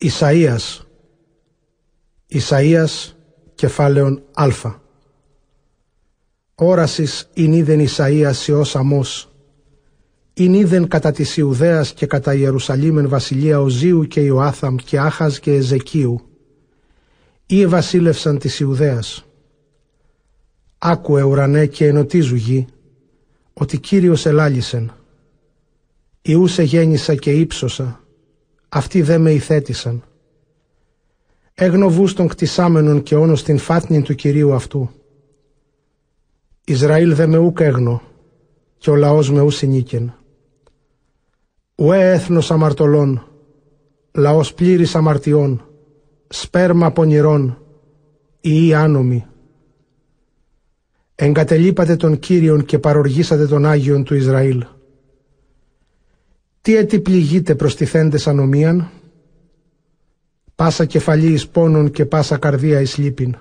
Ισαΐας. Ισαΐας κεφάλαιον Α. Όρασης ειν είδεν Ισαΐας Υιός Αμός. Ειν είδεν κατά της Ιουδαίας και κατά Ιερουσαλήμεν βασιλεία Οζίου και Ιωάθαμ και Άχας και Εζεκίου. Ή βασίλευσαν της Ιουδαίας. Άκουε ουρανέ και ενωτίζου γη ότι Κύριος ελάλησεν. Ιούσε γέννησα και ύψωσα αυτοί δε με ηθέτησαν. Έγνοβούς των κτισάμενων και όνος την φάτνην του Κυρίου αυτού. Ισραήλ δε με ούκ έγνο, και ο λαός με ου συνήκεν. Ουέ έθνος αμαρτωλών, λαός πλήρης αμαρτιών, σπέρμα πονηρών, ή άνομοι. Εγκατελείπατε τον Κύριον και παροργήσατε τον Άγιον του Ισραήλ. Τι έτι πληγείτε προς τη θέντες ανομίαν, πάσα κεφαλή εις πόνων και πάσα καρδία εις λύπην.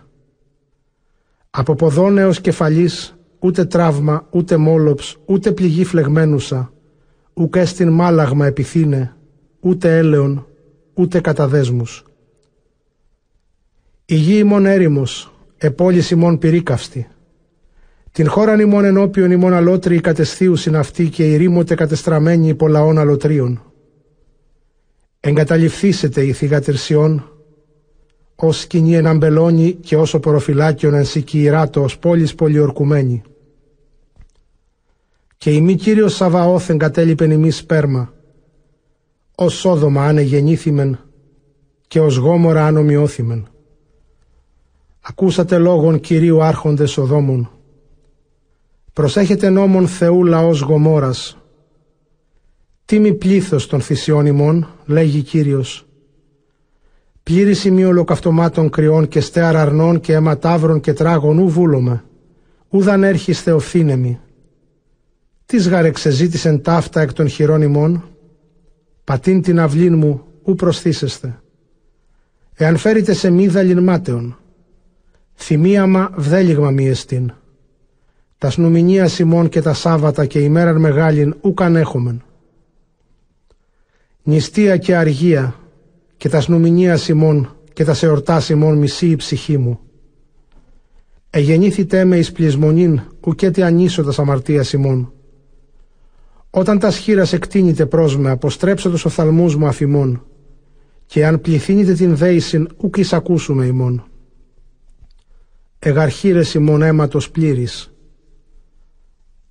Από ποδόν έως κεφαλής ούτε τραύμα, ούτε μόλοψ, ούτε πληγή φλεγμένουσα, ουκ έστιν μάλαγμα επιθύνε, ούτε έλεον, ούτε καταδέσμους. Η γη ημών έρημος, επόλυση ημών πυρίκαυστη, την χώραν ημών ενώπιον ημών αλότριοι κατεσθίουσιν αυτή και ηρήμοτε κατεστραμμένοι υπό λαών αλωτρίων. Εγκαταληφθήσετε η θυγατηρσιών, ως σκηνή εναμπελώνει και όσο προφυλάκιον εν σικηράτο ως πόλης πολιορκουμένη. Και η μη Κύριος Σαβαώθ εγκατέλειπεν ημί σπέρμα, ως σόδομα άνε γεννήθημεν και ως γόμορα αν ομοιώθημεν. Ακούσατε λόγων Κυρίου άρχοντες Σοδόμων, Προσέχετε νόμον Θεού λαός Γομόρας. Τίμη πλήθος των θυσιών ημών, λέγει Κύριος. Πλήρη σημεί ολοκαυτωμάτων κρυών και στέαρ αρνών και αιματάβρων και τράγων ου βούλομαι. Ούδαν έρχεις θεοφθήνεμι. Τις γαρεξεζήτησεν ταύτα εκ των χειρών ημών; Πατήν την αυλήν μου ου προσθήσεστε. Εάν φέρετε σε μίδα λινμάτεων. Θυμίαμα βδέλιγμα μη εστίν τα σνουμινία Σιμών και τα Σάββατα και ημέραν μεγάλην ούκαν έχομεν. Νηστεία και αργία και τα σνουμινία Σιμών και τα σεορτά Σιμών μισή η ψυχή μου. Εγεννήθητε με εις πλεισμονήν ουκέτι ανίσω τα σαμαρτία Σιμών. Όταν τα σχήρας εκτείνετε προς με, αποστρέψω τους οφθαλμούς μου αφημών, και αν πληθύνετε την δέησιν ουκ εις ακούσουμε ημών. Εγαρχήρες ημών αίματος πλήρης,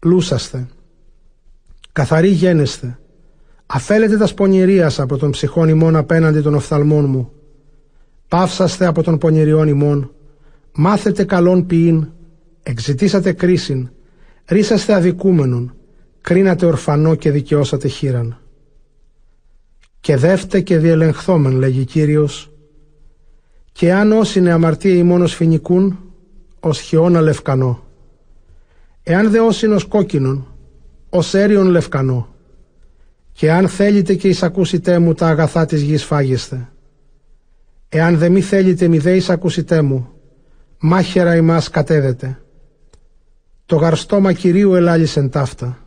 λούσαστε. Καθαρή γένεστε. Αφέλετε τα σπονηρίας από τον ψυχών ημών απέναντι των οφθαλμών μου. Πάυσαστε από τον πονηριών ημών. Μάθετε καλόν ποιήν. Εξητήσατε κρίσιν. Ρίσαστε αδικούμενον. Κρίνατε ορφανό και δικαιώσατε χείραν. Και δεύτε και διελεγχθόμεν, λέγει Κύριος. Και αν όσοι είναι αμαρτία ημών φοινικούν, ως χιόνα λευκανό Εάν δε όσινος κόκκινον, ως έριον λευκανό, και αν θέλετε και εισακούσité μου τα αγαθά της γης φάγεστε. Εάν δε μη θέλετε μη δε εισακούσité μου, μάχερα ημάς κατέδετε. Το γαρστόμα Κυρίου ελάλησεν ταύτα.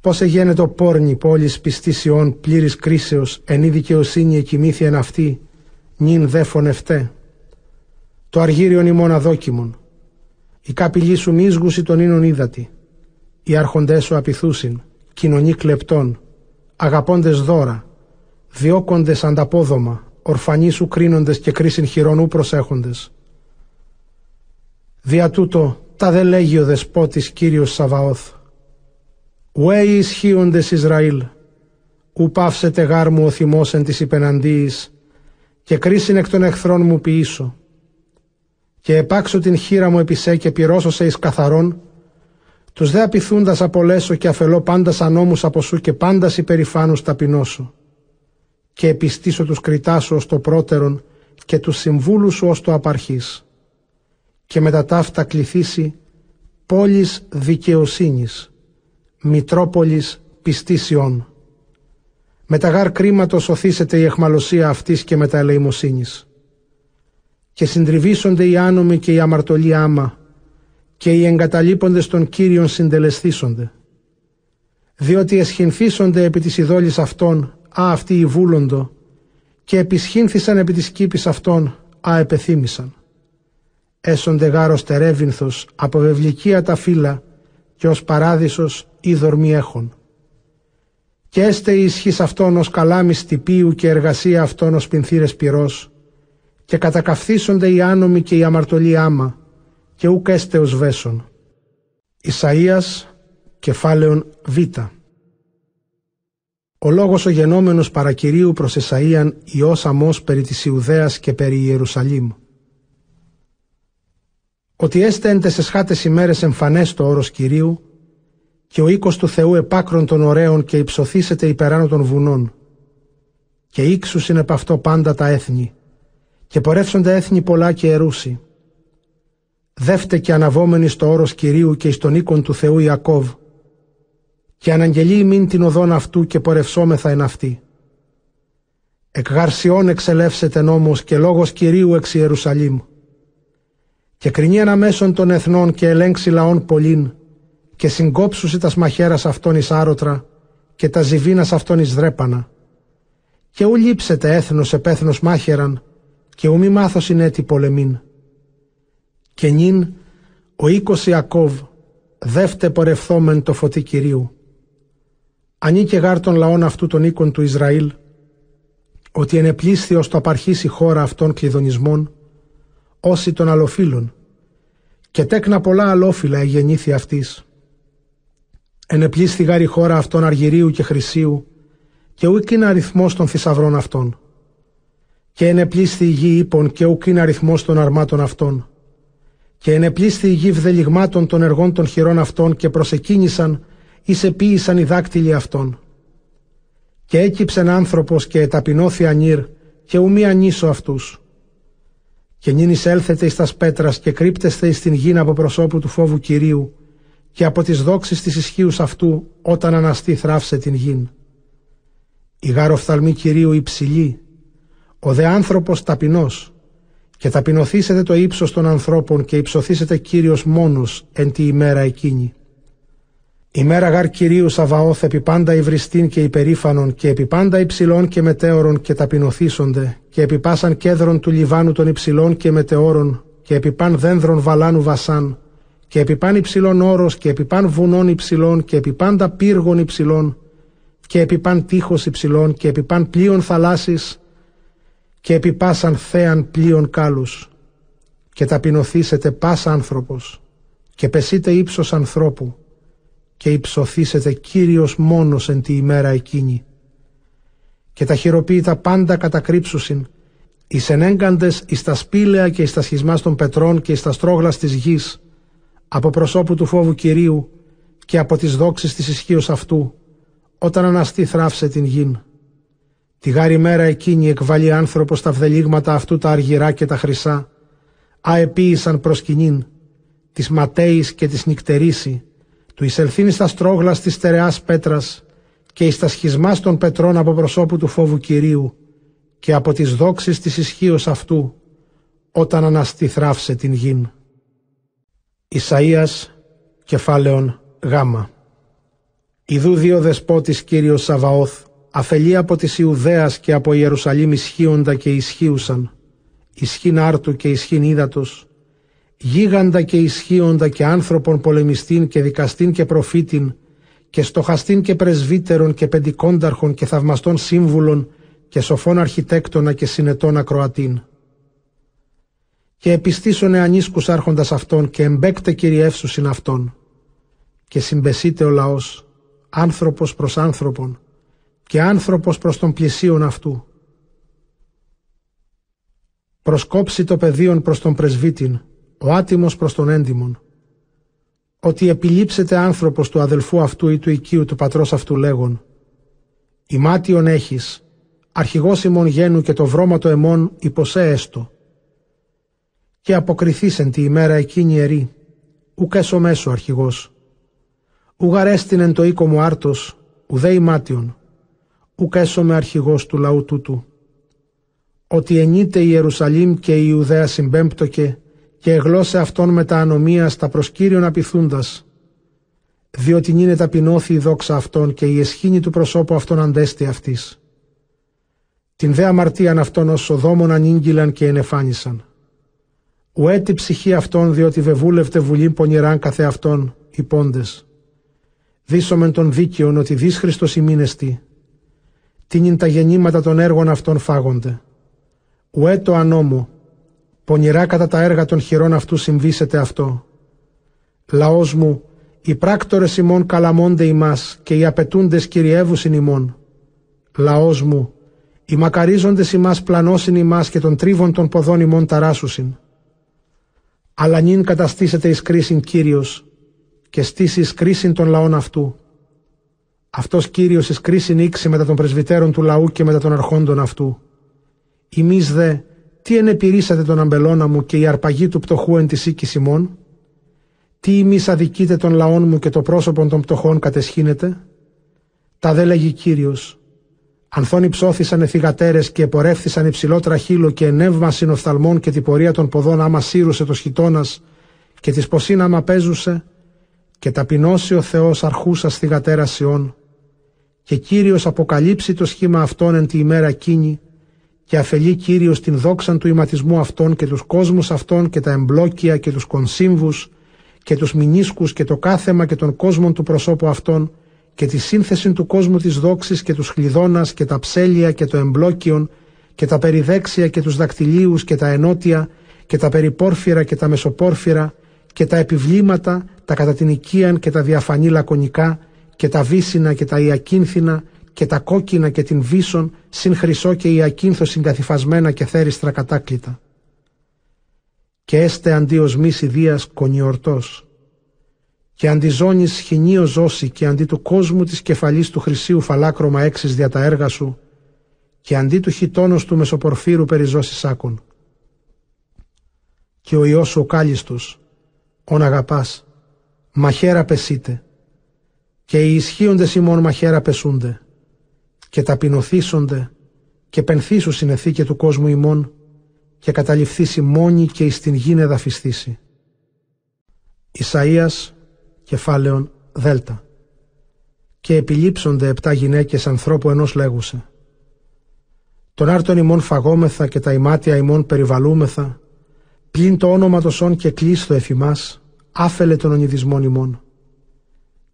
Πώς εγένετο πόρνη πόλης πιστήσιών πλήρης κρίσεως εν η δικαιοσύνη εκοιμήθη αυτή, νυν δε φωνευτέ. Το αργύριον ημών αδόκιμον, η κάπηλή σου μίσγουση των ίνων ύδατη. Οι άρχοντές σου απειθούσιν, κοινωνοί κλεπτών, αγαπώντες δώρα, διώκοντες ανταπόδομα, ορφανοί σου κρίνοντες και κρίσιν χειρών ου προσέχοντες. Δια τούτο τα δε λέγει ο δεσπότης Κύριος Σαβαώθ. Ουέ οι ισχύοντες Ισραήλ, ου πάυσετε γάρ μου ο θυμός εν της υπεναντίης, και κρίσιν εκ των εχθρών μου ποιήσω και επάξω την χείρα μου επί και πυρώσω σε εις καθαρόν, τους δε απειθούντας απολέσω και αφελώ πάντας ανώμους από σου και πάντας υπερηφάνους ταπεινώσω. Και επιστήσω τους κριτάσου ως το πρώτερον και τους συμβούλους σου ως το απαρχής. Και με τα ταύτα κληθήσει πόλης δικαιοσύνης, Μητρόπολης πιστήσιών. Με τα γάρ κρίματος οθήσεται η εχμαλωσία αυτής και με τα ελεημοσύνης και συντριβήσονται οι άνομοι και οι αμαρτωλοί άμα και οι εγκαταλείποντες των Κύριων συντελεστήσονται. Διότι εσχυνθήσονται επί της ειδόλης αυτών, α αυτοί οι βούλοντο, και επισχύνθησαν επί της κήπης αυτών, α επεθύμησαν. Έσονται γάρος τερέβυνθος, από βευλικία τα φύλλα, και ως παράδεισος είδωρ μη έχων. Και έστε η ισχύς αυτών ως καλάμις τυπίου και εργασία αυτών ως πινθύρες πυρός, και κατακαυθήσονται οι άνομοι και οι αμαρτωλοί άμα, και ούκ έστε ως βέσον. Ισαΐας, κεφάλαιον Β. Ο λόγος ο γενόμενος παρακυρίου προς Εσαΐαν Υιός Αμός περί της Ιουδαίας και περί Ιερουσαλήμ. Ότι έστε εν τεσσεσχάτες ημέρες εμφανές το όρος Κυρίου και ο οίκος του Θεού επάκρον των ωραίων και υψωθήσετε υπεράνω των βουνών και ήξους είναι επ' αυτό πάντα τα έθνη και πορεύσονται έθνη πολλά και ερούσι. Δεύτε και αναβόμενοι στο όρος Κυρίου και εις τον οίκον του Θεού Ιακώβ και αναγγελεί μην την οδόν αυτού και πορευσόμεθα εν αυτή. Εκ γαρσιών εξελεύσετε νόμος και λόγος Κυρίου εξ Ιερουσαλήμ. Και κρινεί αναμέσων των εθνών και ελέγξει λαών πολλήν και συγκόψουσι τας μαχαίρας αυτών εις άρωτρα και τας ζυβίνας αυτών εις δρέπανα. Και ου λείψετε έθνος επέθνος μάχαιραν και ου μη μάθος είναι έτη πολεμήν. Και νυν ο οίκος Ιακώβ δεύτε πορευθόμεν το φωτί Κυρίου ανήκε γάρ των λαών αυτού των οίκων του Ισραήλ, ότι ενεπλήσθη ως το απαρχήσει χώρα αυτών κλειδονισμών, όσοι των αλοφύλων, και τέκνα πολλά αλόφυλα εγεννήθη αυτής. Ενεπλήσθη γάρ η χώρα αυτών αργυρίου και χρυσίου, και ουκ είναι αριθμός των θησαυρών αυτών. Και ενεπλήσθη η γη ύπων και ουκ είναι αριθμός των αρμάτων αυτών. Και ενεπλήσθη η γη βδελιγμάτων των εργών των χειρών αυτών και προσεκίνησαν εις ποίησαν οι δάκτυλοι αυτών. Και έκυψεν άνθρωπος και εταπεινώθη ανήρ και ουμή ανήσω αυτούς. Και νυν εισέλθετε εις τας πέτρας και κρύπτεστε εις την γήν από προσώπου του φόβου Κυρίου και από τις δόξεις της ισχύους αυτού όταν αναστεί θράψε την γήν. Η γάροφθαλμή Κυρίου υψηλή, ο δε άνθρωπος ταπεινός, και ταπεινωθήσετε το ύψος των ανθρώπων και υψωθήσετε Κύριος μόνος εν τη ημέρα εκείνη. Η μέρα γάρ Κυρίου Σαβαώθ επί πάντα υβριστήν και υπερήφανον και επί πάντα υψηλών και μετέωρων και ταπεινωθήσονται και επί πάσαν κέδρων του Λιβάνου των υψηλών και μετεώρων και επί παν δένδρων βαλάνου βασάν και επί παν υψηλών όρος και επί παν βουνών υψηλών και επί πάντα πύργων υψηλών και επί παν τείχος υψηλών και επί παν πλοίων θαλάσσης και επί πάσαν θέαν πλοίων κάλους και ταπεινωθήσετε πας άνθρωπος και πεσείτε ύψος ανθρώπου και υψωθήσετε Κύριος μόνος εν τη ημέρα εκείνη. Και τα χειροποίητα πάντα κατακρύψουσιν, εις ενέγκαντες εις τα σπήλαια και εις τα σχισμάς των πετρών και εις τα στρόγλας της γης, από προσώπου του φόβου Κυρίου και από τις δόξεις της ισχύως αυτού, όταν αναστεί θράψε την γην. Τη γάρη μέρα εκείνη εκβάλλει άνθρωπος τα βδελίγματα αυτού τα αργυρά και τα χρυσά, αεποίησαν προσκυνήν, της ματέης και της νυκτερίση, του εισελθύνει στα στρόγλα της στερεάς πέτρας και εις τα σχισμάς των πετρών από προσώπου του φόβου Κυρίου και από τις δόξεις της ισχύως αυτού όταν αναστή θράψε την γην. Ισαΐας κεφάλαιον γάμα Ιδού δύο δεσπότης Κύριος Σαβαώθ αφελεί από της Ιουδαίας και από Ιερουσαλήμ ισχύοντα και ισχύουσαν ισχύν άρτου και ισχύν ύδατος γίγαντα και ισχύοντα και άνθρωπον πολεμιστήν και δικαστήν και προφήτην και στοχαστήν και πρεσβύτερων και πεντικόνταρχων και θαυμαστών σύμβουλων και σοφών αρχιτέκτονα και συνετών ακροατήν. Και επιστήσωνε ανίσκους άρχοντας αυτών και εμπέκτε κυριεύσουσιν αυτών. Και συμπεσίτε ο λαός, άνθρωπος προς άνθρωπον και άνθρωπος προς τον πλησίον αυτού. Προσκόψει το πεδίον προς τον πρεσβύτην ο άτιμος προς τον έντιμον, ότι επιλείψετε άνθρωπος του αδελφού αυτού ή του οικείου του πατρός αυτού λέγον, «Ημάτιον έχεις, αρχηγός ημών γένου και το βρώματο εμών υποσέ έστω, και αποκριθήσεν τη ημέρα εκείνη ερή, ουκ έσω μέσω αρχηγός, ουγαρέστην το οίκο μου άρτος, ουδέ ημάτιον, ουκ έσω με αρχηγός του λαού τούτου, ότι ενείται η Ιερουσαλήμ και η Ιουδαία συμπέμπτωκε και εγλώσε αυτόν με τα ανομία στα προσκύριον απειθούντας, διότι είναι ταπεινώθη η δόξα αυτών και η εσχήνη του προσώπου αυτών αντέστη αυτής. την δε αμαρτίαν αυτών ως σοδόμων ανήγγυλαν και ενεφάνισαν. Ουέ τη ψυχή αυτών, διότι βεβούλευτε βουλήν πονηράν καθε αυτών, οι πόντες. Δίσομεν των δίκαιων ότι δις Χριστός ημίνεστη. Τίνιν τα γεννήματα των έργων αυτών φάγονται. Ουέ το ανώμο, πονηρά κατά τα έργα των χειρών αυτού συμβήσετε αυτό. Λαός μου, οι πράκτορες ημών καλαμώνται ημάς και οι απαιτούντες κυριεύουσιν ημών. Λαός μου, οι μακαρίζοντες ημάς πλανώσιν ημάς και των τρίβων των ποδών ημών ταράσουσιν. Αλλά νυν καταστήσετε εις κρίσιν Κύριος και στήσει εις κρίσιν των λαών αυτού. Αυτός Κύριος εις κρίσιν ήξη μετά των πρεσβυτέρων του λαού και μετά των αρχόντων αυτού. Ημείς δε, τι ενεπηρήσατε τον αμπελώνα μου και η αρπαγή του πτωχού εν της οίκης ημών; Τι ημείς αδικείτε των λαών μου και το πρόσωπο των πτωχών κατεσχύνετε; Τα δε λέγει Κύριος. Ανθών υψώθησαν εθιγατέρες και επορεύθησαν υψηλό τραχύλο και ενεύμα συνοφθαλμών και την πορεία των ποδών άμα σύρουσε το σχητώνας και της ποσίνα άμα παίζουσε και ταπεινώσει ο Θεός αρχούσα θυγατέρα Σιών και Κύριος αποκαλύψει το σχήμα αυτών εν τη ημέρα εκείνη και αφελεί Κύριος την δόξαν του ηματισμού αυτών και τους κόσμους αυτών και τα εμπλόκια και τους κονσύμβους και τους μηνίσκους και το κάθεμα και των κόσμων του προσώπου αυτών και τη σύνθεση του κόσμου της δόξης και τους χλιδώνας και τα ψέλια και το εμπλόκιον και τα περιδέξια και τους δακτυλίους και τα ενότια και τα περιπόρφυρα και τα μεσοπόρφυρα και τα επιβλήματα, τα κατά την οικίαν και τα διαφανή λακωνικά και τα βύσινα και τα ιακίνθινα και τα κόκκινα και την βύσον συν χρυσό και ιακίνθο συγκαθυφασμένα και θέριστρα κατάκλητα. Και έστε αντί οσμής ιδίας κονιορτός και αντιζώνεις σχοινίο ζώση και αντί του κόσμου της κεφαλής του χρυσίου φαλάκρωμα έξις δια τα έργα σου και αντί του χιτώνος του μεσοπορφύρου περιζώσεις άκων. Και ο Υιός σου ο κάλιστος, ον αγαπάς, μαχαίρα πεσείτε και οι ισχύοντες ημών μαχαίρα πεσούνται και ταπεινωθήσονται και πενθήσου συνεθήκε του κόσμου ημών και καταληφθήσει μόνη και εις την γήν εδαφιστήσει. Ισαΐας κεφάλαιον Δέλτα. Και επιλείψονται επτά γυναίκες ανθρώπου ενός λέγουσε. Τον άρτον ημών φαγόμεθα και τα ημάτια ημών περιβαλούμεθα, πλην το όνομα το σών και κλείστο εφημάς, άφελε των ονειδισμών ημών.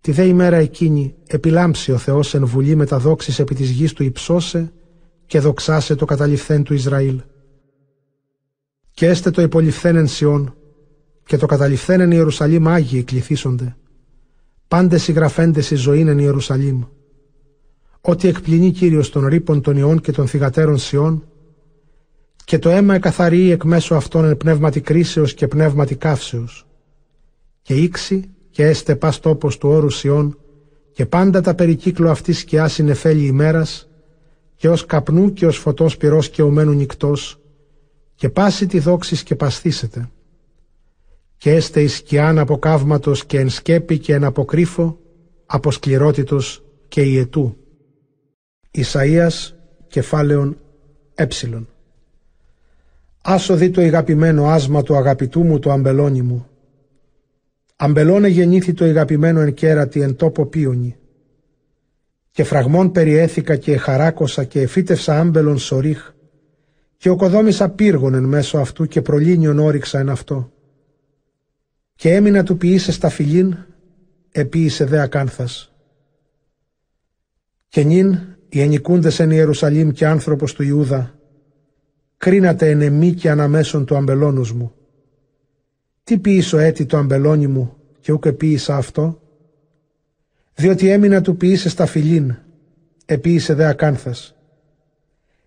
Τη δε ημέρα εκείνη επιλάμψει ο Θεός εν βουλή με τα δόξης επί της γης του υψώσε και δοξάσε το καταληφθέν του Ισραήλ. Και έστε το υποληφθέν εν Σιών και το καταληφθέν εν Ιερουσαλήμ Άγιοι κληθήσονται πάντε συγγραφέντε η ζωή εν Ιερουσαλήμ. Ότι εκπληνεί Κύριος των ρήπων των ιών και των θυγατέρων σιών, και το αίμα εκαθαρεί εκ μέσω αυτών εν πνεύματι κρίσεως και πνεύματι καύσεως. Και ήξη και έστε πας τόπος του όρου Σιών, και πάντα τα περικύκλω αυτής σκιάς συνεφέλει ημέρας, και ως καπνού και ως φωτός πυρός και ομένου νυκτός, και πάση τη δόξης και πασθήσετε και έστε εις σκιάν από καύματος και εν σκέπη και εν αποκρύφο, από σκληρότητος και ιετού. Ισαΐας κεφάλαιον έψιλον. Άσο δει το ηγαπημένο άσμα του αγαπητού μου το αμπελόνι μου. Αμπελώνε γεννήθη το ηγαπημένο εν κέρατη εν τόπο πίονι. Και φραγμών περιέθηκα και εχαράκωσα και εφύτευσα άμπελον σορίχ και οκοδόμησα πύργον εν μέσω αυτού και προλίνιον όριξα εν αυτό και έμεινα του ποιήσε στα φιλήν, επίησε δε ακάνθας. Και νυν οι ενικούντες εν Ιερουσαλήμ και άνθρωπος του Ιούδα, κρίνατε εν εμή και αναμέσων του αμπελώνους μου. Τι ποιήσω έτη το αμπελόνι μου και ούκ επίησα αυτό, διότι έμεινα του ποιήσε στα φιλήν, επίησε δε ακάνθας.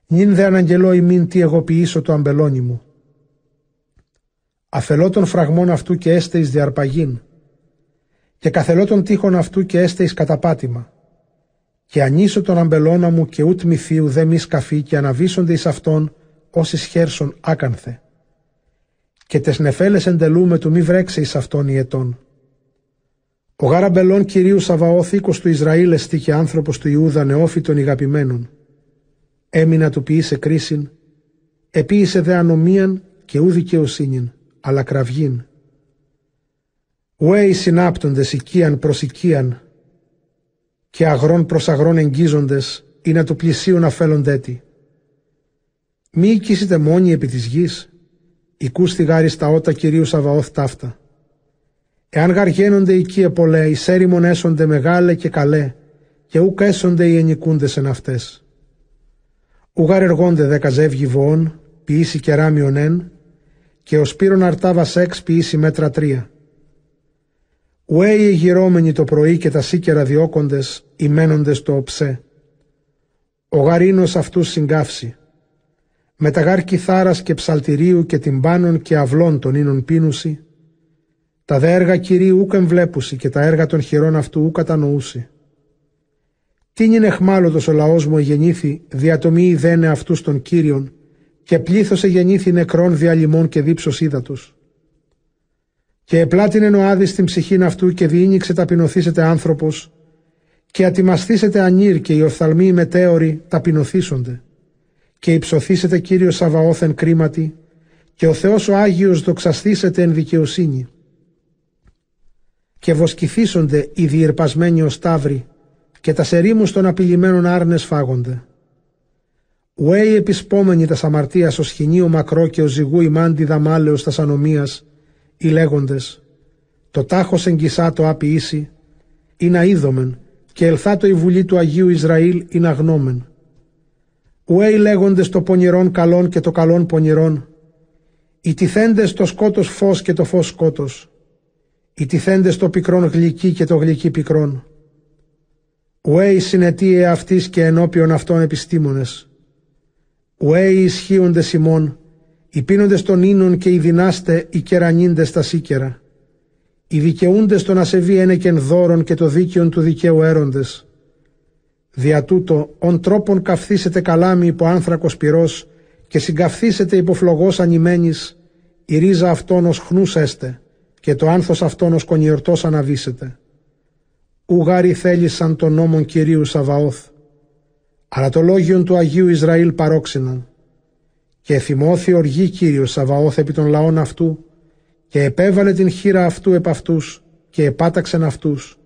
Νυν δε αναγγελώ ημίν τι εγώ ποιήσω το αμπελόνι μου αφελώ των φραγμών αυτού και έστε εις διαρπαγήν, και καθελώ των τείχων αυτού και έστε εις καταπάτημα, και ανήσω τον αμπελώνα μου και ούτ μυθίου δε μη σκαφή και αναβίσονται εις αυτόν όσοι χέρσον άκανθε. Και τες νεφέλες εντελούμε του μη βρέξε εις αυτόν η ετών. Ο γάραμπελών Κυρίου Σαβαώθ οίκος του Ισραήλ εστί και άνθρωπος του Ιούδα νεόφυτων ηγαπημένων. Έμεινα του ποιήσε κρίσιν, επίησε δε ανομίαν και ού δικαιοσύνην αλλά κραυγήν. Ουέ οι συνάπτοντες οικίαν προς οικίαν και αγρών προς αγρών εγγίζοντες ή να του πλησίουν αφέλλοντέ τι. Μη οικήσετε μόνοι επί της γης, στη γάρι στα ότα Κυρίου Σαβαώθ ταύτα. Εάν γαργένονται εκεί επολέ, οι σέριμον έσονται μεγάλε και καλέ, και ούκ έσονται οι ενικούντες εν αυτές. Ουγάρ εργόνται δέκα ζεύγι βοών, ποιήσει κεράμιον εν, και ο σπύρον αρτάβας σεξ ποιήσει μέτρα τρία. Ουέ οι γυρώμενοι το πρωί και τα σίκερα διώκοντες, οι μένοντες το οψέ. Ο γαρίνος αυτούς συγκάυσει. Με τα γάρ κιθάρας και ψαλτηρίου και τυμπάνων και αυλών των ίνων πίνουσι, τα δε έργα Κυρίου ούκ εμβλέπουσι και τα έργα των χειρών αυτού ούκ κατανοούσι. Τι είναι εχμάλωτος ο λαός μου εγεννήθη, διατομή ιδένε αυτούς των Κύριων, και πλήθος εγεννήθη νεκρών διαλυμών και δίψος ύδατος. Και επλάτηνεν ο άδης στην ψυχήν αυτού και διήνυξε ταπεινωθήσετε άνθρωπος, και ατιμαστήσετε ανήρ και οι οφθαλμοί μετέωροι ταπεινωθήσονται. Και υψωθήσετε Κύριο Σαβαώθεν κρίματι, και ο Θεός ο Άγιος δοξαστήσετε εν δικαιοσύνη. Και βοσκηθήσονται οι διερπασμένοι ως ταύροι, και τα σερήμους των απειλημένων άρνες φάγονται. Ουέι επισπόμενοι τα σαμαρτία ω σχοινίο μακρό και ο ζυγού ημάντι δαμάλεως τα ανομίας, οι λέγοντες «Το τάχος εγγυσά το άποιήσει, είναι αίδομεν και ελθάτο η βουλή του Αγίου Ισραήλ είναι αγνόμεν. Ουέι λέγοντες το πονηρόν καλόν και το καλόν πονηρόν, οι τυθέντες το σκότος φως και το φως σκότος, οι τυθέντες το πικρόν γλυκή και το γλυκή πικρόν. Ουέι συνετίε αυτής και ενώπιον αυτών επιστήμονες. Ουέι ισχύοντες ημών, οι πίνοντες των ίνων και οι δυνάστε οι κερανίντες τα σίκερα. Οι δικαιούντες των ασεβή ένεκεν δώρον και το δίκαιον του δικαίου έροντες. Δια τούτο, ον τρόπον καυθήσετε καλάμι υπό άνθρακος πυρός και συγκαυθήσετε υπό φλογός ανημένης, η ρίζα αυτόν ως χνούς έστε και το άνθος αυτόν ως κονιορτός αναβήσετε. Ουγάρι θέλησαν τον νόμον Κυρίου Σαβαώθ, αλλά το λόγιον του Αγίου Ισραήλ παρόξυναν. Και θυμώθη οργή Κύριος Σαβαώθ επί των λαών αυτού και επέβαλε την χείρα αυτού επ' αυτούς και επάταξεν αυτούς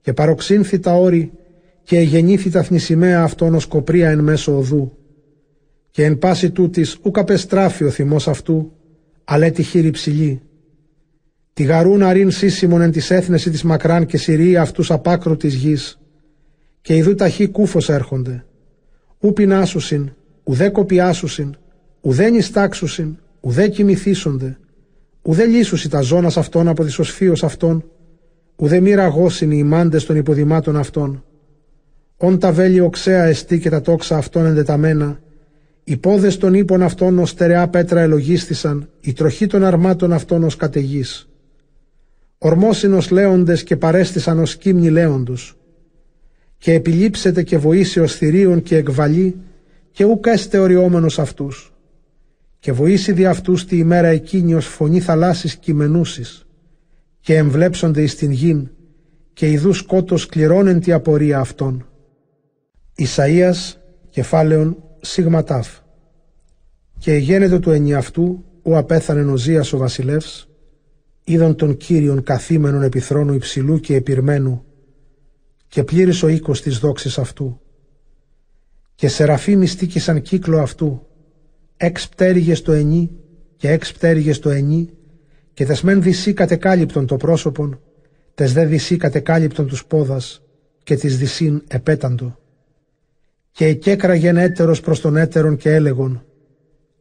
και παροξύνθη τα όρη και εγεννήθη τα θνησιμαία αυτών ως κοπρία εν μέσω οδού. Και εν πάση τούτης ούκα πεστράφει ο θυμός αυτού αλλά τη χείρη ψηλή. Τη γαρούν αρήν σύσιμον εν της έθνεσης της μακράν και συρρή αυτούς απάκρου της γης. Και ειδού ταχύ κούφος έρχονται. Ου πεινάσουσιν ουδέ κοπιάσουσιν ουδέ νιστάξουσιν ουδέ κοιμηθήσονται. Ουδέ λύσουσι τα ζώνας αυτών από τη οσφίος αυτών, ουδέ μοίρα ραγώσιν οι μάντες των υποδημάτων αυτών. Ον τα βέλη οξέα εστί και τα τόξα αυτών εντεταμένα, οι πόδες των ύπων αυτών ως στερεά πέτρα ελογίστησαν, η τροχή των αρμάτων αυτών ως καταιγής. Ορμόσυνο λέοντες και παρέστησαν ως κίμνη λέοντος. Και επιλείψετε και βοήσει θηρίων και εκβαλή, και ούκ έστε οριόμενος αυτούς και βοήσει δι' αυτούς τη ημέρα εκείνη ως φωνή θαλάσσης κειμενούσης και εμβλέψονται εις την γην και ιδού σκότος κληρώνεν τη απορία αυτών. Ισαΐας κεφάλαιον σιγματάφ και γένετο του ενιαυτού ο απέθανε ο Ζίας ο βασιλεύς είδαν τον Κύριον καθήμενον επιθρόνου υψηλού και επιρμένου και πλήρης ο οίκος της δόξης αυτού και σεραφεί μυστήκησαν κύκλο αυτού έξ πτέρυγες το ενί και έξ πτέρυγες το ενί και τες μεν δυσί κατεκάλυπτον το πρόσωπον, τες δε δυσί κατεκάλυπτον τους πόδας και τις δυσίν επέταντο. Και εκέκραγεν έτερος προς τον έτερον και έλεγον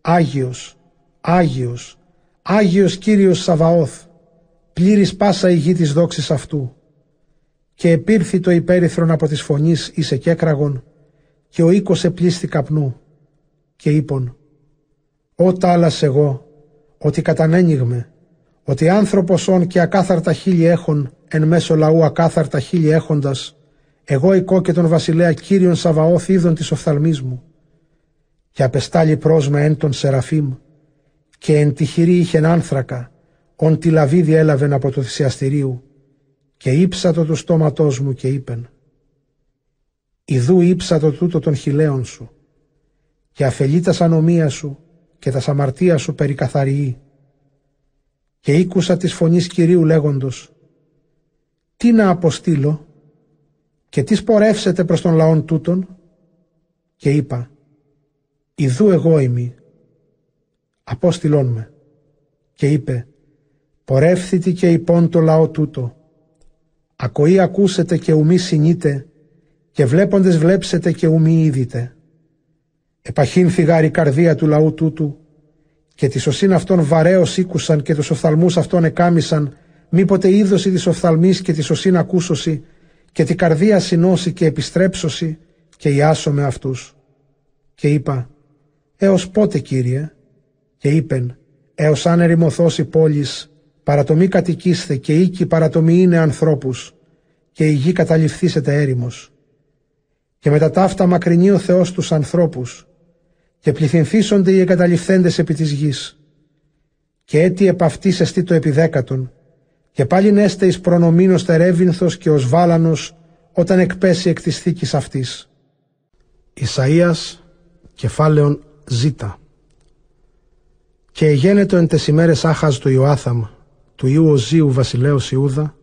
«Άγιος, Άγιος, Άγιος Κύριος Σαβαώθ, πλήρης πάσα η γη της δόξης αυτού». Και επήρθη το υπέρυθρον από της φωνής εις εκέκραγον και ο οίκος επλήστη καπνού και είπον Ω τάλας εγώ, ότι κατανένιγμε, ότι άνθρωπος όν και ακάθαρτα χείλη έχων, εν μέσω λαού ακάθαρτα χείλη έχοντας, εγώ οικό και τον βασιλέα Κύριον Σαβαώθ είδων της οφθαλμής μου, και απεστάλει πρόσμα εν τον Σεραφείμ, και εν τη χειρή είχεν άνθρακα, ον τη λαβίδι έλαβεν από το θυσιαστηρίου, και ύψατο του στόματός μου και είπεν, Ιδού ύψατο τούτο των χιλέων σου, και αφελεί τα σανομία σου, και τα σαμαρτία σου περικαθαριεί. Και ήκουσα της φωνής Κυρίου λέγοντος «Τι να αποστείλω και τι σπορεύσετε προς τον λαόν τούτον» και είπα «Ιδού εγώ είμαι, απόστηλόν με. Και είπε, πορεύθητη και υπόν το λαό τούτο. Ακοή ακούσετε και ουμή συνείτε, και βλέποντες βλέψετε και ουμή είδητε. Επαχύνθη γάρη καρδία του λαού τούτου, και τη σωσήν αυτών βαρέως ήκουσαν και τους οφθαλμούς αυτών εκάμισαν, μήποτε είδωση της οφθαλμής και τη σωσήν ακούσωση, και τη καρδία συνώσει και επιστρέψωση, και ιάσω με αυτούς. Και είπα, έως πότε Κύριε, και είπεν, έως αν ερημωθώσει η πόλης, παρατομή κατοικήστε και οίκη παρατομή είναι ανθρώπους, και η γη καταληφθήσετε έρημος. Και μετά ταύτα μακρινεί ο Θεός τους ανθρώπους, και πληθυνθήσονται οι εγκαταληφθέντες επί της γης. Και έτι επ' αυτής εστί το επιδέκατον, και πάλι νέστε εις προνομήνος τερεύυνθος και ως βάλανος, όταν εκπέσει εκ της θήκης αυτής. Ισαΐας, κεφάλαιον ζήτα. Και εγένετο εν τες ημέρες άχας του Ιωάθαμ, του Ιού Οζίου βασιλέως Ιούδα,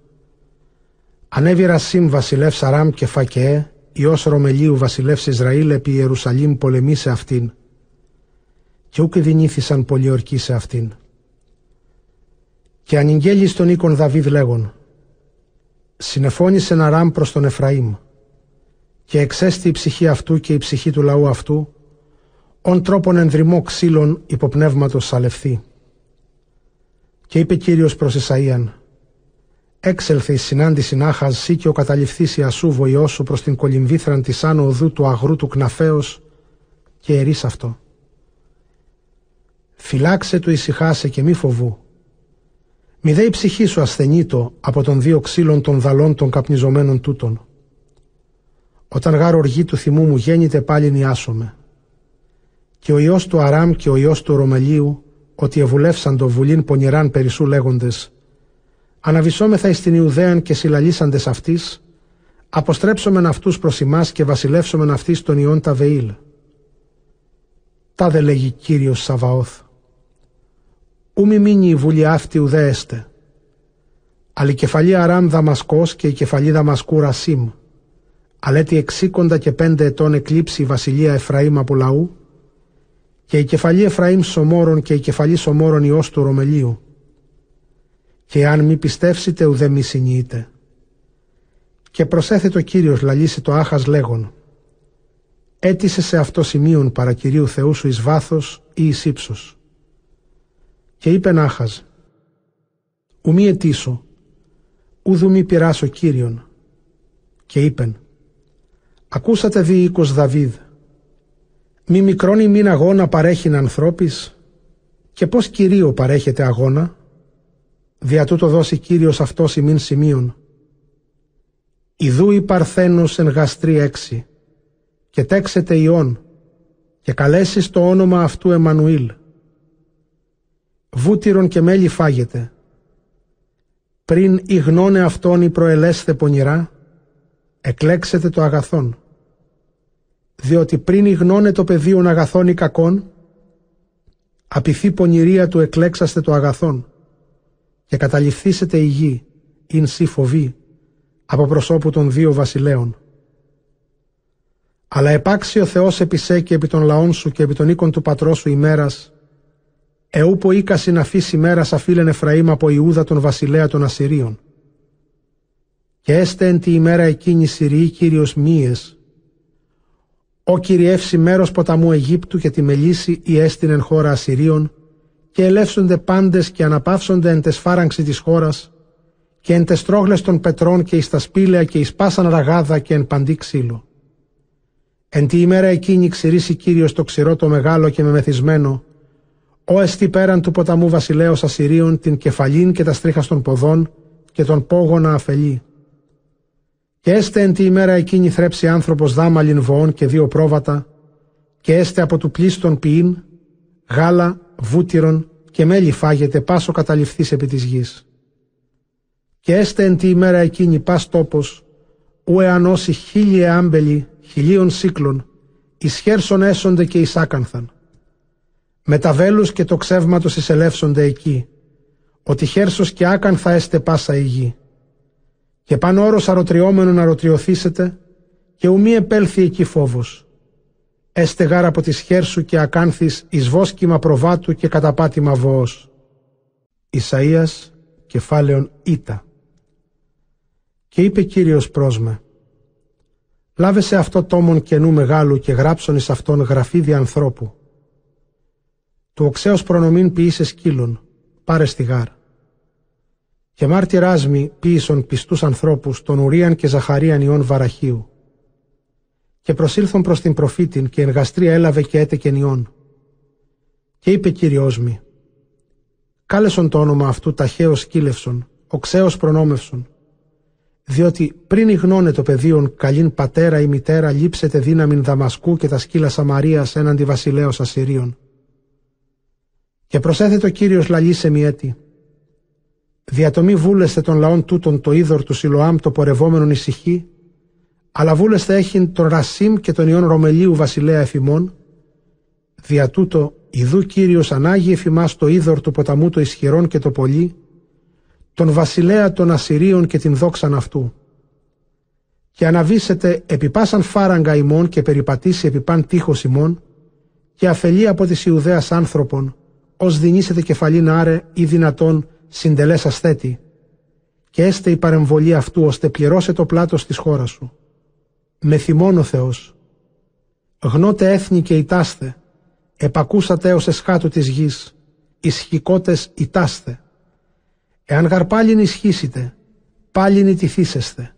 ανέβη Ρασίμ βασιλεύς Αράμ και Φακεέ, Υιός Ρωμελίου βασιλεύς Ισραήλ επί Ιερουσαλήμ πολεμή σε αυτήν, και ούκ δυνήθησαν πολιορκοί σε αυτήν. Και ανηγγέλει στον οίκον Δαβίδ λέγον, συνεφώνησε Αράμ προς τον Εφραήμ, και εξέστη η ψυχή αυτού και η ψυχή του λαού αυτού, ον τρόπον ενδρυμό ξύλων υποπνεύματος σαλευθεί. Και είπε Κύριος προς Ισαΐαν, έξελθε η συνάντηση Νάχας σύ και ο καταληφθής Ιασού βοηό σου προς την κολυμβήθραν της άνω οδού του αγρού του κναφέως και ερείς αυτό. Φυλάξε του ησυχάσε και μη φοβού. Μη δε η ψυχή σου ασθενήτω από των δύο ξύλων των δαλών των καπνιζομένων τούτων. Όταν γάρ οργή του θυμού μου γέννηται πάλι νιάσομαι και ο ιός του Αράμ και ο ιός του Ρωμελίου, ότι ευουλεύσαν το βουλήν πονηράν περισσού λέγοντες, αναβησόμεθα εις την Ιουδαίαν και συλλαλήσαντες αυτής, αποστρέψομεν αυτούς προς εμάς και βασιλεύσομεν αυτής τον ιών τα Βεήλ. Τα δε λέγει Κύριος Σαβαώθ. Ού μη μείνει η βουλή αυτή ουδέ έστε. Αλλά η κεφαλή Αράμ Δαμασκός και η κεφαλή Δαμασκού Ρασίμ, αλέτη εξήκοντα και πέντε ετών εκλείψει η βασιλεία Εφραήμ από λαού, και η κεφαλή Εφραήμ Σομόρων και η κεφαλή Σομόρων Υιός του Ρωμελίου. Και αν μη πιστεύσετε ουδέ μη συνείτε. Και προσέθετο Κύριος λαλήσει το άχας λέγον «Έτησε σε αυτό σημείον παρά Κυρίου Θεού σου εις βάθος ή εις ύψος». Και είπεν άχαζ «Ου μη ετήσω, ουδου μη πειράσω Κύριον». Και είπεν «Ακούσατε δι οίκος Δαβίδ, μη μικρόν μην αγώνα παρέχειν ανθρώπης και πώς Κυρίω παρέχεται αγώνα. Δια τούτο δώσει Κύριος αυτός ημίν σημείων. Ιδού η Παρθένος εν γαστρή έξι και τέξετε ιών και καλέσεις το όνομα αυτού Εμμανουήλ. Βούτυρον και μέλι φάγεται. Πριν ηγνώνε αυτόν η προελέσθε πονηρά, εκλέξετε το αγαθόν διότι πριν υγνώνε το πεδίον αγαθών ή κακών, απειθή πονηρία του εκλέξαστε το αγαθόν και καταληφθήσετε η γη, ειν σύ φοβή, από προσώπου των δύο βασιλέων. Αλλά επάξει ο Θεός επί σε και επί των λαών σου και επί των οίκων του πατρός σου ημέρας, εούπο οίκαση να αφήσει ημέρας αφήλεν Εφραήμ από Ιούδα τον βασιλέα των Ασσυρίων. Και έστε εν τη ημέρα εκείνη Συριή Κύριος μύες, «Ω κυριεύσει μέρος ποταμού Αιγύπτου και τη μελίση η έστειν χώρα Ασσυρίων και ελεύσονται πάντες και αναπαύσονται εν τες φάραγξης της χώρας και εν τες τρόγλες των πετρών και εις τα σπήλαια και εις πάσαν ραγάδα και εν παντή ξύλο. Εν τη ημέρα εκείνη ξηρίσει Κύριος το ξηρό το μεγάλο και μεμεθυσμένο, ο εστί πέραν του ποταμού βασιλέως Ασσυρίων την κεφαλήν και τα στρίχα των ποδών και τον πόγονα αφελή και έστε εν τη ημέρα εκείνη θρέψει άνθρωπος δάμαλιν βοών και δύο πρόβατα, και έστε από του πλήστον ποιήν, γάλα, βούτυρον και μέλι φάγεται πάσο καταληφθείς επί της γης. Και έστε εν τη ημέρα εκείνη πας τόπος, ου εανώσει χίλιε άμπελοι, χιλίων σύκλων, εις χέρσον έσονται και εις άκανθαν. Με τα βέλους και το ξεύματος εισελεύσονται εκεί, ότι χέρσος και άκανθα έστε πάσα η γη και πάνω όρος αρωτριόμενον αρωτριωθήσετε και ουμή επέλθει εκεί φόβος. έστε γάρα από τη σχέρ σου και ακάνθης εις βόσκημα προβάτου και καταπάτημα βόος. Ισαΐας, κεφάλαιον Ήτα. Και είπε Κύριος πρόσμε, λάβεσαι αυτό τόμον καινού μεγάλου και γράψον εις αυτόν γραφίδι ανθρώπου. Του οξέως προνομήν ποιήσε σκύλων, πάρε στη γάρ. Και μάρτυράς μη ποιήσον πιστούς ανθρώπους τον Ουρίαν και Ζαχαρίαν ιών Βαραχίου. Και προσήλθον προς την προφήτην και εργαστρία έλαβε και έτεκεν ιών. Και είπε Κύριος μη, κάλεσον το όνομα αυτού ταχαίως σκύλευσον, οξέως προνόμευσον, διότι πριν υγνώνε το πεδίον καλήν πατέρα ή μητέρα λείψετε δύναμην Δαμασκού και τα σκύλα Σαμαρίας έναντι βασιλέως Ασσυρίων. Και προσέθετο Κύριος λαλίσε μη έτη. Διατομή βούλεστε των λαών τούτων το είδωρ του Σιλοάμ το πορευόμενον ησυχή, αλλά βούλεστε έχειν τον Ρασίμ και τον Ιών Ρωμελίου βασιλέα εφημών, δια τούτο ιδού Κύριος ανάγει εφημάς το είδωρ του ποταμού το ισχυρόν και το πολύ, τον βασιλέα των Ασσυρίων και την δόξαν αυτού. Και αναβήσετε επί πάσαν φάραγγα ημών και περιπατήσει επί παν τείχος ημών, και αφελεί από της Ιουδαίας άνθρωπον, ως δινήσετε κεφαλήν άρε ή δυνατόν συντελές ασθέτη, και έστε η παρεμβολή αυτού ώστε πληρώσει το πλάτος της χώρας σου. Με θυμών ο Θεός. Γνώτε έθνη και ητάστε, επακούσατε ως εσχάτου της γης, ισχυκότες ητάστε. Εάν γαρ πάλιν ισχύσετε, πάλιν ητηθήσεστε.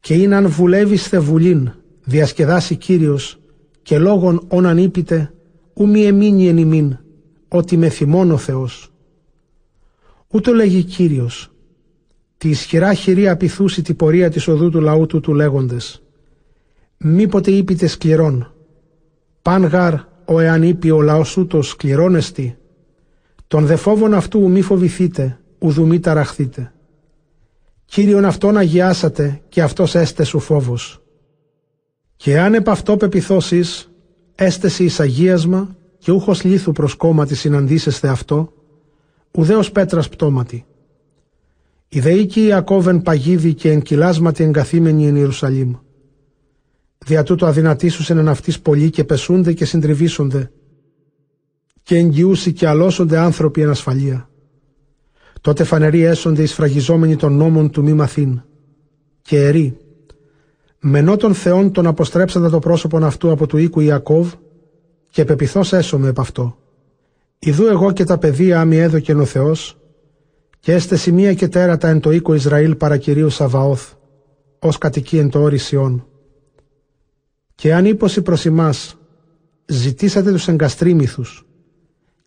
Και είναι αν βουλεύεστε βουλήν, διασκεδάσει Κύριος, και λόγων όναν είπετε, ου μη εμείνει εν ημίν, ότι με θυμών ο Θεός. Ούτω λέγει Κύριος, τη ισχυρά χειρία πειθούσει την πορεία της οδού του λαού του του λέγοντες. Μήποτε είπετε σκληρών, παν γαρ ο εάν είπε ο λαός ούτως σκληρώνεστη, τον δε φόβον αυτού μη φοβηθείτε, ουδου μη ταραχθείτε. Κύριον αυτόν αγιάσατε και αυτός έστε σου φόβος. Και αν επ' αυτό πεπιθώσεις, έστεση εις αγίασμα και ούχος λίθου προς κόμματι συναντήσεστε αυτό, ουδέως πέτρας πτώματι. Η δεήκη Ιακώβεν παγίδι και εγκυλάσματι εγκαθήμενη εν Ιερουσαλήμ. Δια τούτο αδυνατήσουσεν εν αυτής πολλοί και πεσούνται και συντριβήσονται και εγγυούσι και αλώσονται άνθρωποι εν ασφαλεία. Τότε φανεροί έσονται οι σφραγιζόμενοι των νόμων του μη μαθήν. Και ερεί, μενό των θεών τον αποστρέψαντα το πρόσωπον αυτού από του οίκου Ιακώβ και πεπιθώς έσωμε επ' αυτό. Ιδού εγώ και τα παιδεία άμοι έδωκεν ο Θεός και έστε σημεία και τέρατα εν το οίκο Ισραήλ παρακυρίου Σαβαώθ ως κατοικεί εν το όρι Σιών. Και αν ύποση προς εμάς ζητήσατε τους εγκαστρίμηθους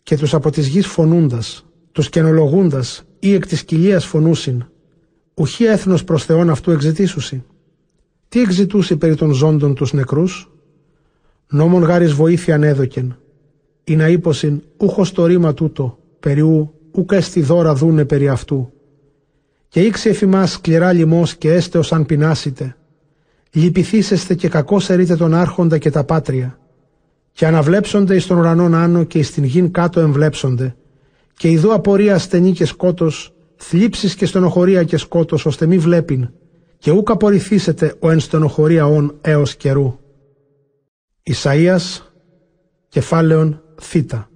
και τους από της γης φωνούντας, τους καινολογούντας ή εκ της κοιλίας φωνούσιν, ουχή έθνος προς Θεόν αυτού εξητήσουσι. Τι εξητούσι περί των ζώντων τους νεκρούς, νόμον γάρις βοήθεια έδωκεν, ή να ύποσιν ούχος το ρήμα τούτο, περιού ούκ έστι δώρα δούνε περί αυτού. Και ήξε εφημάς σκληρά λιμός και έστεος αν πεινάσετε. Λυπηθήσεστε και κακώς ερείτε τον άρχοντα και τα πάτρια. Και αναβλέψονται εις τον ουρανόν άνω και εις την γην κάτω εμβλέψονται. Και ειδού απορία στενή και σκότος, θλίψεις και στενοχωρία και σκότος, ώστε μη βλέπειν. Και ούκ απορριθήσετε ο εν στενοχωρία όν έως καιρού. Ισαΐας, κεφάλαιον θήτα.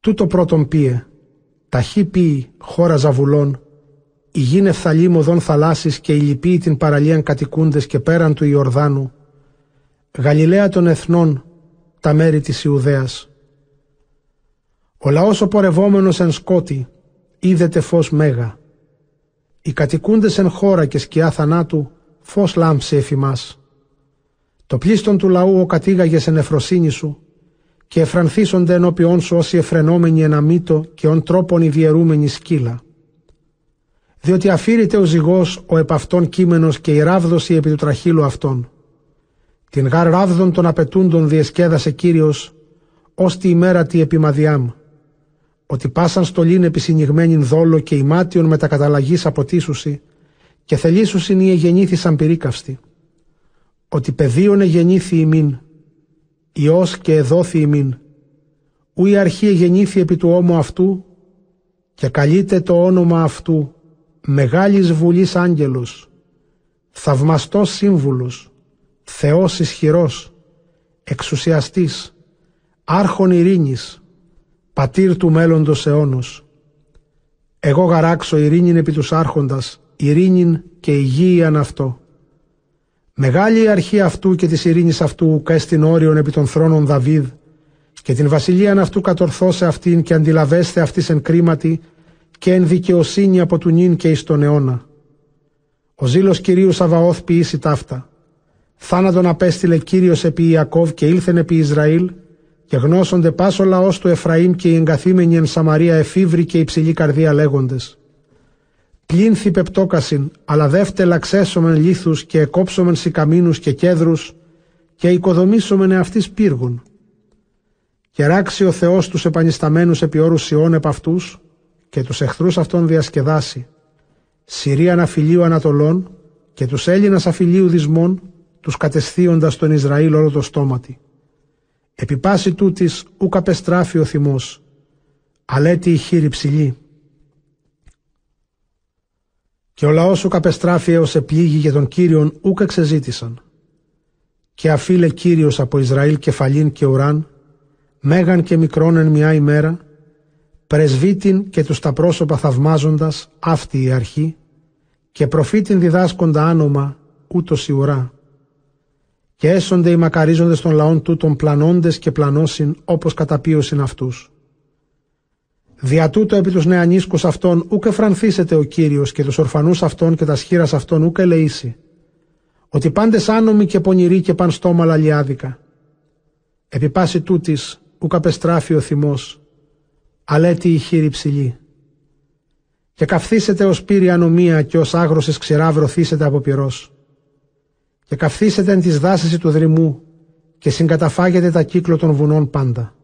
Τούτο πρώτον πίε, ταχύ πει χώρα ζαβουλών, η γην ευθαλήμωδων θαλάσσης και οι λυποί την παραλίαν κατοικούντες και πέραν του Ιορδάνου, Γαλιλαία των εθνών, τα μέρη της Ιουδαίας. Ο λαός ο πορευόμενος εν σκότη, είδεται φως μέγα. Οι κατοικούντες εν χώρα και σκιά θανάτου, φως λάμψε εφημάς. Το πλήστον του λαού ο κατήγαγες εν εφροσύνη σου, και εφρανθίσονται ενώπιόν σου όσοι εφρενόμενοι εν αμήτω και ον τρόπον ιδιαιρούμενοι σκύλα. Διότι αφήρηται ο ζυγός ο επ' αυτόν κείμενος και η ράβδωση επί του τραχύλου αυτών. Την γάρ ράβδον των απαιτούντων διεσκέδασε Κύριος, ως τη ημέρα τη επιμαδιάμ. Ότι πάσαν στολήν επισυνηγμένην δόλο και ημάτιον μετακαταλλαγής αποτίσουσι, και θελήσουσιν ή εγεννήθησαν πυρίκαυστη ότι πεδίων εγεννήθη ημίν, Υιός και εδόθη ημίν, ου η αρχή εγεννήθη επί του ώμου αυτού, και καλείται το όνομα αυτού, μεγάλης βουλής άγγελος, θαυμαστός σύμβουλος, Θεός ισχυρός, εξουσιαστής, άρχον ειρήνης, πατήρ του μέλλοντος αιώνος. Εγώ γαράξω ειρήνην επί τους άρχοντας, ειρήνην και υγείαν αυτό. Μεγάλη η αρχή αυτού και της ειρήνης αυτού καίστην όριον επί των θρόνων Δαβίδ και την βασιλείαν αυτού κατορθώσε αυτήν και αντιλαβέστε αυτής εν κρίματι και εν δικαιοσύνη από του νυν και εις τον αιώνα. Ο ζήλος Κυρίου Σαβαώθ ποιήσει ταύτα. Θάνατον απέστειλε Κύριος επί Ιακώβ και ήλθεν επί Ισραήλ και γνώσονται πάσο λαός του Εφραήμ και οι εγκαθήμενοι εν Σαμαρία εφήβροι και υψηλή καρδία λέγοντες. Πλήνθη πεπτόκασιν, αλλά δεύτερα ξέσομεν λίθους και εκόψομεν σικαμίνους και κέδρους και οικοδομήσομεν εαυτής πύργων. Και ράξει ο Θεός τους επανισταμένους επί όρους Ιών επ' αυτούς και τους εχθρούς αυτών διασκεδάσει. Συρία αφιλίου Ανατολών και τους Έλληνας αφιλίου δυσμών, τους κατεσθίοντας τον Ισραήλ όλο το στόματι. Επί πάση τούτης ούκ απεστράφει ο θυμός, αλέτη η χείρη ψηλή. Και ο λαός ούκ απεστράφει έως επλήγει για τον Κύριον ούκ εξεζήτησαν. Και αφήλε Κύριος από Ισραήλ κεφαλήν και ουράν, μέγαν και μικρόν εν μια ημέρα, πρεσβύτην και τους τα πρόσωπα θαυμάζοντας αυτή η αρχή και προφήτην διδάσκοντα άνομα ούτως η ουρά. Και έσονται οι μακαρίζοντες των λαών τούτων πλανώντες και πλανώσιν όπως καταπίωσιν αυτούς. Δια τούτο επί τους νεανίσκους αυτών ούκ εφρανθήσετε ο Κύριος και τους ορφανούς αυτών και τα σχήρας αυτών ούκ ελεήσει. Ότι πάντες άνομοι και πονηροί και παν στόμα λαλιάδικα. Επί πάση τούτης ούκ απεστράφει ο θυμός αλέτη η χείρη ψηλή. Και καυθήσετε ως πύρη ανομία και ως άγροσες ξηρά βρωθήσετε από πυρός. Και καυθήσετε εν τις δάσεις του δρυμού και συγκαταφάγετε τα κύκλο των βουνών πάντα.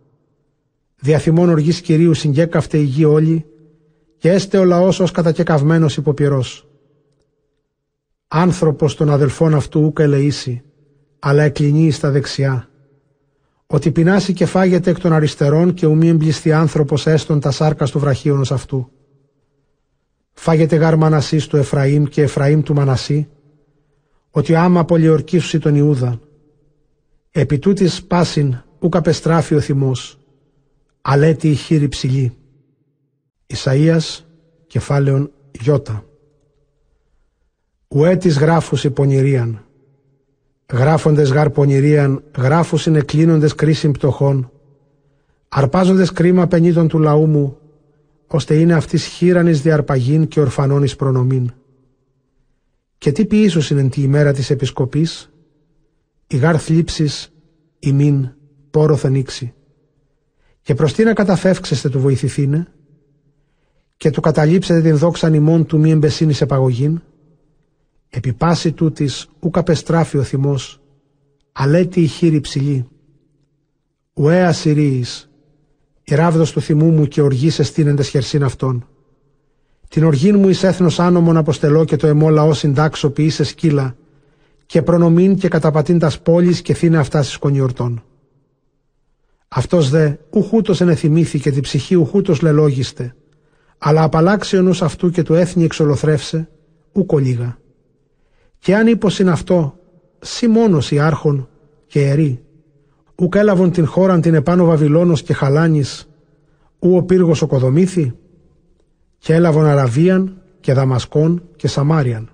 Διαφημών οργής Κυρίου συγκέκαυτε η γη όλη και έστε ο λαός ως κατακεκαυμένος υποπυρός. Άνθρωπος των αδελφών αυτού ούκα ελεήσει, αλλά εκλεινεί στα δεξιά ότι πεινάσει και φάγεται εκ των αριστερών και ουμή εμπληστεί άνθρωπος έστων τα σάρκα του βραχίωνος αυτού. Φάγεται γάρ Μανασής του Εφραήμ και Εφραήμ του Μανασί, ότι άμα πολιορκήσουσι τον Ιούδα. Επί τούτης πάσιν ου καπεστράφει ο θυμός, αλέτη η χείρη ψηλή. Ισαΐας, κεφάλαιον Ιώτα. Ουέτης γράφους υπονηρίαν, Γράφοντες γάρ πονηρίαν, γράφους είναι κλείνοντες κρίσιμ πτωχών, αρπάζοντες κρίμα πενήτων του λαού μου, ώστε είναι αυτής χείρανης διαρπαγήν και ορφανών προνομήν. Και τι ποιήσους είναι τη ημέρα της επισκοπής, η γάρ θλίψης, ημίν, πόρο νίξει. Και προς τι να καταφεύξεστε του βοηθηθήνε, και του καταλήψετε την δόξα νημών του μη εμπεσίνης επαγωγήν, Επί πάση τούτης ουκ απεστράφει ο θυμός, αλέτη η χείρη ψηλή. Ουέ ασυρίης, η ράβδος του θυμού μου και οργής εστίνεντες χερσίν αυτών. Την οργήν μου εις έθνος άνομον αποστελώ και το εμό λαό συντάξω ποιήσε σκύλα και προνομήν και καταπατήν τας πόλεις και θύνε αυτά στις κονιορτών. Αυτός δε ουχούτος ενεθυμήθη και την ψυχή ουχούτος λελόγιστε, αλλά απαλλάξει ο νους αυτού και του έθνη εξολοθρεύσε, ούκο λίγα. Και αν είπος είναι αυτό, σι μόνος οι άρχον και ερή, ουκ έλαβον την χώραν την επάνω Βαβυλώνος και Χαλάνης, ου ο πύργος οκοδομήθη, και έλαβον Αραβίαν και Δαμασκόν και Σαμάριαν.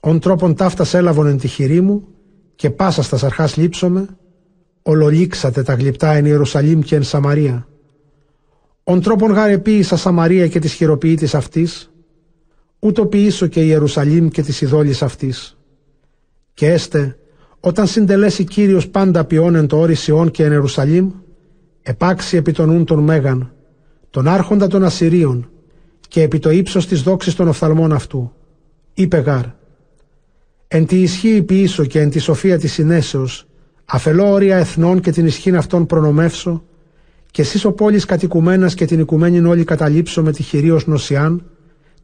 Ον τρόπον ταύτας έλαβον εν τη χειρή μου και πάσα στα αρχάς λείψομαι, ολολήξατε τα γλυπτά εν Ιερουσαλήμ και εν Σαμαρία. Ον τρόπον γαρεπίησα Σαμαρία και της χειροποίητης αυτής, ούτω ποιήσω και η Ιερουσαλήμ και της ειδόλης αυτής. Και έστε, όταν συντελέσει Κύριος πάντα ποιόν εν το όρισιόν και εν Ιερουσαλήμ, επάξει επί τον ούν των Μέγαν, τον άρχοντα των Ασσυρίων, και επί το ύψος της δόξης των οφθαλμών αυτού. Είπε γάρ, εν τη ισχύ ποιήσω και εν τη σοφία της συνέσεως, αφελώ όρια εθνών και την ισχύν αυτών προνομεύσω, και εσείς ο πόλης κατοικουμένας και την οικουμένην όλοι καταλήψω με τη χειρίως νοσιάν,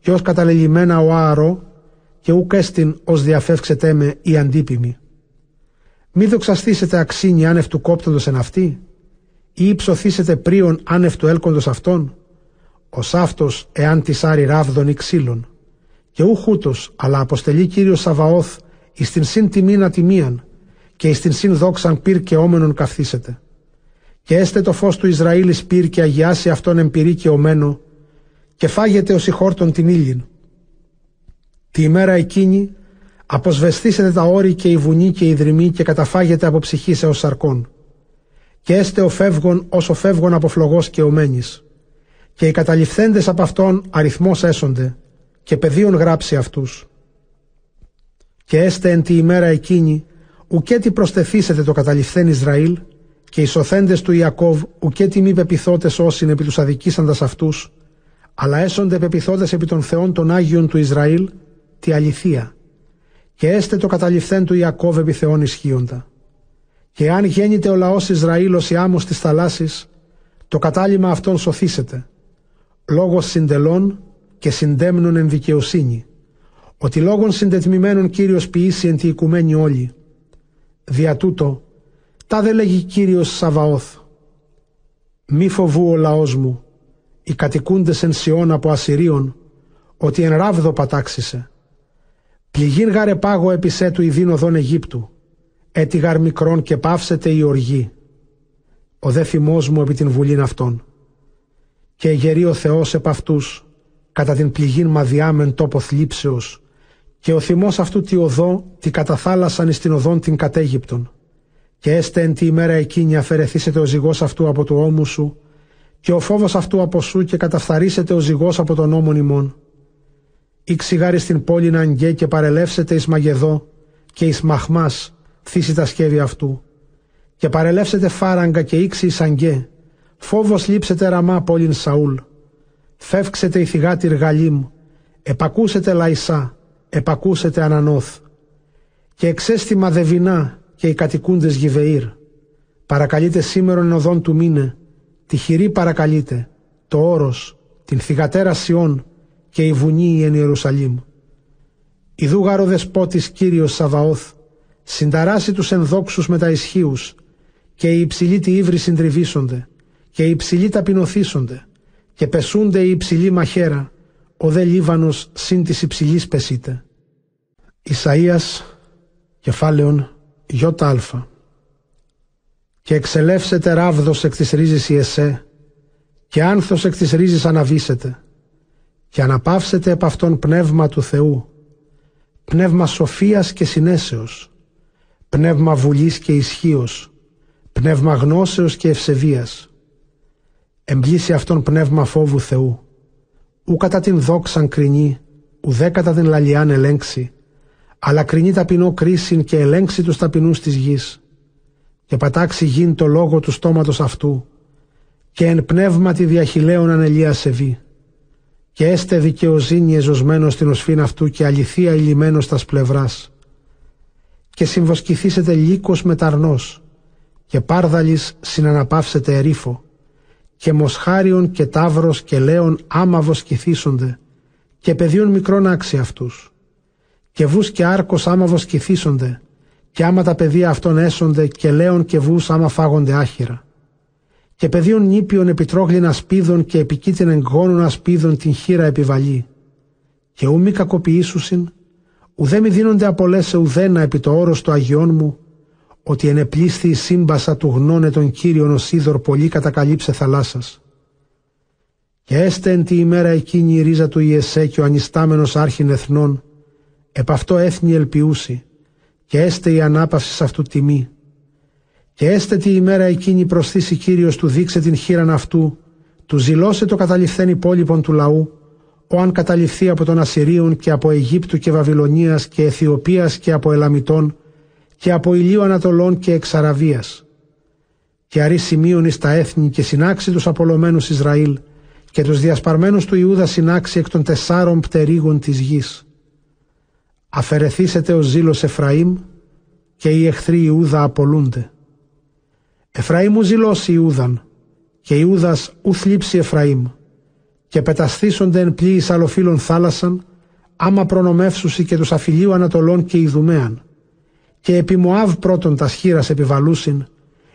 και ως καταλελειμμένα ο άαρο και ουκ έστιν ως διαφεύξετε με η αντίπιμη. Μη δοξαστήσετε αξίνη άνευ του κόπτοντος εν αυτή ή υψωθήσετε πρίον άνευ του έλκοντος αυτών ως αυτός εάν της άρη ράβδον ή ξύλων και ούχ ούτως αλλά αποστελεί Κύριος Σαβαώθ εις την συν τιμήν ατιμίαν και εις την συνδόξαν πυρ και όμενον καυθήσετε. Και έστε το φως του Ισραήλ εις πυρ και αγιάσει αυτόν εμπειρή και ομένο, και φάγετε ως χόρτον την ήλιν. Τη ημέρα εκείνη αποσβεστήσετε τα όρη και η βουνή και η δρυμή και καταφάγετε από ψυχή έως σαρκών. Και έστε ο φεύγον όσο φεύγον από φλογός και ομένης. Και οι καταληφθέντες από αυτόν αριθμός έσονται και πεδίων γράψει αυτούς. Και έστε εν τη ημέρα εκείνη ουκέτι προστεθήσετε το καταληφθέν Ισραήλ και οι σωθέντες του Ιακώβ ουκέτι μη πεπιθώτες όσοι επί τους αδικήσαντας αυτούς αλλά έσονται πεπιθώτες επί των θεών των Άγιων του Ισραήλ τη αληθεία και έστε το καταληφθέν του Ιακώβ επί θεών ισχύοντα. Και αν γέννηται ο λαός Ισραήλ ως η άμμος της θαλάσσης, το κατάλημα αυτόν σωθήσετε, λόγος συντελών και συντέμνων εν δικαιοσύνη, ότι λόγων συντετμημένων Κύριος ποιήσει εν τη οικουμένη όλη. Δια τούτο, τα δε λέγει Κύριος Σαβαώθ. Μη φοβού ο λαός μου, οι κατοικούντες εν Σιών από Ασσυρίων, ότι εν ράβδο πατάξισε. Πληγήν γάρε πάγο επισέ του ειδήν οδόν Αιγύπτου, έτι γαρ μικρόν και πάυσετε η οργή. Ο δε θυμός μου επί την βουλήν αυτών. Και εγερεί ο Θεός επ' αυτούς, κατά την πληγήν μαδιάμεν τόπος θλίψεως, και ο θυμός αυτού τη οδό, τη καταθάλασσαν εις την οδόν την κατέγυπτον. Και έστε εν τη ημέρα εκείνη αφαιρεθήσετε ο ζυγός αυτού από του ώμου σου, και ο φόβος αυτού από σου και καταφθαρίσετε ο ζυγός από τον ώμον ημών. Ή ξηγάρι στην πόλη να αγγέ και παρελεύσετε εις Μαγεδό και εις Μαχμάς θύσει τα σχέδια αυτού. Και παρελεύσετε φάραγγα και ήξη εις αγγέ, φόβος λείψετε ραμά πόλην Σαούλ. Φεύξετε η θυγάτη Γαλίμ, επακούσετε Λαϊσά, επακούσετε Ανανόθ. Και εξέστημα Δεβινά και οι κατοικούντες Γιβεήρ. Παρακαλείτε σήμερον οδόν του μήνε, τη χειρή παρακαλείτε, το όρος, την θυγατέρα Σιών και η βουνή εν Ιερουσαλήμ. Ιδού γάρο δεσπότης Κύριος Σαβαώθ, συνταράσει τους ενδόξους με τα ισχύους, και οι υψηλοί τη ύβρι συντριβήσονται, και οι υψηλοί ταπεινωθήσονται, και πεσούνται οι υψηλοί μαχαίρα, ο δε Λίβανος συν της υψηλής πεσείται. Ισαΐας, κεφάλαιον Ι.Α. Και εξελεύσετε ράβδος εκ της ρίζης η εσέ, και άνθος εκ της ρίζης αναβήσετε, και αναπαύσετε επ' αυτόν πνεύμα του Θεού, πνεύμα σοφίας και συνέσεως, πνεύμα βουλής και ισχύος, πνεύμα γνώσεως και ευσεβίας. Εμπλήσει αυτόν πνεύμα φόβου Θεού, ου κατά την δόξαν κρινή, ουδέ κατά την λαλιάν ελέγξει, αλλά κρινή ταπεινό κρίσιν και ελέγξει τους ταπεινούς της γης, και πατάξει γιν το λόγο του στόματος αυτού, και εν πνεύματι διαχειλαίων ανελία σεβεί. Και έστε δικαιοσύνη εζωσμένο στην οσφήν αυτού και αληθεία ηλυμένο στα πλευράς. Και συμβοσκηθήσετε λύκος μεταρνός, και πάρδαλης συναναπαύσετε ερήφο, και μοσχάριον και τάβρος και λέον άμαβος κηθίσονται, και πεδίων μικρών άξι αυτούς. Και βούς και άρκος άμαβος κηθίσονται, και άμα τα παιδεία αυτών έσονται και λέον και βούς άμα φάγονται άχυρα. Και πεδίων νήπιων επιτρόγλιν ασπίδων και επικίτην εγγόνων ασπίδων την χείρα επιβαλή. Και ου μη κακοποιήσουσιν, ουδέ μη δίνονται απολέσαι ουδένα επί το όρος του Αγιών μου, ότι ενεπλήσθη η σύμπασα του γνώνε τον Κύριον ο Σίδωρ πολύ κατακαλύψε θαλάσσας. Και έστε εν τη ημέρα εκείνη η ρίζα του Ιεσέ και ο ανιστάμενος άρχιν εθνών, επ' αυτό έθνη ελπιούσι, και έστε η ανάπαυσης αυτού τιμή. Και έστε τη ημέρα εκείνη προσθήσει Κύριος του δείξε την χείραν αυτού, του ζηλώσε το καταληφθέν υπόλοιπον του λαού, ο αν καταληφθεί από τον Ασσυρίων και από Αιγύπτου και Βαβυλωνίας και Αιθιοπίας και από Ελαμιτών και από ηλίου Ανατολών και εξαραβίας. Και αρεί σημείων εις τα έθνη και συνάξει τους απολωμένους Ισραήλ και τους διασπαρμένους του Ιούδα συνάξει εκ των τεσσάρων πτερίγων της γης. Αφαιρεθήσετε ο ζήλος Εφραήμ και οι εχθροί Ιούδα απολούνται. Εφραήμ ου ζηλώσει Ιούδαν και Ιούδας ου θλίψει Εφραήμ και πετασθήσονται εν πλοίης αλλοφύλων θάλασσαν άμα προνομεύσουσι και τους αφιλίου Ανατολών και Ιδουμέαν και επί Μωάβ πρώτον τας σχήρας επιβαλούσιν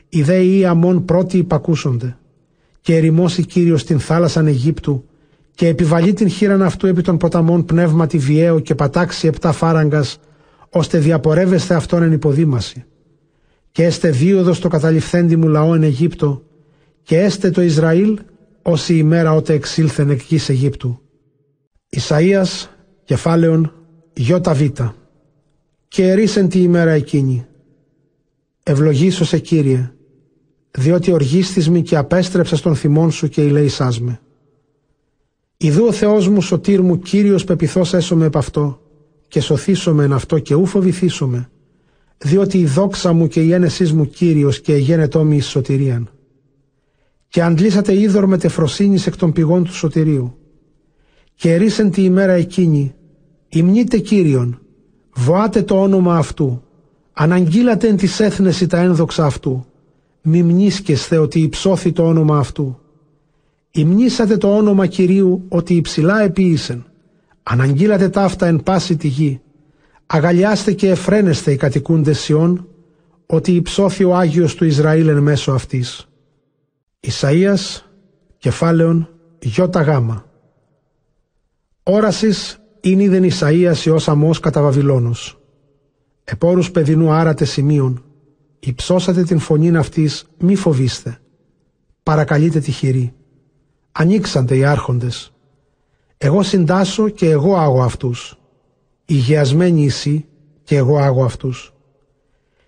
οι δε οι αμών πρώτοι υπακούσονται και ερημώσει Κύριος την θάλασσαν Αιγύπτου και επιβαλεί την χείραν αυτού επί των ποταμών πνεύματι βιαίο και πατάξει επτά φάραγγας, ώστε διαπορεύεστε αυτόν εν υποδήμαση. και έστε δίωδος το καταληφθέντι μου λαό εν Αιγύπτο και έστε το Ισραήλ ως η ημέρα ότε εξήλθεν εκ γης Αιγύπτου. Ισαΐας κεφάλαιον Β. Και ερίσεν τη ημέρα εκείνη. Ευλογήσω σε Κύριε, διότι οργίστης μη και απέστρεψα στον θυμόν σου και ηλέησάς με. Ιδού ο Θεός μου σωτήρ μου Κύριος πεπιθός έσωμε επ' αυτό και σωθήσομαι εν αυτό και ου φοβηθήσομαι, διότι η δόξα μου και η ένεσής μου Κύριος και γένετό μη εις σωτηρίαν. Και αντλήσατε είδωρ με τεφροσύνης εκ των πηγών του σωτηρίου. Και ερίσεν τη ημέρα εκείνη, υμνείτε Κύριον, βοάτε το όνομα αυτού, αναγγείλατε εν της έθνεση τα ένδοξα αυτού, μη μνήσκεσθε ότι υψώθη το όνομα αυτού. Υμνήσατε το όνομα Κυρίου ότι υψηλά επίησεν. Αναγγείλατε ταύτα εν πάση τη γη. Αγαλιάστε και εφραίνεστε οι κατοικούντες Σιών, ότι υψώθη ο Άγιος του Ισραήλ εν μέσω αυτής. Ισαΐας, κεφάλαιον, γιώτα γάμα. Όρασης είναι είδεν Ισαΐας Υιός Αμός κατά Βαβυλώνος. Επόρους παιδινού άρατε σημείων, υψώσατε την φωνήν αυτής, μη φοβήστε. Παρακαλείτε τη χειρή. Ανοίξαντε οι άρχοντες. Εγώ συντάσω και εγώ άγω αυτούς. Υγειασμένοι εσύ και εγώ άγω αυτούς.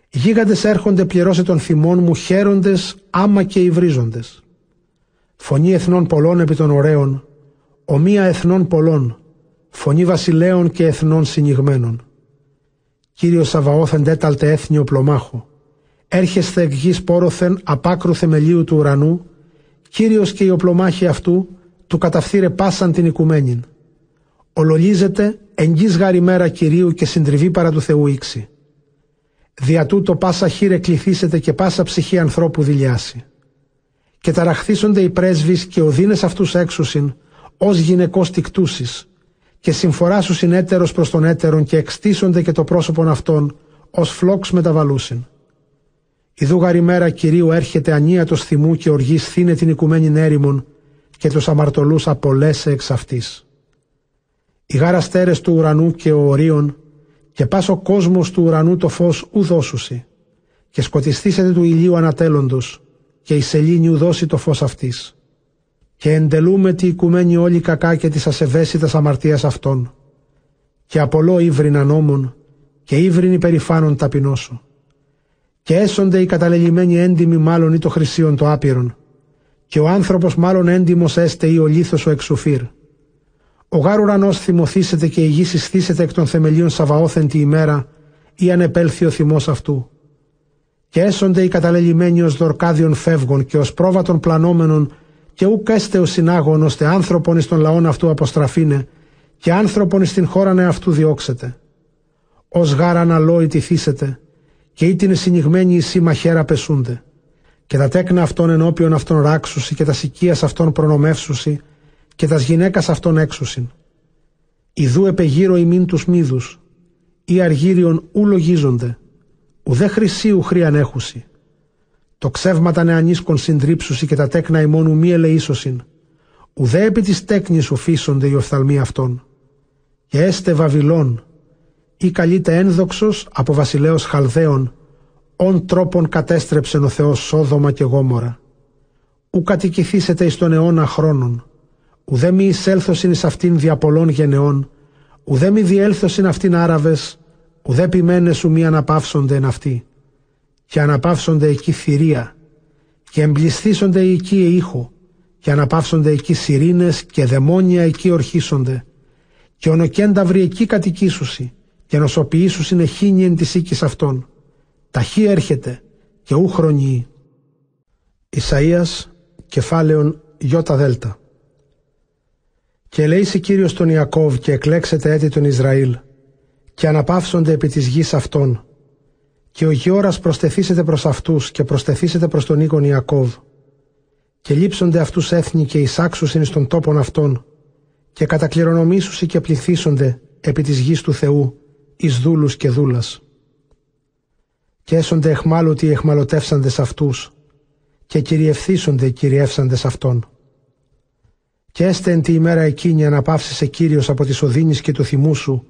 Γίγαντες έρχονται πληρώσε των θυμών μου χαίροντες άμα και υβρίζοντες. Φωνή εθνών πολλών επί των ωραίων, ομοία εθνών πολλών, φωνή βασιλέων και εθνών συνηγμένων. Κύριο Σαβαώθ εντέταλτε έθνιο πλωμάχο. Έρχεστε εκ γης πόροθεν απάκρου θεμελίου του ουρανού, Κύριος και η οπλομάχη αυτού του καταφθείρε πάσαν την οικουμένην. Ολολίζεται εγγύς γαριμέρα Κυρίου και συντριβή παρά του Θεού ήξη. Δια τούτο πάσα χείρε κληθήσετε και πάσα ψυχή ανθρώπου δηλιάσει. Και ταραχθήσονται οι πρέσβεις και οδύνες αυτούς έξουσιν, ως γυναικός τικτούσεις, και συμφοράσου συνέτερος προς τον έτερον και εξτίσονται και το πρόσωπον αυτών, ως φλόξ μεταβαλούσιν. Ιδού γαριμέρα Κυρίου έρχεται ανίατος θυμού και οργής θύνε την οικουμένη έρημον και τους αμαρτωλούς απολέσε εξ αυτής. Οι γάρα του ουρανού και ο ορίων και πας ο κόσμος του ουρανού το φως ουδώσουσι και σκοτιστήσετε του ηλίου ανατέλλοντος και η σελήνη ουδώσει το φως αυτής και εντελούμε τη οικουμένη όλη κακά και της ασεβέσιτας αμαρτίας αυτών. Και απολώ ύβριν νόμων και ύβριν υπερηφάνων ταπεινώσω. Και έσονται οι καταλελειμμένοι έντιμοι μάλλον ή το χρυσίον το άπειρον. Και ο άνθρωπος μάλλον έντιμος έστε ή ο λίθος ο εξουφύρ. Ο γάρ ουρανός θυμωθήσετε και η γη συστήσετε εκ των θεμελίων Σαβαώθεν τη ημέρα, ή αν επέλθει ο θυμός αυτού. Και έσονται οι καταλελειμμένοι ως δορκάδιον φεύγων και ως πρόβατων πλανόμενων και ουκ έστε ο συνάγων ώστε άνθρωπον εις τον λαόν αυτού αποστραφήνε και άνθρωπον εις την χώραν αυτού διώξετε. Ως γάρα αναλόητη θύσετε και ή την συνηγμένη η μαχαίρα πεσούνται. Και τα τέκνα αυτών ενώπιον αυτών ράξουσι και τα σικίας αυτών προνομεύσουσι και τας γυναίκας αυτών έξουσιν. Ιδού επεγύρω ημίν τους μύδους, ή αργύριον ου λογίζονται, ουδέ χρυσίου χρίαν έχουσι. Το ξεύματα νεανίσκον συντρίψουσι και τα τέκνα ημώνου μη ελεήσωσιν, ουδέ επί της τέκνης σου φύσονται οι οφθαλμοί αυτών. Και έστε Βαβυλών, ή καλείται ένδοξος από βασιλέως Χαλδαίων, ον τρόπον κατέστρεψεν ο Θεός Σόδομα και Γόμορα. Ου κατοικηθήσετε εις τον αιώνα χρόνων, ουδέ μη εισέλθωσιν εις αυτήν δια πολλών γενεών, ουδέ μη διέλθωσιν αυτήν Άραβες, ουδέ ποιμένες σου μη αναπαύσονται εν αυτή. Και αναπαύσονται εκεί θηρία, και εμπληστήσονται εκεί ήχο, και αναπαύσονται εκεί σιρήνες και δαιμόνια εκεί ορχίσονται, και ονοκένταυροι εκεί κατοικήσουσι, και νοσοποιήσουσιν εχίνη εν της οίκης αυτών. Ταχύ έρχεται, και ου χρονιεί. Ισαΐας, κεφάλαιον Ιώτα Δέλτα. Και ελέησε Κύριος τον Ιακώβ και εκλέξετε έτη τον Ισραήλ και αναπαύσονται επί της γης αυτών και ο γιώρας προστεθήσετε προς αυτούς και προστεθήσετε προς τον οίκον Ιακώβ και λείψονται αυτούς έθνη και εισάξουσιν στον τόπον αυτών και κατακληρονομήσουσι και πληθύσονται επί της γης του Θεού εις δούλους και δούλας. Και έσονται εχμάλωτοι εχμαλωτεύσαντες αυτούς και κυριευθύσονται κυριεύσαντες αυτών. Και έστε εν τη ημέρα εκείνη αναπαύσεσαι Κύριος από της οδύνης και του θυμού σου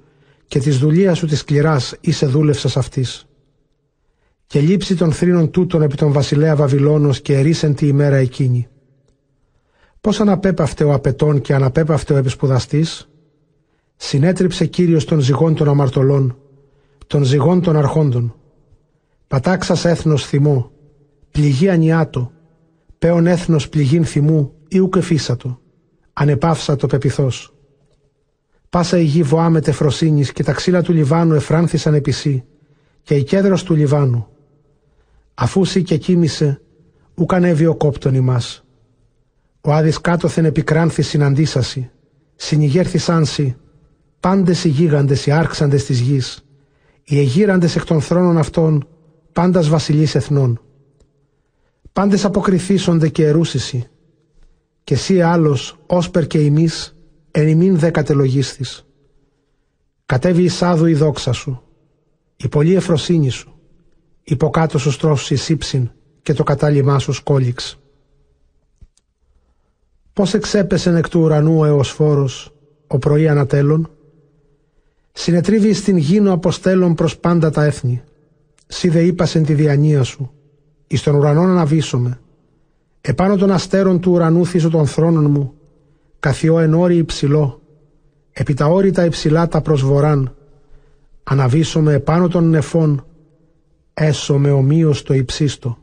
και της δουλείας σου της σκληράς είσαι δούλευσας αυτής. Και λείψει των θρήνων τούτων επί τον βασιλέα Βαβυλώνος και ερίσεν τη ημέρα εκείνη. Πώς αναπέπαυτε ο απετών και αναπέπαυτε ο επισπουδαστής, συνέτριψε Κύριος των ζυγών των αμαρτωλών, των ζυγών των αρχόντων. Πατάξας έθνος θυμό, πληγή ανιάτο, πέον έθνος πληγήν θυμού ή ουκ εφίσατο, ανεπάυσατο πεπιθός. Πάσα η γη βοάμεται φροσύνης και τα ξύλα του Λιβάνου εφράνθησαν επισή και η κέδρος του Λιβάνου. Αφούσι και κοίμησε, ουκ ανέβη ο κόπτον ημάς. Ο άδης κάτωθεν επικράνθη συναντήσασι, συνηγέρθησαν σι, πάντες οι γίγαντες οι άρχσαντες της γης, οι εγείραντες εκ των θρόνων αυτών, πάντας βασιλείς εθνών. Πάντες αποκριθήσονται και ερούσισι, και εσύ άλλος, όσπερ και ημείς, εν ημίν δέκατε λογίσθης. Κατέβη η σάδου η δόξα σου, η πολλή εφροσύνη σου, υποκάτω σου στρώσου η και το κατάλημά σου σκόλιξ. Πώς εξέπεσεν εκ του ουρανού έως φόρος, ο πρωί ανατέλων, συνετρίβει στην γήνο αποστέλων προς πάντα τα έθνη. Σι δε είπασεν τη διανία σου, εις τον ουρανόν αναβήσομαι. Επάνω των αστέρων του ουρανού θύσω των θρόνων μου, καθιό εν όρη υψηλό, επί τα όρη υψηλά τα προσβοράν, αναβήσομαι επάνω των νεφών, έσω με ομοίως το υψίστο.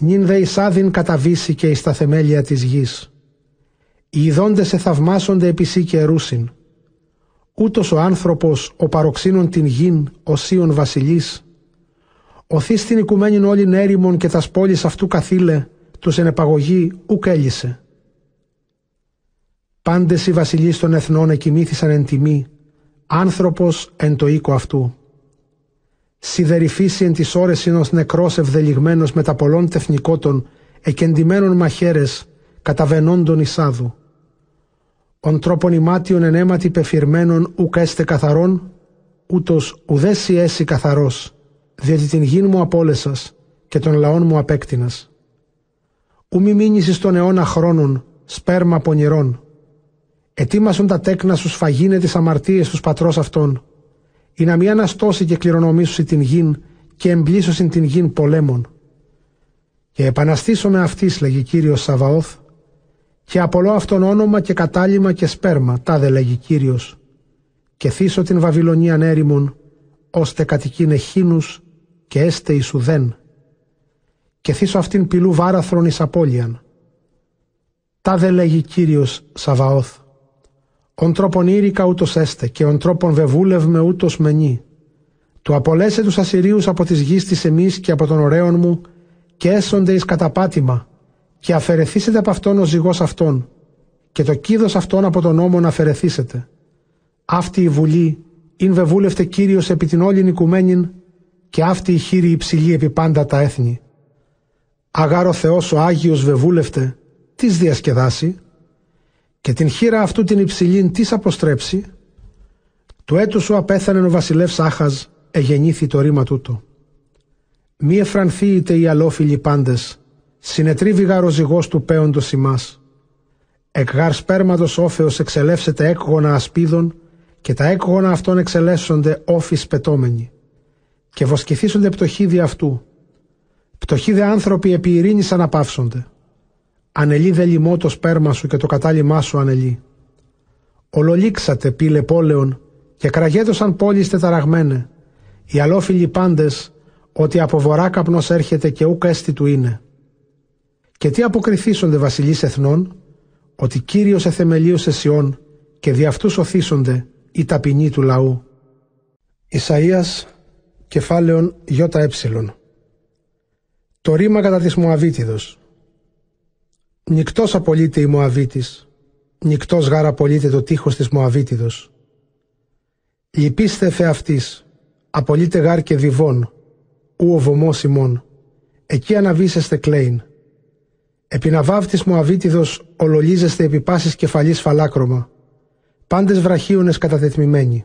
Νυν δε εισάδειν καταβήσει και εις τα θεμέλια της γης. Οι ειδώντες εθαυμάσονται επί σύ και ερούσιν. Ούτως ο άνθρωπος, ο παροξύνων την γην, ο σίων βασιλής. Οθεί στην οικουμένην όλην έρημον και τας πόλεις αυτού καθήλε, τους εν επαγωγή ουκ έλυσε. Πάντες οι βασιλείς των εθνών εκοιμήθησαν εν τιμή, άνθρωπος εν το οίκο αυτού. Σιδερηφίσει εν τις ώρες είναι ως νεκρός ευδελιγμένος με τα πολλών τεθνικότων, εκεντημένων μαχαίρες, καταβενόντων εισάδου. Ον τρόπον ημάτιον εν αίματι πεφυρμένων ουκ έστε καθαρόν, ούτως ουδέσι έσυ καθαρός, διότι την γην μου απόλεσας και των λαών μου απέκτηνας. Ου μη μείνεις εις τον αιώνα χρόνων, σπέρμα πονηρών. Ετοίμασον τα τέκνα σου σφαγίνε τις αμαρτίες τους πατρός αυτών, ή να μη αναστώσει και κληρονομήσουσι την γην και εμπλήσωσιν την γην πολέμων. Και επαναστήσω με αυτής, λέγει Κύριος Σαβαώθ, και απολώ αυτόν όνομα και κατάλημα και σπέρμα, τάδε λέγει Κύριος, και θύσω την Βαβυλωνία έρημον, ώστε κατοικήν εχίνους και έστε Ισουδέν, και θύσω αυτήν πυλού βάραθρον εις απώλειαν. Τάδε λέγει Κύριος Σαβαώθ, ον τρόπον ήρικα ούτως έστε και ον τρόπον βεβούλευμε ούτως μενή. Του απολέσε τους Ασυρίους από τις γης της εμείς και από τον ωραίον μου και έσονται εις καταπάτημα και αφαιρεθήσετε από αυτόν ο ζυγός αυτόν και το κίδος αυτόν από τον νόμο να αφαιρεθήσετε. Αυτή η βουλή ειν βεβούλευτε Κύριος επί την όλην οικουμένην και αυτή η χείρη υψηλή επί πάντα τα έθνη. Αγάρο Θεός ο Άγιος βεβούλευτε, τις διασκεδάσει, και την χείρα αυτού την υψηλήν τι αποστρέψει, του έτου σου απέθανε ο βασιλεύς Άχας, εγεννήθη το ρήμα τούτο. Μη εφρανθείτε οι αλόφιλοι πάντες, συνετρίβει γαροζυγός του πέοντος ημάς. Εκ γαρ σπέρματος όφεως εξελεύσετε έκγονα ασπίδων και τα έκγονα αυτών εξελέσσονται όφης πετώμενοι. Και βοσκηθήσονται πτωχοί δι' αυτού. Πτωχοί δε άνθρωποι επί ειρήνης αναπαύσονται. Ανελεί δε λοιμό το σπέρμα σου και το κατάλημά σου ανελεί. Ολολήξατε πύλε πόλεων και κραγέτωσαν πόλεις τεταραγμένε. Οι αλόφιλοι πάντες ότι από βορρά καπνός έρχεται και ούκα έστι του είναι. Και τι αποκριθήσονται βασιλείς εθνών, ότι Κύριος εθεμελίωσε Σιών και δι' αυτούς οθήσονται οι ταπεινοί του λαού. Ισαΐας κεφάλαιον ΙΕ Το ρήμα κατά της Μωαβίτιδος Νικτός απολύται η Μωαβίτης, νικτός γάρα απολύται το τείχος της Μωαβίτιδος. Λυπήστε φε αυτής, απολύτε γάρ και διβών, ου ο βωμός ημών, εκεί αναβήσεστε κλέιν. Επί ναβάβ της Μωαβίτιδος ολολίζεστε επί πάσης κεφαλής φαλάκρωμα, πάντες βραχίουνες κατατεθμημένοι.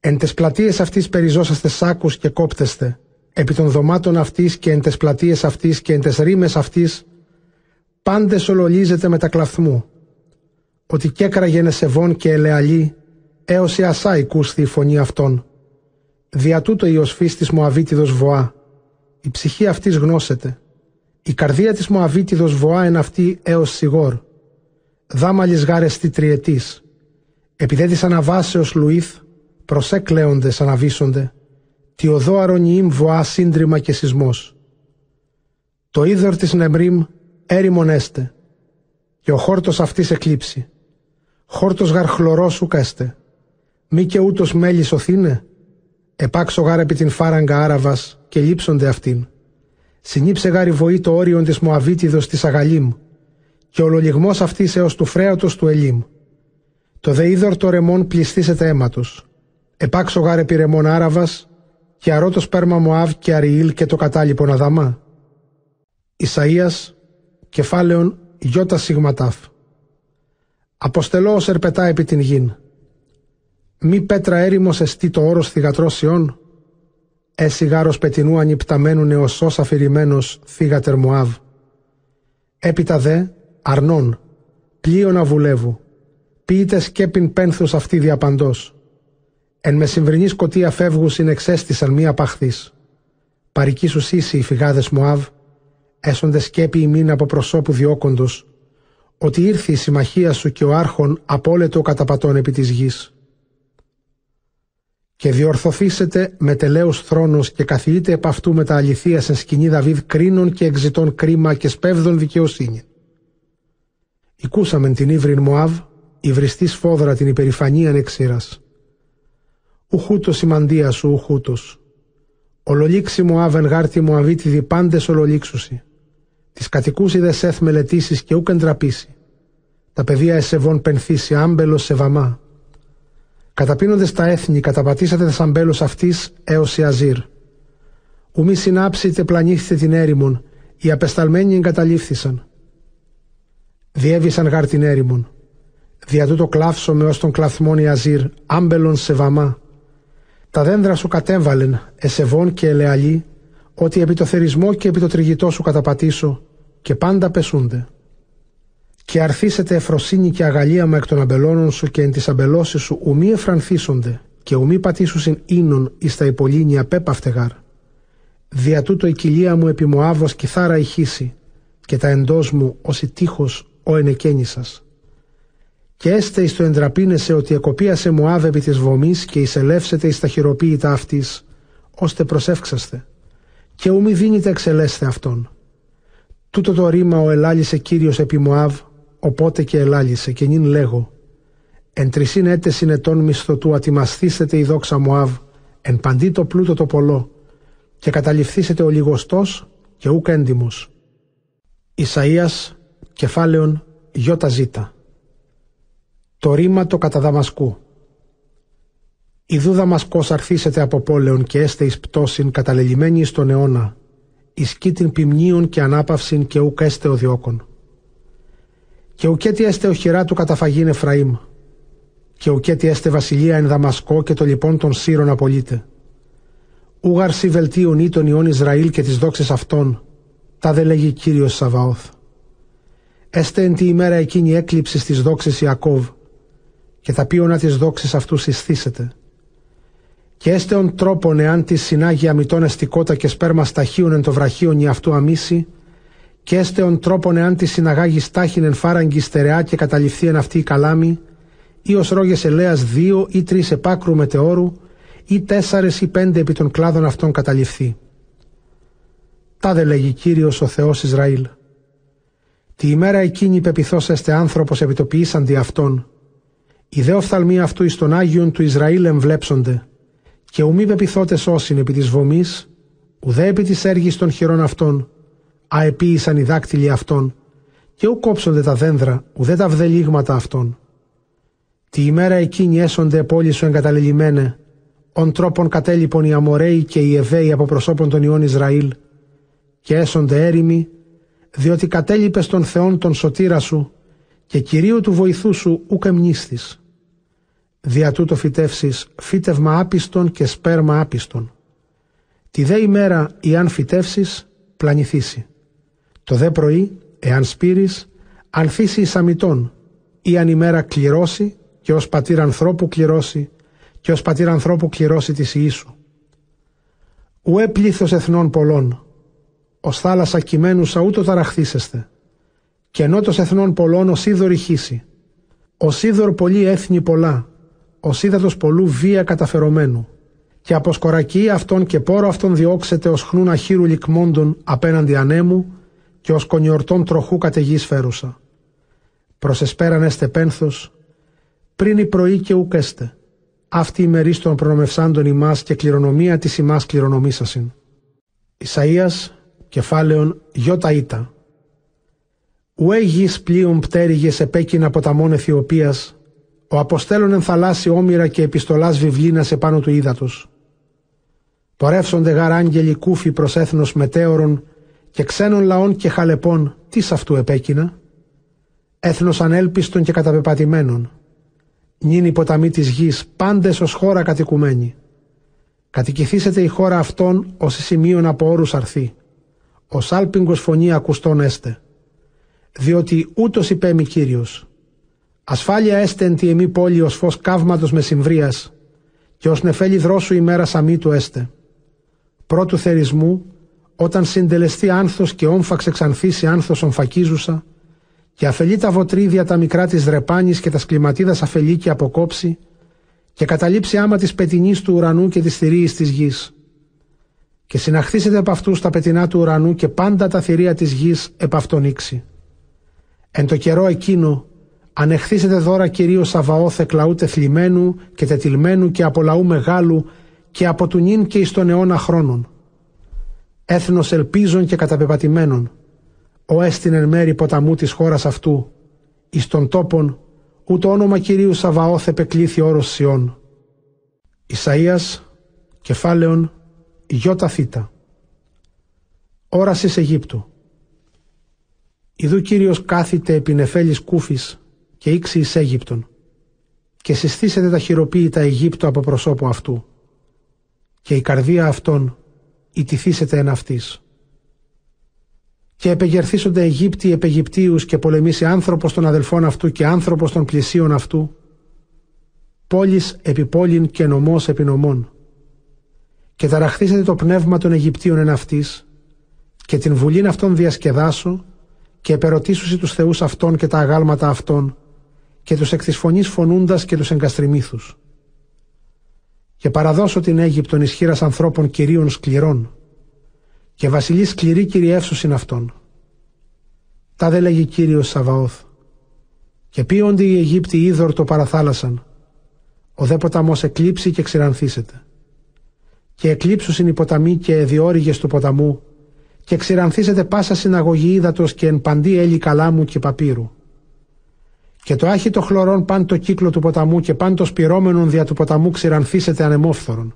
Εν τες πλατείες αυτής περιζώσαστε σάκους και κόπτεστε, επί των δωμάτων αυτής και εν τες πλατείες αυτής και εν τες ρήμες αυτής πάντες ολολίζεται με τα κλαθμού, ότι κέκραγε νεσεβών και ελεαλή, έως η ασάη κούστη η φωνή αυτών, Δια τούτο η οσφής της Μωαβίτιδος βοά. Η ψυχή αυτής γνώσεται. Η καρδία της Μωαβίτιδος βοά εν αυτή έως σιγόρ. Δάμαλης γάρες τη τριετής. Επιδέ της αναβάσεως Λουίθ, προσέ κλαίοντες αναβίσονται. Τι οδό αρωνιήμ βοά σύντριμα και σεισμός. Το είδωρ της Νεμρίμ έρημον έστε. Και ο χόρτος αυτής εκλείψει. Χόρτος γαρ χλωρός σου κέστε. Μη και ούτως μέλης οθήνε. Επάξω γάρ επί την φάραγγα Άραβας και λείψονται αυτήν. Συνήψε γάρι βοή το όριον της Μωαβίτιδος της Αγαλίμ και ο λογισμός αυτής έως του φρέατος του Ελίμ. Το δε είδωρ το ρεμόν πληστήσεται αίματος. Επάξω γάρ επί ρεμόν Άραβας και αρώ το σπέρμα Μωάβ και Αριήλ και το κατάλοιπον Αδαμά. Ισαΐας, κεφάλαιον Ιώτα Σιγματάφ. Αποστελώ ως ερπετά επί την γην μη πέτρα έρημος εστί το όρος θυγατρώσιον, έσι γάρος πετινού ανυπταμένου νεοσός αφηρημένος θύγατερ Μουάβ. Έπειτα δε, αρνών, πλοίων αβουλεύου, πείτε σκέπιν πένθους αυτή διαπαντός. Εν μεσημβρινή σκοτία φεύγους συνεξέστησαν μία παχθής. Παρική σου σύση οι φυγάδες Μουάβ, έσονται σκέπη ημίν από προσώπου διώκοντος, ότι ήρθε η συμμαχία σου και ο άρχον απόλετο καταπατών επί της γης και διορθωθήσετε με τελέους θρόνους και καθιείτε επ' αυτού με τα αληθεία σε σκηνή Δαβίδ κρίνων και εξητών κρίμα και σπέβδων δικαιοσύνη. Οικούσαμεν την ύβριν Μωάβ, υβριστή φόδρα την υπερηφανία ανεξήρας. Ουχούτος σημαντία σου, ουχούτος. Ολολήξη Μωάβ εν γάρτη Μωαβίτιδη πάντες ολολήξουσι. Τις κατοικούσι δε σεθ μελετήσεις και ούκ εντραπήσει. Τα παιδεία εσεβών πενθήσει άμπελος σε βαμά Καταπίνονται στα έθνη, καταπατήσατε σαν μπέλος αυτής έως η Αζήρ. Ουμή συνάψετε πλανήχθητε την έρημον, οι απεσταλμένοι εγκαταλείφθησαν. Διέβησαν γάρ την έρημον. Δια τούτο κλάφσομαι ως τον κλαθμόν η Αζήρ, άμπελον σε βαμά. Τα δέντρα σου κατέβαλεν, εσεβών και ελεαλή, ότι επί το θερισμό και επί το τριγητό σου καταπατήσω, και πάντα πεσούνται και αρθίσετε εφροσύνη και αγαλίαμα εκ των αμπελώνων σου και εν της αμπελώσεις σου ουμή εφρανθίσονται και ουμή πατήσουσιν ίνων εις τα υπολίνια πέπαυτεγαρ. Δια τούτο η κοιλία μου επί Μωάβος κιθάρα ηχήσει και τα εντός μου ως η τείχος ο ενεκένησας. Και έστε εις το εντραπίνεσαι ότι εκοπίασε Μωάβ επί της βομής και εισελεύσετε εις τα χειροποίητα αυτής, ώστε προσεύξαστε. Και ουμή δίνετε εξελέσθε αυτόν. Τούτο το ρήμα ο ελάλησε Κύριος επί Μωάβ Οπότε και ελάλησε και νυν λέγω «Εν τρισίν έτες συνετών μισθωτού ατιμασθήσετε η δόξα Μωάβ, εν παντί το πλούτο το πολλό, και καταληφθήσετε ο λιγοστός και ούκ έντιμος». Ισαΐας, κεφάλαιον Ιώτα Ζήτα. Το ρήμα το κατά Δαμασκού. Ιδού Δαμασκός αρθήσετε από πόλεων και έστε εις πτώσιν καταλελειμμένοι στον αιώνα, εις κήτην ποιμνίων και ανάπαυσιν και ούκ έστε ο διώκον. Και ουκέτι έστε οχυρά του καταφαγήν Εφραήμ. Και ουκέτι έστε βασιλεία εν Δαμασκό και το λοιπόν των Σύρων απολύτε. Ούγαρ σι βελτίων ή τον Ιών Ισραήλ και τις δόξες αυτών, τα δε λέγει Κύριος Σαβαώθ. Έστε εν τη ημέρα εκείνη έκλειψη στις δόξες Ιακώβ, και τα πίωνα τις δόξες αυτούς συστήσετε. Και έστε ον τρόπον εάν τη συνάγει αμυτών εστικότα και σπέρμα σταχείων εν το βραχίον η αυτού αμίση, και έστεον τρόπον εάν τη συναγάγει στάχην εν φάραγγι στερεά και καταληφθεί εν αυτή η καλάμη, ή ως ρόγες ελέας δύο ή τρεις επάκρου μετεώρου, ή τέσσερες ή πέντε επί των κλάδων αυτών καταληφθεί. Τάδε λέγει κύριος ο Θεός Ισραήλ. Τη ημέρα εκείνη πεπιθώ έστε άνθρωπος επιτοποιήσαντι αυτόν. Οι δε οφθαλμοί αυτού εις των Άγιον του Ισραήλ εμβλέψονται, και ουμή πεπιθώτες όσιν επί της βομής, ουδέ επί της έργης των χειρών αυτών, αεπίησαν οι δάκτυλοι αυτών και ου κόψονται τα δένδρα, ουδέ τα βδελίγματα αυτών. Τη ημέρα εκείνη έσονται πόλη σου εγκαταλελειμμένε, ον τρόπον κατέλειπον οι Αμοραίοι και οι Εβαίοι από προσώπων των Ιών Ισραήλ, και έσονται έρημοι, διότι κατέλειπες των Θεών τον σωτήρα σου, και κυρίου του βοηθού σου ουκ εμνίστης. Δια τούτο φυτεύσεις φύτευμα άπιστον και σπέρμα άπιστον. Τη δε ημέρα, αν φυτεύσεις, πλανηθήσει. Το δε πρωί, εάν σπείρεις, ανθίσει εις αμυτών, ή αν ημέρα κληρώσει και ως πατήρ ανθρώπου κληρώσει και ως πατήρ ανθρώπου κληρώσει τη Ιησού. Ουέ πλήθος εθνών πολλών, ως θάλασσα κειμένουσα ούτω ταραχθήσεστε. Και νότος εθνών πολλών ως είδωρ ηχήσει. Ως είδωρ πολλή έθνη πολλά, ως είδατος πολλού βία καταφερομένου. Και από σκορακή αυτών και πόρο αυτών διώξετε ως χνούν αχύρου λικμόντων απέναντι ανέμου και ως κονιορτών τροχού καταιγής φέρουσα. Προς εσπέραν έστε πένθος, πριν η πρωί και ουκέστε. Αυτή η μερή των προνομευσάντων ημάς και κληρονομία της ημάς κληρονομήσασιν. Ισαΐας, κεφάλαιον Ιώτα Ήτα. Ουέ γης πλοίων πτέρυγες επέκεινα ποταμών Αιθιοπίας, ο αποστέλων εν θαλάσσι όμοιρα και επιστολάς βιβλίνας επάνω του ύδατος. Πορεύσονται γαρ άγγελοι κούφοι προς έθνος μετέωρων και ξένων λαών και χαλεπών, τι αυτού επέκεινα. Έθνος ανέλπιστων και καταπεπατημένων. Νυν η ποταμή της γης, πάντες ως χώρα κατοικουμένη. Κατοικηθήσετε η χώρα αυτών ως σημείων από όρους αρθεί. Ως άλπιγκος φωνή ακουστών έστε. Διότι ούτως υπέμει Κύριος. Ασφάλεια έστε εν τη εμή πόλη ως φως καύματος με συμβρίας και ως νεφέλη δρόσου ημέρα σαμίτου έστε. Πρώτου θερισμού, όταν συντελεστεί άνθος και όμφαξ εξανθήσει άνθος ομφακίζουσα, και αφελεί τα βοτρίδια τα μικρά της δρεπάνης και τα σκληματίδας αφελεί και αποκόψει, και καταλήψει άμα της πετινής του ουρανού και της θηρίης της γης. Και συναχθήσετε από αυτούς τα πετινά του ουρανού και πάντα τα θηρία της γης επ' αυτόν ήξη. Εν το καιρό εκείνο, ανεχθήσετε δώρα κυρίως Σαβαώθε κλαού τεθλιμμένου και τετιλμένου και από λαού μεγάλου και από του νυν και εις τον αιώνα χρόνων. Έθνος ελπίζων και καταπεπατημένων, ο έστιν εν μέρη ποταμού της χώρας αυτού, εις των τόπων, ούτω όνομα Κυρίου Σαβαώθ επεκλήθη όρος Σιών. Ισαΐας, κεφάλαιον, Ιώτα Θήτα. Όρασης Αιγύπτου. Ιδού Κύριος κάθεται επί νεφέλης κούφης και ήξι εις Αίγυπτον και συστήσετε τα χειροποίητα Αιγύπτου από προσώπου αυτού και η καρδία αυτών ιτηθήσετε εν αυτής. Και επεγερθήσονται Αιγύπτιοι επαιγυπτίους και πολεμήσει άνθρωπος των αδελφών αυτού και άνθρωπος των πλησίων αυτού, πόλης επί πόλην και νομός επί νομών. Και ταραχθήσετε το πνεύμα των Αιγυπτίων εν αυτής, και την βουλήν αυτών διασκεδάσω, και επερωτήσουσι τους θεούς αυτών και τα αγάλματα αυτών, και τους εκ της φωνής φωνούντας και τους εγκαστριμήθους. Και παραδώσω την Αίγυπτον ισχύρα ανθρώπων κυρίων σκληρών και βασιλεί σκληρή κυριεύσουσιν αυτών. Τα δε λέγει Κύριος Σαβαώθ. Και πίονται οι Αιγύπτιοι είδωρ το παραθάλασσαν. Ο δε ποταμός εκλείψει και ξηρανθήσεται και εκλείψουσιν οι ποταμοί και διόρυγες του ποταμού και ξηρανθήσεται πάσα συναγωγή ύδατος και εν παντή έλη καλάμου και παπύρου και το άχιτο χλωρών παν το κύκλο του ποταμού και παν το σπυρώμενον δια του ποταμού ξηρανθήσεται ανεμόφθορον.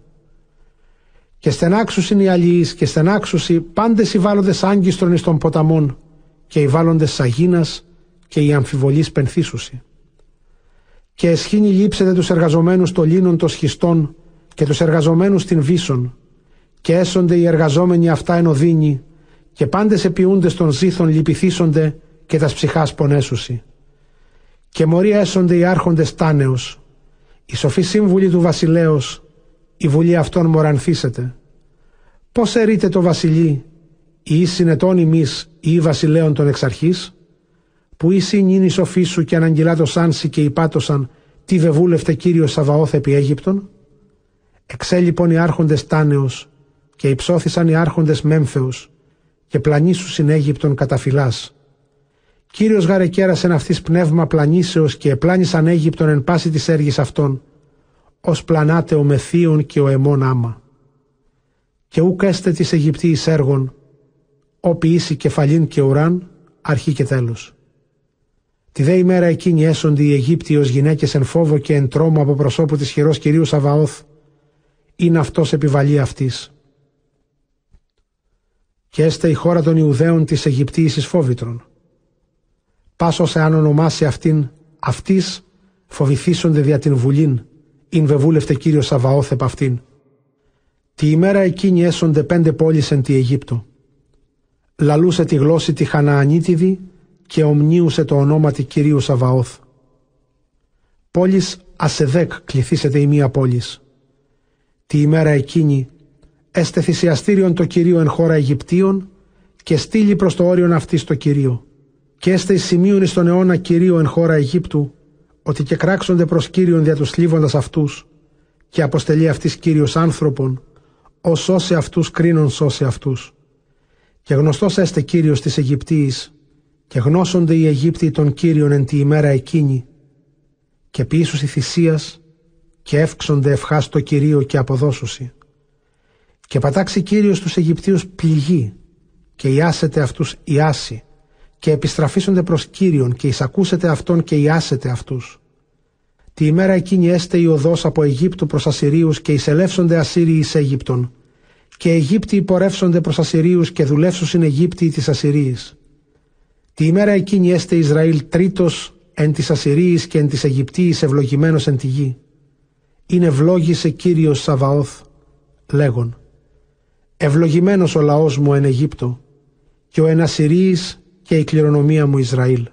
Και στενάξουσιν οι αλληλείς και στενάξουσι πάντες οι βάλλοντες άγκιστρον εις των ποταμών και οι βάλλοντες σαγίνας και οι αμφιβολείς πενθήσουσι. Και εσχήνει λείψετε τους εργαζομένους το λίνον των σχιστών και τους εργαζομένους την βίσον και έσονται οι εργαζόμενοι αυτά εν οδύνη και πάντες επιούντες των ζήθων λυπηθήσονται και τας ψυχάς πονέσουσι και μωρία έσονται οι άρχοντες τάνεως, η σοφή σύμβουλη του βασιλέως, η βουλή αυτών μορανθήσεται. Πώς ερείτε το βασιλεί, ή συνετών ημείς ή βασιλέων των εξαρχής, που ήσυ νυν η σοφή σου και αναγγυλά το σάνσι και υπάτωσαν τι βεβούλευτε κύριο Σαβαώθ επί Αίγυπτον; Εξέ λοιπόν οι άρχοντες τάνεως και υψώθησαν οι άρχοντες Μέμφεους και πλανήσου συν Αίγυπτον καταφυλάς Κύριος γαρεκέρασεν αυτής πνεύμα πλανήσεως και επλάνησαν Αίγυπτον εν πάση της έργης αυτών, ως πλανάτε ο μεθύων και ο εμών άμα. Και ούκ έστε της Αιγυπτίης έργων, όπι ίση κεφαλήν και ουράν, αρχή και τέλος. Τη δε ημέρα εκείνη έσονται οι Αιγύπτιοι ως γυναίκες εν φόβο και εν τρόμο από προσώπου της χειρός Κυρίου Σαβαώθ, είναι αυτός επιβαλή αυτής. Και έστε η χώρα των Ιουδαίων της Αιγυπτίης εις φόβητρον Πάσο εάν ονομάσει αυτήν αυτής φοβηθήσονται δια την βουλήν, ειν βεβούλευτε κύριος Σαβαώθ επ' αυτήν. Τη ημέρα εκείνη έσονται πέντε πόλεις εν τη Αιγύπτο. Λαλούσε τη γλώσση τη Χαναανίτιδη και ομνίουσε το ονόματι Κυρίου Σαβαώθ. Πόλης Ασεδέκ κληθήσεται η μία πόλης. Τη ημέρα εκείνη έστε θυσιαστήριον το Κυρίο εν χώρα Αιγυπτίων και στείλει προς το όριον αυτή το Κυρίο. Και έστε εις σημείων εις τον αιώνα Κυρίο εν χώρα Αιγύπτου, ότι και κράξονται προς Κύριον δια τους θλίβοντας αυτούς, και αποστελεί αυτής Κύριος άνθρωπον, ω σώσε αυτούς κρίνον σώσε αυτούς. Και γνωστός έστε Κύριος της Αιγυπτίης, και γνώσονται οι Αιγύπτιοι των Κύριων εν τη ημέρα εκείνη, και ποιήσουσι θυσίας, και εύξονται ευχάστο Κυρίο και αποδώσουσι. Και πατάξει Κύριος τους Αιγυπτίους πληγή, και ιάσετε αυτούς ιάσει, και επιστραφίσονται προς Κύριον, και εισακούσετε αυτόν και ιάσετε αυτούς. Τη ημέρα εκείνη έστε η οδός από Αιγύπτου προς Ασσυρίους και εισελεύσονται Ασσύριοι εις Αίγυπτον, και Αιγύπτιοι υπορεύσονται προς Ασσυρίους και δουλεύσουσιν Αιγύπτιοι της Ασσυρίης. Τη ημέρα εκείνη έστε Ισραήλ τρίτος εν της Ασσυρίης και εν της Αιγυπτίης ευλογημένος εν τη γη. Είναι ευλόγησε Κύριος Σαβαώθ, λέγον. Ευλογημένος ο λαός μου εν Αιγύπτο και ο εν Ασσυρίης και η κληρονομία μου Ισραήλ.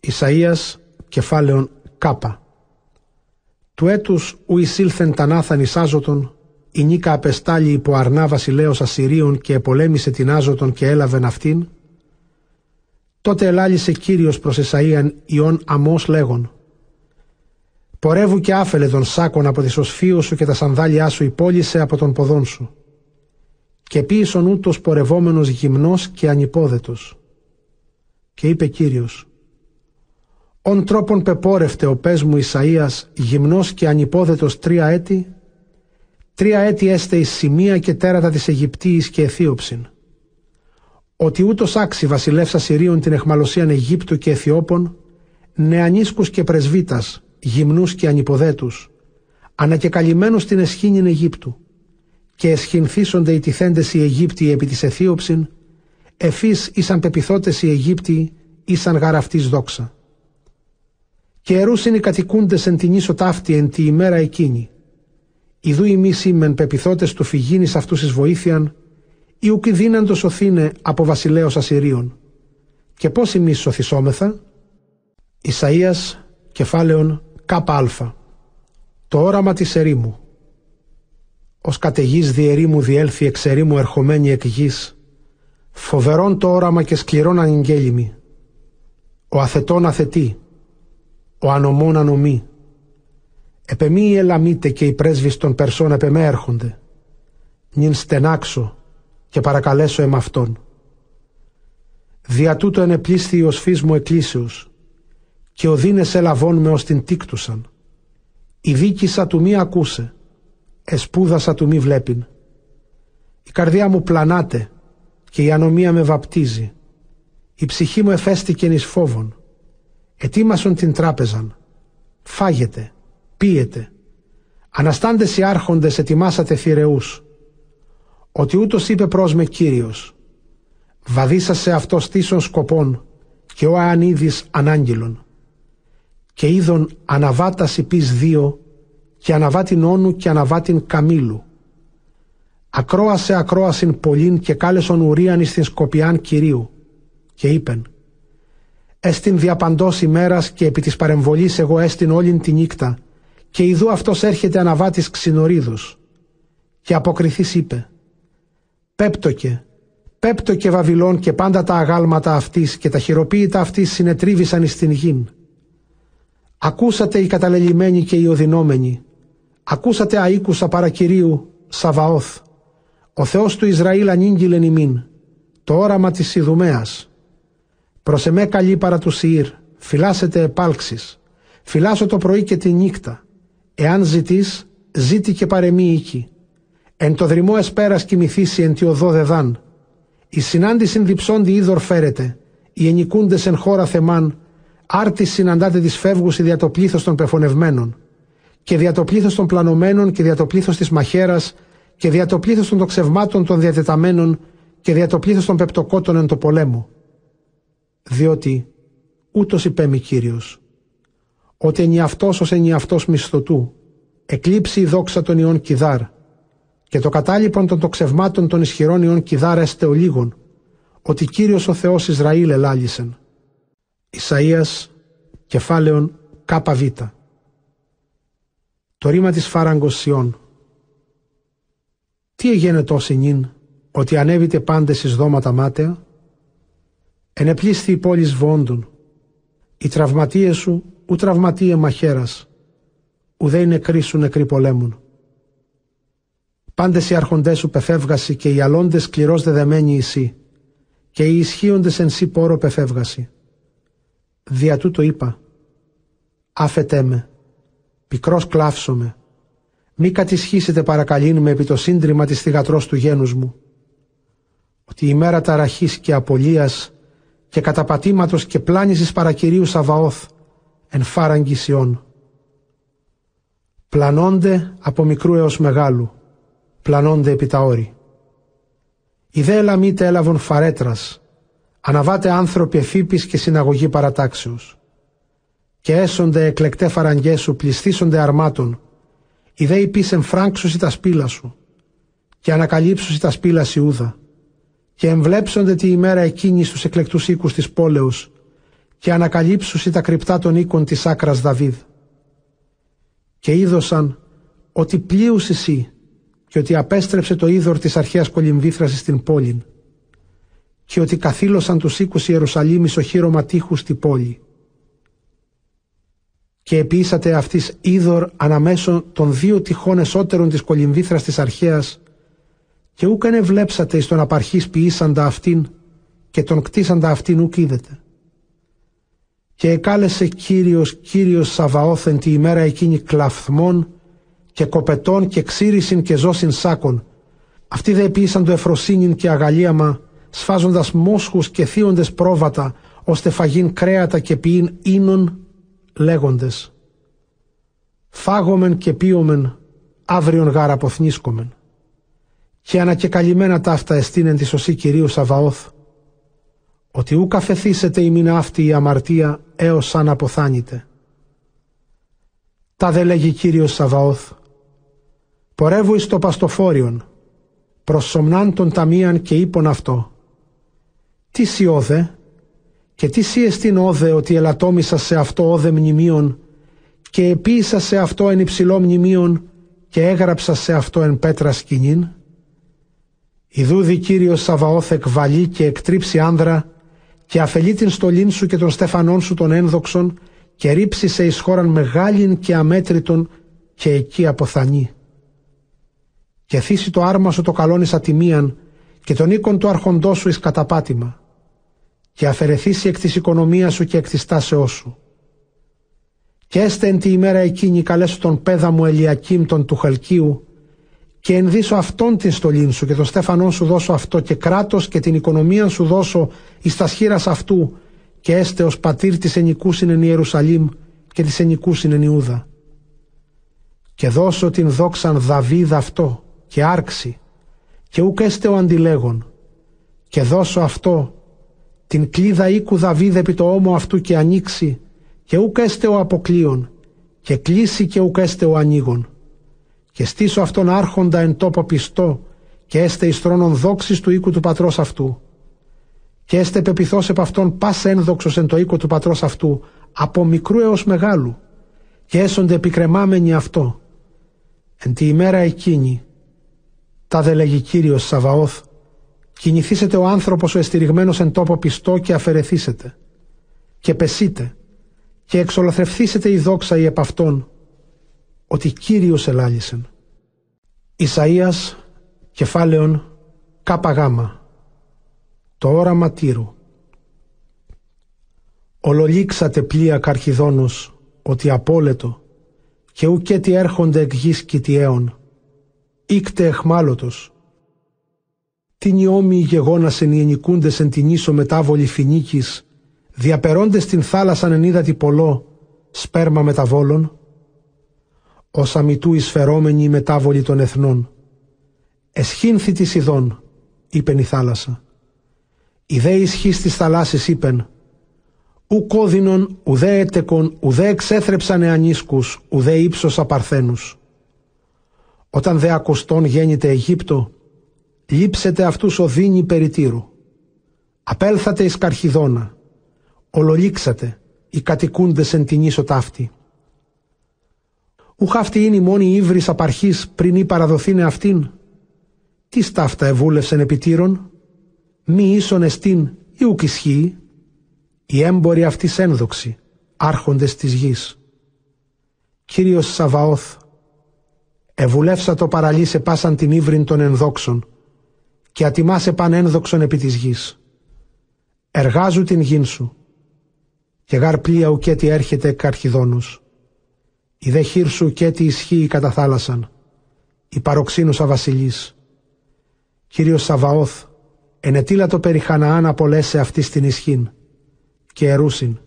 Ισαΐας κεφάλαιον κάπα. Του έτους ου εισήλθεν τανάθαν εις Άζωτον, η νίκα απεστάλει υπό αρνά βασιλέως Ασσυρίων και επολέμησε την Άζωτον και έλαβεν αυτήν, τότε ελάλησε Κύριος προς Εσαΐαν Ιών Αμός λέγον «Πορεύου και άφελε τον σάκον από τη σωσφίου σου και τα σανδάλια σου υπόλυσε από τον ποδόν σου και πίησον ούτως πορευόμενος γυμνός και ανυπόδετος». Και είπε Κύριος «Ον τρόπον πεπόρευτε ο πες μου Ισαΐας γυμνός και ανυπόδετος τρία έτη, τρία έτη έστε εις σημεία και τέρατα της Αιγυπτίης και Αιθίωψην ότι ούτως άξι βασιλεύς Ασυρίων την εχμαλωσίαν Αιγύπτου και Αιθιώπων, νεανίσκους και πρεσβύτας, γυμνούς και ανυποδέτους, ανακεκαλυμμένους στην εσχήνην Αιγύπτου, και εσχυνθήσονται οι τυθέντες οι Αιγύπτιοι επί της Αιθίωψην, εφής ήσαν πεπιθώτες οι Αιγύπτιοι, ήσαν γαραφτής δόξα. Και ερούσιν οι κατοικούντες εν την ίσο ταύτη εν τη ημέρα εκείνη. Ιδού ημείς σήμεν πεπιθώτες του φυγίνης αυτούς εις βοήθειαν, ή ουκ δύναντος σωθήνε από βασιλέως Ασυρίων. Και πώς εμείς σωθησόμεθα. Ισαΐας κεφάλαιον ΚΑ. Το όραμα της ερήμου. Ως καταιγής διερήμου διέλθει εξ ερήμου ερχομένη εκ γης. Φοβερόν το όραμα και σκληρόν ανηγγέλιμη. Ο αθετών αθετή. Ο ανομών ανομή. Επεμεί οι ελαμίτε και οι πρέσβεις των Περσών επεμέ έρχονται. Νυν στενάξω και παρακαλέσω εμ' αυτόν. Δια τούτο ενεπλήσθη ο σφής μου εκκλήσεως και ο δίνες ελαβών με ως την τίκτουσαν. Η δίκησα του μη ακούσε, εσπούδασα του μη βλέπειν. Η καρδιά μου πλανάται και η ανομία με βαπτίζει. Η ψυχή μου εφέστηκε εις φόβον. Ετοίμασον την τράπεζαν. Φάγετε, πίετε. Αναστάντες οι άρχοντες ετοιμάσατε θηρεούς ότι ούτως είπε προς με Κύριος «Βαδίσα σε αυτός στήσον σκοπών και ο ανίδης ανάγγελον και είδον αναβάταση πεις δύο και αναβάτην όνου και αναβάτην καμήλου ακρόασε ακρόασιν πολλήν και κάλεσον ουρίαν εις την σκοπιάν Κυρίου και είπεν «Έστιν διαπαντός ημέρας και επί της παρεμβολής εγώ έστιν όλην τη νύκτα και ειδού αυτός έρχεται αναβάτης ξινορίδους και αποκριθής είπε Πέπτοκε, πέπτοκε Βαβυλών και πάντα τα αγάλματα αυτής και τα χειροποίητα αυτής συνετρίβησαν εις την γην. Ακούσατε οι καταλελειμμένοι και οι οδυνόμενοι. Ακούσατε αΐκουσα παρακυρίου Σαβαώθ. Ο Θεός του Ισραήλ ανήγγειλεν ημίν. Το όραμα της Ιδουμέας. Προς εμέ καλή παρά τους Σιήρ. Φυλάσετε επάλξεις. Φυλάσω το πρωί και τη νύχτα. Εάν ζητείς, ζήτη και παρεμεί οίκη. Εν το δρυμό εσπέρας κοιμηθήσει εν τη οδό δεδάν. Η συνάντηση διψώντη είδωρ φέρεται. Οι ενικούντες εν χώρα θεμάν. Άρτης συναντάτε τις φεύγους δια το πλήθος των πεφωνευμένων. Και δια το πλήθος των πλανωμένων και δια το πλήθος της μαχαίρας και δια το πλήθος των τοξευμάτων των διατεταμένων και δια το πλήθος των πεπτοκότων εν το πολέμο. Διότι ούτως υπέμει Κύριος, ότι ενιαυτός ως ενιαυτός μισθωτού, εκλείψει η δόξα των ιών κιδάρ, και το κατάλοιπον των τοξευμάτων των ισχυρών ιών κιδάρα ο λίγων, ότι Κύριος ο Θεός Ισραήλ ελάλησεν. Ισαΐας, κεφάλαιον ΚΒ. Το ρήμα της φάραγκος Σιών. Τι έγινε τόση νυν, ότι ανέβητε πάντες εις δώματα μάταια, ενεπλήσθη η πόλης βόντων, οι τραυματίες σου ου τραυματίε μαχαίρας, ουδέ οι νεκροί σου νεκροί πολέμουν. Πάντες οι άρχοντές σου πεφεύγασι και οι αλώντες σκληρός δεδεμένοι εσύ, και οι ισχύοντες εν σύ πόρο πεφεύγασι. Δια τούτο είπα, άφετέ με, πικρώς κλαύσομαι, μη κατισχύσητε παρακαλείν με επί το σύντριμμα της θυγατρός του γένους μου, ότι ημέρα ταραχής και απωλείας και καταπατήματος και πλάνησις παρά Κυρίου Σαβαώθ εν φάραγγι Σιών. Πλανώνται από μικρού έως μεγάλου, πλανώνται επί τα όρη. Οι δε Ελαμίται έλαβον φαρέτρας, αναβάται άνθρωποι εφ' ίπποις και συναγωγή παρατάξεως. Και έσονται εκλεκτέ φαραγγές σου, πληστήσονται αρμάτων, οι δε υπήσεν φράγξουσι τα σπήλα σου, και ανακαλύψουσι τα σπήλα Ιούδα, και εμβλέψονται τη ημέρα εκείνη στους εκλεκτούς οίκους της πόλεως, και ανακαλύψουσι τα κρυπτά των οίκων της άκρας Δαβίδ. Και είδωσαν ότι πλοίους εσύ και ότι απέστρεψε το είδωρ της αρχαίας κολυμβήθρασης στην πόλη και ότι καθήλωσαν τους οίκους Ιερουσαλήμ ισοχύρωμα τείχους στη πόλη. Και επίσατε αυτής είδωρ αναμέσω των δύο τυχών εσώτερων της κολυμβήθρας της αρχαίας και ούκανε βλέψατε εις τον απαρχής ποιήσαντα αυτήν και τον κτίσαντα αυτήν ούκ είδετε. Και εκάλεσε Κύριος, Κύριος Σαβαώθεν τη ημέρα εκείνη κλαφθμών και κοπετών και ξύρισιν και ζώσιν σάκων. Αυτοί δε επίησαν το εφροσύνην και αγαλίαμα, σφάζοντας μόσχους και θείοντες πρόβατα, ώστε φαγήν κρέατα και ποιήν ίνων, λέγοντες. Φάγομεν και πίωμεν, αύριον γάρα αποθνίσκομεν. Και ανακεκαλυμμένα ταύτα εστίνεν της σωσή Κυρίου Σαβαώθ, ότι ου καφεθήσετε η μήνα αυτή η αμαρτία έως αν αποθάνητε. Τα δε λέγει Κύριος Σαβαώθ, πορεύω εις το παστοφόριον, προσωμνάν τον ταμείαν και είπον αυτό. Τι σι όδε, και τι σι εστίν όδε ότι ελαττόμησα σε αυτό όδε μνημείων και επίησα σε αυτό εν υψηλό μνημείων και έγραψα σε αυτό εν πέτρα σκηνήν. Ιδούδη Κύριος Σαβαώθ εκβαλεί και εκτρίψει άνδρα και αφελεί την στολήν σου και των στεφανών σου των ένδοξων και ρίψει σε εις χώραν μεγάλην και αμέτρητον και εκεί αποθανεί και θύσει το άρμα σου το καλόν εις ατιμίαν και τον οίκον του αρχοντό σου εις καταπάτημα και αφαιρεθήσει εκ της οικονομίας σου και εκ της τάσεώς σου. Και έστε εν τη ημέρα εκείνη καλέσω τον πέδα μου Ελιακήμ τον του Χαλκίου και ενδύσω αυτόν την στολήν σου και τον στέφανόν σου δώσω αυτό και κράτος και την οικονομία σου δώσω εις τα σχήρας αυτού και έστε ως πατήρ της ενικούσιν εν Ιερουσαλήμ και της ενικούσιν εν Ιούδα. Και δώσω την δόξαν Δαβίδ αυτό και άρξη και ουκ έστε ο αντιλέγων και δώσω αυτό την κλίδα οίκου Δαβίδ επί το ώμο αυτού και ανοίξει και ουκ έστε ο αποκλείων και κλείσει και ουκ έστε ο ανοίγων και στήσω αυτόν άρχοντα εν τόπο πιστό και έστε εις θρόνων δόξης του οίκου του πατρός αυτού. Και έστε πεπιθός επ' αυτόν πας ένδοξος εν το οίκο του πατρός αυτού από μικρού έως μεγάλου. Και έσονται επικρεμάμενοι αυτό. Εν τη ημέρα εκείνη τα δε λέγει Κύριος Σαβαώθ, κινηθήσετε ο άνθρωπος ο εστηριγμένος εν τόπο πιστό και αφαιρεθήσετε. Και πεσείτε και εξολοθρευθήσετε η δόξα η επ' αυτόν, ότι Κύριος ελάλησεν. Ισαΐας, κεφάλαιον, κάπα γάμα, το όραμα τύρου. Ολολήξατε πλοία καρχιδόνος, ότι απόλετο, και ουκέτι έρχονται εκ γης κοιτιέων, Ήκτε εχμάλωτος. Τι όμοιοι γεγόνας ενιενικούντες εν την ίσο μετάβολη φινίκης, διαπερώντες την θάλασσαν εν είδατη πολλό, σπέρμα μεταβόλων, ως αμητού εισφερόμενη μετάβολη των εθνών. Εσχύνθη της ειδών, είπεν η θάλασσα. Η δε ισχύς της θαλάσσης είπεν, ου κόδινον, ουδέ έτεκον, ουδέ εξέθρεψαν εανίσκους, ουδέ ύψος απαρθένους. Όταν δε ακουστών γέννηται Αιγύπτο, λείψετε αυτούς οδύνη περιτήρου. Απέλθατε εις Καρχιδόνα, ολολήξατε οι κατοικούντες εν την ίσο ταύτη. Ουχ αυτή είναι η μόνη ύβρις απαρχής πριν ή παραδοθήνε αυτήν. Τι στάφτα εβούλευσεν επιτήρων, μη ίσον εστίν ή ουκ ισχύει, οι έμποροι αυτής ένδοξοι, άρχοντες της γης. Κύριος Σαβαώθ, εβουλεύσα το παραλύσε πάσαν την ύβριν των ενδόξων και ατιμάσε παν ένδοξον επί της γης. Εργάζου την γην σου και γάρ πλοία ουκέτι έρχεται εκ αρχιδόνους. Η δε χείρ σου ουκέτι ισχύει κατά θάλασσαν. Η παροξύνουσα βασιλής. Κύριος Σαβαώθ, ενετήλα το περί Χαναάν απολέσε αυτής στην ισχύν και ερούσιν.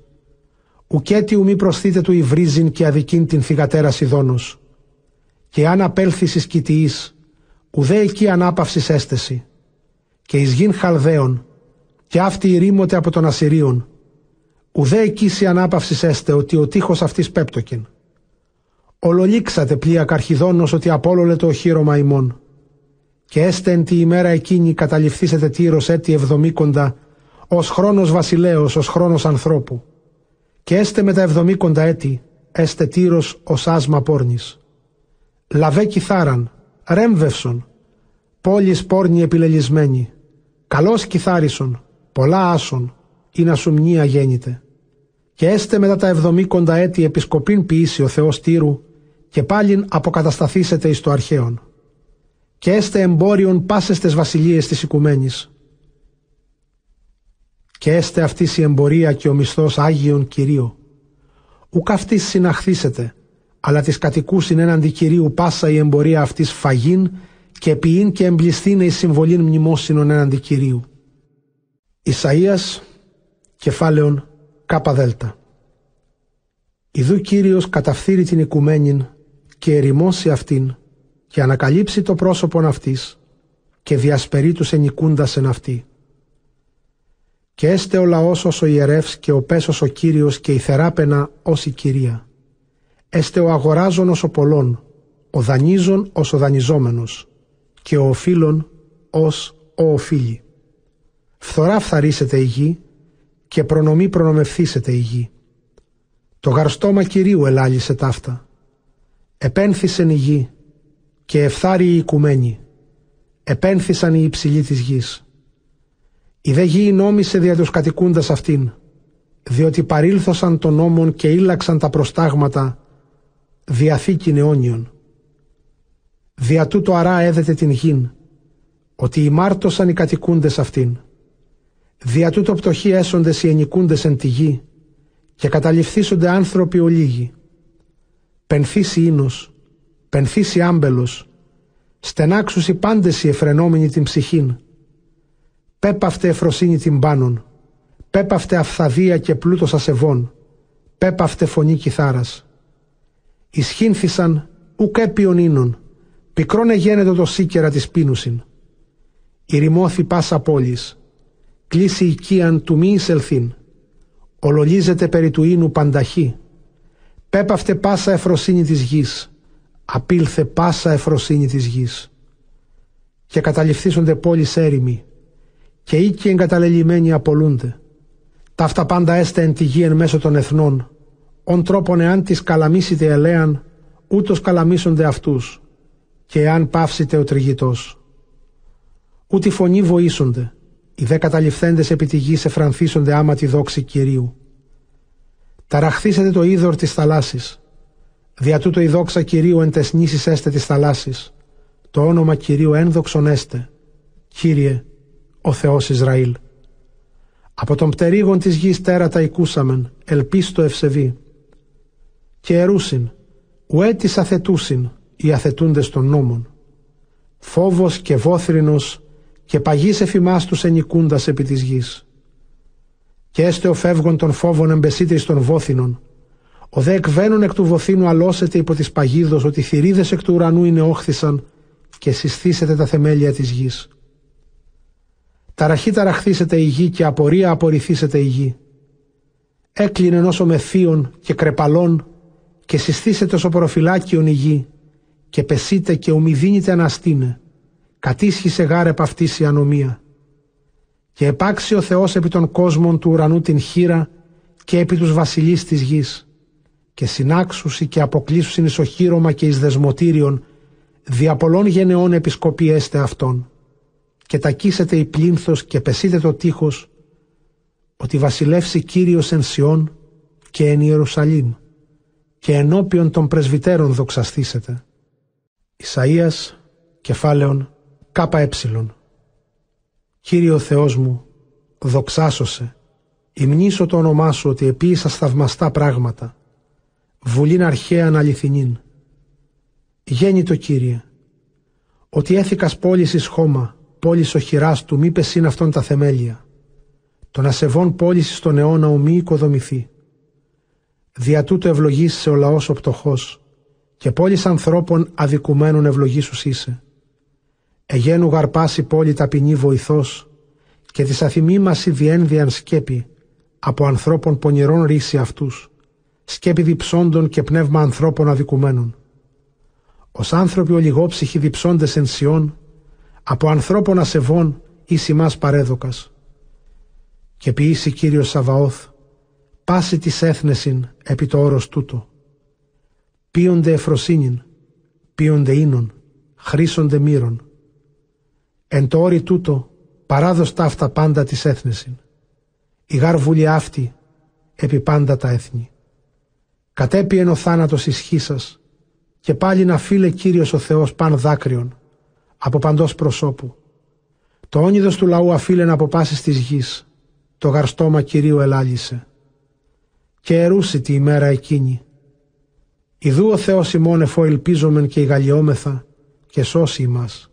Ουκέτι ου μη προσθείτε του υβρίζειν και αδικήν την θυγατέρα Σιδόνος. Και αν απέλθεις εις κοιτιής, ουδέ εκεί ανάπαυσης έστεση. Και εις γην Χαλδαίων, και αυτή ρήμωτε από τον Ασυρίων. Ουδέ εκεί σε ανάπαυσης έστε ότι ο τείχος αυτής πέπτοκεν. Ολολήξατε πλοία καρχιδόνος ότι απόλολε το οχύρωμα ημών. Και έστε εν τη ημέρα εκείνη καταληφθήσετε τύρος έτη εβδομήκοντα ως χρόνος βασιλέως, ως χρόνος ανθρώπου. Και έστε με τα εβδομήκοντα έτη, έστε τύρος ως άσμα πόρνης. Λαβέ κιθάραν, ρέμβευσον, πόλης πόρνη επιλελισμένη, καλός κιθάρισον, πολλά άσον, ή να σου μνήα γέννητε. Και έστε μετά τα εβδομήκοντα έτη επισκοπήν ποιήσει ο Θεός Τύρου και πάλιν αποκατασταθήσετε εις το αρχαίον. Και έστε εμπόριον πάσεστες βασιλείες της οικουμένης και έστε αυτής η εμπορία και ο μισθός Άγιον Κυρίω. Ουκ αυτής συναχθήσετε, αλλά της κατοικούσιν έναντι Κυρίου πάσα η εμπορία αυτής φαγήν και ποιήν και εμπληστήν η συμβολήν μνημόσυνον έναντι Κυρίου. Ισαΐας, κεφάλαιον κάπα δέλτα. Ιδού Κύριος καταφθείρει την οικουμένην και ερημώσει αυτήν και ανακαλύψει το πρόσωπον αυτής και διασπερεί τους ενικούντας εν αυτή και έστε ο λαός ως ο ιερεύς και ο πέσος ο Κύριος και η θεράπαινα ως η Κυρία. Έστε ο αγοράζων ως ο πολλών, ο δανείζων ως ο δανειζόμενος και ο οφείλων ως ο οφείλει. Φθορά φθαρίσετε η γη και προνομή προνομευθήσετε η γη. Το γαρστόμα Κυρίου ελάλησε ταύτα. Επένθησεν η γη και ευθάρει η οικουμένη. Επένθησαν οι υψηλοί της γης η δε γη νόμισε δια τους κατοικούντας αυτήν, διότι παρήλθωσαν των νόμων και ήλαξαν τα προστάγματα διαθήκη αιώνιων. Δια τούτο αρά έδεται την γην, ότι ημάρτωσαν οι κατοικούντες αυτήν. Δια τούτο πτωχοί έσοντες οι ενικούντες εν τη γη και καταληφθήσονται άνθρωποι ολίγοι. Πενθήσει ίνος, πενθήσει άμπελος, στενάξουσι πάντες οι εφρενόμενοι την ψυχήν Πέπαυτε εφροσύνη την πάνων, πέπαυτε αφθαδία και πλούτος ασεβών, πέπαυτε φωνή κιθάρας. Ισχύνθησαν ουκ έπιον ίνων, πικρόν εγένετο το σίκερα της πίνουσιν. Ηρημώθη πάσα πόλης, κλείσει οικίαν του μη εισελθήν, ολολίζεται περί του ίνου πανταχή, πέπαυτε πάσα εφροσύνη της γης, απήλθε πάσα εφροσύνη της γης. Και καταληφθήσονται πόλεις έρημοι, και οίκοι εγκαταλελειμμένοι απολούνται. Ταύτα πάντα έστε εν τη γη εν μέσω των εθνών, ον τρόπον εάν τις καλαμίσετε ελέαν, ούτως καλαμίσονται αυτούς, και εάν πάυσετε ο τριγητός. Ούτε φωνή βοήσονται, οι δε καταληφθέντες επί τη γη εφρανθίσονται άμα τη δόξη Κυρίου. Ταραχθήσετε το είδωρ της θαλάσσης, δια τούτο η δόξα Κυρίου εν τες νήσεις έστε της θαλάσσης, το όνομα Κυρίου ένδοξον έστε. Κύριε, ο Θεός Ισραήλ. Από τον πτερίγων της γης τέρατα οικούσαμεν, ελπίστο ευσεβή. Και ερούσιν, ουέτης αθετούσιν, οι αθετούντες των νόμων. Φόβος και βόθρινος και παγής εφημάς τους ενικούντας επί της γης. Και έστε ο φεύγων των φόβων εμπεσίτρις των βόθινων. Ο δε εκβαίνουν εκ του βοθήνου αλώσετε υπό της παγίδος ότι θηρίδες εκ του ουρανού είναι όχθησαν και συστήσετε τα θεμέλια της γης. Ταραχή ταραχθήσετε η γη και απορία απορριθήσετε η γη. Έκλεινε ενός θείων και κρεπαλών και συστήσετε ως προφυλάκιον η γη και πεσείτε και ομιδίνετε αναστήνε. Κατήσχησε γάρε παυτής η ανομία. Και επάξει ο Θεός επί των κόσμων του ουρανού την χείρα και επί τους βασιλείς της γης και συνάξουσι και αποκλείσουσιν εις οχύρωμα και εις δεσμοτήριον δια πολλών γενεών επισκοπή έστε αυτόν, και τακίσετε η πλήνθος και πεσείτε το τείχος, ότι βασιλεύσει Κύριος εν Σιών και εν Ιερουσαλήμ, και ενώπιον των πρεσβυτέρων δοξαστήσετε. Ισαΐας, κεφάλαιον, κάπα έψιλον. Κύριο Θεός μου, δοξάσωσε, υμνήσω το όνομά Σου ότι επίησας θαυμαστά πράγματα, βουλήν αρχαίαν αληθινήν. Γέννητο Κύριε, ότι έθηκας πόλης εις χώμα, πόλης οχυράς του μη πεσίν αυτόν τα θεμέλια, των ασεβών πόλης στον αιώνα ου μη οικοδομηθεί. Δια τούτο ευλογήσει ο λαός ο πτωχός, και πόλης ανθρώπων αδικουμένων ευλογήσους είσαι. Εγένου γαρπάσει πόλη ταπεινή βοηθός, και της αθυμίμαση διένδιαν σκέπη, από ανθρώπων πονηρών ρίση αυτούς, σκέπη διψώντων και πνεύμα ανθρώπων αδικουμένων. Ως άνθρωποι ολιγόψυχοι διψώντες εν σιών, από ανθρώπων ασεβών εις ημάς παρέδοκας. Και ποιήσει Κύριος Σαβαώθ, πάση της έθνεσιν επί το όρος τούτο. Πίονται εφροσύνην, πίονται ίνων, χρήσονται μύρων. Εν το όρι τούτο παράδοστα αυτά πάντα της έθνεσιν. Η γάρ βουλή αυτή επί πάντα τα έθνη. Κατέπιεν ο θάνατος ισχύ σας και πάλι να φίλε Κύριος ο Θεός παν δάκρυον από παντός προσώπου. Το όνειδος του λαού αφήλεν από πάσης της γης, το γαρστόμα Κυρίου ελάλησε. Και ερούσε τη ημέρα εκείνη. Ιδού ο Θεός ημών εφό ελπίζομεν και ηγαλιόμεθα και σώσει ημάς.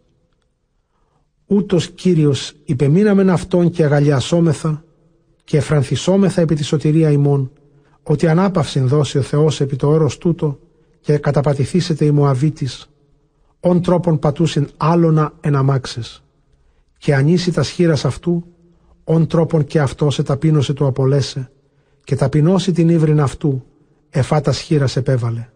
Ούτως Κύριος υπεμείναμεν Αυτόν και αγαλιασόμεθα και εφρανθισόμεθα επί τη σωτηρία ημών, ότι ανάπαυσιν δώσει ο Θεός επί το όρος τούτο και καταπατηθήσετε η Μωαβίτης, ον τρόπον πατούσιν άλλονα εν αμάξες. Και ανήσει τας σχήρας αυτού, ον τρόπον και αυτός σε ταπείνωσε του απολέσε, και ταπεινώσει την ύβριν αυτού, εφά τας σχήρας επέβαλε.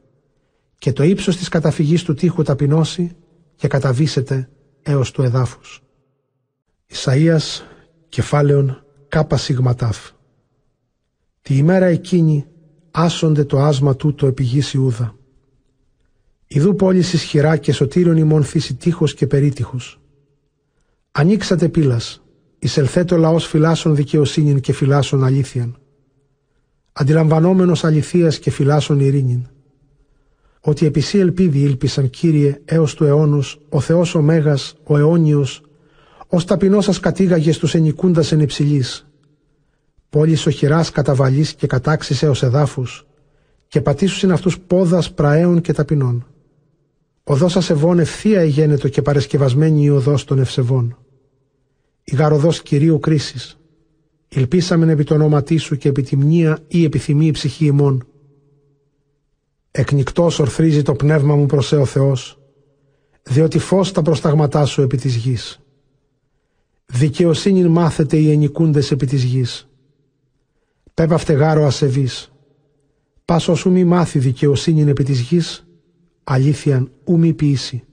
Και το ύψος της καταφυγής του τείχου ταπεινώσει και καταβήσετε έως του εδάφους. Ισαΐας κεφάλαιον κάπα σιγματάφ. Τη ημέρα εκείνη άσονται το άσμα τούτο επί γης Ιούδα. Ιδού πόλης ισχυρά και σωτήριον ημών φύση τείχος και περίτυχος. Ανοίξατε πύλας, εισελθέτω λαός φυλάσσον δικαιοσύνην και φυλάσσον αλήθειαν. Αντιλαμβανόμενος αληθείας και φυλάσσον ειρήνην. Ότι επισή ελπίδι ήλπισαν Κύριε έως του αιώνος, ο Θεός ο Μέγας, ο αιώνιος, ως ταπεινός σας κατήγαγες στους ενικούντας εν υψηλής. Πόλης οχυράς καταβαλής και κατάξεις έως εδάφους, και πατήσουσιν αυτούς πόδας πραέων και ταπεινών. Οδός ασεβών ευθεία εγένετο και παρεσκευασμένη η οδός των ευσεβών. Η γαροδός Κυρίου κρίσης. Ελπίσαμεν επί το όνοματί σου και επί τη μνήα ή επιθυμεί η ψυχή ημών. Εκνικτός ορθρίζει το πνεύμα μου προς ο Θεός, διότι φως τα προσταγματά σου επί της γης. Δικαιοσύνην μάθετε οι ενικούντες επί της γης. Πέπαυτε γάρο ασεβής. Πας όσου μη μάθει δικαιοσύνην επί της γης, αλήθειαν ου μη ποιήσει.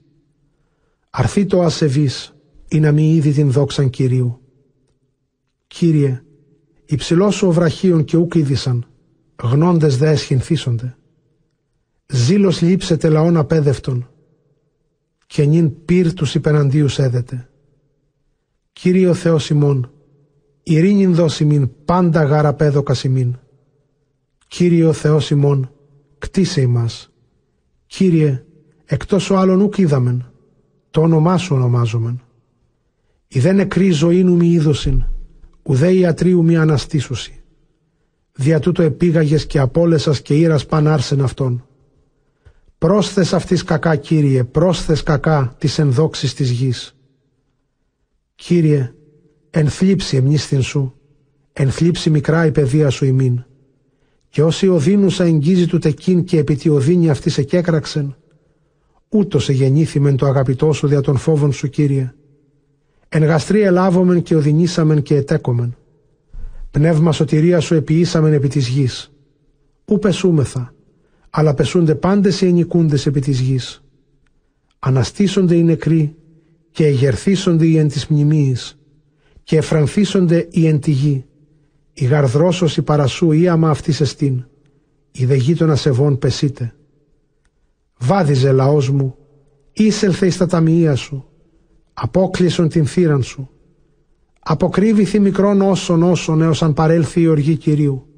Αρθεί το ασεβής ή να μη είδη την δόξαν Κυρίου. Κύριε, υψηλός σου ο βραχίων και ούκ είδησαν, γνώντες δε εσχυνθήσονται. Ζήλος λείψετε λαών απέδευτον, και νυν πυρ τους υπεναντίους έδεται. Κύριε ο Θεός ημών, ειρήνην δώσει μην πάντα γάρα πέδοκα ημίν. Κύριε ο Θεός ημών, κτίσε ημάς. Κύριε, εκτός ο άλλον ουκ είδαμεν, το όνομά σου ονομάζομεν. Η νεκρή ζωή νου μη είδωσιν, ουδέ ιατρίου μη αναστήσουσι. Δια τούτο επίγαγες και απόλεσας και ήρας παν άρσεν αυτόν. Πρόσθες αυτής κακά, Κύριε, πρόσθες κακά της ενδόξης της γης. Κύριε, εν θλίψη εμνίστην σου, εν θλίψη μικρά η παιδεία σου ημίν. Και όσοι οδύνουσα εγγίζει του τεκίν και επί τη οδύνη αυτής σε κέκραξεν, ούτως σε γεννήθημεν το αγαπητό σου δια των φόβων σου, Κύριε. Εν γαστρή ελάβομεν και οδυνήσαμεν και ετέκομεν. Πνεύμα σωτηρίας σου επιήσαμεν επί της γης. Ού πεσούμεθα, αλλά πεσούνται πάντες οι ενικούντες επί της γης. Αναστήσονται οι νεκροί και εγερθήσονται οι εν της μνημείας και εφρανθήσονται οι εν τη γη. Η γαρδρόσος η παρασού ή άμα αυτής εστίν, η δε γη των ασεβών πεσίτε. Βάδιζε λαός μου ήσελθε εις τα ταμεία σου, απόκλεισον την θύραν σου, αποκρύβηθη μικρόν όσον όσον έως αν παρέλθει η οργή Κυρίου.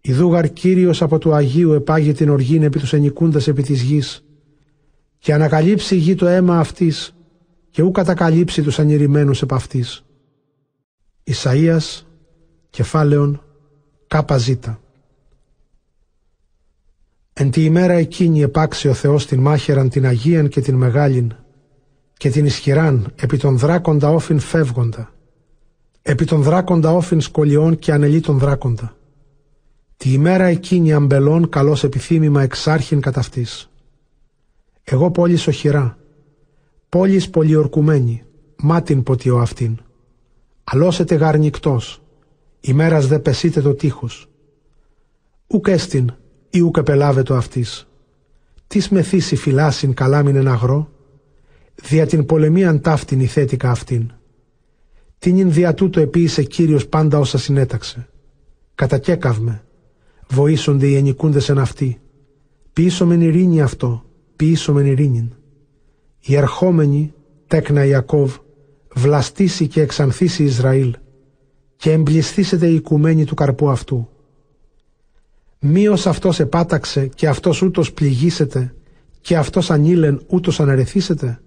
Ιδούγαρ Κύριος από του Αγίου επάγει την οργήν επί τους ενικούντας επί της γης και ανακαλύψει η γη το αίμα αυτής και ου κατακαλύψει τους ανηρημένους επ' αυτής. Ισαΐας, κεφάλαιον, κάπα ζήτα. Εν τη ημέρα εκείνη επάξε ο Θεός την μάχεραν την Αγίαν και την Μεγάλην και την ισχυράν επί των δράκοντα όφιν φεύγοντα, επί των δράκοντα όφιν σκολιών και ανελή των δράκοντα. Τη ημέρα εκείνη αμπελών καλός επιθύμημα εξάρχην κατά αυτής. Εγώ πόλης οχυρά, πόλης πολιορκουμένη, μάτιν ποτιό αυτήν. Αλώσετε γαρνικτός, ημέρας δε πεσείτε το τείχος. Ουκ έστιν, ή ουκ επελάβετο αυτής. Τις μεθύσει φυλάσιν καλάμιν εν αγρό, δια την πολεμίαν ταύτην η θέτικα αυτήν. Την ειν δια τούτο επίησε Κύριος πάντα όσα συνέταξε. Κατακέκαυμε, βοήσονται οι ενικούντες εν αυτή. Πίσω μεν ειρήνη αυτό, πίσω μεν ειρήνην. Η ερχόμενη, τέκνα Ιακώβ, βλαστήσει και εξανθήσει Ισραήλ και εμπληστήσεται η οικουμένη του καρπού αυτού. Μήος αυτός επάταξε και αυτός ούτως πληγήσεται και αυτός ανήλεν ούτως αναρεθήσεται.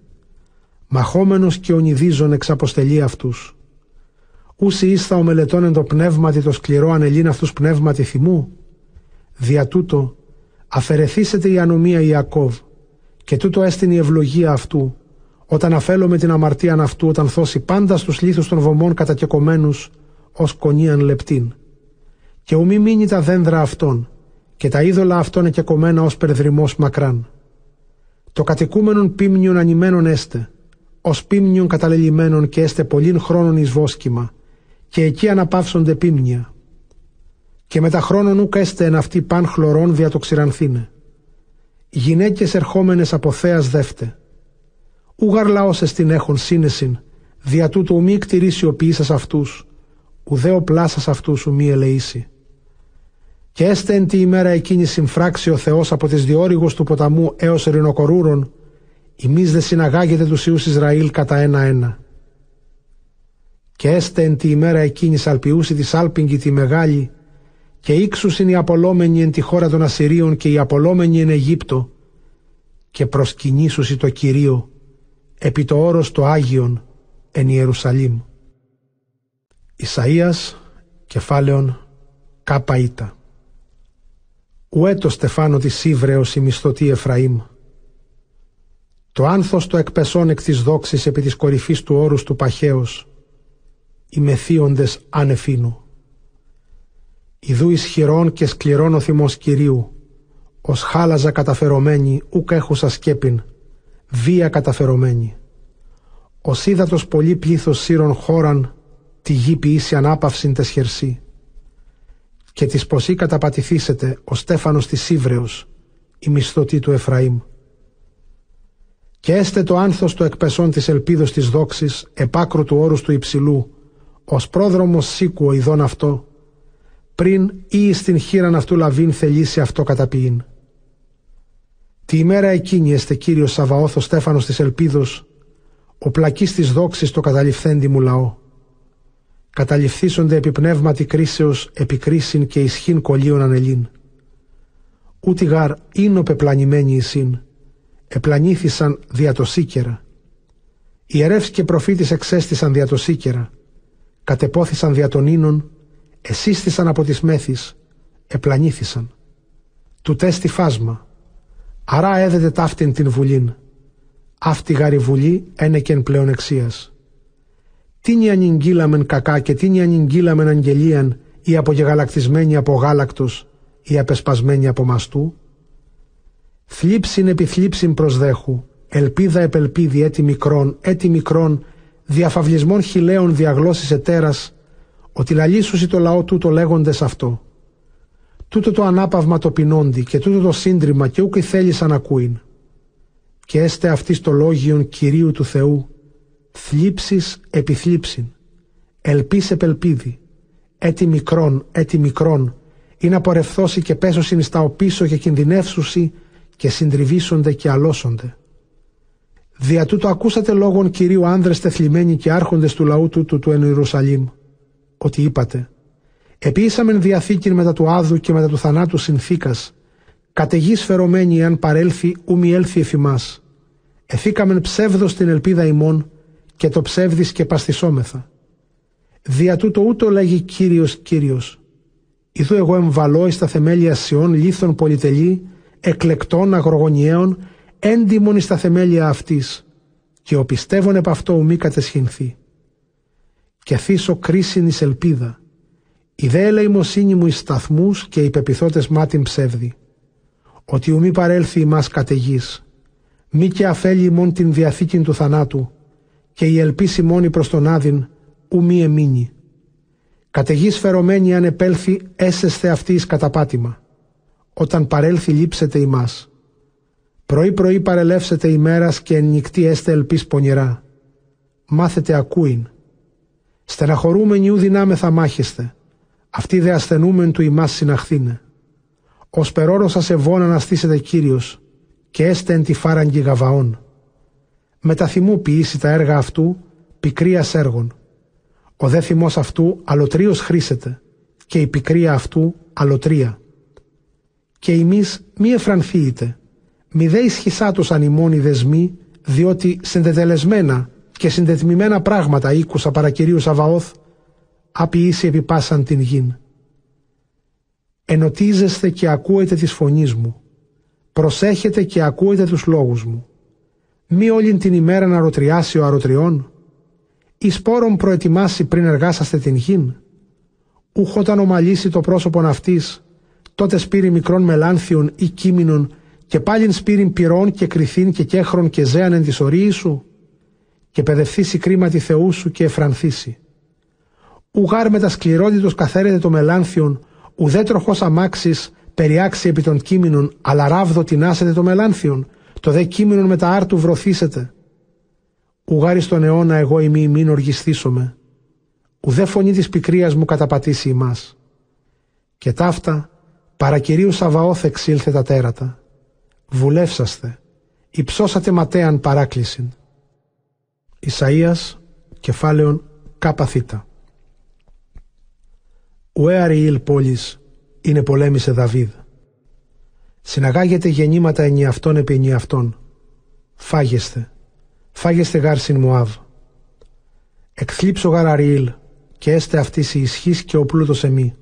Μαχόμενος και ονειδίζων εξαποστελεί αυτούς. Ούσι ήσθα ο μελετών εν το πνεύματι το σκληρό ανελήν αυτούς πνεύματι θυμού; Δια τούτο αφαιρεθήσετε η ανομία Ιακώβ και τούτο έστειν η ευλογία αυτού όταν αφέλω με την αμαρτίαν αυτού όταν θώσει πάντα στους λίθους των βωμών κατακεκομένους ως κονίαν λεπτήν. Και ουμή μείνει τα δένδρα αυτών και τα είδωλα αυτών εκεκομένα ως περδρυμός μακράν. Το κατοικούμενον πίμνιον ανημένον έστε, ως πίμνιον καταλελειμμένον και έστε πολλήν χρόνων εις βόσκημα, και εκεί αναπαύσονται πίμνια. Και μετά χρόνων ούκα έστε εν αυτή παν χλωρών δια το ξηρανθήνε. Γυναίκες ερχόμενες από θέας δεύτε. Ούγαρ λαός εστιν έχων σύνεσιν, δια τούτο μη κτηρήσει ο ποιήσας αυτούς, ουδέ ο πλάσας αυτούς ου μη ελεήσει. Και έστε εν τη ημέρα εκείνη συμφράξει ο Θεός από τις διόρυγους του ποταμού έως ρινοκορούρων, ημείς δε συναγάγετε τους Ιούς Ισραήλ κατά ένα-ένα. Και έστε εν τη ημέρα εκείνης σαλπιούση της άλπιγγη τη μεγάλη, και ήξουσιν οι απολόμενοι εν τη χώρα των Ασσυρίων και οι απολόμενοι εν Αιγύπτο, και προσκυνήσουσι το Κυρίο, επί το όρος το Άγιον εν Ιερουσαλήμ. Ισαΐας, κεφάλαιον, κάπα ήτα. Ουέ το στεφάνο της Ήβρεως η μισθωτή Εφραήμ. Το άνθος το εκπεσών εκ της δόξης επί της κορυφής του όρους του παχαίος, οι μεθύοντες ανεφίνου. Ιδού ισχυρών και σκληρών ο θυμός Κυρίου, ως χάλαζα καταφερωμένη ούκ έχουσα σκέπιν, βία καταφερωμένη. Ως ύδατος πολύ πλήθος σύρων χώραν, τη γη ποιήσει ανάπαυσιν τεσχερσή και της ποσή καταπατηθήσετε ο Στέφανος της Ήβρεως, η μισθωτή του Εφραήμ. Και έστε το άνθος του εκπεσών της ελπίδος της δόξης, επάκρου του όρους του υψηλού, ως πρόδρομος σήκου ο ειδών αυτό, πριν ή στην χείραν αυτού λαβήν θελήσει αυτό καταποιήν. Τη ημέρα εκείνη εστε Κύριος Σαβαώθο Στέφανος της ελπίδος, ο πλακής της δόξης το καταληφθέντη μου λαό καταληφθήσονται επί πνεύματι κρίσεως επικρίσιν και ισχύν κολλίων ανελίν. Ούτι γάρ είναι πεπλανημένοι εισήν, επλανήθησαν δια το σίκερα. Ιερεύς και προφήτης εξέστησαν δια το σίκερα, κατεπόθησαν δια των ίνων, εσύστησαν από τις μέθης, επλανήθησαν. Του τέστη φάσμα, αρά έδεται ταύτην την βουλήν, αυτή γάρη βουλή ένεκεν πλέον εξίας τίνι ανηγγύλαμεν κακά και τίνι ανηγγύλαμεν αγγελίαν ή απογεγαλακτισμένη από γάλακτος ή απεσπασμένη από μαστού. Θλίψιν επιθλίψιν προσδέχου, ελπίδα επελπίδη έτη μικρών, έτη μικρών, διαφαυλισμών χιλέων διαγλώσσης ετέρας, ότι λαλήσουσι το λαό τούτο λέγοντες αυτό. Τούτο το ανάπαυμα το πεινόντι και τούτο το σύντριμα και ούκ θέλησαν ακούειν. Και έστε αυτή το λόγιον Κυρίου του Θεού, θλίψεις επιθλίψην, ελπίς επελπίδη, έτι μικρόν, έτι μικρόν, ή να πορευθώσει και πέσωσιν στα οπίσω και κινδυνεύσουσι και συντριβήσονται και αλώσονται. Δια τούτο ακούσατε λόγων Κυρίου άνδρες τεθλιμμένοι και άρχοντες του λαού τούτου του εν Ιερουσαλήμ, ότι είπατε «Επίησαμεν διαθήκην μετά του Άδου και μετά του θανάτου συνθήκας, καταιγής φερωμένη εάν παρέλθει ου μη έλθει εφημάς. Εθήκαμεν ψεύδος την ελπίδα ημών και το ψεύδις και παστισόμεθα. Δια τούτο ούτω λέγει Κύριος Κύριος. Ιδού εγώ εμβαλώ εις τα θεμέλια Σιών λίθων πολυτελή, εκλεκτών αγρογωνιαίων, έντιμον εις τα θεμέλια αυτής, και ο πιστεύων επ' αυτό ουμή κατεσχυνθεί. Και θύσω κρίσιν εις ελπίδα, η δε ελεημοσύνη μου εις σταθμούς και οι πεπιθώτες μάτιν ψεύδι, ότι ουμή παρέλθει ημάς καταιγής, μη και αφέλει μόν την διαθήκην του θανάτου, και η ελπίση μόνη προς τον άδειν, ου μη εμείνει. Καταιγής φερωμένη αν επέλθει έσεσθε αυτή εις καταπάτημα. Όταν παρέλθει λείψετε ημάς. Πρωί-πρωί παρελεύσετε ημέρας και εν νυχτή έστε ελπίς πονηρά. Μάθετε ακούειν. Στεναχωρούμενοι ου δυνάμεθα μάχεστε. Αυτοί δε ασθενούμεν του ημάς συναχθήνε. Ως περόροσα σε βόν αναστήσετε Κύριος και έστε εν τη φάραγγι γαβαών. Μεταθυμού ποιήσει τα έργα αυτού πικρίας έργων. Ο δε θυμός αυτού αλωτρίος χρήσεται και η πικρία αυτού αλωτρία. Και ημείς μη εφρανθείτε, μη δε ισχυσάτος ανημώνει δεσμοί, διότι συντετελεσμένα και συντετμημένα πράγματα ήκουσα παρά Κυρίου Σαβαώθ, απειήσει επιπάσαν την γην. Ενωτίζεστε και ακούετε της φωνής μου, προσέχετε και ακούετε τους λόγους μου. Μη όλη την ημέρα να ρωτριάσει ο αρωτριών, η σπόρων προετοιμάσει πριν εργάσαστε την γην. Ούχ όταν ομαλήσει το πρόσωπον αυτής, τότε σπήρει μικρών μελάνθιων ή κείμενων και πάλιν σπήριν πυρών και κρυθήν και κέχρον και ζέαν εν της ορίη σου και παιδευθήσει κρίματι Θεού σου και εφρανθήσει. Ουγάρ με τα σκληρότητος καθαίρεται το μελάνθιον, ουδέ τροχός αμάξης περιάξει επί των κείμενων, αλλά ράβδο τεινάσετε το μελάνθιον, το δε κείμενον με τα άρτου βρωθήσετε. Ουγάρι στον αιώνα εγώ ημί μην οργιστήσομαι, ουδέ φωνή της πικρίας μου καταπατήσει ημάς. Και ταύτα παρακυρίου Σαβαώθ εξήλθε τα τέρατα. Βουλεύσαστε, υψώσατε ματέαν παράκλησιν. Ισαΐας, κεφάλαιον κάπαθήτα. Ουέ Αριήλ πόλης είναι πολέμησε Δαβίδ. Συναγάγετε γεννήματα ενιαυτών επί ενιαυτών. Φάγεστε, φάγεστε γάρσιν Μουάβ. Εκθλίψω γάρ Αριήλ και έστε αυτής η ισχύς και ο πλούτος εμεί.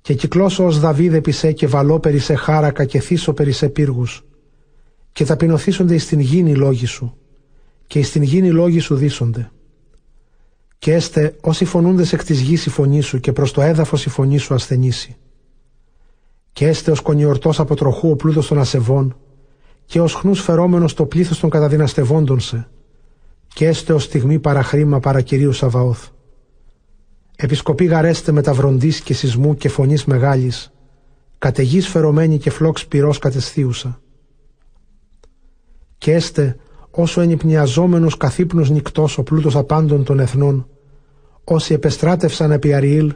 Και κυκλώσω ως Δαβίδ επί σε και βαλώ περί σε χάρακα και θύσω περί σε πύργους. Και ταπεινωθήσονται εις την γήνη λόγοι σου και εις την γήνη λόγοι σου δίσονται. Και έστε όσοι φωνούντες εκ της γης η φωνή σου και προς το έδαφος η φωνή σου ασθενήσει. Και έστε ως κονιορτός από τροχού ο πλούτος των ασεβών και ως χνούς φερόμενος το πλήθος των καταδυναστευόντων σε και έστε ως στιγμή παραχρήμα παρά Κυρίου Σαβαώθ. Επισκοπή γαρέστε με τα βροντής και σεισμού και φωνής μεγάλης, καταιγής φερωμένη και φλόξ πυρός κατεσθίουσα. Και έστε όσο ενυπνιαζόμενος καθύπνος νυκτός ο πλούτος απάντων των εθνών, όσοι επεστράτευσαν επί Αριήλ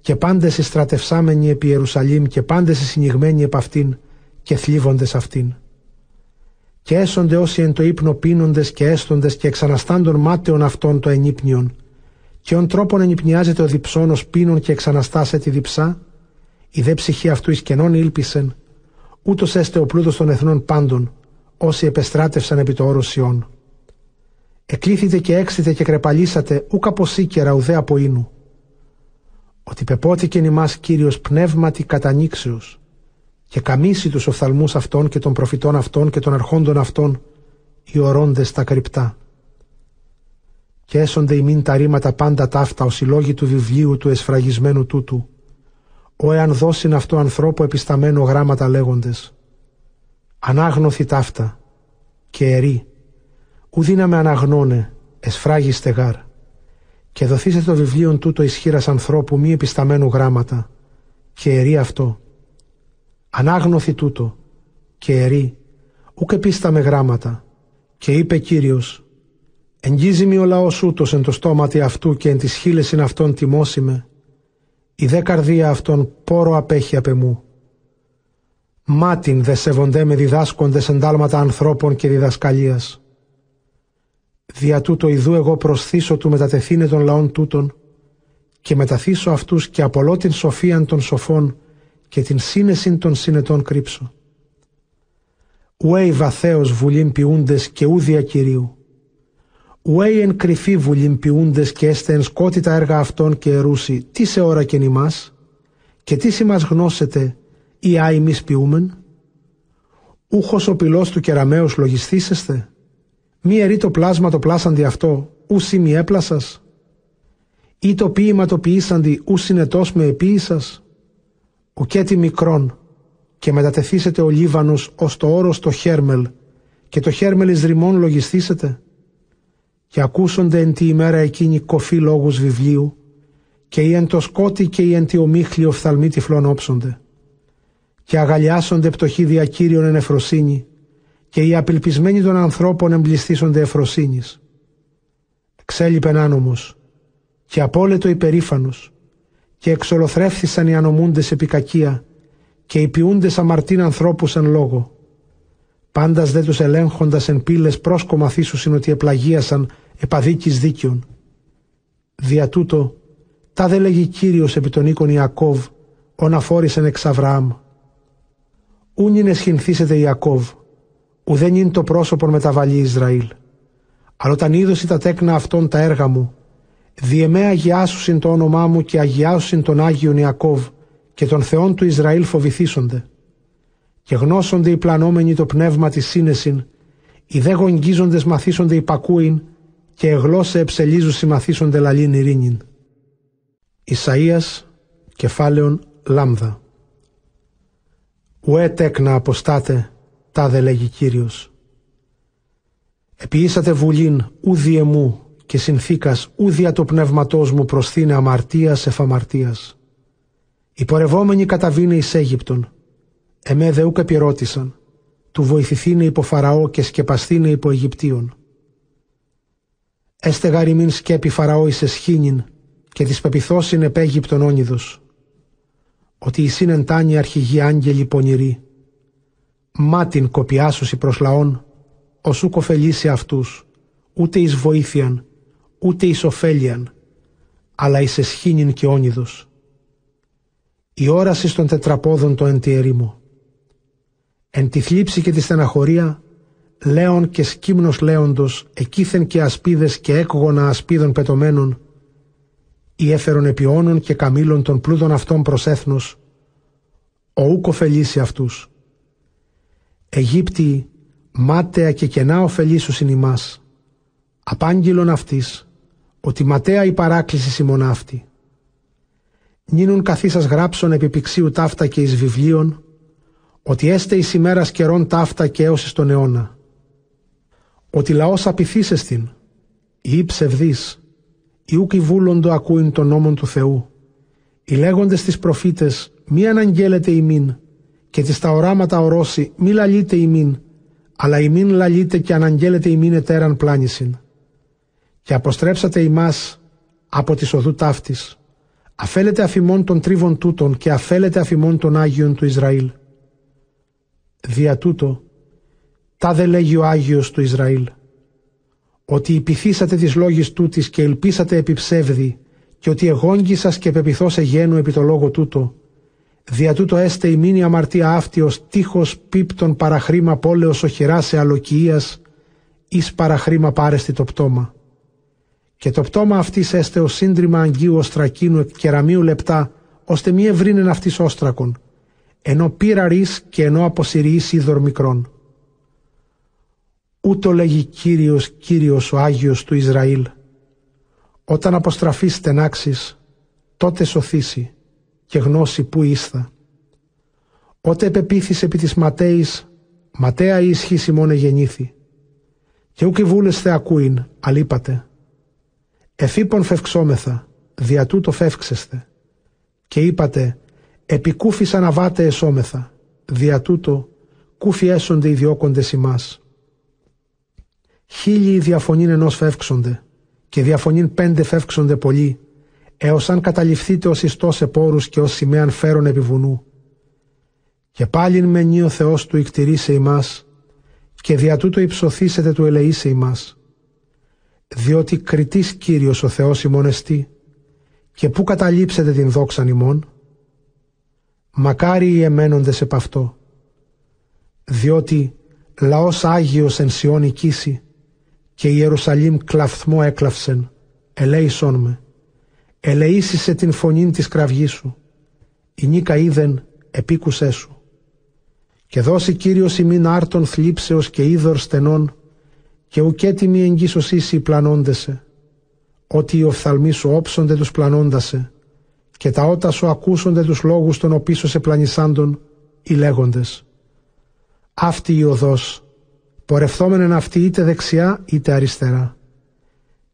και πάντες στρατευσάμενοι επί Ιερουσαλήμ και πάντες συνηγμένοι επ' αυτήν και θλίβοντες αυτήν. Και έσονται όσοι εν το ύπνο πίνοντες και έστοντες και εξαναστάντων μάταιων αυτών το ενύπνιον, και ον τρόπον ενυπνιάζεται ο διψώνος πίνων και εξαναστάσε τη διψά, η δε ψυχή αυτού εις κενών ήλπισεν, ούτως έστε ο πλούτος των εθνών πάντων, όσοι επεστράτευσαν επί το όρος Σιών. Εκλήθητε και έξιτε και κρεπαλίσατε ούκ από σίκερα ουδέ από ίνου. Ότι πεπότηκεν ημάς Κύριος πνεύματι κατανήξεως και καμίσει τους οφθαλμούς αυτών και των προφητών αυτών και των αρχόντων αυτών οι ορώντες τα κρυπτά. Και έσονται ημίν τα ρήματα πάντα ταύτα ως οι λόγοι του βιβλίου του εσφραγισμένου τούτου, ο εάν δώσιν αυτό ανθρώπου επισταμένο γράμματα λέγοντες ανάγνωθη ταύτα και ερή, ουδύναμε αναγνώνε, εσφράγιστε γάρ, και δοθήσε το βιβλίο τούτο ισχύρας ανθρώπου μη επισταμένου γράμματα, και ερή αυτό. Ανάγνωθη τούτο, και ερή, ουκ επίσταμε γράμματα, και είπε Κύριος, εγγίζει μη ο λαός ούτως εν το στόματι αυτού και εν τις χείλεσιν αυτών τιμώσιμε, η δε καρδία αυτών πόρο απέχει απ' εμού, Μάτιν δε σεβοντέ με διδάσκοντες εντάλματα ανθρώπων και διδασκαλίας. Δια τούτο ιδού εγώ προσθήσω του μετατεθήνε των λαών τούτων και μεταθήσω αυτούς και απολώ την σοφίαν των σοφών και την σύνεσιν των συνετών κρύψω. Ουέι βαθέως βουλήν ποιούντες και ούδια Κυρίου. Ουέι εν κρυφή βουλήν ποιούντες και έστε εν σκότητα έργα αυτών και ερούσι, τι σε ώρα και νημάς, και τι σι μας γνώσετε, ή άιμις ποιούμεν. Ούχος ο πυλός του κεραμέως λογιστήσεστε, μη ερεί το πλάσμα το πλάσαντι αυτό, ου μη έπλασας, ή το ποίημα το ποιήσαντι ου συνετός με επίησας, ουκέτι μικρόν, και μετατεθήσετε ο Λίβανος ως το όρος το Χέρμελ, και το Χέρμελ εις ρημών λογιστήσετε, και ακούσονται εν τη ημέρα εκείνη κοφή λόγους βιβλίου, και οι εν το σκότι και οι εν τη ομίχλη οφθαλμοί τυφλών όψονται, και αγαλιάσονται πτωχοί διακύριον εν εφροσύνη, και οι απελπισμένοι των ανθρώπων εμπληστήσονται εφροσύνης. Ξέλειπεν άνομος, και απόλετο υπερήφανος, και εξολοθρεύθησαν οι ανομούντες επί κακία, και οι ποιούντες αμαρτήν ανθρώπους εν λόγω. Πάντας δε τους ελέγχοντας εν πύλες πρόσκομα θύσουσιν ότι επλαγίασαν επαδίκης δίκαιων. Δια τούτο, τα δε λέγει Κύριος επί τον οίκον Ιακώβ, ον αφόρησεν εξ Αβραάμ. Ούν είναι σχηνθήσετε Ιακώβ, ουδέν είναι το πρόσωπον μεταβαλή Ισραήλ. Αλλά όταν είδωση τα τέκνα αυτών τα έργα μου, διεμέ αγιάσουσιν το όνομά μου και αγιάσουσιν τον Άγιον Ιακώβ και των Θεών του Ισραήλ φοβηθήσονται. Και γνώσονται οι πλανόμενοι το πνεύμα της σύνεσιν, οι δε γογγίζοντες μαθήσονται υπακούειν και εγλώσσε εψελίζουσι μαθήσονται λαλήν ειρήνην. Ισαΐας, κεφάλαιον Λάμδα. Ουέ τέκνα αποστάτε, τάδε λέγει Κύριος. Επιήσατε βουλήν ου διεμού και συνθήκας ου δια το πνεύματός μου προσθήνε αμαρτίας εφαμαρτίας. Οι πορευόμενοι καταβήνε εις Αίγυπτον. Εμέ δε ούκ επιρώτησαν. Του βοηθηθήνε υπό Φαραώ και σκεπαστήνε υπό Αιγυπτίων. Έστε γαριμήν σκέπη Φαραώ εις εσχήνιν και της πεπιθώσιν επέγυπτον όνειδος. Ότι η συνεντάνη αρχηγοί άγγελοι πονηροί μάτιν κοπιάσουσι προς λαών, ως ου κοφελήσει αυτούς, ούτε εις βοήθειαν, ούτε εις ωφέλιαν, αλλά εις εσχήνιν και όνειδος. Η όραση των τετραπόδων το εν τη ερήμο. Εν τη θλίψη και τη στεναχωρία, λέον και σκύμνος λέοντος, εκείθεν και ασπίδες και έκγονα ασπίδων πετωμένων, ή έφερον επιώνων και καμήλων των πλούτων αυτών προς έθνος, ο ου κοφελήσει αυτούς Αιγύπτιοι, μάταια και κενά ωφελήσουσιν ημάς. Απάγγελον αυτής, ότι ματέα η παράκληση συμμονάφτη. Νίνουν καθίσας γράψον επιπηξίου ταύτα και εις βιβλίων, ότι έστε εις ημέρας καιρών ταύτα και έως εις τον αιώνα. Ότι λαός απειθήσεστην, ή ψευδής, ή ούκ βούλοντο ακούειν των νόμων του Θεού. Οι λέγοντες τις προφήτες μη αναγγέλλεται ημίν, και τις τα οράματα ορώσει μη λαλείτε ημίν, αλλά ημίν λαλείτε και αναγγέλλετε ημίν ετέραν πλάνησιν. Και αποστρέψατε ημάς από της οδού ταύτης. Αφέλετε αφημών των τρίβων τούτων και αφέλετε αφημών των Άγιων του Ισραήλ. Δια τούτο, τα δε λέγει ο Άγιος του Ισραήλ, ότι υπηθήσατε τις λόγης τούτης και ελπίσατε επί ψεύδι και ότι εγόγγισας και πεπιθώς εγένου επί το λόγο τούτο, Δια τούτο έστε η μήνυ αμαρτία αυτή ως τείχος πίπτων παραχρήμα πόλεως οχυρά σε αλοκυίας εις παραχρήμα πάρεστη το πτώμα. Και το πτώμα αυτής έστε ο σύντριμα αγγείου οστρακίνου εκ κεραμίου λεπτά, ώστε μη ευρύνεν αυτής όστρακον, ενώ πήρα και ενώ αποσυριείς είδωρ μικρόν. Ούτω λέγει Κύριος, Κύριος ο Άγιος του Ισραήλ. Όταν αποστραφείς στενάξεις, τότε σωθήσει και γνώση που ήσθα. Ότε επεπίθης επί της ματέης, ματέα ίσχυση μόνε γεννήθη. Και ούκ βούλεσθε ακούειν, αλείπατε. Εφήπων φευξόμεθα, δια τούτο φεύξεστε. Και είπατε, επικούφης αναβάτε εσώμεθα, δια τούτο κούφι έσονται οι διώκοντες ημάς. Χίλιοι διαφωνήν ενός φεύξονται, και διαφωνήν πέντε φεύξονται πολλοί, έως αν καταληφθείτε ως ιστός σε πόρους και ως σημαίαν φέρον επί βουνού. Και πάλιν μενεί ο Θεός του ικτηρίσε ημάς και δια τούτο υψωθήσετε του ελεήσε ημάς. διότι κριτής Κύριος ο Θεός ημών εστί, και πού καταλήψετε την δόξαν ημών; Μακάρι οι εμένοντες επ' αυτό, διότι λαός Άγιος εν Σιών οικήσει, και η Ιερουσαλήμ κλαφθμό έκλαυσεν, ελέησόν με, ελεήσισε την φωνήν της κραυγής σου, η νίκα είδεν επίκουσέ σου. Και δώσει Κύριος ημίν άρτων θλίψεως και είδωρ στενών, και ουκέτιμη εγγύσως ίση πλανώντεσαι, ότι οι οφθαλμοί σου όψονται τους πλανώντασε, και τα ότα σου ακούσονται τους λόγους των οπίσω σε πλανησάντων, οι λέγοντες. Αυτή η οδός, πορευθόμενεν αυτή είτε δεξιά είτε αριστερά.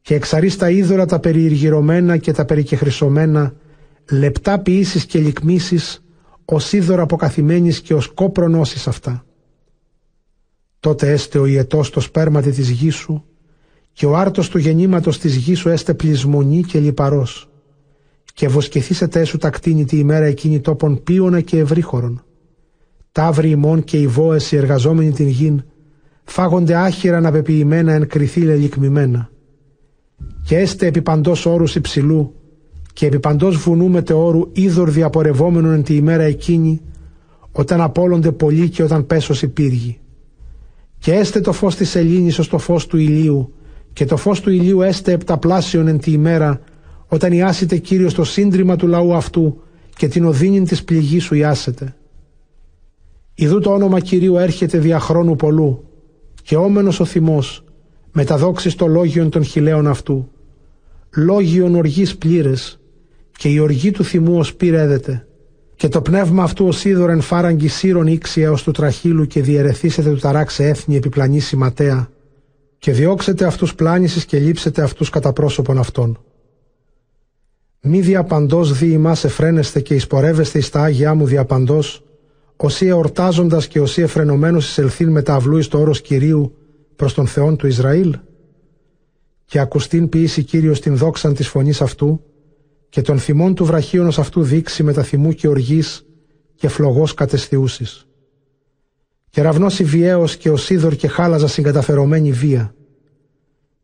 Και εξαρείς τα είδωρα τα περιηργυρωμένα και τα περικεχρυσωμένα, λεπτά ποιήσεις και λυκμίσεις, ως είδωρα αποκαθημένης και ως κόπρονώσεις αυτά. Τότε έστε ο ιετός το σπέρματι της γης σου και ο άρτος του γεννήματος της γης σου έστε πλεισμονή και λιπαρός και βοσκηθήσετε έσου τα κτίνη τη ημέρα εκείνη τόπων πίωνα και ευρύχωρον. Ταύροι ημών και οι βόες οι εργαζόμενοι την γην φάγονται άχυρα να πεποιημένα εν κρυθή λελικμημένα. Και έστε επί παντός όρους υψηλού και επί παντός βουνού μετεώρου είδωρ διαπορευόμενον εν τη ημέρα εκείνη όταν απόλονται πολλοί και όταν πέσος πύργοι. Και έστε το φως της σελήνης ως το φως του ηλίου και το φως του ηλίου έστε επταπλάσιον εν τη ημέρα όταν ιάσετε Κύριος το σύντριμα του λαού αυτού και την οδύνη της πληγής σου ιάσετε. Ιδού το όνομα Κυρίου έρχεται δια χρόνου πολλού και όμενος ο θυμός μεταδόξεις το λόγιον των χιλέων αυτού. Λόγιον οργής πλήρες και η οργή του θυμού ως πυρέδεται και το πνεύμα αυτού ως είδωρεν φάραγγι σύρων ήξι έως του τραχύλου και διαιρεθήσετε του ταράξε έθνη επιπλανή σηματέα και διώξετε αυτούς πλάνησης και λείψετε αυτούς κατά πρόσωπον αυτών. Μη διαπαντός δι ημάς εφραίνεστε και εισπορεύεστε εις τα Άγια μου διαπαντός, όσοι εορτάζοντας και όσοι εφρενωμένος εισελθήν με τα αυλού εις το όρος Κυρίου προς τον Θεόν του Ισραήλ. Και ακουστήν ποιήσει Κύριος την δόξαν της φωνής αυτού, και τον θυμών του βραχίωνος αυτού δείξει με τα θυμού και οργής και φλογός κατεστιούσης. Και ραυνός βιαίος και ο σίδωρ και χάλαζα συγκαταφερωμένη βία.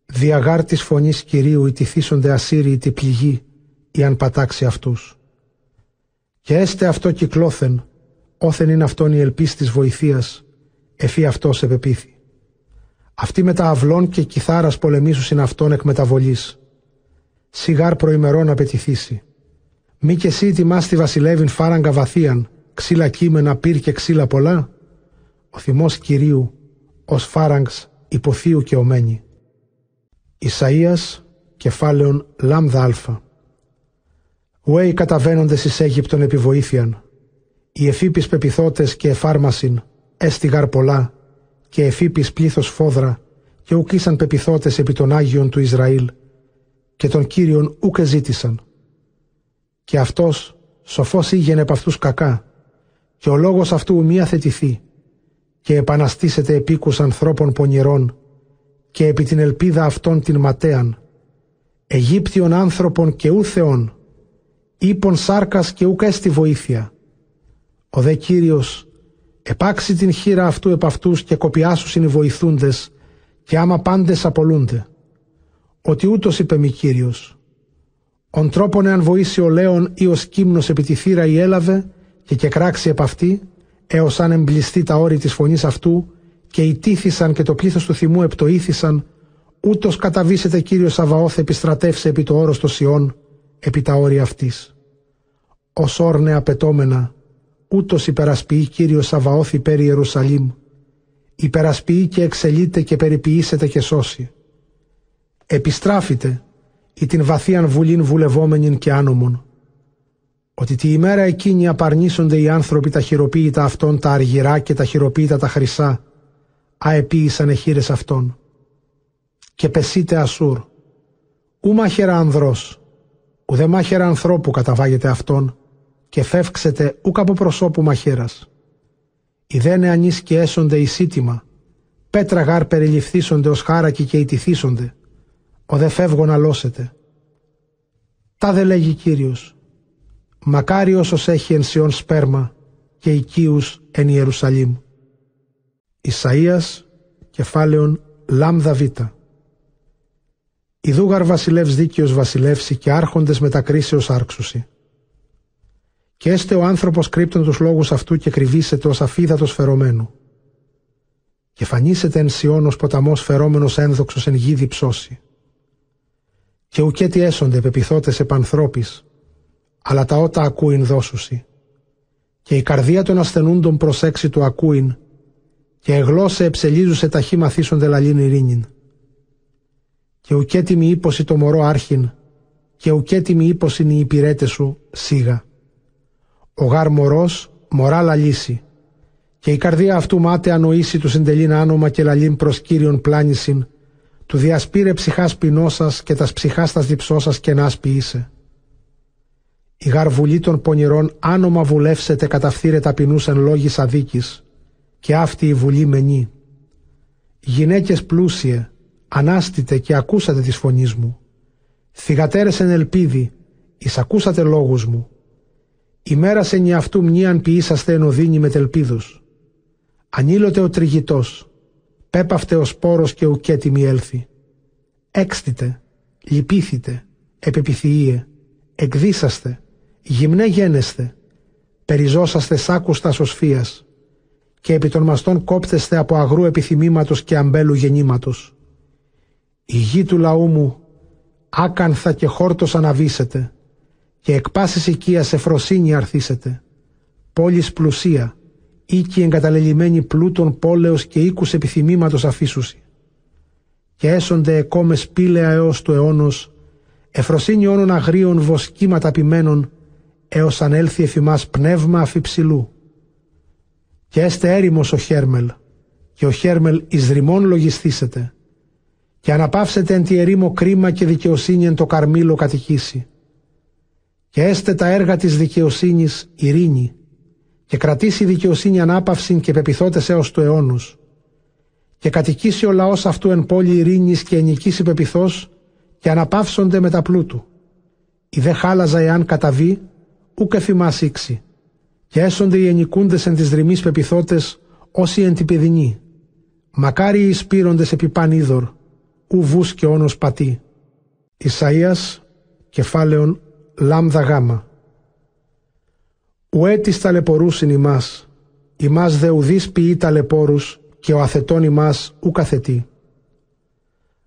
Διαγάρ της φωνής Κυρίου ητηθήσονται ασύριοι τη πληγή, ή αν πατάξει αυτούς. Και έστε αυτό κυκλώθεν, όθεν είναι αυτόν η ελπίς της βοηθείας, εφή αυτός επεπίθη. Αυτοί με τα αυλών και κιθάρας πολεμήσουσιν αυτόν εκ μεταβολής. Σιγάρ προημερών απαιτηθήσει. Μη και εσύ τη βασιλεύειν φάραγγα βαθίαν, ξύλα κείμενα πυρ και ξύλα πολλά. Ο θυμός Κυρίου, ως φάραγγς υποθείου και ομένη. Ισαΐας, κεφάλαιον λάμδα αλφα. Ουέι καταβαίνοντες εις Αίγυπτον επιβοήθιαν. Οι εφήπεις πεπιθώτες και εφάρμασιν, έστιγαρ πολλά, και εφήπεις πλήθος φόδρα, και ουκίσαν πεπιθώτες επί των Άγιων του Ισραήλ, και τον Κύριον ούκε ζήτησαν. Και αυτός σοφός ήγαινε από αυτούς κακά, και ο λόγος αυτού μία θετηθεί, και επαναστήσετε επίκους ανθρώπων πονηρών, και επί την ελπίδα αυτών την ματέαν, Αιγύπτιων άνθρωπων και ου Θεών, ύπον σάρκας και ούκα έστι βοήθεια. Ο δε Κύριος επάξει την χείρα αυτού επ' αυτούς και κοπιάσουσιν οι βοηθούντες και άμα πάντες απολούνται. Ότι ούτως είπε μη Κύριος. Ον τρόπον εάν βοήσει ο Λέον ή ο σκύμνος επί τη θύρα η έλαβε και και κράξει επ' αυτή, έως αν εμπλιστεί τα όρη της φωνής αυτού και ητήθησαν και το πλήθος του θυμού επτοήθησαν, ούτως καταβήσετε Κύριος Σαβαώθ επιστρατεύσε επί το όρος των Σιών, επί τα όρια αυτής. Ως όρνε απαιτώμενα, ούτως υπερασποιεί Κύριος Σαβαώθ υπέρ Ιερουσαλήμ, υπερασποιεί και εξελείται και περιποιήσετε και σώσει. Επιστράφητε ή την βαθίαν βουλήν βουλευόμενην και άνομον, ότι τη ημέρα εκείνη απαρνήσονται οι άνθρωποι τα χειροποίητα αυτών τα αργυρά και τα χειροποίητα τα χρυσά, αεποίησαν εχείρες αυτών. Και πεσείτε ασούρ, ου μάχερα ανδρός, ουδέ μάχερα ανθρώπου καταβάγεται αυτόν, και φεύξετε ούκ από προσώπου μαχαίρας. Ιδένε ανείς και έσονται εις σύτημα, πέτρα γάρ περιληφθήσονται ως χάρακι και ιτηθήσονται, ο δε φεύγω να λώσετε. Τα δε λέγει Κύριος, μακάρι όσος έχει ενσιόν σπέρμα και οικίους εν Ιερουσαλήμ. Ισαΐας, κεφάλαιον Λάμδα Β. Ιδούγαρ βασιλεύς δίκαιος βασιλεύσει και άρχοντες μετακρίσεως άρξουσι. Και έστε ο άνθρωπος κρύπτον τους λόγους αυτού και κρυβίσεται ως αφίδατος φερωμένου. Και φανίσεται εν Σιώνος ποταμός φερόμενος ένδοξος εν γη διψώσει. Και ουκέτι έσονται πεπιθώτες επανθρώπης, αλλά τα ότα ακούειν δώσουσι. Και η καρδία των ασθενούντων προσέξει του ακούειν, και εγλώσε εψελίζουσε ταχύ μαθήσονται λαλήν ειρήνην. Και ουκέτιμη ύποση το μωρό άρχιν, και ουκέτιμη ύποση οι υπηρέτες σου σίγα. Ο γάρ μωρός μωρά λαλήσει, και η καρδία αυτού μάται ανοήσει του συντελήν άνομα και λαλήν προς Κύριον πλάνησιν, του διασπήρε ψυχάς πεινώσας και τας ψυχάς τας διψώσας και να είσαι. Η γαρβουλή των πονηρών άνομα βουλεύσετε καταφθείρε ταπεινούς εν λόγης αδίκης, και αυτή η βουλή μενή. Γυναίκες πλούσιε, ανάστητε και ακούσατε της φωνής μου. Θυγατέρες εν ελπίδη, εις ακούσατε λόγους μου. Ημέρας εν αυτού μνήαν ποιήσαστε εν οδύνη με τελπίδους. Ανήλωτε ο τριγητός, πέπαυτε ο σπόρος και ουκέτιμη έλθει. Έξτητε, λυπήθητε, επεπιθυείε, εκδίσαστε, γυμνέ γένεστε, περιζώσαστε σάκουστα σωσφίας και επί των μαστών κόπτεστε από αγρού επιθυμήματος και αμπέλου γεννήματος. Η γη του λαού μου άκανθα και χόρτος αναβήσετε και εκ πάσης οικίας εφροσύνη αρθίσετε. Πόλης πλουσία, οίκη εγκαταλελειμμένη πλούτων πόλεως και οίκους επιθυμήματος αφήσουσι. Και έσονται εκόμες πύλεα έως του αιώνος, εφροσύνη όνων αγρίων βοσκήματα ποιμένων, έως αν έλθει εφημάς πνεύμα αφιψηλού. Και έστε έρημος ο Χέρμελ, και ο Χέρμελ εις ρημών λογιστήσετε, και αναπαύσετε εν τη ερήμο κρίμα και δικαιοσύνη εν το καρμίλο κατοικήσει. Και έστε τα έργα της δικαιοσύνης ειρήνη, και κρατήσει η δικαιοσύνη ανάπαυση και πεπιθώτες έως του αιώνους. Και κατοικήσει ο λαός αυτού εν πόλη ειρήνης και ενικήσει πεπιθώς και αναπαύσονται με τα πλούτου. Η δε χάλαζα εάν καταβεί, ούκ εφημάς ήξη. Και έσονται οι ενικούντες εν της δρυμής πεπιθώτες, όσοι εν την παιδινή. Μακάρι οι σπήροντες επί παν είδωρ, ου βούς και όνος πατή. Ισαΐας, κεφάλαιον λάμδα γάμα. Ουέ της ταλαιπωρούσιν ημάς, ημάς δε ουδείς ποιεί ταλαιπώρους και ο αθετών ημάς ου καθετή.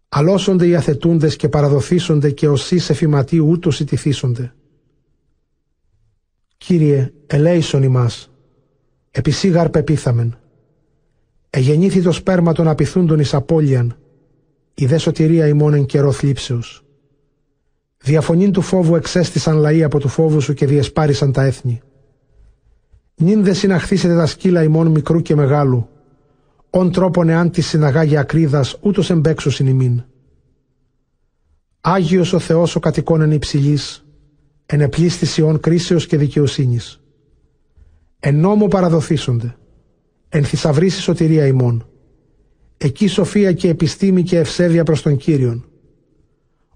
Αλώσονται οι αθετούντες και παραδοθήσονται και οσείς εφηματοί ούτως ιτηθήσονται. Κύριε, ελέησον ημάς, επισήγαρ πεπίθαμεν. Εγεννήθη το σπέρμα των απειθούντων εις απώλειαν, η δε σωτηρία ημών εν καιρό θλίψεως. Διαφωνήν του φόβου εξέστησαν λαοί από του φόβου σου και διεσπάρισαν τα έθνη. Νην δε συναχθήσετε τα σκύλα ημών μικρού και μεγάλου, ον τρόπον εάν τη συναγάγει ακρίδας ούτως εμπέξουσιν ημίν. Άγιος ο Θεός ο κατοικών εν υψηλής, εν επλήστηση ον κρίσεως και δικαιοσύνης. Εν νόμο παραδοθήσονται, εν θησαυρίσει σωτηρία ημών. Εκεί σοφία και επιστήμη και ευσέβεια προς τον Κύριον.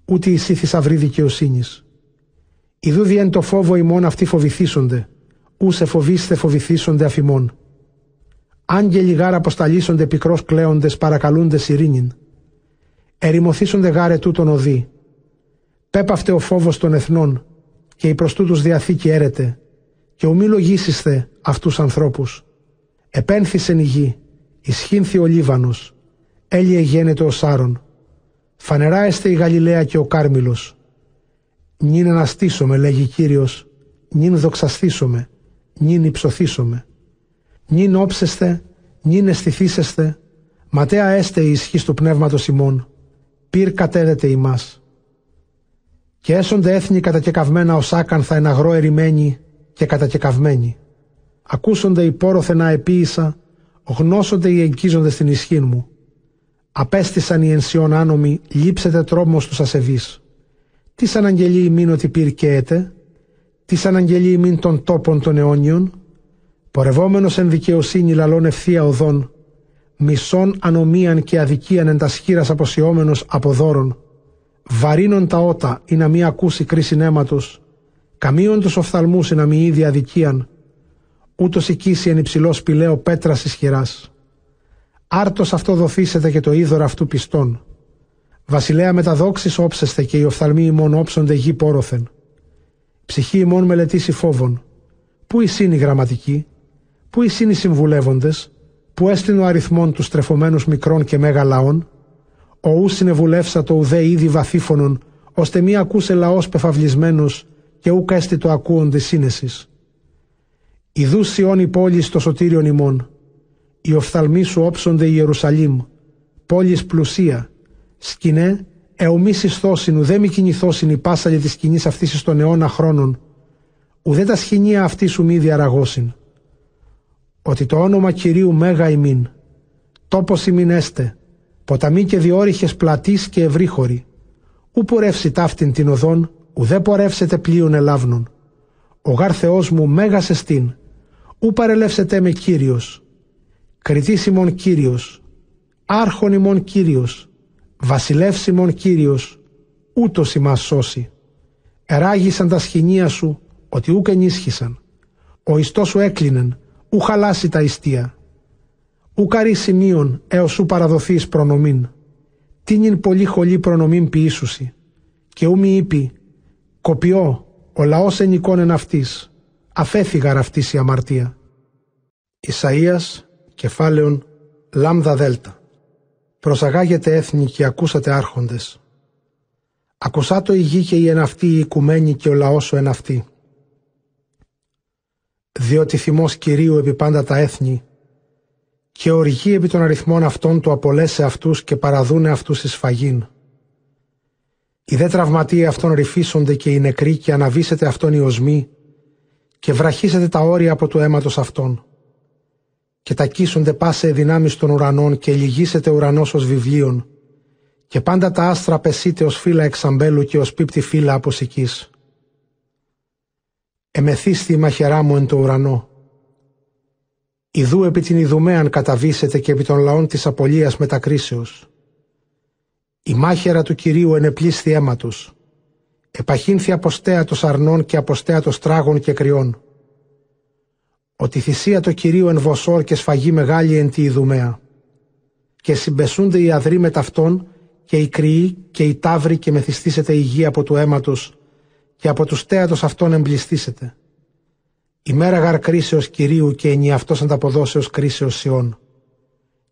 Ούτε εσύ θησαυρή δικαιοσύνης. Ιδού διέν το φόβο ημών αυτοί φοβηθήσονται, ού σε φοβήστε φοβηθήσονται αφημών. Άγγελοι γάρα αποσταλήσονται πικρός κλαίοντες παρακαλούντες ειρήνην. Ερημοθήσονται γάρε τούτον οδοί. Πέπαυτε ο φόβος των εθνών και η προς τούτους διαθήκη έρεται και ομί λογίσισθε αυτούς ανθρώπους. Επένθησεν η γη, ισχύνθη ο Λίβανος, έλυε γένετο ο Σάρων. Φανερά έστε η Γαλιλαία και ο Κάρμιλος. Νην αναστήσομαι, λέγει Κύριος, νην δοξαστήσομαι, νην υψωθήσομαι. Νην όψεστε, νην αισθηθήσεστε, ματέα έστε η ισχύ του πνεύματος ημών, πυρ κατέδεται ημάς. Και έσονται έθνη κατακεκαυμένα ως άκανθα εν αγρό ερημένοι και κατακεκαυμένοι. Ακούσονται οι πόροθε να επίησα, γνώσονται οι εγκίζονται στην ισχύ μου. Απέστησαν οι ενσιών άνομοι, λείψετε τρόμο τους ασεβείς. Τις αναγγελεί ημίν ότι πυρκαίεται, τις αναγγελεί ημίν των τόπων των αιώνιων, πορευόμενος εν δικαιοσύνη λαλών ευθεία οδών, μισών ανομίαν και αδικίαν εν τα σχήρας αποσιόμενος από δώρων, βαρύνων τα ότα ή να μη ακούσει κρίση αίματος, καμίων τους οφθαλμούς ή να μη είδη αδικίαν, ούτως οικήσει εν υψηλός σπηλαίο πέτρας ισχυράς. Άρτος αυτό δοθήσετε και το είδωρο αυτού πιστών. Βασιλέα μεταδόξης όψεστε και οι οφθαλμοί ημών όψονται γη πόροθεν. Ψυχή ημών μελετήσει φόβων. Πού εισήν οι γραμματικοί, πού εισήν οι συμβουλεύοντες, που έστειν ο αριθμών τους στρεφωμένου μικρών και μέγα λαών, ο ους συνεβουλεύσα το ουδέ ήδη βαθύφωνον, ώστε μη ακούσε λαός πεφαυλισμένος και ούκ έστι το ακούονται σύνεσης. Ιδού σιών η πόλη στο σωτήριον ημών, οι οφθαλμοί σου όψονται η Ιερουσαλήμ, πόλης πλουσία, σκηνέ, εωμή συστώσιν, ουδέ μη κινηθώσιν η πάσαλη της σκηνής αυτής στον αιώνα χρόνων, ουδέ τα σχοινία αυτή σου μη διαραγώσιν. Ότι το όνομα Κυρίου μέγα ημίν, τόπος ημίν έστε, ποταμοί και διόριχες πλατής και ευρύχωροι, ου πορεύσει ταύτην την οδόν, ουδέ πορεύσετε πλοίων ελάβνων. Ο γάρ Θεός μου μέγας εστίν, ου παρελεύσετε με Κύριος, κριτής ημών Κύριος, άρχον ημών Κύριος, βασιλεύς ημών Κύριος, ούτως ημάς σώσει. Εράγησαν τα σχοινία σου, ότι ούκ ενίσχυσαν. Ο ιστός σου έκλεινεν, ου χαλάσει τα ιστία. Ου καρύ σημείων έως σου παραδοθείς προνομήν. Τίνιν πολύ χολή προνομήν ποιήσουσι. Και ου μη είπει, κοπιώ, ο λαός ενικών εν αυτής, αφέθηγαρ αυτής η αμαρτία. Ισαΐας, κεφάλαιον, λάμδα δέλτα. Προσαγάγετε έθνη και ακούσατε άρχοντες. Ακουσάτο η γη και η εναυτή η οικουμένη και ο λαός ο εναυτή. Διότι θυμός Κυρίου επί πάντα τα έθνη και οργή επί των αριθμών αυτών του απολέσε αυτούς και παραδούνε αυτούς εις φαγήν. Οι δε τραυματίε αυτών ρηφίσονται και οι νεκροί και αναβήσετε αυτών οι οσμοί και βραχίσετε τα όρια από του αίματος αυτών. Και τακίσονται πάσε δυνάμεις των ουρανών και λυγίσετε ουρανός ως βιβλίων και πάντα τα άστρα πεσείτε ως φύλλα εξαμπέλου και ως πίπτη φύλλα από σικής. Εμεθύστη η μαχαιρά μου εν το ουρανό. Ιδού επί την Ιδουμέαν καταβήσετε και επί των λαών της απολίας μετακρίσεως. Η μάχαιρα του Κυρίου ενεπλήσθη αίματος. Επαχύνθη αποστέατος αρνών και αποστέατος τράγων και κρυών. Ότι θυσία το Κυρίου εν βοσόρ και σφαγή μεγάλη εν τη Ιδουμέα. Και συμπεσούνται οι αδροί με ταυτόν και οι κρυοί και οι τάβροι και μεθυστήσετε η γη από του αίματος και από τους θέατος αυτών εμπληστήσετε. Η μέρα γαρ κρίσεως Κυρίου και ενιαυτός ανταποδόσεως κρίσεως Σιών.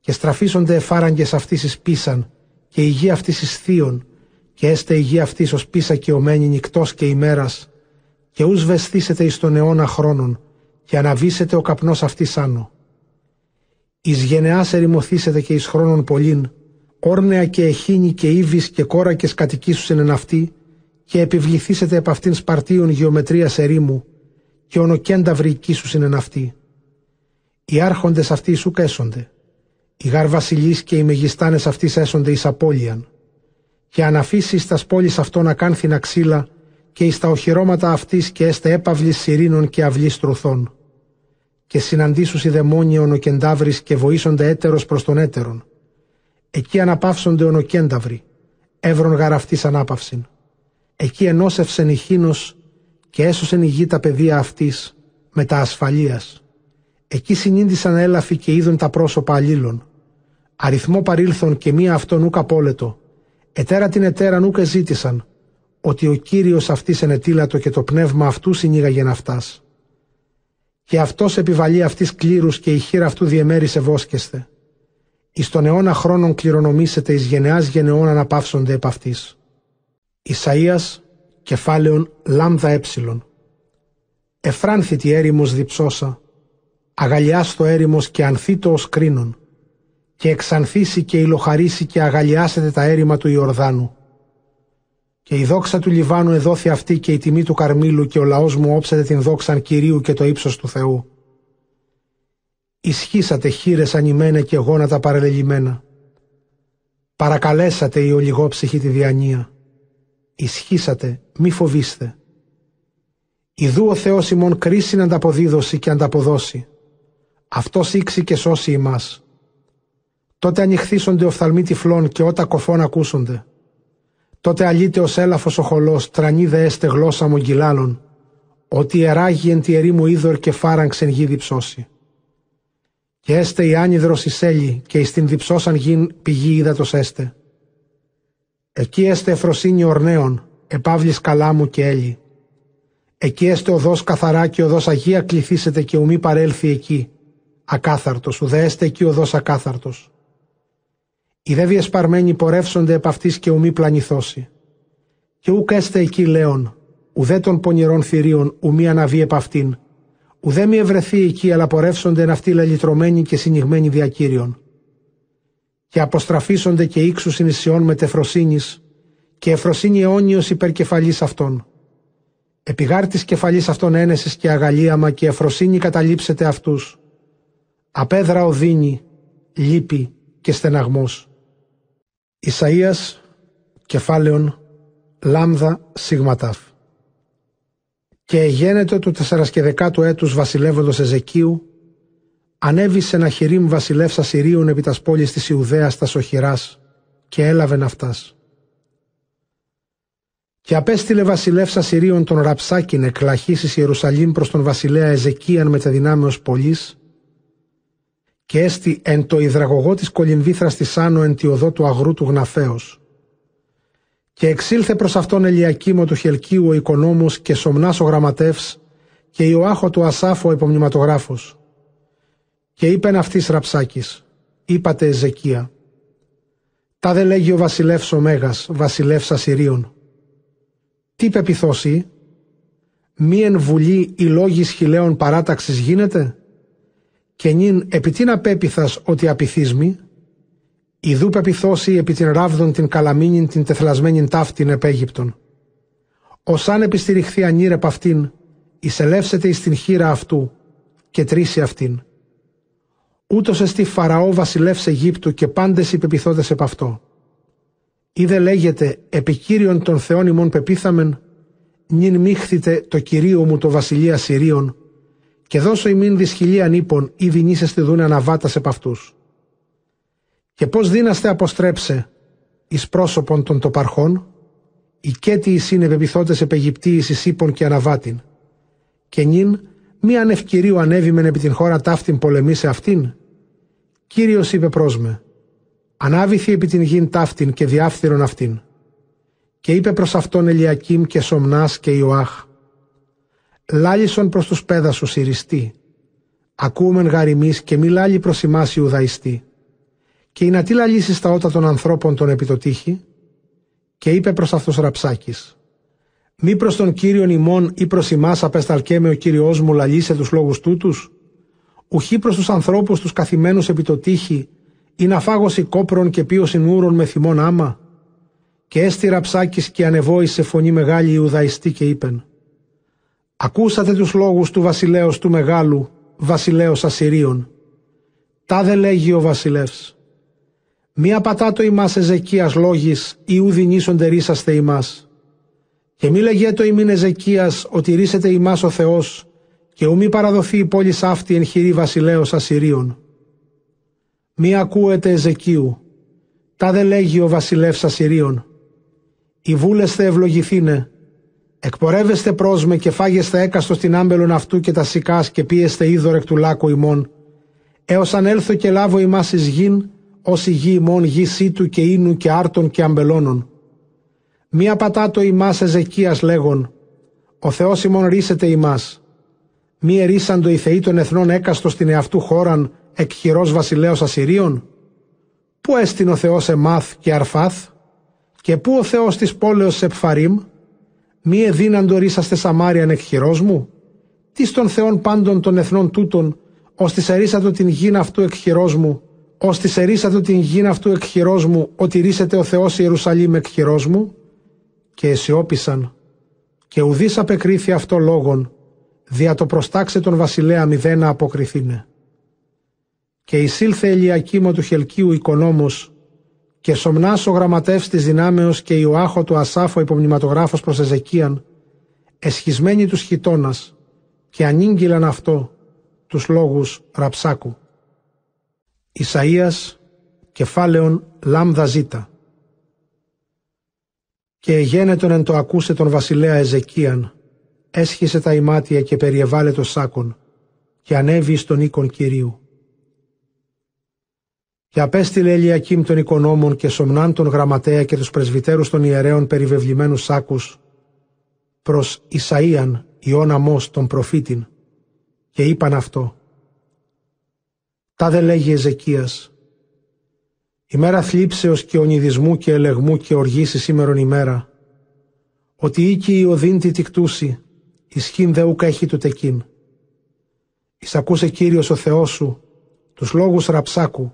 Και στραφίσονται εφάραγγες αυτής εις πίσαν και η γη αυτής εις θείων και έστε η γη αυτής ως πίσα και ομένη νυκτός και ημέρας και ους βεστήσετε εις τον αιώνα χρόνων και αναβήσετε ο καπνός αυτής άνω. Εις γενεάς ερημωθήσετε και εις χρόνων πολλήν, όρνεα και εχίνη και ύβης και κόρακες κατοικήσουσεν εν αυτή και επιβληθήσετε επ' αυτήν σπαρτίων γεωμετρίας ερήμου και ονοκένταυροι οικήσουσιν εν αυτή. Οι άρχοντες αυτοί σου κέσονται. Οι γαρ βασιλείς και οι μεγιστάνες αυτής έσονται εις απώλειαν. Και αναφήσει στα πόλεις αυτών ακάνθινα ξύλα και εις τα οχυρώματα αυτής και έστε έπαυλης σιρήνων και αυλής τρουθών. Και συναντήσους οι δαιμόνιοι ονοκενταύρης και βοήσονται έτερος προς τον έτερον. Εκεί αναπαύσονται ονοκένταυροι, εύρων γαρ αυτής ανάπαυσιν. Εκεί ενώσευσεν η χήνος και έσωσεν η γη τα παιδεία αυτής με τα ασφαλείας. Εκεί συνήντησαν έλαφοι και είδουν τα πρόσωπα αλλήλων. Αριθμό παρήλθον και μία αυτόν ούκ απόλετο. Ετέρα την ετέρα ούκ εζήτησαν, ότι ο Κύριος αυτής ενετήλατο και το πνεύμα αυτού συνήγαγε ναυτάς. Και αυτός επιβαλεί αυτής κλήρους και η χείρα αυτού διεμέρισε βόσκεστε. Εις τον αιώνα χρόνων κληρονομήσετε εις γενεάς γενεών αναπαύσονται επ' αυτής. Ισαΐας, κεφάλαιον λάμδα έψιλον. Εφράνθητη έρημος διψώσα, αγαλιάστο έρημος και ανθήτω ως κρίνον, και εξανθήσει και υλοχαρίσει και αγαλιάσετε τα έρημα του Ιορδάνου. Και η δόξα του Λιβάνου εδόθη αυτή και η τιμή του Καρμίλου και ο λαός μου όψετε την δόξαν Κυρίου και το ύψος του Θεού. Ισχύσατε χείρες ανημένε και γόνατα παρελελειμμένα. Παρακαλέσατε η ολιγόψυχη τη διανία ισχύσατε, μη φοβήστε. Ιδού ο Θεός ημών κρίση να ανταποδίδωσει και ανταποδώσει. Αυτός ήξει και σώσει ημάς. Τότε ανοιχθίσονται οφθαλμοί τυφλών και ότα κοφών ακούσονται. Τότε αλείται ως έλαφος ο χολός, τρανή δε έστε γλώσσα μογγυλάλων, ότι εράγει εν τη ερήμου είδωρ και φάραγξεν γη διψώσει. Και έστε η άνυδρος η σέλη και εις την διψώσαν γην πηγή ύδατος έστε Εκεί έστε εφροσύνη ορνέων, επαύλης καλάμου και έλλη. Εκεί έστε οδός καθαρά και οδός αγία κληθήσετε και ουμή παρέλθει εκεί. Ακάθαρτος, ουδέ έστε εκεί οδός ακάθαρτος. Οι δε διεσπαρμένοι πορεύσονται επ' αυτής και ουμή πλανηθώσει. Και ούκ έστε εκεί λέον, ουδέ των πονηρών θηρίων ουμή αναβεί επ' αυτήν. Ουδέ μη ευρεθεί εκεί, αλλά πορεύσονται εν αυτή λελιτρωμένοι και συνηγμένοι διακύριον. Και αποστραφίσονται και ήξου συνησιών με τεφροσύνης, και εφροσύνη αιώνιος υπερκεφαλής αυτών. Επιγάρτης κεφαλής αυτών ένεσης και αγαλίαμα και εφροσύνη καταλήψετε αυτούς. Απέδρα οδύνη, λύπη και στεναγμός. Ισαΐας, κεφάλαιον, λάμδα, σιγματάφ. Και εγένετο του τεσσαρασκεδεκάτου έτους βασιλεύοντος Εζεκίου, ανέβη σε ένα χειρίμ βασιλεύς Ασυρίων επί τας πόλης της Ιουδαίας τας Σοχυράς και έλαβεν αυτάς. Και απέστειλε βασιλεύς Ασυρίων τον Ραψάκιν εκλαχής εις Ιερουσαλήμ προς τον βασιλέα Εζεκίαν μετεδυνάμεως πολλής και έστι εν το υδραγωγό της κολυμβήθρας της Άνω εν τη οδό του αγρού του γναφέως. Και εξήλθε προς αυτόν Ελιακήμο του Χελκίου ο οικονόμος και Σομνάς ο γραμματεύς και Ιωάχο του Ασάφο ο υπομνηματογράφος. Και είπεν αυτής Ραψάκης, είπατε Εζεκία, τα δε λέγει ο βασιλεύς ο Μέγας, βασιλεύς Ασυρίων τι πεπιθώσει, μη εν βουλή η λόγης χιλέων παράταξης γίνεται, και νυν επί τι να πέπιθας ότι απειθίσμη, ιδού πεπιθώσει επί την ράβδον την καλαμίνην την τεθλασμένην ταύτην επέγυπτον. Ως αν επιστηριχθεί ανήρ επ' αυτήν, εισελεύσετε εις την χείρα αυτού και τρίσει αυτήν. Ούτως εστί Φαραώ βασιλεύς Αιγύπτου και πάντες οι πεπιθώτες επ' αυτό. Είδε λέγεται επικύριον των θεών ημών πεπίθαμεν, νυν μίχθητε το κυρίο μου το βασιλεία Συρίων, και δώσω ημίν δυσχυλίαν ύπων ή δινήσεστε δούνε αναβάτας επ' αυτούς. Και πώς δίναστε αποστρέψε εις πρόσωπον των τοπαρχών, οι κέτι εις είναι πεπιθώτες επαιγυπτίης εις ύπων και αναβάτην. Και νυν μη ανευκυρίου ανέβημεν επί την χώρα ταύτην πολεμήσε αυτήν. Κύριος είπε πρόσμε, ανάβηθη επί την γην ταύτην και διάφθυρον αυτήν. Και είπε προς αυτόν Ελιακήμ και Σομνάς και Ιωάχ, «Λάλησον προς τους πέδασους συριστή, ακούμεν γαριμής και μη λάλη προς ημάς Ιουδαϊστή. Και η να τι λαλήσεις τα ότα των ανθρώπων τον επιτοτύχει, και είπε προς αυτός Ραψάκης, μη προς τον Κύριον ημών ή προς ημάς απέσταλκέ με ο Κύριός μου λαλήσε τους λόγους τούτους, ουχή προς τους ανθρώπους τους καθημένους επιτοτύχει ή να φάγωση κόπρων και πίωσιν ούρων με θυμόν άμα. Και έστειρα ψάκης και ανεβόησε φωνή μεγάλη Ιουδαϊστή και είπεν «Ακούσατε τους λόγους του βασιλέως του μεγάλου, βασιλέως Ασυρίων. Τα δε λέγει ο βασιλεύς. Μία πατάτο ημάς Εζεκίας λόγης ή ουδινήσονται ρίσαστε ημάς. Και μη λεγέτο ημίν Εζεκίας ότι ρίσετε ημάς ο Θεός και ουμή παραδοθεί η πόλη αυτή εν χειρή βασιλέως Ασυρίων μη ακούετε Εζεκίου, τα δε λέγει ο βασιλεύς Ασυρίων. Οι βούλεστε ευλογηθήνε, εκπορεύεστε πρόσμε και φάγεστε έκαστος στην άμπελον αυτού και τα σικάς και πίεστε είδωρ εκ του λάκου ημών, έως αν έλθω και λάβω ημάς εις γην, ως η γη ημών γη σύτου και ίνου και άρτων και αμπελώνων. Μία πατάτο ημάς Εζεκίας λέγον, ο Θεός ημών ρίσετε ημάς. Μη ερίσαντο οι θεοί των εθνών έκαστος στην εαυτού χώραν, εκχειρός βασιλέως Ασυρίων. Πού έστειν ο Θεός Εμάθ και Αρφάθ; Και πού ο Θεός της πόλεως Επφαρίμ. Μη εδύναντο ρίσαστε Σαμάριαν εκχειρός μου. Τι στον Θεόν πάντων των εθνών τούτων, ως της ερίσατο την γήν αυτού εκχειρός μου, ως της ερίσατο την γήν αυτού εκχειρός μου, ότι ρίσετε ο Θεός Ιερουσαλήμ εκχειρός μου. Και αισιόπισαν. Και ουδής απεκρίθη αυτό λόγον, δια το προστάξε τον βασιλέα μηδένα αποκριθήνε. Και εισήλθε Ελιακήμο του Χελκίου οικονόμος και Σομνάς ο γραμματεύς της δυνάμεως και Ιωάχο του Ασάφο υπομνηματογράφος προς Εζεκίαν, εσχισμένοι τους χιτώνας και ανήγγυλαν αυτό τους λόγους Ραψάκου. Ισαΐας, κεφάλαιον λάμδα ζήτα. Και εγένετον εν το ακούσε τον βασιλέα Εζεκίαν, έσχισε τα ημάτια και περιεβάλε το σάκον και ανέβη στον οίκον Κυρίου Και απέστειλε Ελιακήμ των οικονόμων και Σομνάν τον γραμματέα και τους πρεσβυτέρους των ιερέων περιβεβλημένους σάκους προς Ισαΐαν Ιών Αμός τον προφήτην και είπαν αυτό. Τα δε λέγει Εζεκίας. Ημέρα θλίψεως και ονειδισμού και ελεγμού και οργήσει σήμερον ημέρα. Ότι οίκη η οδύν τη τικτούση, ισχύν δε ούκα έχει του τεκίν. Εισακούσε Κύριος ο Θεός σου, τους λόγους ραψάκου,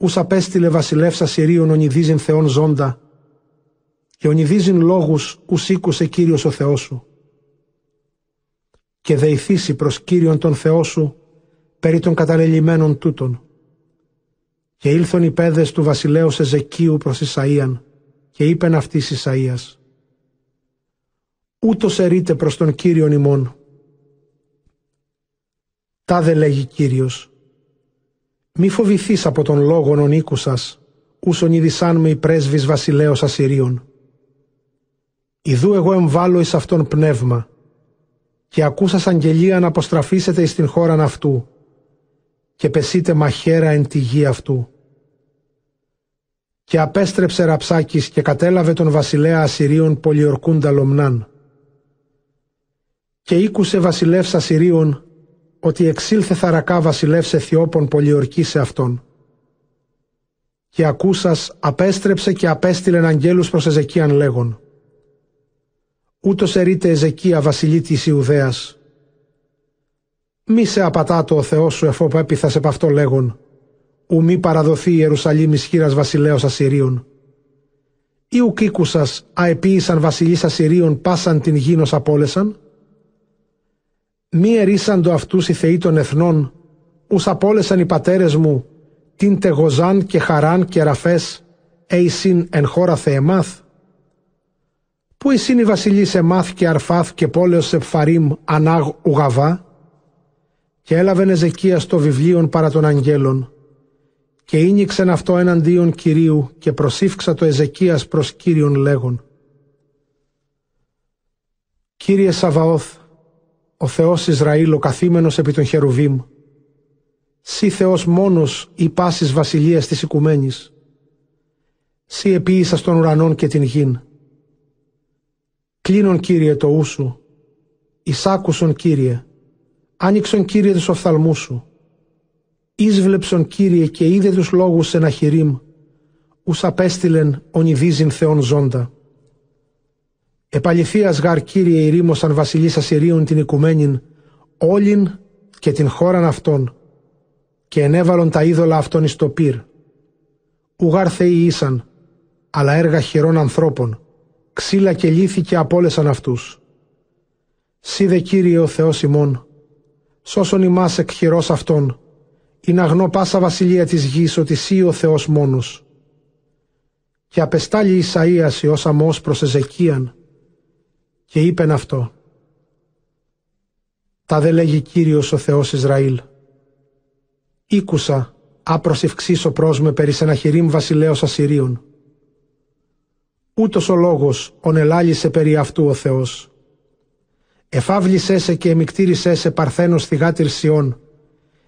ους απέστειλε βασιλεύσα Συρίων ονειδίζειν Θεόν ζώντα, και ονειδίζειν λόγους ους ήκουσε Κύριος ο Θεός σου. Και δεηθήσει προς Κύριον τον Θεό σου, περί των καταλελειμμένων τούτων. Και ήλθον οι πέδες του βασιλέως Εζεκίου προς Ισαΐαν, και είπεν αυτής Ισαΐας. Ούτως ερείτε προς τον Κύριον ημών. Τα δε λέγει Κύριος. Μη φοβηθείς από τον λόγον ον οίκου σας, ούσον ειδισάν με οι πρέσβεις βασιλέως Ασσυρίων. Ιδού εγώ εμβάλλω εις αυτόν πνεύμα, και ακούσας αγγελία να αποστραφήσετε εις την χώραν αυτού, και πεσείτε μαχαίρα εν τη γη αυτού. Και απέστρεψε ραψάκης και κατέλαβε τον βασιλέα Ασσυρίων πολιορκούντα λομνάν. Και ήκουσε βασιλεύς Ασσυρίων ότι εξήλθε θαρακά βασιλεύς Αιθιώπων πολιορκή σε αυτόν. Και ακούσας απέστρεψε και απέστειλεν αγγέλους προς Εζεκίαν λέγον. Ούτως ερείται Εζεκία βασιλή της Ιουδαίας. Μη σε απατάτο ο Θεός σου εφόπου έπιθας επ' αυτό λέγον. Ου μη παραδοθεί η Ιερουσαλήμ ισχύρας βασιλέως Ασσυρίων. Ή ουκ ήκουσας αεποίησαν βασιλείς Ασσυρίων πάσαν την γήνος απόλεσαν. Μη ερίσαντο αυτούς οι θεοί των εθνών, ους απόλεσαν οι πατέρες μου, την Τεγοζάν και Χαράν και Ραφές, εισήν εν χώρα Θεεμάθ. Πού εισήν οι βασιλείς Εμάθ και Αρφάθ και πόλεως Σεπφαρίμ Ανάγ Ουγαβά, και έλαβε Εζεκίας στο βιβλίον παρά των αγγέλων, και ίνιξεν αυτό εναντίον Κυρίου και προσήφξα το Εζεκίας προς Κύριον λέγον. Κύριε Σαβαώθ, ο Θεός Ισραήλ ο καθήμενος επί των Χερουβίμ, Σύ Θεός μόνος η πάσης βασιλείας της οικουμένης, Σύ επίησα των ουρανών και την γην. Κλείνον Κύριε το ου σου, εισάκουσον Κύριε, άνοιξον Κύριε τους οφθαλμούς σου, Ίσβλεψον Κύριε και είδε τους λόγους ένα χειρίμ, ους απέστειλεν ονειδίζειν Θεόν ζώντα. Επαληθείας γαρ Κύριε ηρήμωσαν βασιλείς Ασυρίων την οικουμένην, όλην και την χώραν αυτών, και ενέβαλον τα είδωλα αυτών εις το πυρ. Ουγάρ θεοί ήσαν, αλλά έργα χειρών ανθρώπων, ξύλα και λύθη και απόλεσαν αυτούς. Σίδε Κύριε ο Θεός ημών, σώσον ημάς εκ χειρός αυτών, είναι αγνό πάσα βασιλεία της γης ότι σύ ο Θεός μόνος. Και απεστάλλει Ισαΐας Υιός Αμός προς Εζεκίαν και είπεν αυτό. Τα δε λέγει Κύριος ο Θεός Ισραήλ. Ήκουσα άπροσευξήσω προς με περί Σεναχηρίμ βασιλέως Ασσυρίων. Ούτως ο λόγος ονελάλησε περί αυτού ο Θεός. Εφάβλησέ σε και εμικτήρισέ σε παρθένος θυγάτηρ Σιών,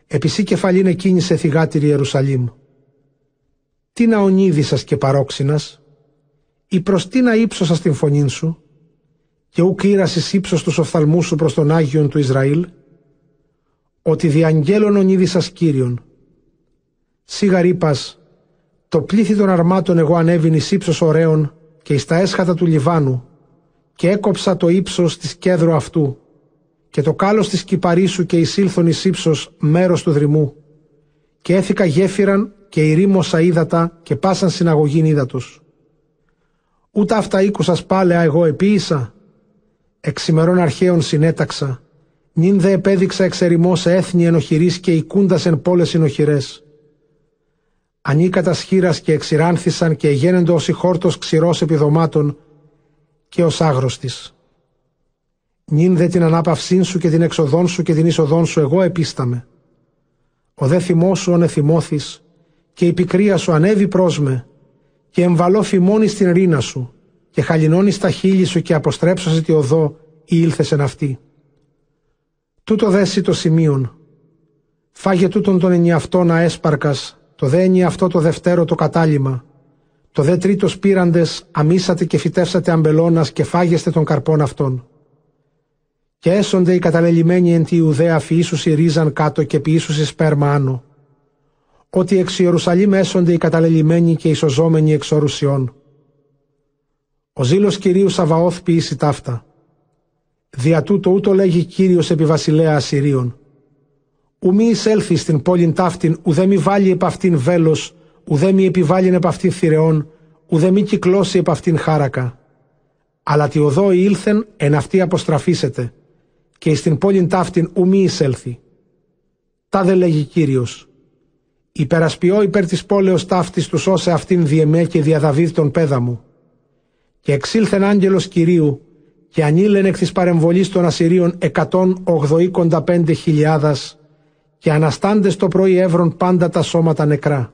επισή κεφαλήν εκκίνησε θυγάτηρ Ιερουσαλήμ. Τι να ονίδησας και παρόξυνας, ή προς τι να ύψωσας την φωνήν σου, και ουκ ήρασες ύψος τους οφθαλμούς σου προς τον Άγιον του Ισραήλ, ότι διαγγέλων ονίδησας Κύριον. Σίγαρ είπας, το πλήθη των αρμάτων εγώ ανέβην εις ύψος ωραίων και εις τα έσχατα του Λιβάνου και έκοψα το ύψος της κέδρου αυτού και το κάλος της κυπαρίσου και εισήλθον εις ύψος μέρος του δρυμού και έθηκα γέφυραν και ηρήμωσα ύδατα και πάσαν συναγωγήν ύδατος. Ούτε αυτά ήκουσας πάλεα εγώ επίησα, εξημερών αρχαίων συνέταξα, νυν δε επέδειξα εξερημό σε έθνη ενοχηρής και οικούντας εν πόλες συνοχηρές. Ανίκατας σχήρας και εξηράνθησαν και εγένεντο ως η χόρτος ξηρός επιδομάτων και ως άγρωστης. Νυν δε την ανάπαυσήν σου και την εξοδόν σου και την είσοδόν σου εγώ επίσταμε. Ο δε θυμός σου ονεθυμώθης και η πικρία σου ανέβη προς με και εμβαλώ φημώνει στην ρίνα σου και χαλινώνεις στα χείλη σου και αποστρέψωσε τη οδό ή ήλθεσεν αυτή. Τούτο δέσει το σημείον. Φάγε τούτον τον ενιαυτόν αέσπαρκας, το δένει αυτό το δευτέρο το κατάλημα, το δε τρίτος πήραντες αμίσατε και φυτεύσατε αμπελώνας και φάγεστε των καρπών αυτών. Και έσονται οι καταλελειμμένοι εν τη Ιουδαία φυήσουσι ρίζαν κάτω και ποιήσουσι σπέρμα άνω. Ότι εξ Ιερουσαλήμ έσονται οι καταλελειμμένοι και οι σωζόμενοι εξ ορουσιών. Ο ζήλος Κυρίου Σαβαώθ ποιήσει ταύτα. Δια τούτο ούτω λέγει Κύριος επί βασιλέα Ασσυρίων. Ου μη εισέλθει στην πόλην ταύτην, ουδέ μη βάλει επ' αυτήν βέλος, ουδέ μη επιβάλλει επ' αυτήν θηρεών, ουδέ μη κυκλώσει επ' αυτήν χάρακα. Αλλά τι οδό ήλθεν εν αυτή αποστραφήσετε, και εις την πόλην ταύτην ου μη εισέλθει. Τα δε λέγει Κύριος. Υπερασπιώ υπέρ της πόλεως ταύτης τους σώσε αυτήν διεμέ και διαδαβίδ τον πέδα μου. Και εξήλθεν άγγελος Κυρίου και ανήλεν εκ της παρεμβολής των Ασσυρίων εκατόν χιλιάδας και αναστάντες το πρωί έβρον πάντα τα σώματα νεκρά.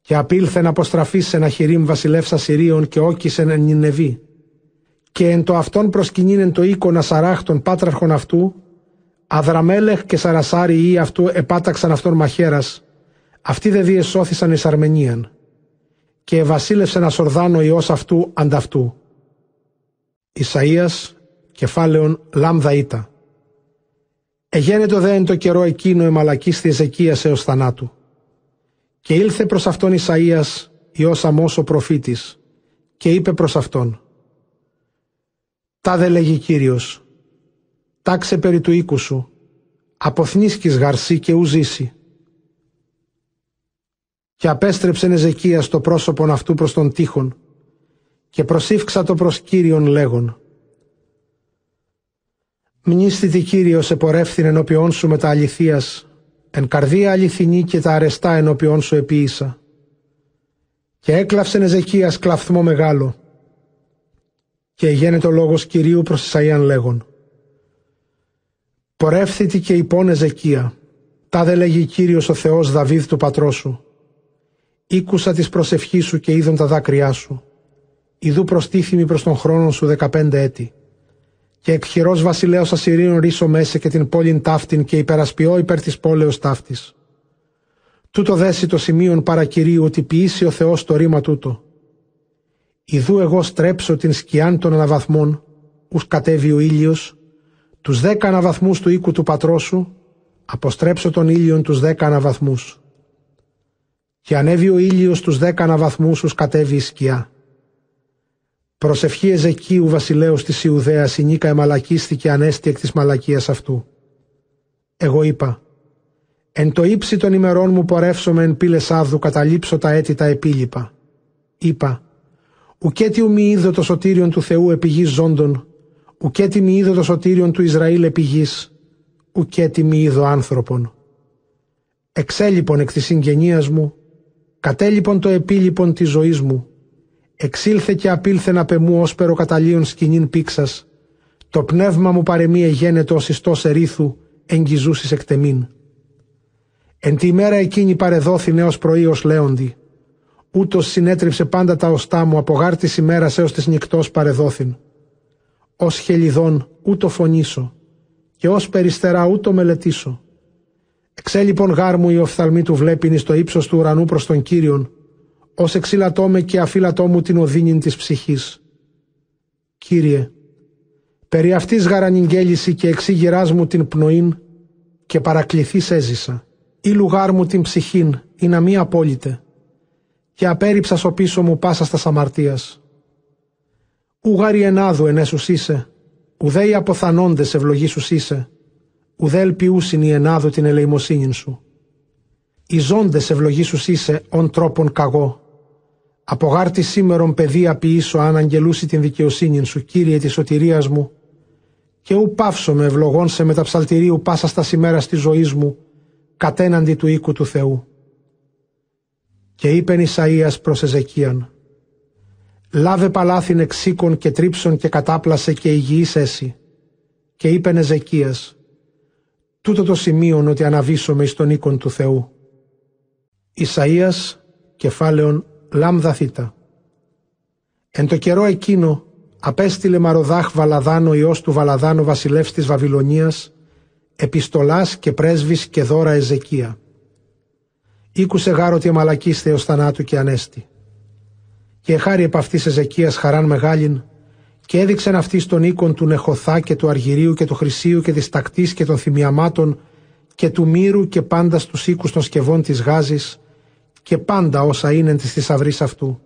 Και απήλθεν αποστραφής σε ένα χειρίμ βασιλεύς Ασσυρίων και όκισεν εν Νινεβή. Και εν το αυτόν προσκυνήν το οίκον Ασαράχ των πάτραρχων αυτού, Αδραμέλεχ και Σαρασάρι ή αυτού επάταξαν αυτόν μαχαίρας, αυτοί δε διεσώθησαν εις Αρμενίαν. Και βασίλευσεν Ασορδάνο ιός αυτού ανταυτού. Ισαΐας, κεφάλαιον λάμδα ήτα. Εγένετο δε εν το καιρό εκείνο εμαλακίστη Εζεκίας έως θανάτου. Και ήλθε προς αυτόν Ισαΐας, Υιός Αμός ο προφήτης, και είπε προς αυτόν «Τα δε λέγει Κύριος, τάξε περί του οίκου σου, αποθνίσκεις γαρσί και ουζήσει». Και απέστρεψε Εζεκίας το πρόσωπον αυτού προς τον τείχον και προσήφξα το προς Κύριον λέγον Μνήστητη Κύριος επορεύθην ενώπιόν σου με τα αληθείας, εν καρδία αληθινή και τα αρεστά ενώπιόν σου επίησα. Και έκλαυσεν Εζεκίας κλαφθμό μεγάλο. Και εγένε το λόγος Κυρίου προς Ισαΐαν λέγον. Πορεύθητη και υπόν Εζεκία, τα δε λέγει Κύριος ο Θεός Δαβίδ του πατρός σου. Ήκουσα της προσευχής σου και είδον τα δάκρυά σου. Ιδού προστίθυμη προς τον χρόνο σου δεκαπέντε έτη και εκχειρό βασιλέως Ασυρίων ρίσω μέσα και την πόλην ταύτην και υπερασπιώ υπέρ της πόλεως ταύτης. Τούτο δέσει το σημείον παρακυρίου ότι ποιήσει ο Θεός το ρήμα τούτο. Ιδού εγώ στρέψω την σκιάν των αναβαθμών, ους κατέβει ο ήλιος, τους δέκα αναβαθμούς του οίκου του πατρός σου, αποστρέψω τον ήλιον τους δέκα αναβαθμούς. Και ανέβει ο ήλιος του δέκα αναβαθμούς, ου κατέβει η σκιά. Προσευχή Εζεκίου βασιλέως της Ιουδαίας η νίκα εμαλακίστηκε ανέστη εκ της μαλακίας αυτού. Εγώ είπα, εν το ύψη των ημερών μου πορεύσομαι εν πύλες άδου καταλήψω τα έτη τα επίλοιπα. Είπα, ουκέτι μη είδω το σωτήριον του Θεού επί γης ζώντων, ουκέτι μη είδω το σωτήριον του Ισραήλ επί γης, ουκέτι μη είδω άνθρωπον. Εξέλιπον εκ της συγγενείας μου, κατέλειπον το επίλοιπον της ζωής μου, Εξήλθε και απήλθε να πεμού όσπερο καταλίων σκηνήν πίξας. Το πνεύμα μου παρεμεί εγένετο ως ιστός ερήθου, εγγυζούσης εκτεμήν. Εν τη ημέρα εκείνη παρεδόθη νέος πρωί ως λέοντι. Ούτως συνέτριψε πάντα τα οστά μου από γάρτης ημέρας έως της νυχτός παρεδόθην. Ως χελιδόν ούτω φωνήσω και ως περιστερά ούτω μελετήσω. Εξέλιπον γάρ μου η οφθαλμή του βλέπειν στο ύψος του ουρανού προς τον Κύριον ως εξήλατό με και αφύλατό μου την οδύνη της ψυχής. Κύριε, περί αυτής γαρανιγγέληση και εξήγηράς μου την πνοήν και παρακληθείς έζησα. Ή λουγάρ μου την ψυχήν, ή να μη απόλυτε. Και απέριψας στο πίσω μου πάσα στα αμαρτίας. Ουγάρι ενάδου ενέσους είσαι, ουδέ οι αποθανόντες ευλογήσους είσαι, ουδέ ελπιούσιν η ενάδου την ελεημοσύνη σου. Οι ζώντες ευλογήσους είσαι, ον τρόπον καγό, από γάρτη σήμερον παιδεία ποιήσω αν αγγελούσει την δικαιοσύνη σου, Κύριε της σωτηρίας μου, και ου πάυσω με ευλογών σε μεταψαλτηρίου πάσα στα σημέρα τη ζωής μου, κατέναντι του οίκου του Θεού. Και είπεν Ισαΐας προς Εζεκίαν, «Λάβε παλάθιν εξήκων και τρίψων και κατάπλασε και υγιής έσυ». Και είπεν Εζεκίας, «Τούτο το σημείον ότι αναβήσομαι εις τον οίκον του Θεού». Ισαΐας, κεφάλαιον λάμδα θήτα. Εν το καιρό εκείνο απέστειλε Μαροδάχ Βαλαδάνο ιός του Βαλαδάνο βασιλεύς της Βαβυλωνίας επιστολάς και πρέσβης και δώρα Εζεκία. Ήκουσε γάρο ότι εμαλακίστε ω θανάτου και ανέστη. Και χάρη επ' αυτής Εζεκίας χαράν μεγάλην, και έδειξεν αυτή στον οίκον του Νεχοθά και του Αργυρίου και του Χρυσίου και της Τακτής και των θυμιαμάτων και του Μύρου και πάντα στους οίκους των σκευών της Γάζης και πάντα όσα είναι της θησαυρή αυτού.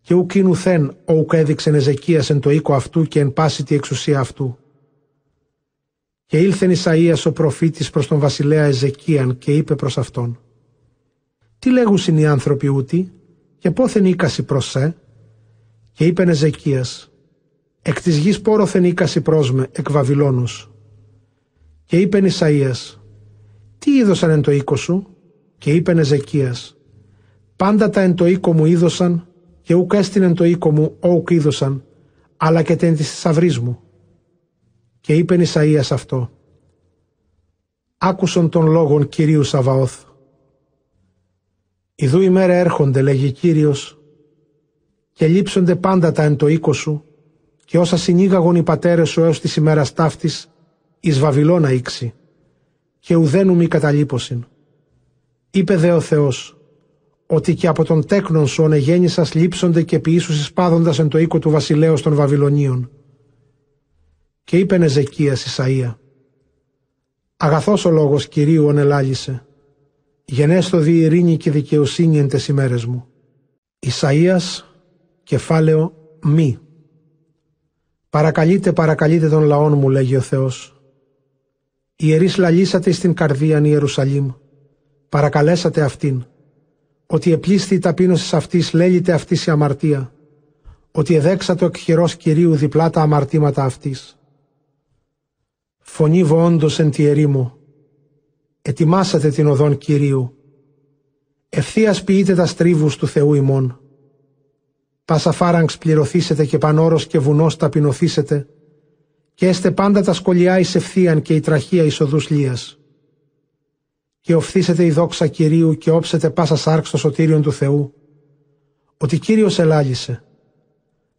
Και ουκ ουθέν ο ουκ έδειξεν Εζεκίας εν το οίκο αυτού και εν πάση τη εξουσία αυτού. Και ήλθεν Ισαΐας ο προφήτης προς τον βασιλέα Εζεκίαν και είπε προς αυτόν «Τι λέγουσιν οι άνθρωποι ούτι και πόθεν ήκαση προς σε» και είπεν Εζεκίας «Εκ της γης πόροθεν ήκαση προς με εκ Βαβυλώνους». Και είπεν Ισαΐας «Τι είδωσαν εν το οίκο σου» και είπεν Εζεκίας «Πάντα τα εν το οίκο μου είδωσαν και ουκ έστεινεν το οίκο μου όουκ είδωσαν, αλλά και τεν της θησαυρής μου». Και είπεν Ισαΐας αυτό «Άκουσον των λόγων Κυρίου Σαβαώθ». «Ιδού ημέρα έρχονται, λέγει Κύριος, και λείψονται πάντα τα εν το οίκο σου, και όσα συνήγαγον οι πατέρες σου έως της ημέρας ταύτης, εις Βαβυλώνα ήξη, και ουδένου μη καταλείπωσιν. Είπε δε ο Θεός, ότι και από τον τέκνον σου ονεγέννησας λείψονται και ποιήσους εισπάδοντας εν το οίκο του βασιλέως των Βαβυλωνίων. Και είπε Εζεκίας Ισαΐα, Αγαθός ο λόγος Κυρίου ονελάλησε, γενέστο δι ειρήνη και δικαιοσύνη εν τες ημέρες μου. Ισαΐας, κεφάλαιο μη. Παρακαλείτε, παρακαλείτε τον λαόν μου, λέγει ο Θεός. Ιερείς λαλήσατε στην καρδίαν Ιερουσαλήμ. Παρακαλέσατε αυτήν. Ότι επλήσθη η ταπείνωσης αυτής, λέλειτε αυτής η αμαρτία. Ότι εδέξατε ο εκχειρός Κυρίου διπλά τα αμαρτήματα αυτής. Φωνή βοόντος εν τη ερήμο. Ετοιμάσατε την οδόν Κυρίου. Ευθείας ποιείτε τα στρίβους του Θεού ημών. Πάσα φάραγγς πληρωθήσετε και πανόρος και βουνός ταπεινωθήσετε και έστε πάντα τα σκολιά εις ευθείαν και η τραχία εις οδούς λίας. Και οφθήσετε η δόξα Κυρίου και όψετε πάσα σάρξ στο σωτήριον του Θεού, ότι Κύριος ελάλησε.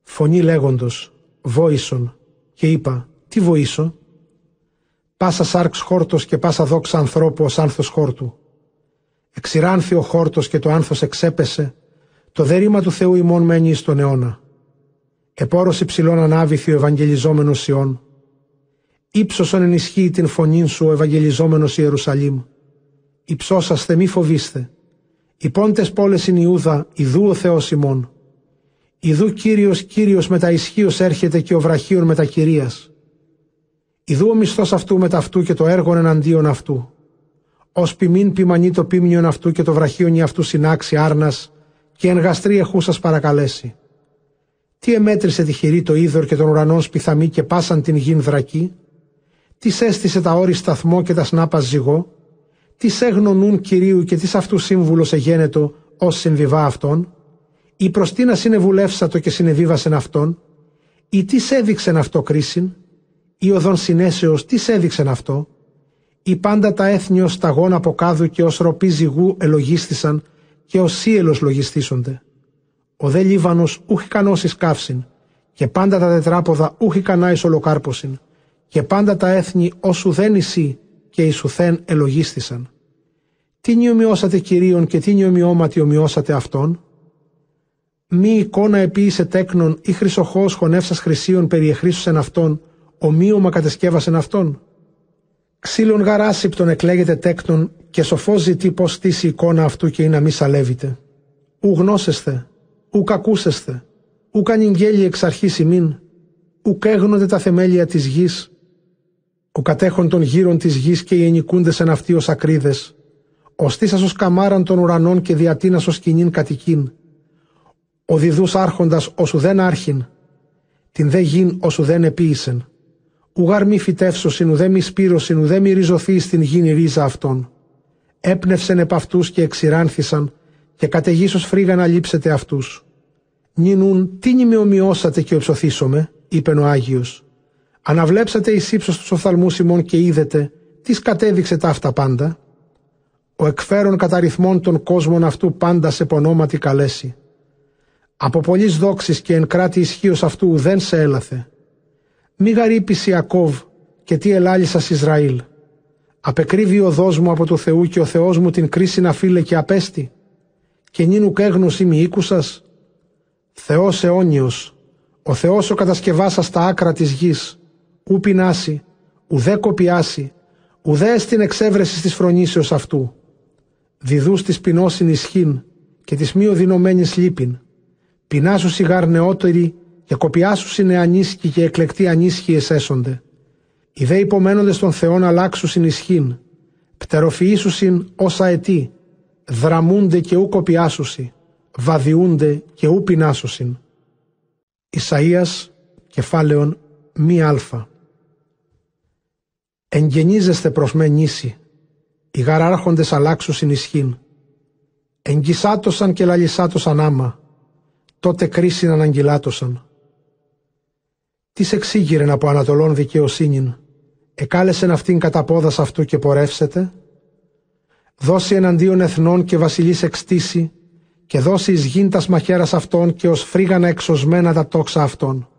Φωνή λέγοντος, βόησον, και είπα, τι βοήσω; Πάσα σάρξ χόρτος και πάσα δόξα ανθρώπου ως άνθος χόρτου. Εξηράνθη ο χόρτος και το άνθος εξέπεσε, το δέρημα του Θεού ημών μένει στον αιώνα. Επόρος υψηλών ανάβηθη ο Ευαγγελιζόμενος Ιών. Ήψωσον ενισχύει την φωνή σου ο Ευαγγελιζόμενος Ιερουσαλήμ. Υψώσαστε μη φοβήστε. Οι πόντες πόλες είναι Ιούδα, ιδού ο Θεός ημών. Ιδού Κύριος Κύριος με τα ισχύος έρχεται και ο βραχίων με τα κυρίας. Ιδού ο μισθός αυτού με τα αυτού και το έργον εναντίον αυτού. Ως ποιμήν ποιμανεί το πίμνιον αυτού και το βραχίον αυτού συνάξει άρνας και εν γαστρή εχού σας παρακαλέσει. Τι εμέτρησε τη χειρή το είδωρ και τον ουρανό σπιθαμή και πάσαν την γην δρακή; Τις έστησε τα όρη σταθμό και τα σνάπας ζυγό; Τις έγνωνούν κυρίου και τις αυτού σύμβουλος εγένετο ως συμβιβά αυτόν. Ή προ τι να συνεβουλεύσατο και συνεβίβασεν αυτόν. Ή τις έδειξεν αυτό κρίσιν; Ή οδόν συνέσεως τις έδειξεν αυτό; Ή πάντα τα έθνη ω σταγόν από κάδου και ως ροπή ζυγού ελογίστησαν και ω σύελο λογιστήσονται. Ο δε Λίβανος ούχ ικανός καύσιν, και πάντα τα τετράποδα ούχ ικανά εις ολοκάρποσιν, και πάντα τα έθνη όσου δεν εισή και εις ουθέν ελογίστησαν. Τι νιομιώσατε κυρίων και τι νιομιώματι ομοιώσατε αυτόν; Μη εικόνα επίησε τέκνον ή χρυσοχός χωνεύσας χρυσίων περιεχρήσουσεν αυτόν, ομοίωμα κατεσκεύασεν αυτόν; Ξύλων γαράσιπτον εκλέγεται τέκνον και σοφός ζητεί πως στήσει εικόνα αυτού και ή να μη σαλεύεται. Ου γνώσεστε, ου κακούσεστε, ου κανηγγέλει εξ αρχής ημίν, ου καίγνονται τα θεμέλια της γης, ο κατέχον των γύρων της γης και οι ενικούντες εν αυτοί ως ακρίδες, ο στήσας ως καμάραν των ουρανών και διατείνας ως κοινήν κατοικήν, ο διδούς άρχοντας όσου δεν άρχιν, την δε γην όσου δεν επίησεν, ουγάρ μη φυτεύσωσιν, ουδέ μη σπήρωσιν, ουδέ μη ριζωθεί στην γην η ρίζα αυτών. Έπνευσεν επ' αυτούς και εξηράνθησαν, και καταιγίσως φρίγα να λείψετε αυτούς. Νινούν, τι με ομοιώσατε και οψωθήσομαι, είπε ο Άγιος. Αναβλέψατε εις ύψος τους οφθαλμούς ημών και είδετε, τις κατέδειξε τα αυτά πάντα. Ο εκφέρον καταριθμών των κόσμων αυτού πάντα σε πονόματι καλέσει. Από πολλής δόξης και εν κράτη ισχύως αυτού δεν σε έλαθε. Μη γαρύπηση Ιακώβ και τι ελάλησας Ισραήλ. Απεκρίβει ο οδός μου από το Θεού και ο Θεός μου την κρίση να φίλε και απέστη. Και νυν καίγνωση μη οίκουσας. Θεός αιώνιος, ο Θεός ο κατασκευάσας στα άκρα της γης, ου πεινάσει, ουδέ κοπιάσει, ουδέ στην εξέβρεση της φρονήσεως αυτού. Διδούς της πεινώσιν ισχύν και της μη οδυνωμένης λύπην. Πεινάσου σιγάρ νεότεροι και κοπιάσους είναι ανίσχυοι και εκλεκτοί ανίσχυοι εσέσονται. Οι δε υπομένοντες των Θεών αλλάξους συνισχύν, πτεροφυήσουσιν όσα αετή, δραμούνται και ου κοπιάσουσι, βαδιούνται και ου πεινάσουσιν. Ισαΐας, κεφάλαιον μη αλφα. Εγγενίζεστε προς με νήσι, οι γαράρχοντες αλλάξους συνισχύν. Εγγισάτωσαν και λαλισάτωσαν άμα, τότε κρίσιν αναγγυλάτωσαν. Τις εξήγηρεν από Ανατολών δικαιοσύνην, εκάλεσεν αυτήν κατά πόδας αυτού και πορεύσετε, δώσει εναντίον εθνών και βασιλείς εξτήσει, και δώσει εις γήν τας μαχαίρας αυτών και ως φρίγανα εξωσμένα τα τόξα αυτών.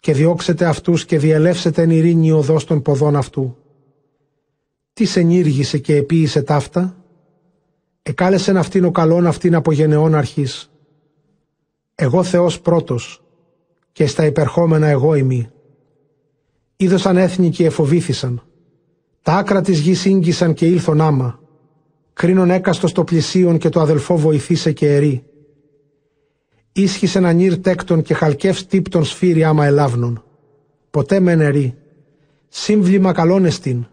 Και διώξετε αυτούς και διελεύσετε εν ειρήνη οδός των ποδών αυτού. Τις ενήργησε και επίησε ταύτα, εκάλεσεν αυτήν ο καλόν αυτήν από γενεών αρχής. Εγώ Θεός πρώτος, και στα υπερχόμενα εγώ ημί. Είδωσαν έθνη και εφοβήθησαν. Τα άκρα της γης ίγγισαν και ήλθον άμα. Κρίνον έκαστος το πλησίον και το αδελφό βοηθήσε και ερεί. Ίσχυσε να νύρ τέκτον και χαλκεύς τύπτον σφύρι άμα ελάβνον. Ποτέ μεν ερεί. Σύμβλημα καλόν εστίν.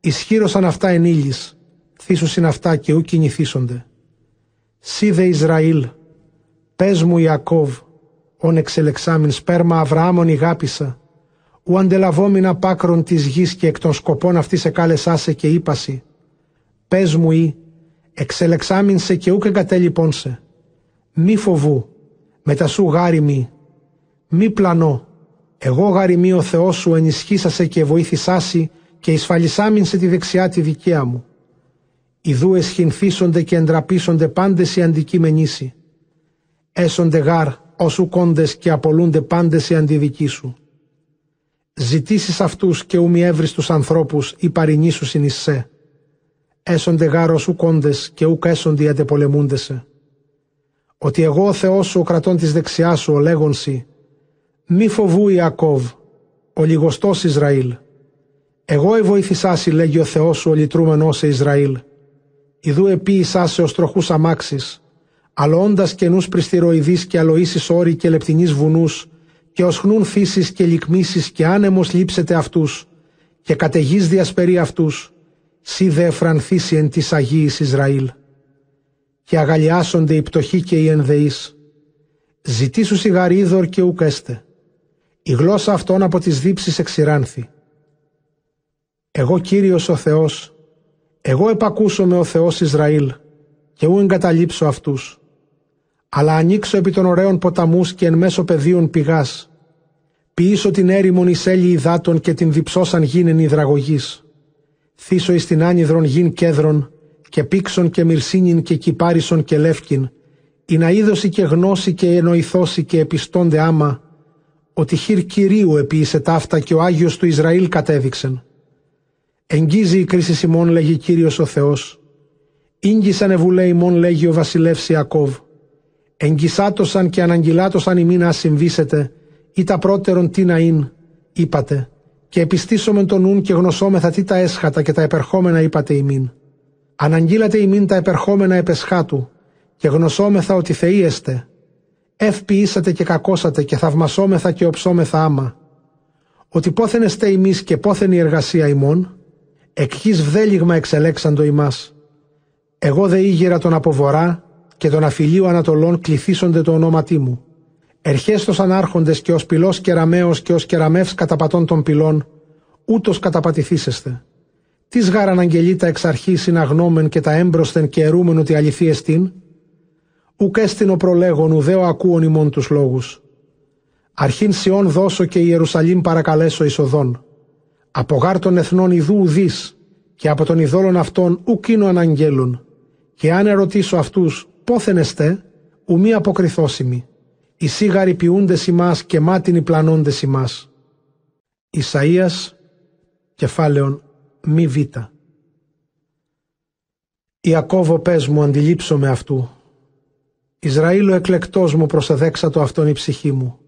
Ισχύρωσαν αυτά εν ήλις. Θύσουσιν αυτά και ου κινηθήσονται. Σίδε Ισραήλ. Πες μου Ιακώβ. Ον εξελεξάμιν σπέρμα Αβραάμον ηγάπησα ου αντελαβόμινα πάκρον της γης και εκ των σκοπών αυτής εκάλεσάσε και είπασι, πες μου ή, εξελεξάμιν σε και ούκ εγκατέλειπον σε, μη φοβού, τα σου γάρι μη πλανώ, εγώ γάρι ο Θεός σου ενισχύσασε και βοήθησάσι και εισφαλισάμιν σε τη δεξιά τη δικαία μου. Ιδού εσχυνθήσονται και εντραπίσονται πάντες οι αντικείμενήσι. Έσονται γάρ όσου κόντες και απολούνται πάντες οι αντιδικοί σου ζητήσεις αυτούς και ου έβριστους ανθρώπους ή παρινήσου συνεισσέ. Έσονται γάρο σου κόντες και ουκ έσονται οι αντεπολεμούντεσαι. Ότι εγώ ο Θεός σου ο κρατών της δεξιάς σου ο λέγονσι, μη φοβού Ιακώβ, ο λιγοστός Ισραήλ. Εγώ εβοήθησάσι λέγει ο Θεός σου ο λυτρούμενος σε Ισραήλ. Ιδού επίησά σε ως τροχούς αμάξης, αλώντας καινούς πριστηροειδείς και αλοήσεις όροι και λεπτινείς βουνούς, και ως χνούν φύσεις και λυκμίσεις και άνεμος λείψετε αυτούς και καταιγείς διασπερεί αυτούς, σύ δε εφρανθήσει εν της Αγίης Ισραήλ. Και αγαλιάσονται οι πτωχοί και οι ενδεείς. Ζητήσου σιγαρίδωρ και ουκέστε. Η γλώσσα αυτών από τις δίψεις εξηράνθη. Εγώ Κύριος ο Θεός, εγώ επακούσω με ο Θεός Ισραήλ και ου εγκαταλείψω αυτούς αλλά ανοίξω επί των ωραίων ποταμούς και εν μέσω πεδίων πηγάς. Ποιήσω την έρημον εις έλη υδάτων και την διψώσαν γίνεν υδραγωγής. Θύσω εις την άνυδρον γην κέδρον και πήξον και μυρσίνιν και κυπάρισον και λεύκιν, η να είδωση και γνώση και εννοηθώσει και επιστώνται άμα, ότι χειρ Κυρίου επίησε ταύτα και ο Άγιος του Ισραήλ κατέδειξεν. Εγγίζει η κρίση ημών λέγει Κύριος ο Θεός. Ήγγισαν ευουλέ ημών λέγει ο βασιλεύς Ιακώβ εγκυσάτωσαν και αναγγυλάτωσαν ημίν να συμβήσετε, ή τα πρώτερον τι να ειν, είπατε, και επιστήσομεν τον νουν και γνωσόμεθα τι τα έσχατα και τα επερχόμενα είπατε ημίν. Αναγγείλατε ημίν τα επερχόμενα επεσχάτου, και γνωσόμεθα ότι θεήεστε. Ευποιήσατε και κακώσατε και θαυμασόμεθα και οψόμεθα άμα. Ότι πόθεν εστε ημείς και πόθεν η εργασία ημών, εκχείς βδέλιγμα εξελέξαντο ημάς. Εγώ δε ήγερα τον από βορρά και των αφιλίου Ανατολών κληθήσονται το ονόματί μου. Ερχέστος ανάρχοντες και ως πυλός κεραμαίος και ως κεραμεύς καταπατών των πυλών, ούτως καταπατηθήσεστε. Τι γάραν αναγγελίτα εξ αρχής συναγνώμεν και τα έμπροσθεν και ερούμεν ότι αληθή εστίν; Ουκ έστειν προλέγων ουδέο ακούων ημών τους λόγους. Αρχήν Σιών δώσω και Ιερουσαλήμ παρακαλέσω εισοδών. Από γάρ των εθνών ιδού ουδείς και από των ειδόλων αυτών ουκίνο αναγγέλουν. Και αν ερωτήσω αυτούς πόθεν εστέ, ουμή αποκριθώσιμη. Οι σίγαροι ποιούντες ημάς και μάτινοι πλανώντες ημάς. Ισαΐας, κεφάλαιον μη β. Ιακώβο πες μου αντιλήψω με αυτού. Ισραήλ ο εκλεκτός μου προσεδέξατο αυτόν η ψυχή μου.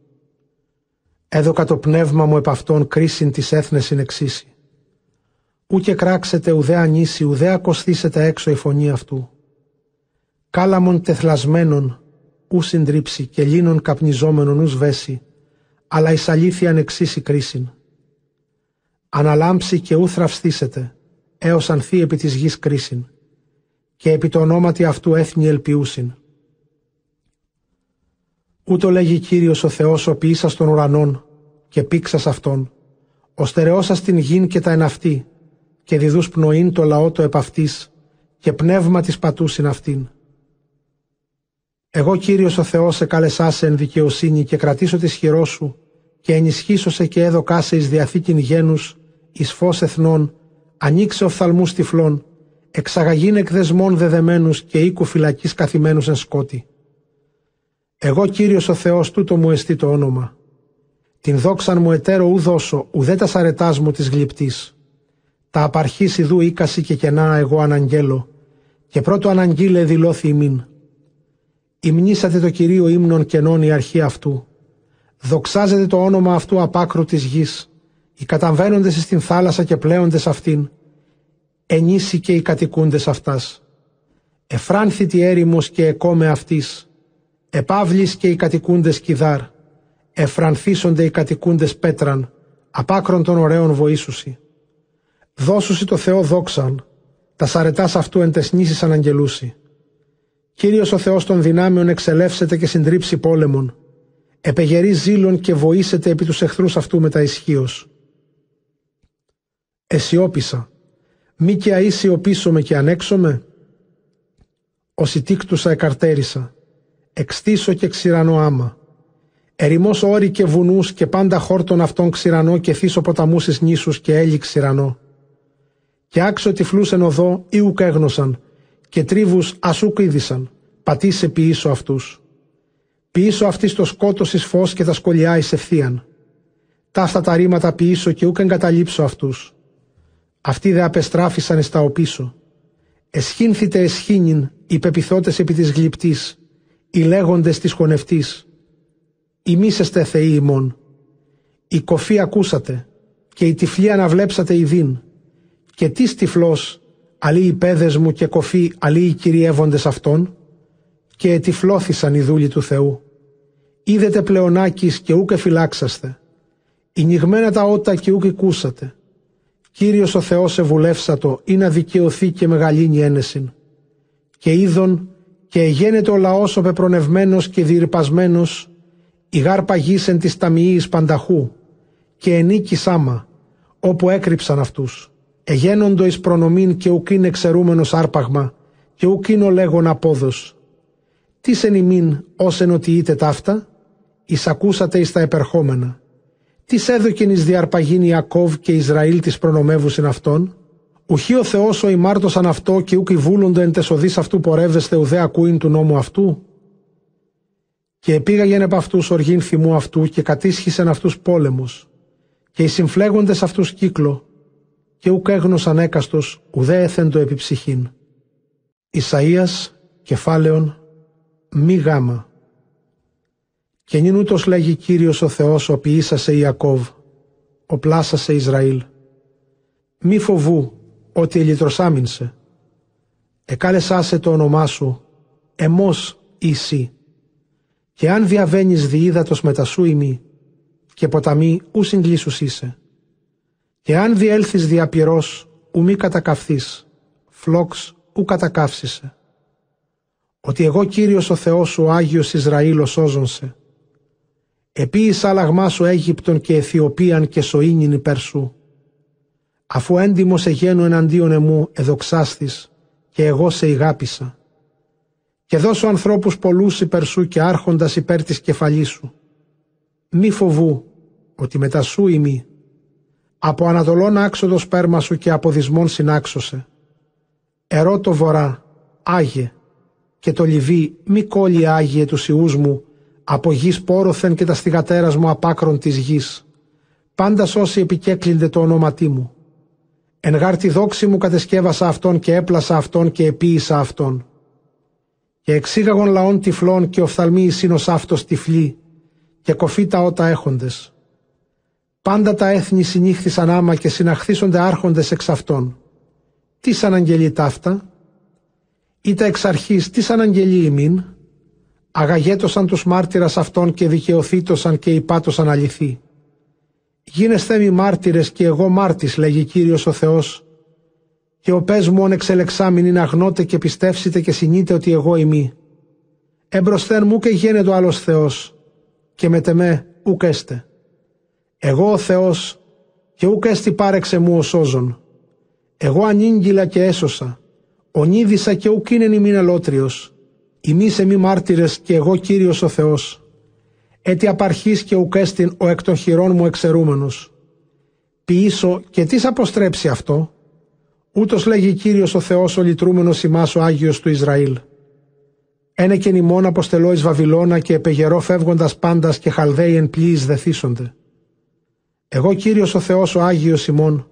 Έδωκα το πνεύμα μου επ' αυτόν κρίσιν της έθνες εξήσει. Ού και κράξετε ουδέ ανήσει, ουδέ ακοστήσετε έξω η φωνή αυτού. Κάλαμον τεθλασμένων, ου συντρίψει και λίνων καπνιζόμενων ους σβέσει, αλλά εις αλήθειαν εξήσει κρίσιν. Αναλάμψει και ου θραυστήσετε, έως ανθεί επί της γης κρίσιν, και επί το ονόματι αυτού έθνη ελπιούσιν. Ούτω λέγει Κύριος ο Θεός ο ποιήσας των ουρανών και πήξας αυτόν, ο στερεώσας την γην και τα εναυτή, και διδούς πνοήν το λαό το επ' και πνεύμα της πατούσιν αυτήν. Εγώ Κύριος ο Θεός σε κάλεσάσε εν δικαιοσύνη και κρατήσω τη χειρό σου και ενισχύσω σε και έδωκάσε εις διαθήκην γένους, εις φως εθνών, ανοίξε οφθαλμούς τυφλών, εξαγαγήν εκδεσμών δεδεμένους και οίκου φυλακής καθημένους εν σκότη. Εγώ Κύριος ο Θεός τούτο μου εστί το όνομα. Την δόξαν μου εταίρο ου δώσω, ουδέ τας σαρετάς μου της γλυπτής. Τα απαρχής ιδού ήκαση και κενά εγώ αναγγέλω, και πρώτο αναγγείλε δηλώθη ημίν. Υμνήσατε το Κυρίο ύμνων κενών η αρχή αυτού. Δοξάζεται το όνομα αυτού απάκρου της γης, οι καταβαίνοντες στην θάλασσα και πλέοντες αυτήν, ενίσοι και οι κατοικούντες αυτάς. Εφράνθητη έρημος και εκόμε αυτής, επαύλης και οι κατοικούντες κιδάρ, εφρανθίσονται οι κατοικούντες πέτραν, απάκρον των ωραίων βοήσουσι. Δώσουσι το Θεό δόξαν, τα σαρετάς αυτού εν τεσνήσεις αναγγελούσι. Κύριος ο Θεός των δυνάμεων εξελεύσεται και συντρίψει πόλεμον. Επεγερεί ζήλων και βοήσετε επί τους εχθρούς αυτού με τα ισχύως. Εσιώπησα. Μη και αίσιοπίσω και ανέξομαι. Οσιτίκτουσα εκαρτέρισα. Εξτήσω και ξηρανώ άμα. Ερημός όρη και βουνούς και πάντα χόρτων αυτών ξηρανώ και θύσω ποταμούς εις νήσους και έλι ξηρανώ. Και άξιο τυφλούς εν οδό ή ουκ έγνωσαν και τρίβους ασούκ είδησαν. Πατήσε ποιήσω αυτούς. Ποιήσω αυτής το σκότος εις φως και τα σκολιά εις ευθείαν. Ταύτα τα ρήματα ποιήσω και ούκ εγκαταλείψω αυτούς. Αυτοί δε απεστράφησαν εις τα οπίσω. Εσχύνθητε εσχήνην οι πεπιθώτες επί της γλυπτής, οι λέγοντες της χωνευτής. Ημίσεστε θεοί ημών. Η κοφή ακούσατε και η τυφλή αναβλέψατε ειδήν. Και τις τυφλός, αλλοί οι πέδες μου και κοφή, αλλοί οι κυριεύοντες αυτών. Και ετυφλώθησαν οι δούλοι του Θεού. Είδετε πλεονάκης και ούκε φυλάξαστε. Ηνιγμένα τα ότα και ούκε κούσατε. Κύριος ο Θεός ευουλεύσατο ή να δικαιωθεί και μεγαλύνει ένεσιν. Και είδον και εγένεται ο λαός ο πεπρονευμένος και διρυπασμένος η γάρπα γήσεν της ταμιής πανταχού και ενίκη σάμα όπου έκρυψαν αυτούς. Εγένοντο εις προνομήν και ουκ είναι εξαιρούμενος άρπαγμα και ουκ είναι ο λέγον απόδος. Τις εν ημίν ως ενωτιείτε ταύτα, εισακούσατε εις τα επερχόμενα. Τις έδωκεν εις διαρπαγήν Ιακώβ και Ισραήλ της προνομεύουσιν αυτών, Ουχή ο Θεός ο ημάρτωσαν αυτό και ούκ βούλοντο εν τεσοδείς αυτού πορεύεστε ουδέ ακούειν του νόμου αυτού. Και επήγαγεν επ' αυτούς οργήν θυμού αυτού και κατήσχησεν αυτούς πόλεμους. Και οι συμφλέγοντες αυτούς κύκλο και ούκ έγνωσαν έκαστος ουδέ έθεντο επί ψυχήν. Ισαΐας κεφάλαιον μη γάμα. Και νυν ούτως λέγει Κύριος ο Θεός ο ποιήσασε Ιακώβ, ο πλάσασε Ισραήλ. Μη φοβού ότι ελιτροσάμινσε. Εκάλεσάσε το όνομά σου, εμός εσύ. Και αν διαβαίνεις διείδατος μετά σου ημί, και ποταμί ου συγκλήσους είσαι. Και αν διέλθεις διαπυρός, ου μη κατακαυθείς, φλόξ ου κατακαύσισε. Ότι εγώ Κύριος ο Θεός σου Άγιος Ισραήλ ο σώζονσε. Επίησα αλλαγμά σου Αίγυπτον και Αιθιοπίαν και Σοήνιν υπέρ σου αφού έντιμος εγένου εναντίον εμού εδοξάστης και εγώ σε ηγάπησα. Και δώσω ανθρώπους πολλούς υπέρ σου και άρχοντας υπέρ της κεφαλής σου. Μη φοβού ότι μετά σου ημί. Από ανατολών άξοδος σπέρμα σου και από δυσμών συνάξωσε. Ερώ το βορρά, Άγιε, και το λιβί μη κόλλει Άγιε τους ιούς μου, από γης πόροθεν και τα στιγατέρας μου απάκρον της γης. Πάντα όσοι επικέκλυνται το όνοματί μου Εν γάρτη δόξη μου κατεσκεύασα αυτόν και έπλασα αυτόν και επίησα αυτόν. Και εξήγαγον λαών τυφλών και οφθαλμοί εις αυτός τυφλή και κοφή τα ότα έχοντες. Πάντα τα έθνη συνήχθησαν άμα και συναχθήσονται άρχοντες εξ αυτών. Τι σαν αγγελεί ταύτα, ή τα εξ αρχής τι σαν αγγελεί ημίν, αγαγέτωσαν τους μάρτυρας αυτών και δικαιωθήτωσαν και υπάτωσαν αληθή. Γίνεσθε μη μάρτυρες και εγώ μάρτης, λέγει Κύριος ο Θεός, και ο πες μου όν εξελεξάμιν είναι αγνώτε και πιστεύσετε και συνείτε ότι εγώ είμαι. Εμπροσθέν μου και γένετο άλλος Θεός, και με τεμέ ουκ έστε. Εγώ ο Θεός και ουκ έστι πάρεξε μου ο σώζον. Εγώ ανήγγυλα και έσωσα. Ονίδησα και ουκ είναι ημίν αλότριος. Ημί σε μη μάρτυρες και εγώ Κύριος ο Θεός. Έτι απαρχής και ουκ έστιν ο εκ των χειρών μου εξαιρούμενος. Ποιήσω και τις αποστρέψει αυτό. Ούτως λέγει Κύριος ο Θεός ο λυτρούμενος ημάς ο Άγιος του Ισραήλ. Ένε και νημών αποστελώ εις Βαβυλώνα και επεγερώ φεύγοντας πάντας και χαλδαίοι εν πλοίης δεθίσονται. Εγώ Κύριος ο Θεός ο Άγιος ημών,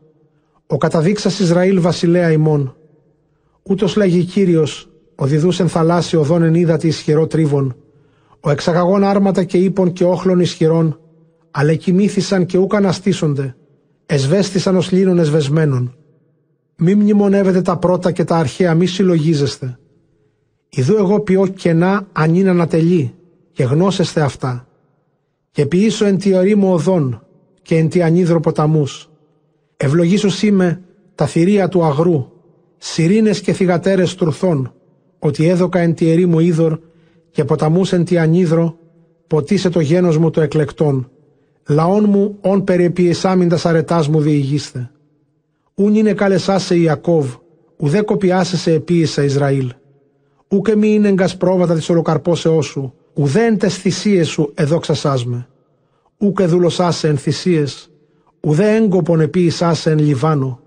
ο καταδείξας Ισραήλ βασιλέα ημών. Ούτως λέγει Κύριος, ο διδούς εν θαλάσσι οδόν εν ύδατη ισχυρό τρίβων, ο εξαγαγών άρματα και ύπων και όχλων ισχυρών, αλλά κοιμήθησαν και ούκ αναστήσονται, εσβέστησαν ως λίνων εσβεσμένων. Μη μνημονεύετε τα πρώτα και τα αρχαία, μη συλλογίζεστε. Ιδού εγώ ποιώ κενά αν είναι ανατελεί, και γνώσεστε αυτά. Και ποιήσω εν τη μου οδόν, και εν τη ανίδρο ποταμούς. Ευλογήσους είμαι τα θηρία του αγρού, σιρήνες και θυγατέρες τρουθών, ότι έδωκα εν τη ερήμο είδωρ και ποταμούς εν τη ανίδρο, ποτίσε το γένος μου το εκλεκτόν, λαόν μου όν περιεπιεσάμιντας αρετάς μου διηγήστε. Ούν είναι καλεσάσε Ιακώβ, ουδέ κοπιάσε σε επίησα Ισραήλ. Ούκε μη είναι εγκας πρόβατα της ολοκαρπόσεώς σου, ουδέ εν τες θυσίες σου εδόξασάς με. Ούκε δούλωσάσε εν θυσίες, ουδέ έγκοπον επίησάσε εν Λιβάνο,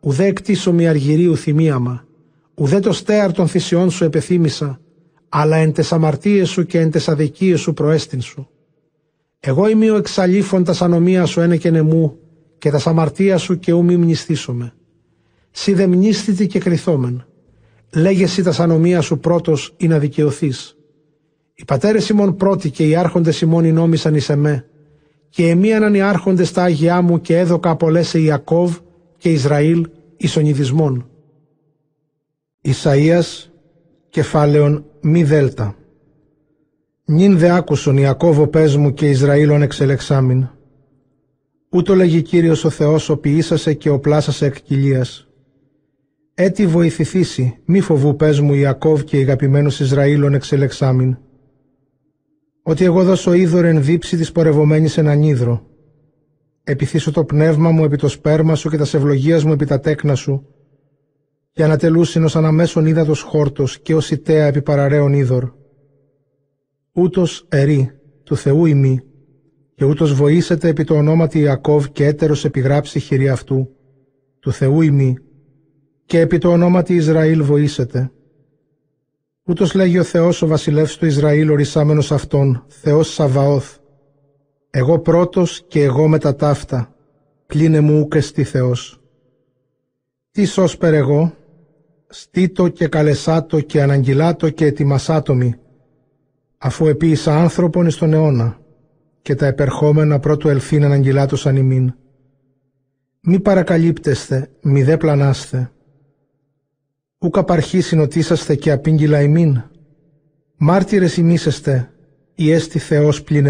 ουδέ εκτίσω μη αργυρίου θυμίαμα, ουδέ το στέαρ των θυσιών σου επεθύμησα, αλλά εν τες αμαρτίες σου και εν τες αδικίες σου προέστην σου. Εγώ είμαι ο εξαλήφων τας ανομίας σου ένε και νεμού, και τας αμαρτίας σου και ου μη μνηστήσομαι. Σι δε μνήστητη και κρυθόμεν. Λέγεσαι τας ανομίας σου πρώτος ή να δικαιωθείς. Οι πατέρες ημών πρώτοι και οι άρχοντες ημών οι νόμισαν εις εμέ, και εμίαναν οι άρχοντες τα Άγιά μου και έδωκα απολέσε Ιακώβ και Ισραήλ εις ονειδισμών. Ισαΐας κεφάλαιον μη δέλτα. Νιν δε άκουσον Ιακώβο πες μου και Ισραήλων εξελεξάμιν. Ούτω λέγει Κύριος ο Θεός ο ποιήσασε και ο πλάσασε εκ κοιλίας. Έτι βοηθηθήσει, μη φοβού πες μου Ιακώβ και αγαπημένους Ισραήλων εξελεξάμιν ότι εγώ δώσω είδωρ εν δίψη της πορευομένης εν ανίδρο. Επιθύσω το πνεύμα μου επί το σπέρμα σου και τα ευλογίας μου επί τα τέκνα σου, και ανατελούσιν ως αναμέσων ύδατος χόρτος και ως ιταία επί παραραίων είδωρ. Ούτως ερή, του Θεού ημί, και ούτως βοήσετε επί το ονόματι Ιακώβ και έτερος επιγράψει χειρή αυτού, του Θεού ημί, και επί το ονόματι Ισραήλ βοήσετε. Ούτως λέγει ο Θεός ο βασιλεύς του Ισραήλ ορισάμενος αυτόν, Θεός Σαβαώθ. Εγώ πρώτος και εγώ με τα ταύτα, κλείνε μου ούκε στη Θεός. Τι σώσπερ εγώ, στήτο και καλεσάτο και αναγγυλάτο και ετοιμασάτομη, αφού επίησα άνθρωπον εις τον αιώνα, και τα επερχόμενα πρώτου ελθύν αναγγυλάτωσαν ημίν. Μη παρακαλύπτεστε, μη δε πλανάστε, Ούκα απαρχή συνοτίσαστε και απήγγυλα ημίν. Μάρτυρες ημίσεστε, η έστι Θεός πλην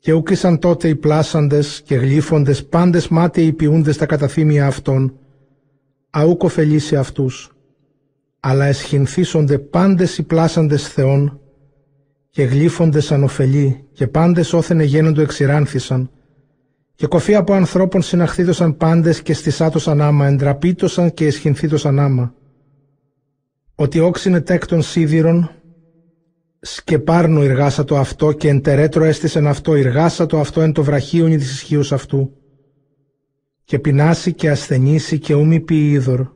Και ούκησαν τότε οι πλάσαντες και γλύφοντες πάντες μάτια ποιούντες τα καταθύμια αυτών. Αούκ ωφελήσει αυτούς. Αλλά εσχυνθήσονται πάντες οι πλάσαντες Θεών και γλύφοντες ανοφελεί και πάντες όθεν εγένοντο εξηράνθησαν και κοφή από ανθρώπων συναχθήτωσαν πάντες και στισάτωσαν άμα, εντραπήτωσαν και εσχυνθήτωσαν άμα. Ότι όξινε τέκτον σίδηρον, σκεπάρνο εργάσα το αυτό και εντερέτρο έστησεν αυτό, εργάσα το αυτό εν το βραχίονι της ισχύους αυτού. Και πεινάσει και ασθενήσει και ούμι πει είδωρ.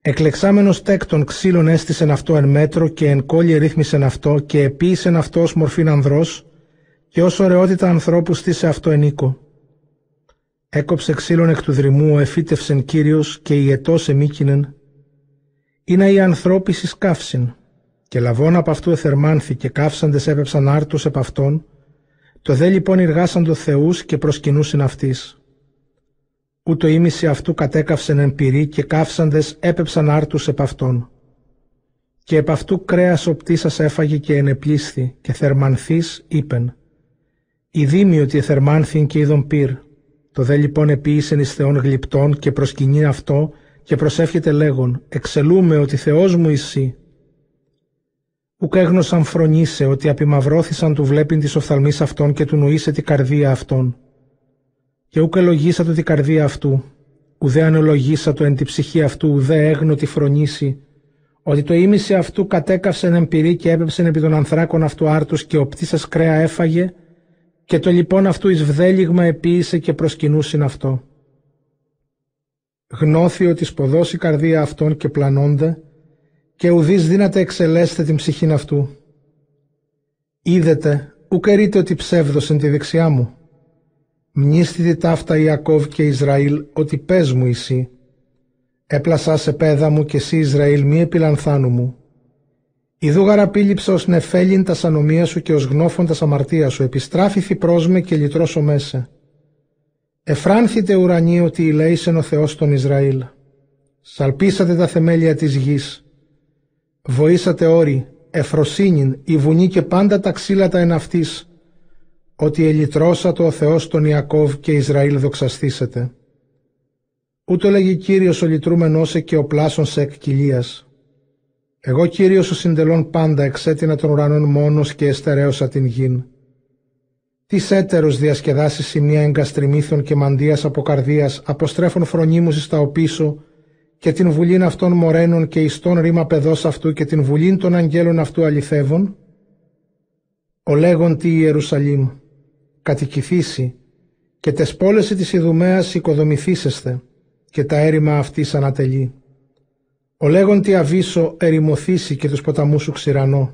Εκλεξάμενος τέκτον ξύλων έστησεν αυτό εν μέτρο και εν κόλλη ρύθμισεν αυτό και επίησεν αυτός ως μορφήν ανδρός, και ως ωραιότητα ανθρώπους στήσε αυτό εν οίκο. Έκοψε ξύλων εκ του δρυμού, ο εφύτευσεν Κύριος και η ετός εμίκυνεν. Είναι η ανθρώπισης καύσιν, και λαβών από αυτού εθερμάνθη και καύσαντες έπεψαν άρτους επ' αυτόν, το δε λοιπόν εργάσαν το Θεούς και προσκυνούσιν αυτής. Ούτω ήμιση αυτού κατέκαυσεν εν πυρή και καύσαντες έπεψαν άρτους επ' αυτόν. Και επ' αυτού κρέας ο πτήσας έφαγε και ενεπλήσθη και θερμανθής είπεν. Η ότι εθερμάνθην και είδον πυρ. Το δε λοιπόν επίησεν εις Θεόν γλυπτών και προσκυνεί αυτό και προσεύχεται λέγον «Εξελούμε ότι Θεός μου εσύ». Ουκ έγνωσαν φρονήσε ότι απειμαυρώθησαν του βλέπειν της οφθαλμής αυτών και του νοήσε την καρδία αυτών. Και ούκ ελογίσατο την καρδία αυτού, ουδέ ανελογίσατο εν τη ψυχή αυτού, ουδέ έγνω τη φρονήσει, ότι το ίμιση αυτού κατέκαυσεν εμπειρή και έπεψεν επί των ανθράκων αυτού άρτους και ο πτήσας κρέα έφαγε και το λοιπόν αυτού εις βδέλιγμα επίησε και προσκυνούσιν αυτό. Γνώθη ότι σποδώσει η καρδία αυτών και πλανώνται και ουδείς δύναται εξελέστε την ψυχήν αυτού. Είδετε, ουκ ότι ψεύδωσεν τη δεξιά μου. Μνήστητη ταύτα Ιακώβ και Ισραήλ ότι πες μου εσύ. Έπλασάς σε πέδα μου και εσύ Ισραήλ μη επιλανθάνου μου. Ιδού γαραπήλυψα ως νεφέλιν τα σανομία σου και ως γνώφων τα αμαρτία σου. Επιστράφηθη προς με και λυτρώσω μέσα. Εφράνθητε ουρανί ότι ηλέησεν ο Θεός τον Ισραήλ. Σαλπίσατε τα θεμέλια της γης. Βοήσατε όρη, εφροσύνην, η βουνή και πάντα τα ξύλατα εν αυτής, ότι ελυτρώσατε ο Θεός τον Ιακώβ και Ισραήλ δοξαστήσετε. Ούτω λέγει Κύριος ο λυτρούμενός και ο πλάσον σε εκκυλίας. Εγώ Κύριος ο συντελών πάντα εξέτεινα των ουρανών μόνος και εστερέωσα την γην. Τις έτερος διασκεδάσεις σημεία εγκαστριμήθων και μαντίας από καρδίας αποστρέφουν φρονίμους εις τα οπίσω και την βουλήν αυτών μορένων και ιστών ρήμα παιδός αυτού και την βουλήν των αγγέλων αυτού αληθεύων. Ο λέγον τι Ιερουσαλήμ, κατοικηθήσει και τες πόλες της Ιδουμαίας οικοδομηθήσεστε και τα έρημα αυτής ανατελεί. Ο λέγον τι αβύσω ερημοθήσει και τους ποταμούς σου ξηρανώ.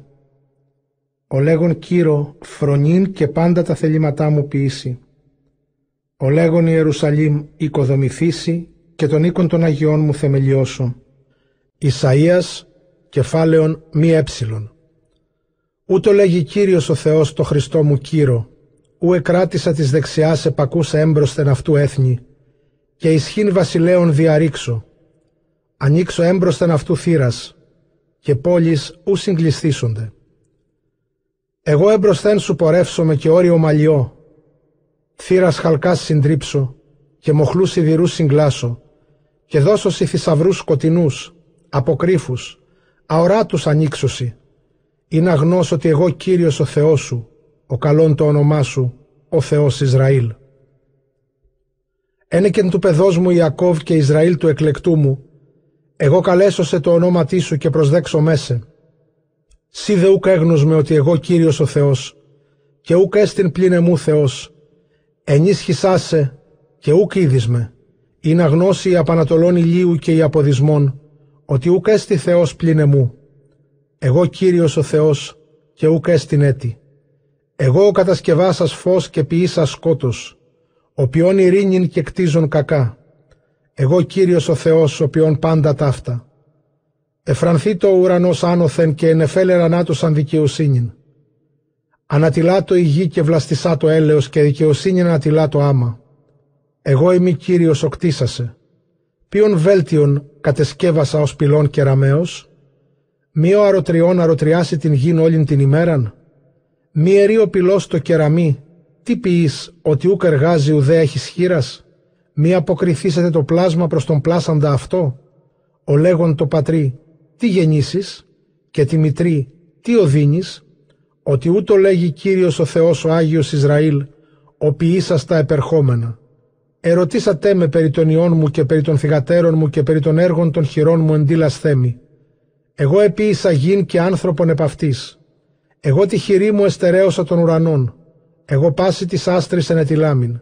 Ο λέγον Κύρο φρονήν και πάντα τα θελήματά μου ποιήσει. Ο λέγον Ιερουσαλήμ οικοδομηθήσει και τον οίκον των Αγιών μου θεμελιώσω. Ισαΐας, κεφάλαιον μη έψιλον. Ούτω λέγει Κύριος ο Θεός το Χριστό μου Κύρο, ου εκράτησα της δεξιάς επακούσα έμπροσθεν αυτού έθνη, και ισχύν βασιλέων διαρρήξω. Ανοίξω έμπροσθεν αυτού θύρας, και πόλεις ου συγκλειστήσονται. Εγώ έμπροσθεν σου πορεύσομαι και όριο μαλλιό, θύρας χαλκάς συντρίψω, και μοχλούς σιδηρούς συγκλάσω, και δώσω σε θησαυρούς σκοτεινούς, αποκρύφους, αοράτους ανοίξωση, ή να γνώσω ότι εγώ Κύριος ο Θεός σου, ο καλόν το όνομά σου, ο Θεός Ισραήλ. Ένεκεν του παιδός μου Ιακώβ και Ισραήλ του εκλεκτού μου, εγώ καλέσω σε τω ονόματί σου και προσδέξομαί σε. Συ δε ουκ έγνως με ότι εγώ Κύριος ο Θεός, και ουκ έστιν πλην εμού Θεός, ενίσχυσά σε και ουκ ήδεις με ίνα γνώσιν οι απ' ανατολών ηλίου και οι από δυσμών, ότι ουκ έστι Θεός πλην εμού. Εγώ Κύριος ο Θεός και ουκ έστιν έτι. Εγώ ο κατασκευάσας φως και ποιήσας σκότος, ο ποιών ειρήνην και κτίζων κακά. Εγώ Κύριος ο Θεός, ο ποιόν πάντα ταύτα. Εφρανθεί το ουρανός άνωθεν και ενεφέλεραν άτουσαν δικαιοσύνην. Ανατιλά το η γη και βλαστισά το έλεος και δικαιοσύνη ανατιλά το άμα. Εγώ είμαι Κύριος ο κτίσασε. Ποιον βέλτιον κατεσκεύασα ως πυλών και ραμαίος; Μη ο αρωτριών αρωτριάσει την γην όλην την ημέραν; Μη ερεί ο πυλός το κεραμί; Τι ποιείς ότι ούκ εργάζει ουδέ έχεις χείρας; Μη αποκριθήσετε το πλάσμα προς τον πλάσαντα αυτό. Ο λέγον το πατρί, τι γεννήσεις και τη μητρή, τι οδύνεις, ότι ούτω λέγει Κύριος ο Θεός ο Άγιος Ισραήλ, ο ποιήσας τα επερχόμενα. Ερωτήσατε με περί των ιών μου και περί των θυγατέρων μου και περί των έργων των χειρών μου εντύλας θέμη. Εγώ επίησα γην και άνθρωπον επ' αυτής. Εγώ τη χειρή μου εστερέωσα των ουρανών. Εγώ πάση της άστρης ενετιλάμιν.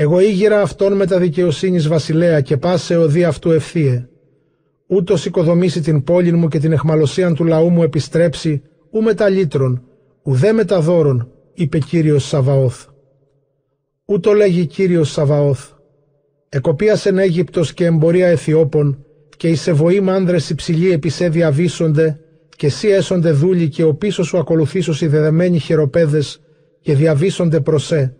Εγώ ήγηρα αυτόν με τα δικαιοσύνης βασιλέα και πάσε οδή αυτού ευθύε. Ούτως οικοδομήσει την πόλη μου και την εχμαλωσίαν του λαού μου επιστρέψει, ου με τα λύτρων, ουδέ με τα δώρων, είπε Κύριος Σαβαώθ. Ούτω λέγει Κύριος Σαβαώθ, Εκοπίασεν Αίγυπτος και εμπορία Αιθιώπων, και οι σεβοήμ άνδρες υψηλοί επισέ διαβίσονται, και εσύ έσονται δούλοι και ο πίσω σου ακολουθήσους οι δεδεμένοι χεροπέδες, και διαβίσονται προσέ,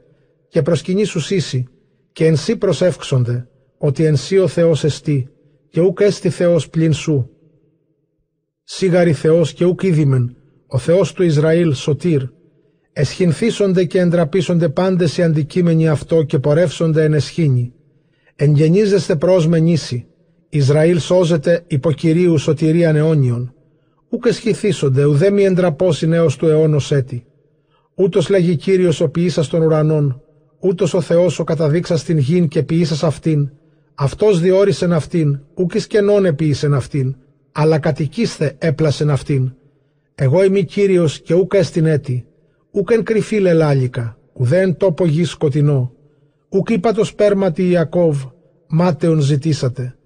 και προσκυνήσου σύση, και εν σύ προσεύξονται, ότι εν σύ ο Θεός εστί, και ούκ έστι Θεός πλην σου. Σίγαρη Θεός και ούκ είδημεν, ο Θεός του Ισραήλ σωτήρ, εσχυνθήσονται και εντραπίσονται πάντες οι αντικείμενοι αυτό και πορεύσονται εν εσχήνη. Εγγενίζεστε με νήσι, Ισραήλ σώζεται υπό Κυρίου σωτηρίαν αιώνιον. Ούκ εσχηθήσονται, ουδέ μη εντραπώσει νέος του αιώνος έτη. Ούτως λέγει Κύριος ο ποιήσας των ουρανών, ούτως ο Θεός ο καταδείξας την γην και ποιήσας αυτήν. Αυτός διόρισεν αυτήν, ούκ εις κενών επίησεν αυτήν, αλλά κατοικίστε έπλασεν αυτήν. Εγώ είμαι Κύριος και ούκ έστιν έτη, ούκ εν κρυφή λελάλικα, ουδέ εν τόπο γης σκοτεινό. Ούκ είπα το σπέρματι Ιακώβ, μάταιον ζητήσατε.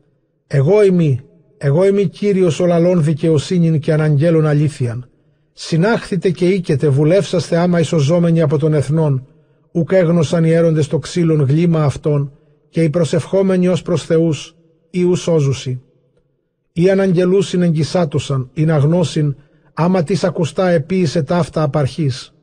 Εγώ είμαι, εγώ είμαι Κύριος ο λαλών δικαιοσύνην και αναγγέλων αλήθειαν. Συνάχθητε και οίκετε, βουλεύσαστε άμα ισοζόμενοι από των εθνών, ουκ έγνωσαν οι έροντες το ξύλων γλήμα αυτών, και οι προσευχόμενοι ως προς Θεούς, ή ου σώζουσι. Ή αναγγελούσιν εγκυσάτουσαν, ή να γνώσιν, άμα τη ακουστά επίησε ταύτα απαρχής.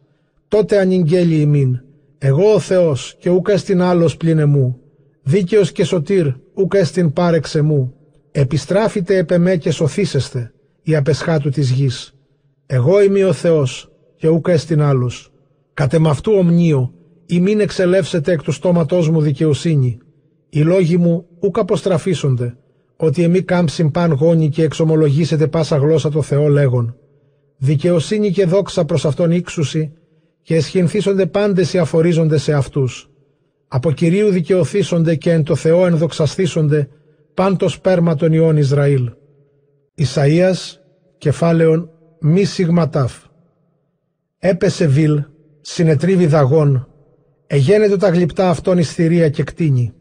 Τότε ανηγγέλει ημίν, εγώ ο Θεός και ούκ έστιν άλλος πλην εμού, δίκαιος και σωτήρ ούκ έστιν πάρεξε μου. Επιστράφητε επ' και σωθήσεστε, η απεσχάτου της γης. Εγώ είμαι ο Θεός και ούκ έστιν άλλος. Κατ' αυτού ομνίο, ή μην εξελεύσετε εκ του στόματός μου δικαιοσύνη. Οι λόγοι μου ούκ αποστραφίσονται, ότι εμεί κάμψιν παν γόνι και εξομολογήσετε πάσα γλώσσα το Θεό λέγον. Δικαιοσύνη και δόξα προς αυτόν ύξουσι και εσχυνθήσονται πάντες οι αφορίζονται σε αυτούς. Από Κυρίου δικαιωθήσονται και εν το Θεό ενδοξαστήσονται παν το σπέρμα των ιών Ισραήλ. Ισαΐας, κεφάλαιον μη σιγματάφ. Έπεσε βιλ, συνετρίβει δαγών, εγένετο τα γλυπτά αυτών ισθυρία και κτίνη.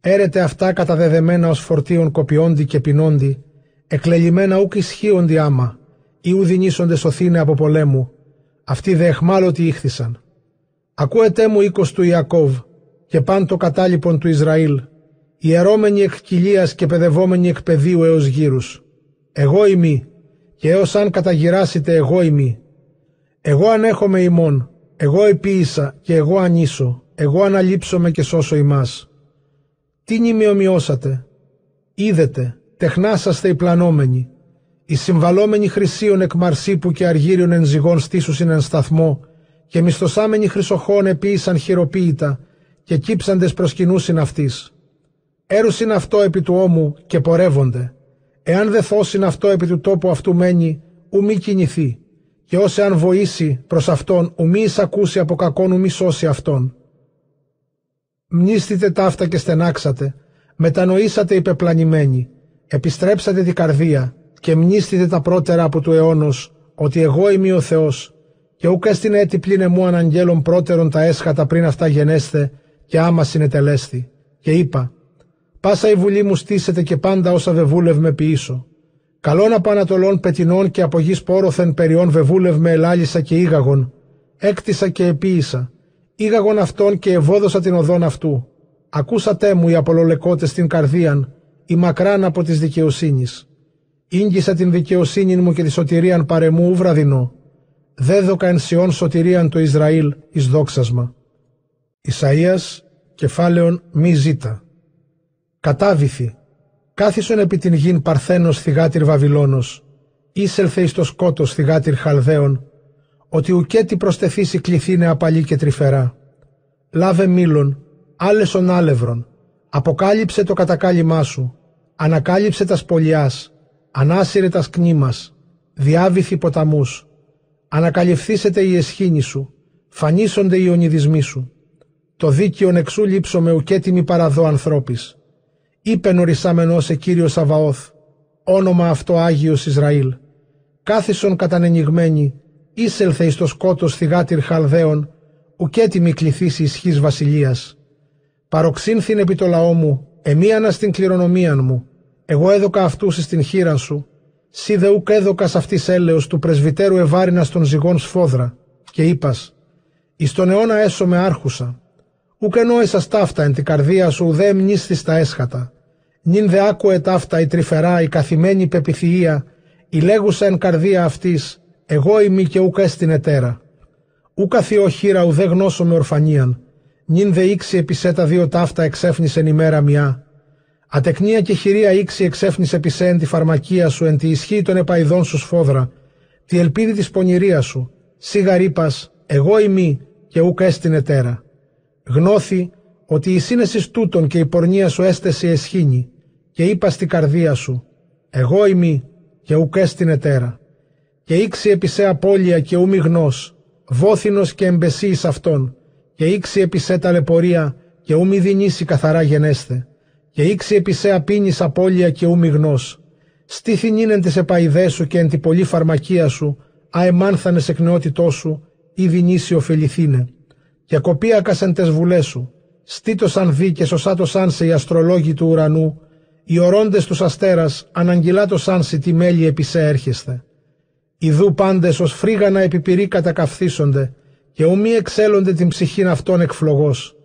Έρετε αυτά καταδεδεμένα ως φορτίων κοπιόντι και πεινόντι, εκλελειμμένα ούκ ισχύοντι άμα, ή ουδινήσονται σωθήνε από πολέμου, αυτοί δε εχμάλωτοι ήχθησαν. Ακούετε μου οίκος του Ιακώβ, και πάν το κατάλοιπον του Ισραήλ, ιερώμενοι εκ κοιλίας και παιδευόμενοι εκ πεδίου έως γύρους. Εγώ ημί, και έως αν καταγυράσετε εγώ ημί. Εγώ ανέχομαι ημών, εγώ επίησα και εγώ ανήσω, εγώ αναλείψομαι και σώσω ημάς. Τι νημι ομοιώσατε, είδετε, τεχνάσαστε οι πλανόμενοι, οι συμβαλόμενοι χρυσίων εκ μαρσίπου και αργύριων εν ζυγών στήσουσιν εν σταθμό, και μισθωσάμενοι χρυσοχών επίησαν χειροποίητα, και κύψαντες προσκυνούσιν αυτής. Έρουσιν αυτό επί του ώμου και πορεύονται. Εάν δε θώσιν αυτό επί του τόπου αυτού μένει, ου μη κινηθεί. Και όσε αν βοήσει προς αυτόν, ου μη εισακούσει από κακόν, ου μη σώσει αυτόν. Μνήστητε ταύτα και στενάξατε, μετανοήσατε υπεπλανημένοι, επιστρέψατε την καρδία και μνήστητε τα πρώτερα από του αιώνος, ότι εγώ είμαι ο Θεός, και ούκ έστειν έτη πλήνε μου αναγγέλων πρώτερων τα έσχατα πριν αυτά γενέστε και άμα συνετελέστη. Και είπα, πάσα η βουλή μου στήσετε και πάντα όσα βεβούλευμε ποιήσω. Καλών από ανατολών πετινών και από γης πόροθεν περιών βεβούλευμε ελάλησα και ήγαγον. Έκτισα και επίησα. Ήγαγον αυτόν και ευόδοσα την οδόν αυτού. Ακούσατε μου οι απολολεκότες στην καρδίαν, η μακράν από της δικαιοσύνης. Ήγγισα την δικαιοσύνη μου και τη σωτηρίαν παρεμού βραδινό. Δέδοκα εν σιών σωτηρίαν το Ισραήλ εις δόξασμα. Ισαΐας, κεφάλαιον μη ζήτα. Κατάβηθη, κάθισον επί την γην παρθένος θυγάτηρ Βαβυλώνος, ήσελθε εις το σκότος θυγάτηρ Χαλδαίων, ότι ουκέτι προστεθήσει κληθήνε απαλή και τρυφερά. Λάβε μήλον, άλεσον άλευρον, αποκάλυψε το κατακάλυμά σου, ανακάλυψε τας σπολιάς, ανάσυρε τας σκνήμας, διάβηθη ποταμούς, ανακαλυφθήσετε η εσχήνη σου, φανίσονται οι ονειδισμοί σου. Το δίκαιον εξού λείψω με ουκέτιμη παραδό ανθρώπης. Είπε νορισσάμενο σε κύριος Σαβαώθ, όνομα αυτό Άγιος Ισραήλ. Κάθισον κατανενιγμένη, ήσελθε εις το σκότος θυγάτηρ Χαλδαίων, ουκέτιμη κληθήσει ισχύς βασιλείας. Παροξύνθην επί το λαό μου, εμίανα στην κληρονομίαν μου, εγώ έδωκα αυτούς εις την χείραν σου, σι δε ουκ έδωκας αυτής έλεος του πρεσβυτέρου ευάρινα των ζυγών σφόδρα, και είπας, εις τον αιώνα έσω με άρχουσα, Ουκ ενόησα ταύτα εν την καρδία σου, ουδέ μνήσθη τα έσχατα. Νην δε άκουε ταύτα η τρυφερά, η καθημένη πεπιθυΐα, η λέγουσα εν καρδία αυτής, εγώ ημί και ουκ έστειν ετέρα. Ούκα θειό χείρα ουδέ γνώσω με ορφανίαν, νην δε ήξι επισέ τα δύο ταύτα εξέφνησεν ημέρα μια. Ατεκνία και χειρία ήξι εξέφνησε επισέ εν τη φαρμακία σου, εν τη ισχύ των επαϊδών σου σφόδρα, τη ελπίδη της πονηρίας σου, σίγα ρήπας, εγώ ημί και ούκα έστειν ετέρα. Γνώθη ότι η σύνεσης τούτων και η πορνεία σου έστεση εσχήνη και είπα στη καρδία σου, εγώ ημί και ουκ έστειν ετέρα. Και ήξι επισέ απώλεια και ου γνώς, βόθινος και εμπεσίης αυτών, και ήξι επισέ ταλαιπωρία και ου μη δινήσει καθαρά γενέστε, και ήξι επισέ απίνης απώλεια και ου γνώς. Στήθην είναι τις επαϊδές σου και εν τη πολλή φαρμακία σου, αεμάνθανες εκ νεότητός σου, ή δινήσει ωφεληθήνε. Και κοπίακας εν τες βουλές σου, στήτος αν δει και σωσάτος αν σε οι αστρολόγοι του ουρανού, οι ορώντες τους αστέρας αναγγυλάτος αν σε τι μέλη επισέ έρχεστε. Ιδού πάντες ως φρίγανα επιπυρή κατακαυθίσονται και ομοί εξέλονται την ψυχήν αυτών εκφλογός,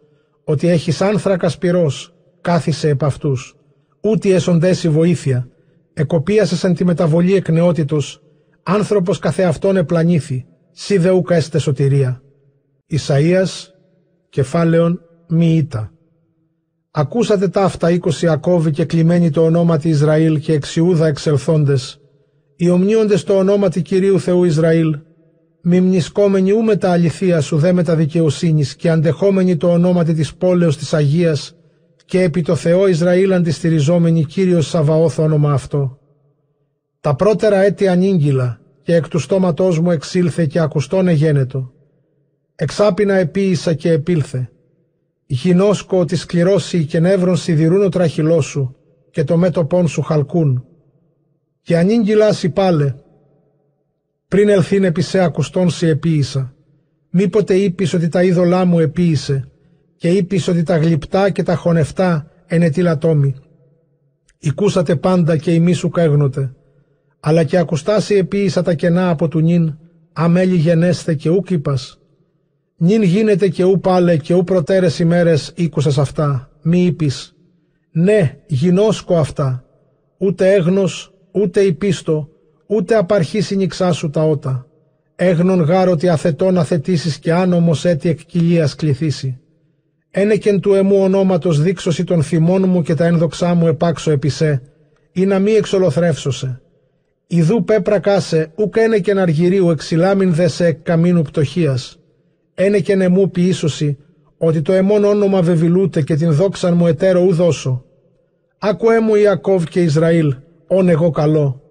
ότι έχεις άνθρακα σπυρός, κάθισε επ' αυτούς, ούτι έσοντες βοήθεια, εκοπίασες εν τη μεταβολή εκ νεότητος, άνθρωπος καθεαυτόν επλανήθη, σι δεούκα έστε σωτηρία. Ισαΐας, κεφάλαιον μη ήτα. Ακούσατε τα αυτά είκοσι Ιακώβη και κλειμένοι το ονόματι Ισραήλ και εξιούδα εξελθόντες, οι ομνίοντες το ονόματι Κυρίου Θεού Ισραήλ, μη μνησκόμενοι ού με τα αληθεία σου δε με τα δικαιοσύνης και αντεχόμενοι το ονόματι της πόλεως της Αγίας και επί το Θεό Ισραήλ αντιστηριζόμενοι Κύριος Σαβαώθ όνομα αυτό. Τα πρώτερα έτη ανήγγυλα και εκ του στόματός μου εξήλθε και ακουστόν εγένετο. Εξάπινα επίησα και επήλθε. Γινώσκω ότι σκληρώσει και νεύρων σιδηρούν ο τραχυλός σου και το μέτωπόν σου χαλκούν. Και ανήγγυλάσι πάλε, πριν ελθήν επί σε ακουστών σε επίησα. Μήποτε είπεις ότι τα είδωλά μου επίησε και είπεις ότι τα γλυπτά και τα χωνευτά ενετήλατόμοι. Οικούσατε πάντα και ημί σου καίγνοτε, αλλά και ακουστάσι επίησα τα κενά από του νυν, αμέλη γενέστε και ούκ είπας. Νυν γίνεται και ου πάλε και ου προτέρες ημέρες ήκουσας αυτά, μη είπεις. Ναι, γινώσκω αυτά, ούτε έγνος, ούτε υπίστο, ούτε απαρχής συνυξά σου τα ότα. Έγνον γάρ ότι αθετών αθετήσεις και άνομος έτη εκ κοιλίας κληθήσει. Ένεκεν του εμού ονόματος δείξωση των θυμών μου και τα ένδοξά μου επάξω επισέ, ή να μη εξολοθρεύσωσε. Ιδού πέπρακάσε, ουκ ένεκεν αργυρίου εξυλάμιν δε σε εκ καμίνου πτωχίας ένεκεν εμού ποιήσωση, ότι το εμόν όνομα βεβηλούται και την δόξαν μου εταίρο ου δώσω. Άκουέ μου Ιακώβ και Ισραήλ, όν εγώ καλό.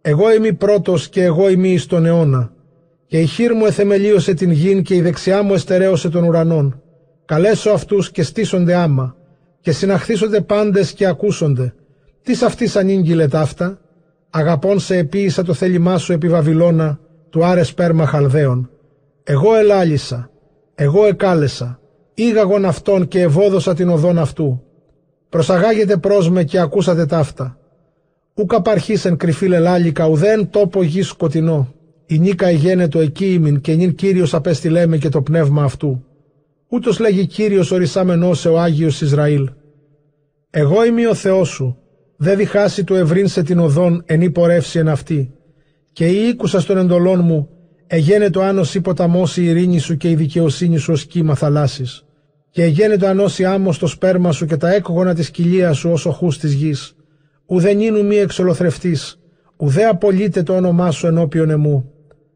Εγώ είμαι πρώτος και εγώ είμαι εις τον αιώνα. Και η χείρ μου εθεμελίωσε την γην και η δεξιά μου εστερέωσε των ουρανών. Καλέσω αυτούς και στήσονται άμα και συναχθήσονται πάντες και ακούσονται. Τις αυτής ανήγγειλε ταύτα, αγαπών σε επίησα το θέλημά σου επί Βαβυλώνα, του άρε σπέρμα Χαλδαίων. Εγώ ελάλησα, εγώ εκάλεσα, ήγαγον αυτόν και ευόδωσα την οδόν αυτού. Προσαγάγετε προς με και ακούσατε ταύτα. Ουκ απαρχήσεν κρυφή λελάλικα ουδέν τόπο γης σκοτεινό. Η νίκα εγένετο εκεί ημιν και νυν Κύριος απέστειλέμε και το πνεύμα αυτού. Ούτως λέγει Κύριος ορισάμενός ο Άγιος Ισραήλ. Εγώ είμαι ο Θεός σου, δε διχάσει του ευρύν σε την οδόν εν πορεύσει εν αυτή. Και η οίκουσα των εντολών μου Εγένετο άνος ή ποταμός η ειρήνη σου και η δικαιοσύνη σου ως κύμα θαλάσσης. Και εγένετο ανός η άμμος το σπέρμα σου και τα έκογονα της κοιλία σου ως οχούς της γης. Ουδεν ίνου μη εξολοθρευτής, ουδέ απολύτε το όνομά σου ενώπιον εμού.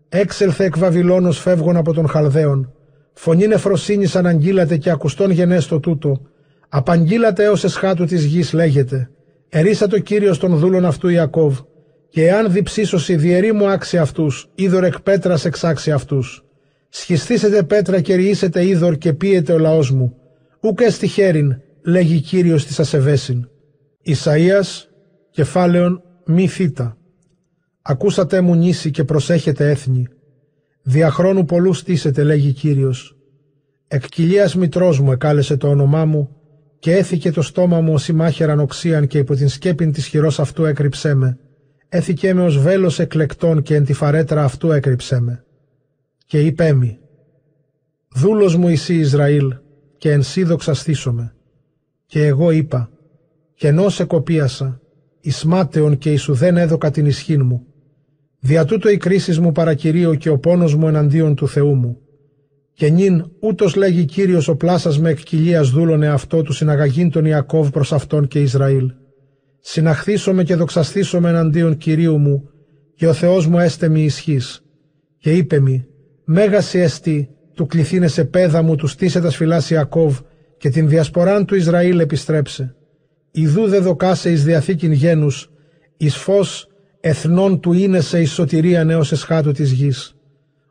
Έξελθε εκ Βαβυλώνος φεύγων από τον Χαλδαίων. Φωνή νεφροσύνης αναγγείλατε και ακουστών γενέστο τούτο. Απαγγείλατε έως εσχάτου της γης λέγεται. Ερίσα το Κύριος των δούλων αυτού Ιακώβ και εάν διψίσωση διαιρεί μου άξι αυτούς, είδωρ εκ πέτρας εξάξει αυτούς. Σχιστήσετε πέτρα και ριήσετε είδωρ και πίετε ο λαός μου. Ούκ εστι χέριν, λέγει Κύριος της ασεβέσιν. Ισαΐας, κεφάλαιον μη θήτα. Ακούσατε μου νήσι και προσέχετε έθνη. Διαχρόνου πολλούς στήσετε, λέγει Κύριος. Εκ κοιλίας μητρός μου εκάλεσε το όνομά μου και έθηκε το στόμα μου ως μάχεραν οξίαν και υπό την σκέπην της χειρός αυτού έκρυψέ με έθηκε με ως βέλος εκλεκτών και εν τη φαρέτρα αυτού έκρυψέ με. Και είπε μη, δούλος μου εσύ Ισραήλ, και εν σύ δοξασθήσομαι. Και εγώ είπα, και ενώ σε κοπίασα, εις μάταιον και εις ουδέν έδωκα την ισχύν μου. Δια τούτο η κρίση μου παρακυρίο και ο πόνος μου εναντίον του Θεού μου. Και νυν ούτως λέγει Κύριος ο πλάσας με εκκυλίας δούλωνε αυτό του συναγαγήν τον Ιακώβ προς αυτόν και Ισραήλ. Συναχθήσομαι και δοξαστήσομαι εναντίον Κυρίου μου και ο Θεός μου έστε μη ισχύς. Και είπε μη, μέγαση εστί, του κληθήνε πέδα μου, τους στήσε τα σφυλάς Ιακώβ και την διασποράν του Ισραήλ επιστρέψε. Ιδού δε δοκάσε εις διαθήκην γένους, εις φως εθνών του είναι σε ισοτηρία νέος εσχάτου της γης.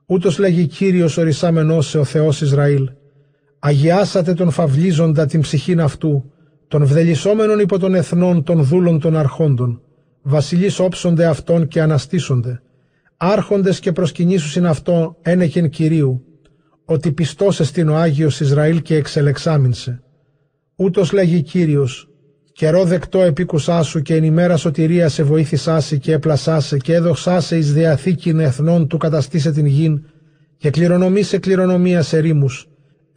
Ούτως λέγει Κύριος ορισάμενός σε ο Θεός Ισραήλ. Αγιάσατε τον φαυλίζοντα την ψυχήν αυτού, των βδελισόμενων υπό των εθνών των δούλων των αρχόντων. Βασιλείς όψονται αυτών και αναστήσονται. Άρχοντες και προσκυνήσουσιν αυτό ένεκεν Κυρίου, ότι πιστός εστίν ο Άγιος Ισραήλ και εξελεξάμινσε. Ούτως λέγει Κύριος, καιρό δεκτό επίκουσά σου και εν ημέρας σωτηρία σε βοήθησάσαι και έπλασάσε και έδωσάσε εις διαθήκην εθνών του καταστήσε την γην και κληρονομεί σε κληρονομία σε ρήμους,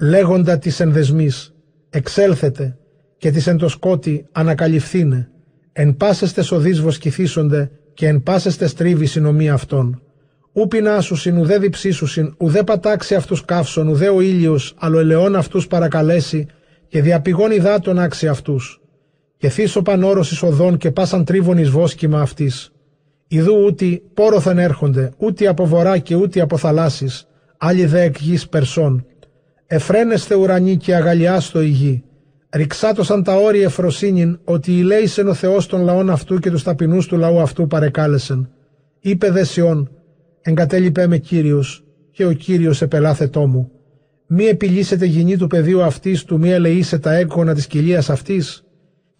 λέγοντα της ενδεσμής, εξέλθετε και της εν το σκότη ανακαλυφθήνε, εν πάσεστε σοδείς βοσκηθήσονται και εν πάσεστε στρίβει συνομία αυτών. Ού πεινάσουσιν, ουδέ διψήσουσιν, ουδέ πατάξει αυτούς καύσον, ουδέ ο ήλιος, αλλο ελαιόν αυτούς παρακαλέσει και διαπηγών υδάτων άξει αυτούς και θύσω πανόρος οδών και πάσαν τρίβων εις βόσκημα αυτής. Ιδού ούτι πόροθεν έρχονται, ούτε από βορρά και ούτε από θαλάσσης, άλλοι δε εκ γης περσών. Εφραίνεστε ουρανοί και αγαλιάστο η γη. Ριξάτωσαν τα όρια εφροσύνην, ότι ηλέησεν ο Θεός των λαών αυτού και τους ταπεινούς του λαού αυτού παρεκάλεσεν. Είπε δε Σιών, εγκατέλειπέ με Κύριος, και ο Κύριος επελάθετό μου. Μη επιλύσετε γυνή του πεδίου αυτής του, μη ελεήσε τα έγκονα της κοιλίας αυτής.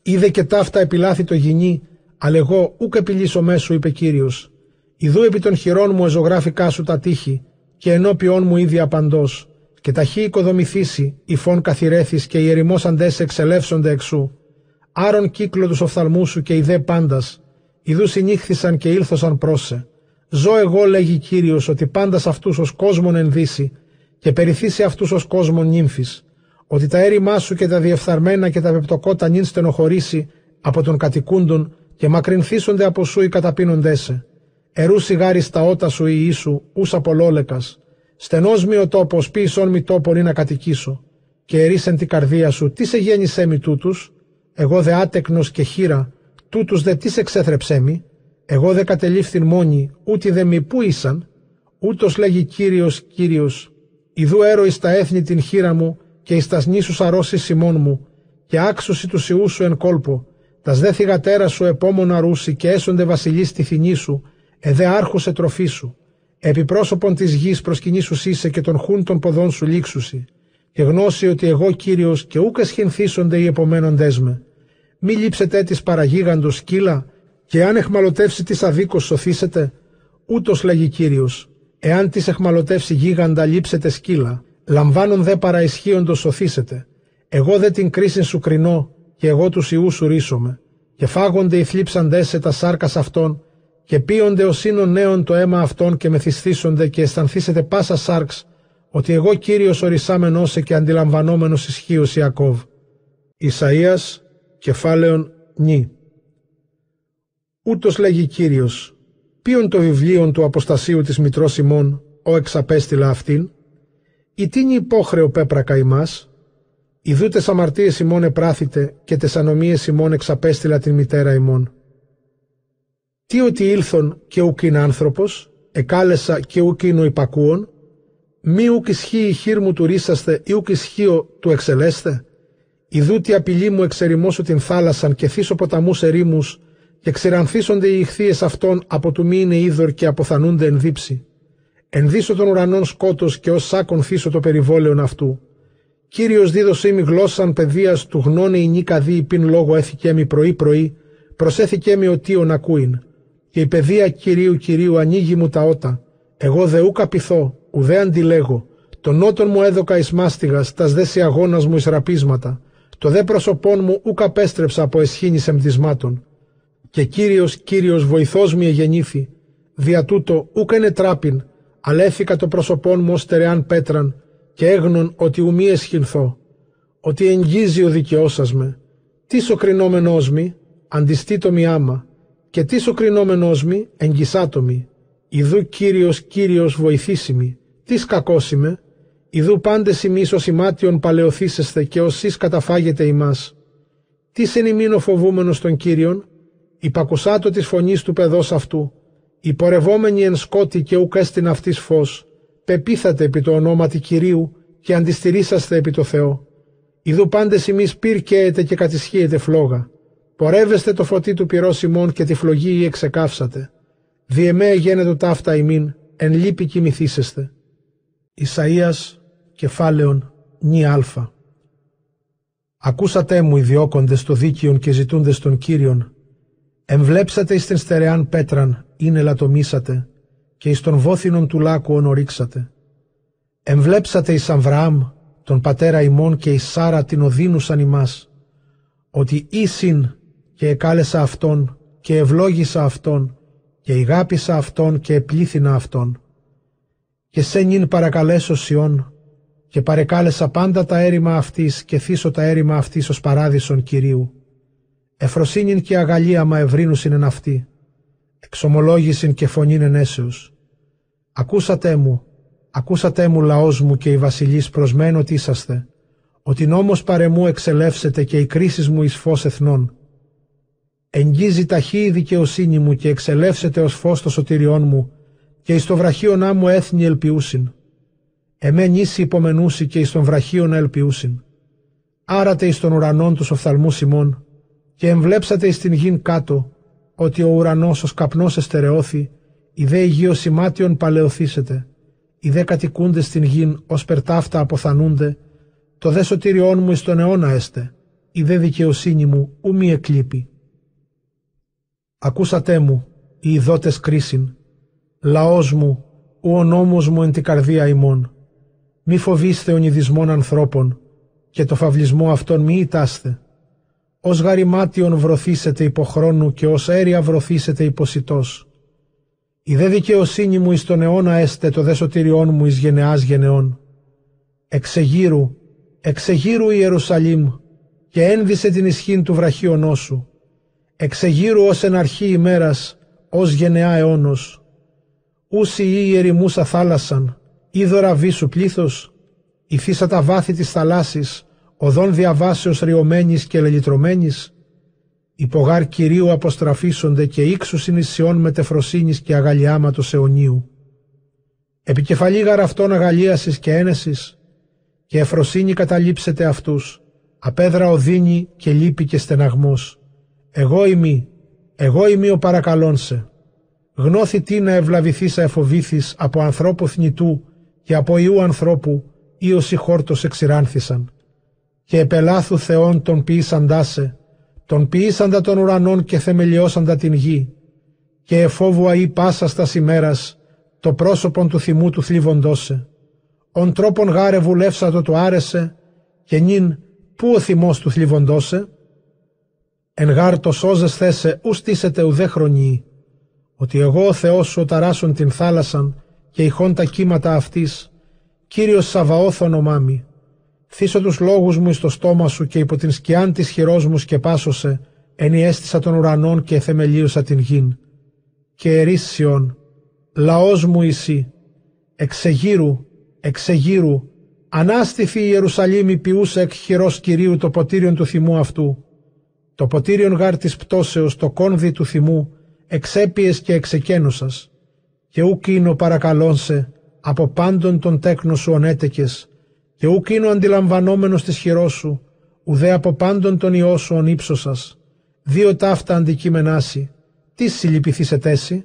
Είδε και ταύτα επιλάθη το γυνή, αλλά εγώ ούκ επιλύσω μέσου, είπε κύριος. Ιδού επί των χειρών μου εζωγράφικά σου τα τείχη, και ενώπιον μου ήδη απαντός. Και ταχύ οικοδομηθήσει, υφών καθηρέθη και οι ερημός αντέσαι εξελεύσονται εξού. Άρον κύκλο τους οφθαλμού σου και ιδέ πάντας. Ιδού συνήχθησαν και ήλθωσαν πρόσε. Ζω εγώ, λέγει κύριος, ότι πάντας αυτούς ως κόσμον ενδύσει, και περιθύσει αυτούς ως κόσμον νύμφης ότι τα έρημά σου και τα διεφθαρμένα και τα πεπτοκότα νυν στενοχωρήσει από τον κατοικούντον και μακρυνθίσονται από σου οι καταπίνοντέ σε. Ερού σιγάρι στα ότα σου η Ιησού, ούς απολόλεκας. Στενός μη ο τόπος, πίσον μη τόπον ή να κατοικήσω. Και ερίσεν την καρδία σου, τι σε γέννησέ μη τούτους. Εγώ δε άτεκνος και χείρα, τούτους δε τι σε ξέθρεψέ μη. Εγώ δε κατελήφθην μόνη, ούτε δε μη πού ήσαν. Ούτως λέγει Κύριος, Κύριος. Ιδού έρωη στα έθνη την χείρα μου, και εις τας νήσους αρρώσεις σημών μου, και άξουσι τους ιούς σου εν κόλπο, τας δε θυγατέρας σου επόμονα ρούσι και έσονται βασιλείς στη θηνή σου, εδέ άρχουσε τροφή σου. Επιπρόσωπον της γης προσκυνήσους είσαι και των χούν των ποδών σου λήξουσι, και γνώση ότι εγώ Κύριος και ούκ εσχυνθήσονται οι επομένοντές με. Μη λείψετε της παραγίγαντος σκύλα, και αν εχμαλωτεύσει της αδίκως σωθήσετε, ούτως λέγει Κύριος, εάν της εχμαλωτεύσει γίγαντα λείψετε σκύλα, λαμβάνουν δε παραισχύοντος σωθήσετε. Εγώ δε την κρίση σου κρινώ, και εγώ τους ιούς σου ρίσομαι. Και φάγονται οι θλίψαντές σε τα σάρκας αυτών, και πίονται ο σύνον νέων το αίμα αυτών και μεθυσθήσονται και αισθανθήσετε πάσα σάρξ, ότι εγώ Κύριος ορισάμενος και αντιλαμβανόμενος ισχύω Ιακώβ. Ισαΐας, κεφάλαιον νη. Ούτως λέγει Κύριος, ποιον το βιβλίο του αποστασίου της Μητρός ημών, ο εξαπέστειλα αυτήν, η τίνη υπόχρεο πέπρακα ημάς, ιδού τες αμαρτίες ημών επράθητε και τες ανομίες ημών εξαπέστειλα την μητέρα ημών. Τι ότι ήλθον και ουκ είναι άνθρωπος, εκάλεσα και ουκ είναι ο υπακούων, μη ουκ ισχύει η χείρ μου του ρίσαστε ή ουκ ισχύω του εξελέστε, ιδού τι απειλή μου εξερημώσω την θάλασσαν και θύσω ποταμούς ερήμους και ξηρανθίσονται οι ηχθείες αυτών από του μη είναι είδωρ και αποθανούνται εν δίψη. Ενδύσω τον ουρανόν σκότος και ως σάκον θύσω το περιβόλαιον αυτού. Κύριος δίδωσή μη γλώσσαν παιδείας του γνώνε η νίκα δί πιν λόγο έθηκε μη πρωί-πρωί, προσέθηκε μη ο να ακούειν. Και η παιδεία κυρίου κυρίου ανοίγει μου τα ότα. Εγώ δε ούκα πειθώ, ουδέ αντιλέγω. Τον νότον μου έδωκα εις μάστιγας, τας δε αγώνας μου εις ραπίσματα. Το δε πρόσωπόν μου ούκα πέστρεψα από εσχήνης εμπτισμάτων. Και κύριος, κύριος βοηθός μη εγεννήθη. Δια τούτο ούκα είναι τράπιν, αλέθηκα το πρόσωπόν μου ως στερεάν πέτραν και έγνων ότι ουμή εσχυνθώ. ότι εγγίζει ο δικαιώσας με, τι ο κρινόμενός μη, αντιστήτω μη άμα, και τι ο κρινόμενός μη, εγγισάτο μη, ιδού Κύριος Κύριος βοηθήσιμη, τις κακόσιμε, ιδού πάντες ημείς ως ημάτιον παλαιοθήσεσθε και ως καταφάγετε ημάς. Τις εν ο φοβούμενος των Κύριων, υπακουσάτο της φωνής του παιδός αυτού, υπορευόμενοι εν σκότη και ουκ έστειν αυτής φως, πεπίθατε επί το ονόματι Κυρίου και αντιστηρίσαστε επί το Θεό. Ιδού πάντες ημείς πυρκαίετε και κατησχύετε φλόγα. Πορεύεστε το φωτί του πυρός ημών και τη φλογή ή εξεκάψατε. Διεμέ γένετο ταύτα ημίν, εν λύπη κοιμηθήσεστε. Ισαΐας, κεφάλαιον, νη αλφα. Ακούσατε μου οι διώκοντες το δίκαιον και ζητούντες τον Κύριον. Εμβλέψατε εις την στερεάν πέτραν, είναι λατομήσατε, και εις τον βόθινον του λάκου ονορίξατε. Εμβλέψατε εις Αμβραάμ, τον πατέρα ημών και εις Σάρα την οδύνουσαν ημάς, ότι ήσυν και εκάλεσα αυτόν και ευλόγησα αυτόν και ηγάπησα αυτόν και επλήθυνα αυτόν. Και σε νυν παρακαλέσω Σιών και παρεκάλεσα πάντα τα έρημα αυτής και θύσω τα έρημα αυτής ως παράδεισον Κυρίου. Εφροσύνην και αγαλία μα ευρύνουσιν εν αυτή, εξομολόγησιν και φωνήν ενέσεως. Ακούσατε μου, ακούσατε μου λαός μου και οι βασιλείς προσμένω τι είσαστε, ότι νόμος παρεμού εξελεύσετε και οι κρίσεις μου εις φως εθνών. Εγγίζει ταχύ η δικαιοσύνη μου και εξελεύσετε ως φως το σωτηριών μου και εις το βραχίωνά μου έθνη ελπιούσιν. Εμέν ίση υπομενούσι και εις τον βραχίωνα ελπιούσιν. Άρατε εις τον ουρανόν τους οφθαλμούς ημών και εμβλέψατε εις την γην κάτω ότι ο ουρανός ως καπνός εστερεώθη η δε υγείο σημάτιον παλαιοθήσετε οι δε κατοικούνται στην γην ως περτάφτα αποθανούνται το δε σωτήριόν μου εις τον αιώνα έστε η δε δικαιοσύνη μου ου μη εκλείπει. Ακούσατε μου, οι ειδότες κρίσιν, λαός μου, ου ο νόμος μου εν την καρδία ημών. Μη φοβήστε ονειδισμών ανθρώπων, και το φαυλισμό αυτών μη ητάστε. Ως γαριμάτιον βρωθήσετε υποχρόνου και ως αέρια βρωθήσετε υποσιτός. Η δε δικαιοσύνη μου εις τον αιώνα έστε το δε σωτηριών μου εις γενεάς γενεών. Εξεγύρου, εξεγύρου Ιερουσαλήμ και ένδυσε την ισχύν του βραχίωνός σου. Εξεγύρου ως εν αρχή ημέρας, ως γενεά αιώνος. Ούσι ή ερημούσα θάλασσαν, είδωρα βίσου πλήθος, υφίσα τα βάθη της θαλάσσης, οδόν διαβάσεως ριωμένης και λελιτρωμένης, υπογάρ Κυρίου αποστραφίσονται και ύξους συνησιών μετεφροσύνης και αγαλιάματος αιωνίου. Επικεφαλή αυτών αγαλίασης και ένεσης, και εφροσύνη καταλήψετε αυτούς, απέδρα οδύνη και λύπη και στεναγμός. Εγώ είμαι, εγώ είμαι ο παρακαλών σε. Γνώθη τι να ευλαβηθήσα εφοβήθης από ανθρώπου θνητού και από ιού ανθρώπου ή όσοι χόρτος εξηράνθησαν. Και επελάθου Θεών τον ποιήσαντά σε, τον ποιήσαντα των ουρανών και θεμελιώσαντα την γη. Και εφόβου αή πάσα στα ημέρας, το πρόσωπον του θυμού του θλίβοντόσε. Ον τρόπον γάρε βουλεύσατο του άρεσε, και νυν πού ο θυμός του θλίβοντόσε; Εν γάρ το σώζες θέσε ους στήσετε ουδέ χρονιή, ότι εγώ ο Θεός σου ταράσουν την θάλασσαν και ηχών τα κύματα αυτής, Κύριος Σαβαώθ όνομά μη. Θύσω τους λόγους μου εις το στόμα σου και υπό την σκιάν της χειρός μου σκεπάσωσε, ενιέστησα των ουρανών και θεμελίωσα την γην. Και ερήσιον, λαός μου εσύ, εξεγύρου, εξεγύρου, ανάστηθη η Ιερουσαλήμ ποιούσα εκ χειρός Κυρίου το ποτήριον του θυμού αυτού. Το ποτήριον γάρ της πτώσεως το κόνδυ του θυμού, εξέπιες και εξεκένουσας. Και ουκ είναι παρακαλών σε, από πάντων τον τέκνο σου ονέτεκες, και ουκ είναι αντιλαμβανόμενος της χειρός σου, ουδέ από πάντων τον ιό σου ον ύψωσας. Δύο ταύτα αντικείμενάσι, τι συλληπιθείς ετέσι,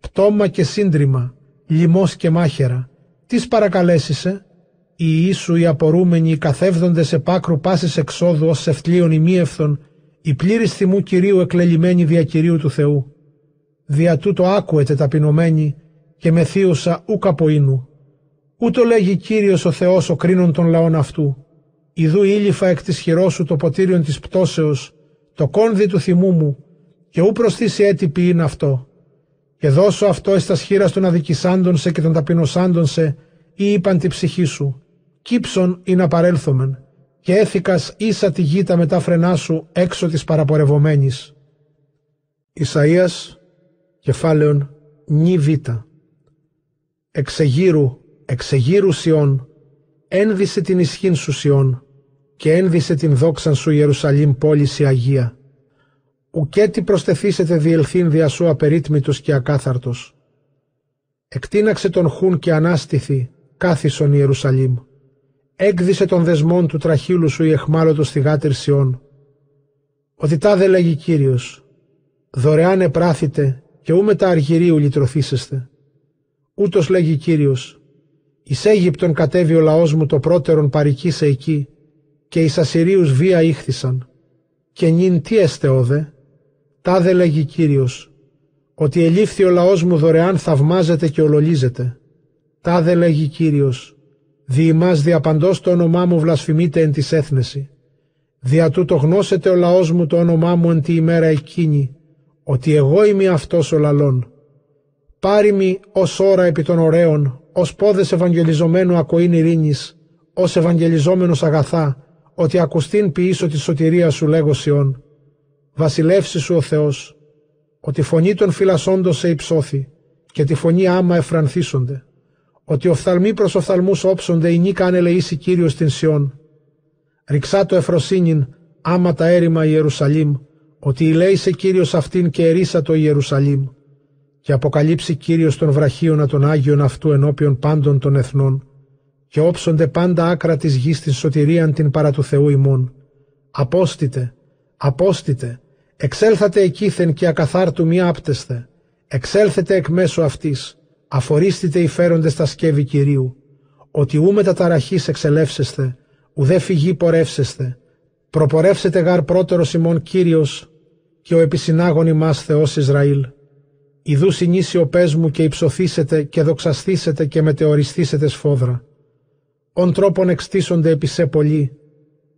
πτώμα και σύντριμα, λιμός και μάχερα, τις παρακαλέσισε, οι Ιησού οι απορούμενοι οι καθεύδοντες επάκρου πάσης εξόδου ως ευτλίων ημίευθων, η πλήρης θυμού Κυρίου εκλελειμμένη δια Κυρίου του Θεού. Δια τούτο άκουετε ταπεινωμένη και μεθύουσα ούκ από ίνου. Ούτω λέγει Κύριος ο Θεός ο κρίνων των λαών αυτού. Ιδού ήλιφα εκ της χειρός σου το ποτήριον της πτώσεως, το κόνδυ του θυμού μου, και ού προσθήσει έτυπη είναι αυτό. Και δώσω αυτό εις τα σχήρας των αδικησάντων σε και των ταπεινωσάντων σε, ή είπαν τη ψυχή σου. Κύψον ή να παρέλθομεν, και έθικας ίσα τη γη τα μετά φρενά σου έξω της παραπορευομένης. Ισαΐας, κεφάλαιον νη β. Εξεγύρου, εξεγύρου Σιών, ένδυσε την ισχύν σου Σιών, και ένδυσε την δόξαν σου Ιερουσαλήμ πόληση Αγία. Ουκέτι προστεθήσετε διελθύν δια σου απερίτμητος και ακάθαρτος. Εκτείναξε τον χούν και ανάστηθη, κάθισον Ιερουσαλήμ. Έκδισε τον δεσμόν του τραχύλου σου η εχμάλωτος θυγάτηρ Σιών. Ότι τάδε λέγει Κύριος, δωρεάν επράθητε και ού τα αργυρίου λυτρωθήσεστε. Ούτως λέγει Κύριος, εις Αίγυπτον κατέβει ο λαός μου το πρώτερον παρικήσε εκεί και εις Ασσυρίους βία ήχθησαν. Και νυν τι έστε όδε, τάδε λέγει Κύριος, ότι ελήφθη ο λαός μου δωρεάν θαυμάζεται και ολολίζεται. Τάδε λέγει Κύριος, δι' ημάς διαπαντός το όνομά μου βλασφημείται εν της έθνεση. Δια τούτο γνώσετε ο λαός μου το όνομά μου εν τη ημέρα εκείνη, ότι εγώ είμαι αυτός ο λαλών. Πάρει μη ως ώρα επί των ωραίων, ως πόδες ευαγγελιζομένου ακοήν ειρήνης, ως ευαγγελιζόμενος αγαθά, ότι ακουστήν ποιήσω τη σωτηρία σου λέγω Σιών. Βασιλεύσει σου ο Θεός, ότι φωνή των φυλασσόντων σε υψώθη και τη φωνή άμα εφρανθίσονται, ότι οφθαλμοί προς οφθαλμούς όψονται η νίκα ανελεήσει Κύριος στην Σιών. Ριξά το εφροσύνην άμα τα έρημα Ιερουσαλήμ, ότι ηλέησε Κύριος αυτήν και ερίσα το Ιερουσαλήμ και αποκαλύψει Κύριος των βραχίων των Άγιων αυτού ενώπιον πάντων των εθνών και όψονται πάντα άκρα της γης την σωτηρίαν την παρά του Θεού ημών. Απόστητε, απόστητε, εξέλθατε εκείθεν και ακαθάρτου μη άπτεσθε, εξέλθετε εκ μέσω αυτής, αφορίστητε οι φέροντες τα σκεύη Κυρίου, ότι ού ταραχής εξελεύσεστε, ουδέ φυγή πορεύσεστε, προπορεύσετε γάρ πρώτερος ημών Κύριος και ο επισυνάγων ημάς Θεός Ισραήλ. Ιδού συνήσει ο πες μου και υψωθήσετε και δοξαστήσετε και μετεωριστήσετε σφόδρα. Ον τρόπον εξτίσονται επί σε πολλοί,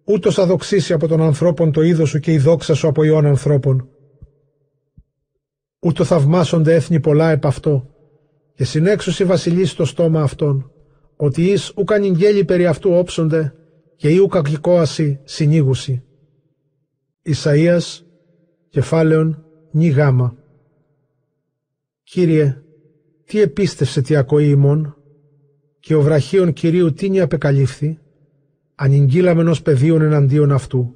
ούτως αδοξήσει από τον ανθρώπων το είδος σου και η δόξα σου από ιών ανθρώπων. Ούτω θαυμάσονται έθνη πολλά επ' αυτό, και συνέξωση βασιλείς στο στόμα αυτών, ότι εις ουκαν γέλοι περί αυτού όψονται, και ή κακικόαση συνήγουσι. Ισαΐας, κεφάλαιον, νη γάμα. Κύριε, τι επίστευσε τι ακοή ημών, και ο βραχίων Κυρίου τίνη απεκαλύφθη, ανηγγύλαμεν ως πεδίων εναντίον αυτού,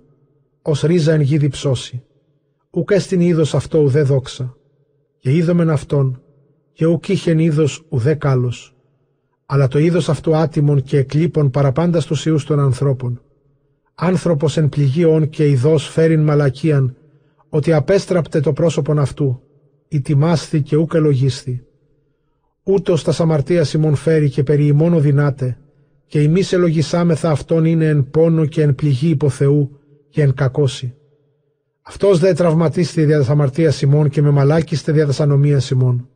ως ρίζα εν γη διψώσει. Ουκ έστειν είδος αυτό ουδέ δόξα, και είδομεν αυτόν, και ουκ είχεν είδος ουδέ κάλος, αλλά το είδος αυτού άτιμων και εκλείπων παραπάντα στους ιούς των ανθρώπων. Άνθρωπος εν πληγή και ειδός φέρειν μαλακίαν, ότι απέστραπτε το πρόσωπον αυτού, η τιμάσθη και ούκ ελογίσθη. Ούτως τα σαμαρτία ημών φέρει και περί ημών οδυνάτε, και εμείς ελογισάμεθα αυτόν είναι εν πόνο και εν πληγή υπό Θεού και εν κακόση. Αυτός δε τραυματίστη δια τα αμαρτία ημών και με μαλάκιστε δια τα ανομία ημών.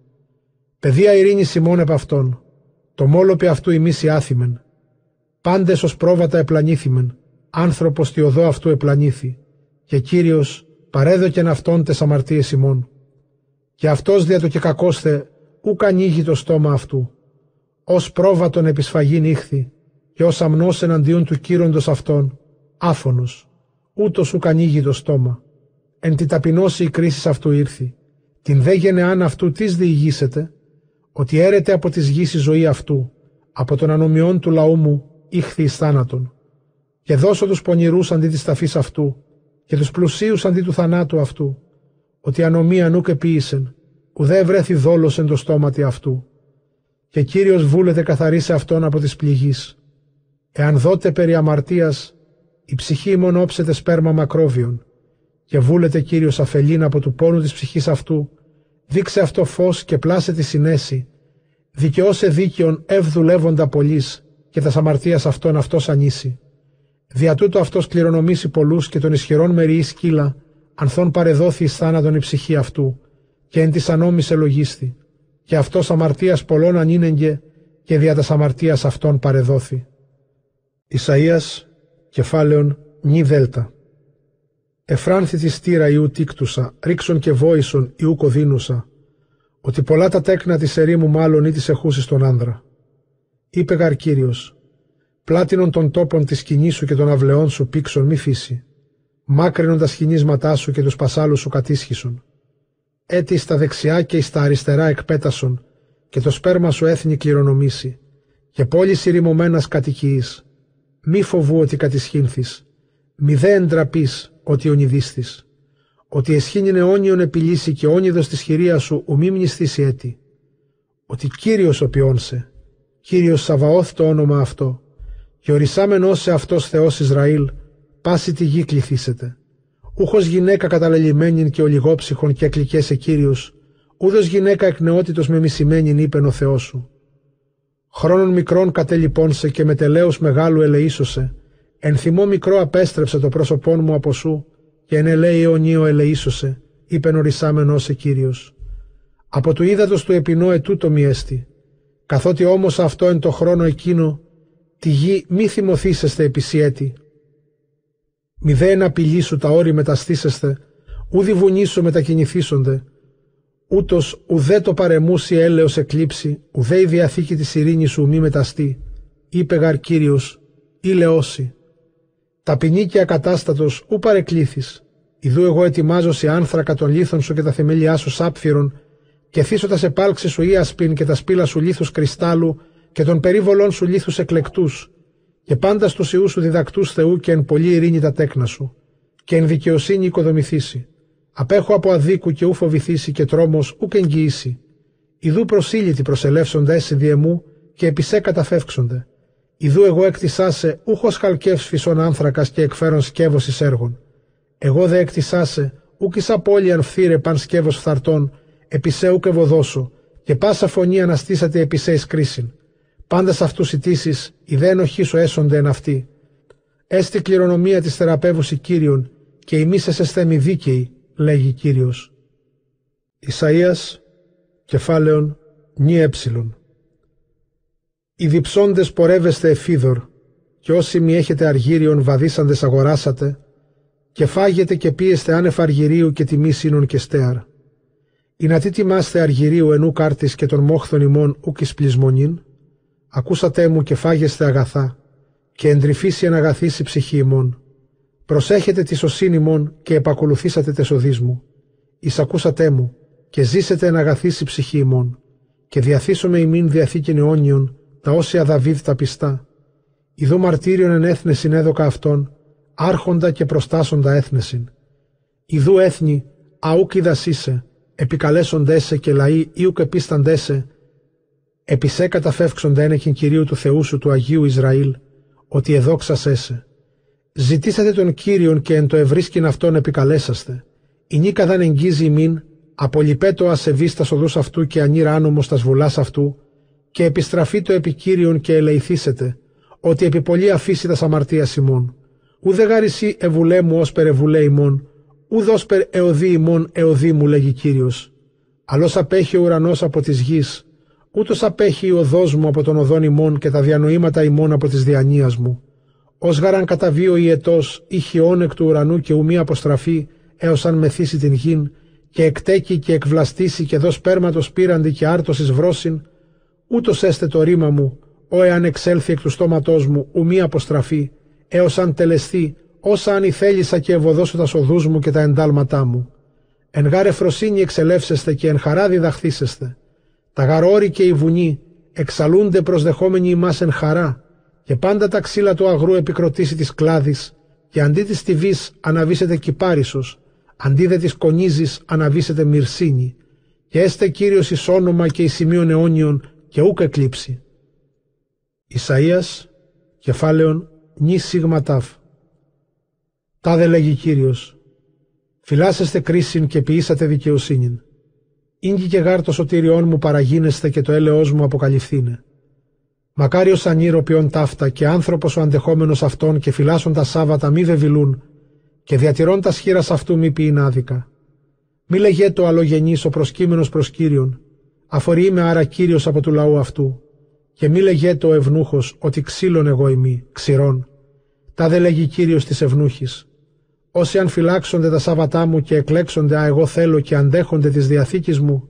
Παιδεία ειρήνης ημών επ' αυτόν, το μόλοπι αυτού ημείς οι άθημεν. Πάντες ως πρόβατα επλανήθημεν, άνθρωπος τη οδό αυτού επλανήθη, και Κύριος παρέδοκεν αυτόν τες αμαρτίες ημών. Και αυτός δια το και κακόστε ούκ ανοίγει το στόμα αυτού. Ως πρόβατον επισφαγήν ήχθη, και ως αμνός εναντίον του κύροντος αυτών, άφωνος, ούτως ουκ ανοίγει το στόμα. Εν τη ταπεινώση η κρίση αυτού ήρθη. Την δε γενεάν αυτού τις διηγήσετε, ότι έρεται από της γης η ζωή αυτού, από τον ανομιών του λαού μου ήχθη εις θάνατον. Και δώσω τους πονηρούς αντί της ταφής αυτού, και τους πλουσίους αντί του θανάτου αυτού, ότι ανομία νουκ επίησεν, ουδέ βρέθη δόλος εν το στόματι αυτού. Και Κύριος βούλεται καθαρίσε αυτόν από της πληγής. Εάν δότε περί αμαρτίας, η ψυχή μόνο όψεται σπέρμα μακρόβιον, και βούλεται Κύριος αφελήν από του πόνου της ψυχής αυτού, δείξε αυτό φως και πλάσε τη συνέση, δικαιώσε δίκαιον ευδουλεύοντα πολλής και τα αμαρτίας αυτών αυτός ανήσει. Δια τούτο αυτός κληρονομήσει πολλούς και των ισχυρών μεριή σκύλα, ανθών παρεδόθη εις θάνατον η ψυχή αυτού, και εν της ανόμησε λογίστη, και αυτός αμαρτίας πολλών ανήνεγγε και δια τας αμαρτίας αυτών παρεδόθη. Ισαΐας, κεφάλαιον, νη δέλτα. Εφράνθη της στήρα Ιού τίκτουσα, ρίξον και βόησον Ιού κοδίνουσα, ότι πολλά τα τέκνα της ερήμου μάλλον ή της εχούσης τον άνδρα. Είπε γαρ Κύριος, Πλάτινον των τόπων της σκηνής σου και των αυλεών σου πήξον μη φύση. Μάκρυνον τα σχηνίσματά σου και τους πασάλους σου κατήσχισον. Έτι στα δεξιά και στα αριστερά εκπέτασον και το σπέρμα σου έθνη κληρονομήσει και πόλη σειρημωμένα κατοικείς. Μη φοβού ότι κατησχύνθης, μη δε εντραπείς ότι ονειδίστης, ότι εσχήνιν αιώνιον επιλύσει και όνειδος της χειρίας σου ουμή μνηστήσει έτη, ότι Κύριος ο ποιόνσε, Κύριος Σαβαώθ το όνομα αυτό, και ορισάμενος σε αυτός Θεός Ισραήλ, πάση τη γη κληθήσετε. Ούχος γυναίκα καταλελειμμένην και ολιγόψυχον και εκλικέσαι Κύριος, ούδος γυναίκα εκ νεότητος με μισημένην είπεν ο Θεός σου. Χρόνων μικρών κατελειπώνσε και με τελέους μεγάλου ελεήσωσε, εν θυμό μικρό απέστρεψε το πρόσωπόν μου από σου, και εν ελέη αιωνίο ελεήσωσε, είπεν ορισάμενος σε Κύριος. Από του ύδατος του επινό ετούτο μη έστι, καθότι όμως αυτό εν το χρόνο εκείνο, τη γη μη θυμωθήσεστε επισιέτη. Μη δε εν απειλήσου τα όρη μεταστήσεστε, ούδη βουνήσου μετακινηθήσονται, ούτως ουδέ το παρεμούσι έλεος εκλείψει, ουδέ η διαθήκη της ειρήνης σου μη μεταστεί, είπε γαρ Κύριος, ή λεώσει. Ταπεινή και ακατάστατος ου παρεκλήθης, ιδού εγώ ετοιμάζω σε άνθρακα των λίθων σου και τα θεμέλια σου σάπφυρον, και θύσω τα σεπάλξης σου ίασπιν και τα σπήλα σου λίθους κρυστάλλου και των περίβολών σου λίθους εκλεκτούς, και πάντα στους ιούς σου διδακτούς Θεού και εν πολύ ειρήνη τα τέκνα σου, και εν δικαιοσύνη οικοδομηθήσει. Απέχω από αδίκου και ου φοβηθήσει και τρόμος ουκ εγγυήσει. Ιδού προσήλυτοι προσελεύσονται έσυ διεμού και επισέ καταφεύξονται. Ιδού εγώ εκτισάσε ούχος χαλκεύς φυσών άνθρακας και εκφέρον σκεύος εις έργων. Εγώ δε εκτισάσε ούκ ει απόλυαν φθήρε παν σκεύος φθαρτών, επισέ ουκ ευωδώσω, και πάσα φωνή αναστήσατε επισέ εις κρίσιν. Πάντα σε αυτούς ητήσει, οι δε ενοχήσω έσονται εν αυτή. Έστι κληρονομία της θεραπεύουση κύριων, και ημίσεσαι θέμη δίκαιοι, λέγει Κύριος. Ισαΐας, κεφάλαιον, νη έψιλον. Οι διψώντες πορεύεστε εφίδωρ, και όσοι μη έχετε αργύριον βαδίσαντες αγοράσατε, και φάγετε και πίεστε άνευ αργυρίου και τιμή σύνων και στέαρ. Ή να τι τιμάστε αργυρίου ενού κάρτης και των μόχθων ημών ούκ εις πλεισμονήν, ακούσατε μου και φάγεστε αγαθά, και εντρυφήσει εν αγαθήσει ψυχή ημών. Προσέχετε τη σωσύνη μον και επακολουθήσατε τεσοδείς μου. Εισακούσατε μου και ζήσετε εν αγαθήσει ψυχή ημών και διαθήσομαι ημίν διαθήκην αιώνιον τα όσια Δαβίδ τα πιστά. Ιδού μαρτύριον εν έθνες συνέδοκα αυτών, άρχοντα και προστάσοντα έθνεσιν. Ιδού έθνη, αούκ είδασίσε, επικαλέσοντέσε και λαοί ήουκ επίσταντέσε, επισέ καταφεύξοντα ένεκιν Κυρίου του Θεού σου του Αγίου Ισραήλ, ότι εδόξασέσε. Ζητήσατε τον Κύριον και εν το ευρίσκην αυτόν επικαλέσαστε. Η νίκα δεν εγγίζει μην, απολυπέ το ασεβή στα οδούς αυτού και ανήρα άνομος στα βουλάς αυτού, και επιστραφεί το επικύριον και ελεηθήσετε, ότι επί πολύ αφήσει τα σαμαρτία ημών. Ουδε γαρισί ευουλέ μου ω περεβουλέ ημών, ουδ ως περ εωδή ημών εωδή μου λέγει Κύριος. Αλλός απέχει ο ουρανός από της γης, ούτως απέχει η οδός μου από τον οδόν ημών και τα διανοήματα ημών από της διανοίας μου Ω γαραν καταβίω η ετό, ή χιόν εκ του ουρανού και ουμή αποστραφεί, έως αν μεθύσει την γην, και εκτέκει και εκβλαστήσει και δως σπέρματο πήραντι και άρτωσης βρόσιν, ούτως έστε το ρήμα μου, ω εάν εξέλθει εκ του στόματός μου, ουμή αποστραφεί, έως αν τελεστεί, όσα αν ηθέλησα και ευωδώσω τα σοδούς μου και τα εντάλματά μου. Εν γάρε φροσύνη εξελεύσεστε και εν χαρά διδαχθήσεστε. Τα γαρόρι και οι βουνοί εξαλούνται προσδεχόμενοι ημάς εν χαρά, και πάντα τα ξύλα του αγρού επικροτήσει της κλάδης και αντί της τυβής αναβήσετε κυπάρισος, αντί δε της κονίζης αναβήσετε μυρσίνη και έστε Κύριος εις όνομα και εις σημείων αιώνιων και ούκ εκλείψει. Ισαΐας, κεφάλαιον νη σίγμα τάφ. Τάδε λέγει Κύριος, φυλάσσεστε κρίσιν και ποιήσατε δικαιοσύνην. Ήγγι και γάρ το σωτήριόν μου παραγίνεστε και το έλεος μου αποκαλυφθήνε. Μακάριος ποιον ταύτα και άνθρωπος ο αντεχόμενος αυτών και φυλάσσον τα Σάββατα μη βεβηλούν και διατηρών τα σχήρας αυτού μη ποιήν άδικα. Μη λεγέτο αλλογενής ο προσκύμενος προς Κύριον, αφορεί με άρα Κύριος από του λαού αυτού και μη λεγέτο ο ευνούχος ότι ξύλων εγώ ημί, ξηρών. Τα δε λέγει Κύριος της ευνούχης. Όσοι αν φυλάξονται τα Σάββατά μου και εκλέξονται α εγώ θέλω και αντέχονται της διαθήκης μου,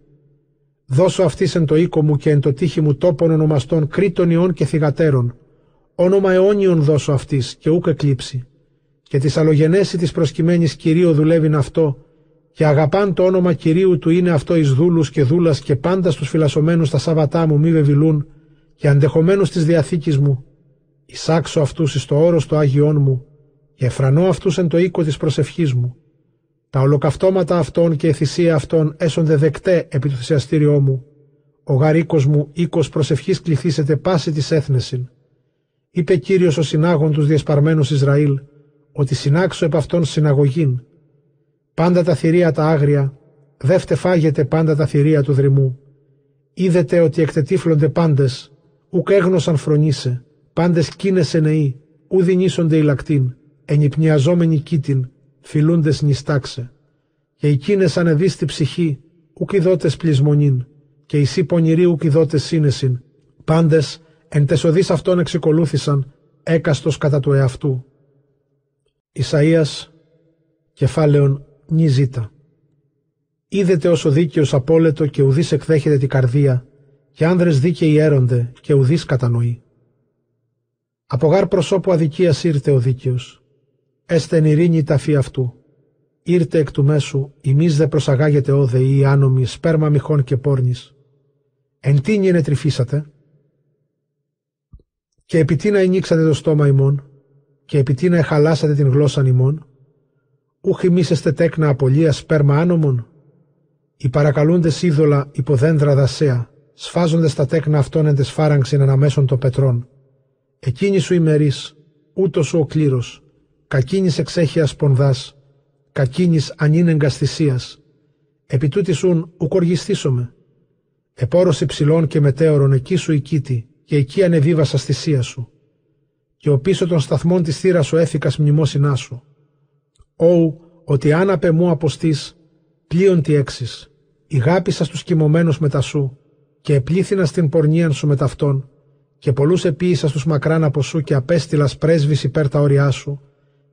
Δώσω αυτής εν το οίκο μου και εν το τύχη μου τόπων ονομαστών κρήτων ιών και θυγατέρων, όνομα αιώνιον δώσω αυτής και ούκ εκλείψει. Και της αλλογενέση της προσκυμένης Κυρίου δουλεύει αυτό και αγαπάν το όνομα Κυρίου του είναι αυτό εις δούλους και δούλας και πάντα στους φυλασσομένους τα Σάββατά μου μη βεβηλούν και αντεχομένους της Διαθήκης μου. Εισάξω αυτούς εις το όρος του Άγιόν μου και εφρανώ αυτούς εν το οίκο της προσευχής μου. Τα ολοκαυτώματα αυτών και η θυσία αυτών έσονται δεκτέ επί του θυσιαστήριό μου. Ο γαρίκος μου οίκος προσευχής κληθήσετε πάση της έθνεσιν. Είπε Κύριος ο συνάγων τους διασπαρμένους Ισραήλ, ότι συνάξω επ' αυτών συναγωγήν. Πάντα τα θηρία τα άγρια, δεύτε φάγετε πάντα τα θηρία του δρυμού. Είδετε ότι εκτετύφλονται πάντες, ουκ έγνωσαν φρονήσε, πάντες κίνεσαι νεοί, ου δινήσονται ηλακτήν, ενυπνιαζόμενοι κήτην, φιλούντες νηστάξε. Και εκείνες ανεδίστη ψυχή, ουκ ειδότες πλεισμονήν, και οι πονηροί ουκ ειδότες σύνεσιν, πάντες εν τεσοδείς αυτών εξεκολούθησαν, έκαστος κατά του εαυτού. Ισαΐας, κεφάλαιον νη ζήτα. Είδετε ως ο δίκαιος απόλετο και ουδής εκδέχεται την καρδία, και άνδρες δίκαιοι έρονται και ουδής κατανοεί. Από γάρ προσώπου αδικίας ήρθε ο δίκαιος, έστε εν ειρήνη ταφή αυτού. Ήρθε εκ του μέσου, ημείς δε προσαγάγεται όδε ή άνομοι, σπέρμα μυχών και πόρνης. Εν τίνη ενετρυφήσατε, και επί τι να ανοίξατε το στόμα ημών, και επί τι να εχαλάσατε την γλώσσα ημών, ου χυμίσεστε τέκνα απολία σπέρμα άνομων, οι παρακαλούντες είδωλα υποδέντρα δασέα, σφάζονται στα τέκνα αυτών εν τεσφάραγξιν αναμέσων των πετρών. Εκείνη σου ημερής, ούτως σου ο κλήρος, κακίνης εξέχειας πονδάς, κακίνης ανήνεγκας θυσίας. Επί τούτη σουν ουκοργιστήσομαι. Επόρος υψηλών και μετέωρων εκεί σου η κήτη, και εκεί ανεβίβασα θυσία σου. Και ο πίσω των σταθμών της θύρας σου έθικας μνημόσυνάς σου. Όου, ότι αν απε μου αποστείς, πλοίον τι έξις, ηγάπησα στους κοιμωμένους μετά σου, και επλήθυνα στην πορνίαν σου με ταυτόν, και πολλούς επίησας στους μακράν από σου και απέστειλας πρέσβης υπέρ τα όρια σου,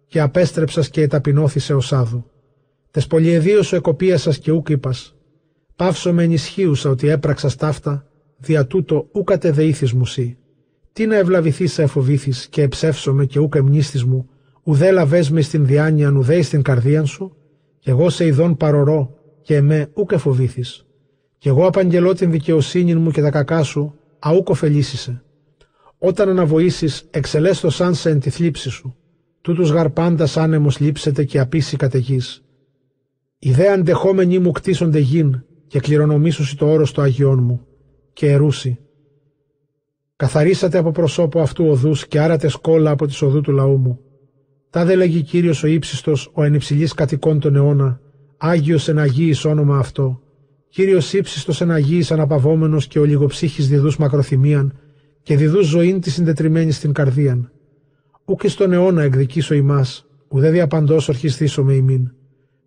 και απέστρεψας και εταπεινώθησε ο σάδου. Τες πολυεδίως σου εκοπίασας και ούκ είπας, πάυσω με ενισχύουσα ότι έπραξας στάφτα, δια τούτο ούκ κατεδεήθης μου σύ. Τι να ευλαβηθείς σε εφοβήθης και εψεύσομαι και ούκ εμνίστης μου, ουδέ λαβές μες στην διάνοια ουδέ στην καρδίαν σου, και εγώ σε ειδών παρορώ και εμέ ούκ εφοβήθης. Κι εγώ απαγγελώ την δικαιοσύνη μου και τα κακά σου, αούκ ωφελήσισε. Όταν αναβοήσεις, εξελέστο σαν σε εν τη θλίψη σου. Τούτους γαρπάντας άνεμος λείψετε και απίσει καταιγής. Οι δε αντεχόμενοι μου κτίσονται γην και κληρονομήσουσι το όρος το Αγιών μου και ερούσι. Καθαρίσατε από προσώπου αυτού οδούς και άρατε σκόλα από τη οδού του λαού μου. Τα δε λέγει Κύριος ο ύψιστος, ο ενυψηλής κατοικών τον αιώνα, Άγιος εν Αγίης όνομα αυτό, Κύριος ύψιστος εν Αγίης αναπαυόμενος και ο λιγοψύχης διδούς μακροθυμίαν και διδούς ζωήν της συντετριμένης στην καρδίαν. Ούκ στον αιώνα εκδικήσω ημάς, ουδέ διαπαντός ορχιστήσω με ημίν.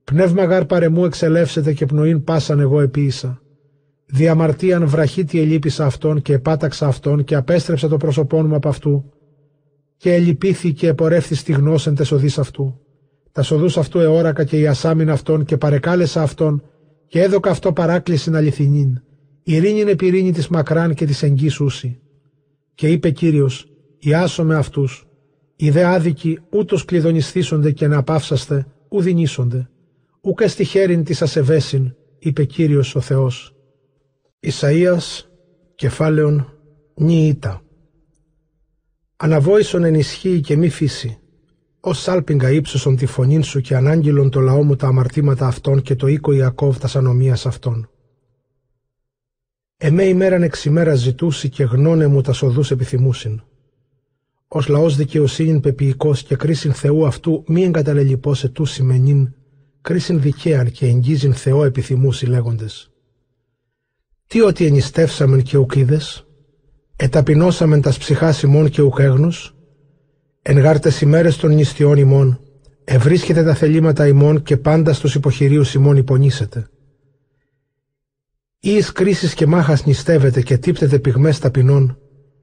Πνεύμα γάρ παρεμού εξελεύσετε και πνοήν πάσαν εγώ επίησα. Διαμαρτίαν βραχίτη ελείπησα αυτόν και επάταξα αυτόν και απέστρεψα το πρόσωπό μου από αυτού και ελυπήθη και επορεύθη στη γνώσεν τες αυτού. Τα σοδούς αυτού εόρακα και η ασάμιν αυτών και παρεκάλεσα αυτόν και έδωκα αυτό παράκληση αληθινήν. Ειρήνην επιρήνη της μακράν και της εγγύς ούση. Και είπε Κύριος, Ιάσω αυτούς. Οι δε άδικοι ούτως κλειδονισθήσονται και να απαύσαστε, ου δινήσονται. Ούκ στη χέριν της ασεβέσιν, είπε Κύριος ο Θεός. Ισαΐας, κεφάλαιον, νιήτα. Αναβόησον ενισχύει και μη φύση. Ω σάλπιγγα ύψωσον τη φωνήν σου και ανάγγειλον το λαό μου τα αμαρτήματα αυτών και το οίκο Ιακώβ τας ανομίας αυτών. Εμέ ημέραν εξημέρα ζητούσι και γνώνε μου τας σοδούς επιθυμούσιν. Ω λαός δικαιοσύνην πεποιητικό και κρίσιν Θεού αυτού μη εγκαταλελειπώ τού σημενήν, κρίσιν δικαίαν και εγγίζειν Θεό επιθυμούσι λέγοντες. Τι ότι ενιστεύσαμεν και ουκίδες, εταπεινώσαμεν τας ψυχάς ημών και ουχέγνους, εν γάρτες ημέρες των νηστιών ημών, ευρίσκετε τα θελήματα ημών και πάντα στους υποχειρίους ημών υπονήσετε. Ή εις κρίσεις και μάχας νηστεύετε και τύπτετε πυγμές ταπεινών,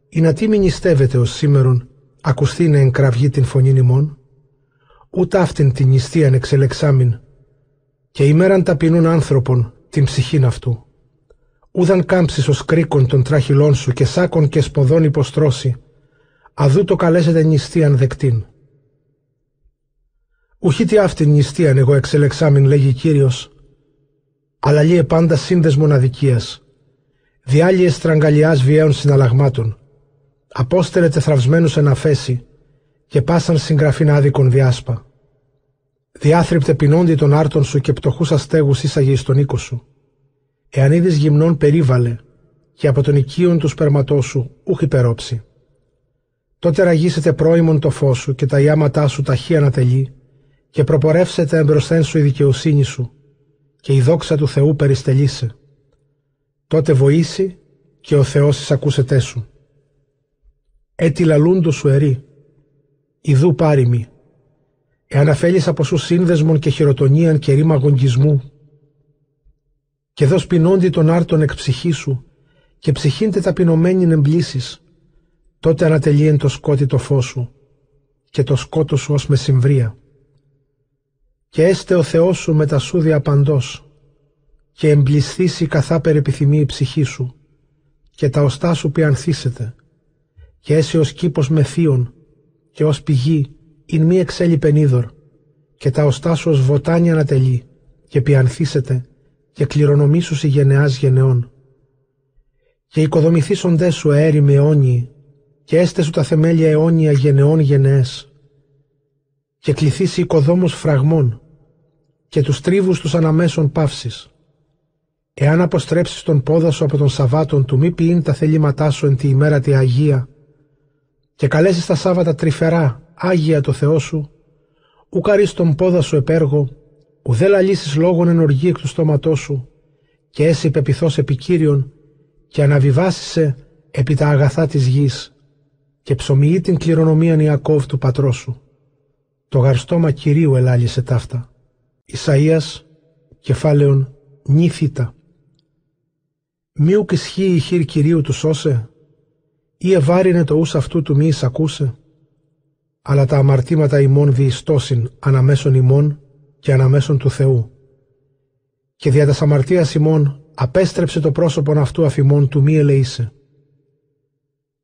ή να τι μη νηστεύετε ως σήμερον, ακουστήνε εν κραυγή την φωνή ημών, ούτε αυτήν την νηστείαν εξελεξάμιν, και ημέραν ταπεινούν άνθρωπον την ψυχήν αυτού. Ούδαν κάμψεις ως κρίκον των τράχυλών σου και σάκων και σποδών υποστρώσει, αδού το καλέσετε νηστείαν δεκτήν. Ουχή τι αυτήν νηστείαν εγώ εξελεξάμιν λέγει Κύριος, αλλά λύε πάντα σύνδεσμον αδικίας, διάλυε στραγγαλιάς βιαίων συναλλαγμάτων, απόστελε τεθραυσμένους εν αφέση και πάσαν συγγραφήν άδικον διάσπα. Διάθρυπτε πεινόντι των άρτων σου και πτωχούς αστέγους ίσαγε εις τον οίκο σου. Εάν είδες γυμνών περίβαλε και από τον οικείον του σπερματό σου ούχ υπερόψει. Τότε ραγίσετε πρώιμον το φως σου και τα ιάματά σου ταχύ ανατελεί και προπορεύσετε εμπροσθέν σου η δικαιοσύνη σου και η δόξα του Θεού περιστελίσε. Τότε βοήσει και ο Θεός εισακούσετέ σου. Έτι λαλούντος σου ερεί, ιδού πάρημι, εάν αφέλεις από σου σύνδεσμον και χειροτονίαν και ρήμα γονγκισμού, και δώσ' πεινόντι τον άρτον εκ ψυχής σου, και ψυχήντε ταπεινωμένην εμπλήσεις, τότε ανατελείεν το σκότι το φως σου, και το σκότο σου ως μεσημβρία. Και έστε ο Θεός σου με τα σου διαπαντός, και εμπλησθήσει καθά περιπιθυμεί η ψυχή σου, και τα οστά σου πιανθήσετε, και έσαι ως κήπος με θείον, και ως πηγή, ειν μη εξέλι πενίδωρ, και τα οστά σου ως βοτάνια ανατελεί, και πιανθήσετε, και κληρονομήσουσι γενεάς γενεών. Και οικοδομηθήσοντέ σου αέριμοι αιώνιοι, και έστε σου τα θεμέλια αιώνια γενεών γενναίες. Και κληθήσει οικοδόμος φραγμών, και τους τρίβους τους αναμέσων παύσης. Εάν αποστρέψεις τον πόδα σου από τον Σαββάτων του μη ποιήν τα θελήματά σου εν τη ημέρα τη Αγία, και καλέσεις τα Σάββατα τρυφερά, Άγια το Θεό σου, ουκαρείς τον πόδα σου επέργο, ουδέ λαλήσεις λόγων εν οργή εκ του στόματός σου, και έσυ πεπιθώς επικύριον, και αναβιβάσισε επί τα αγαθά της γης, και ψωμιεί την κληρονομίαν Ιακώβ του πατρός σου. Το γαρστόμα Κυρίου ελάλησε ταύτα. Ισαΐας, κεφάλαιον νύθητα. Μη ουκ ισχύει η χείρ Κυρίου του σώσε, ή ευάρινε το ους αυτού του μη εισακούσε, αλλά τα αμαρτήματα ημών διειστώσιν αναμέσων ημών και αναμέσων του Θεού. Και δια τα αμαρτίας ημών απέστρεψε το πρόσωπον αυτού αφημών του μη ελεήσε.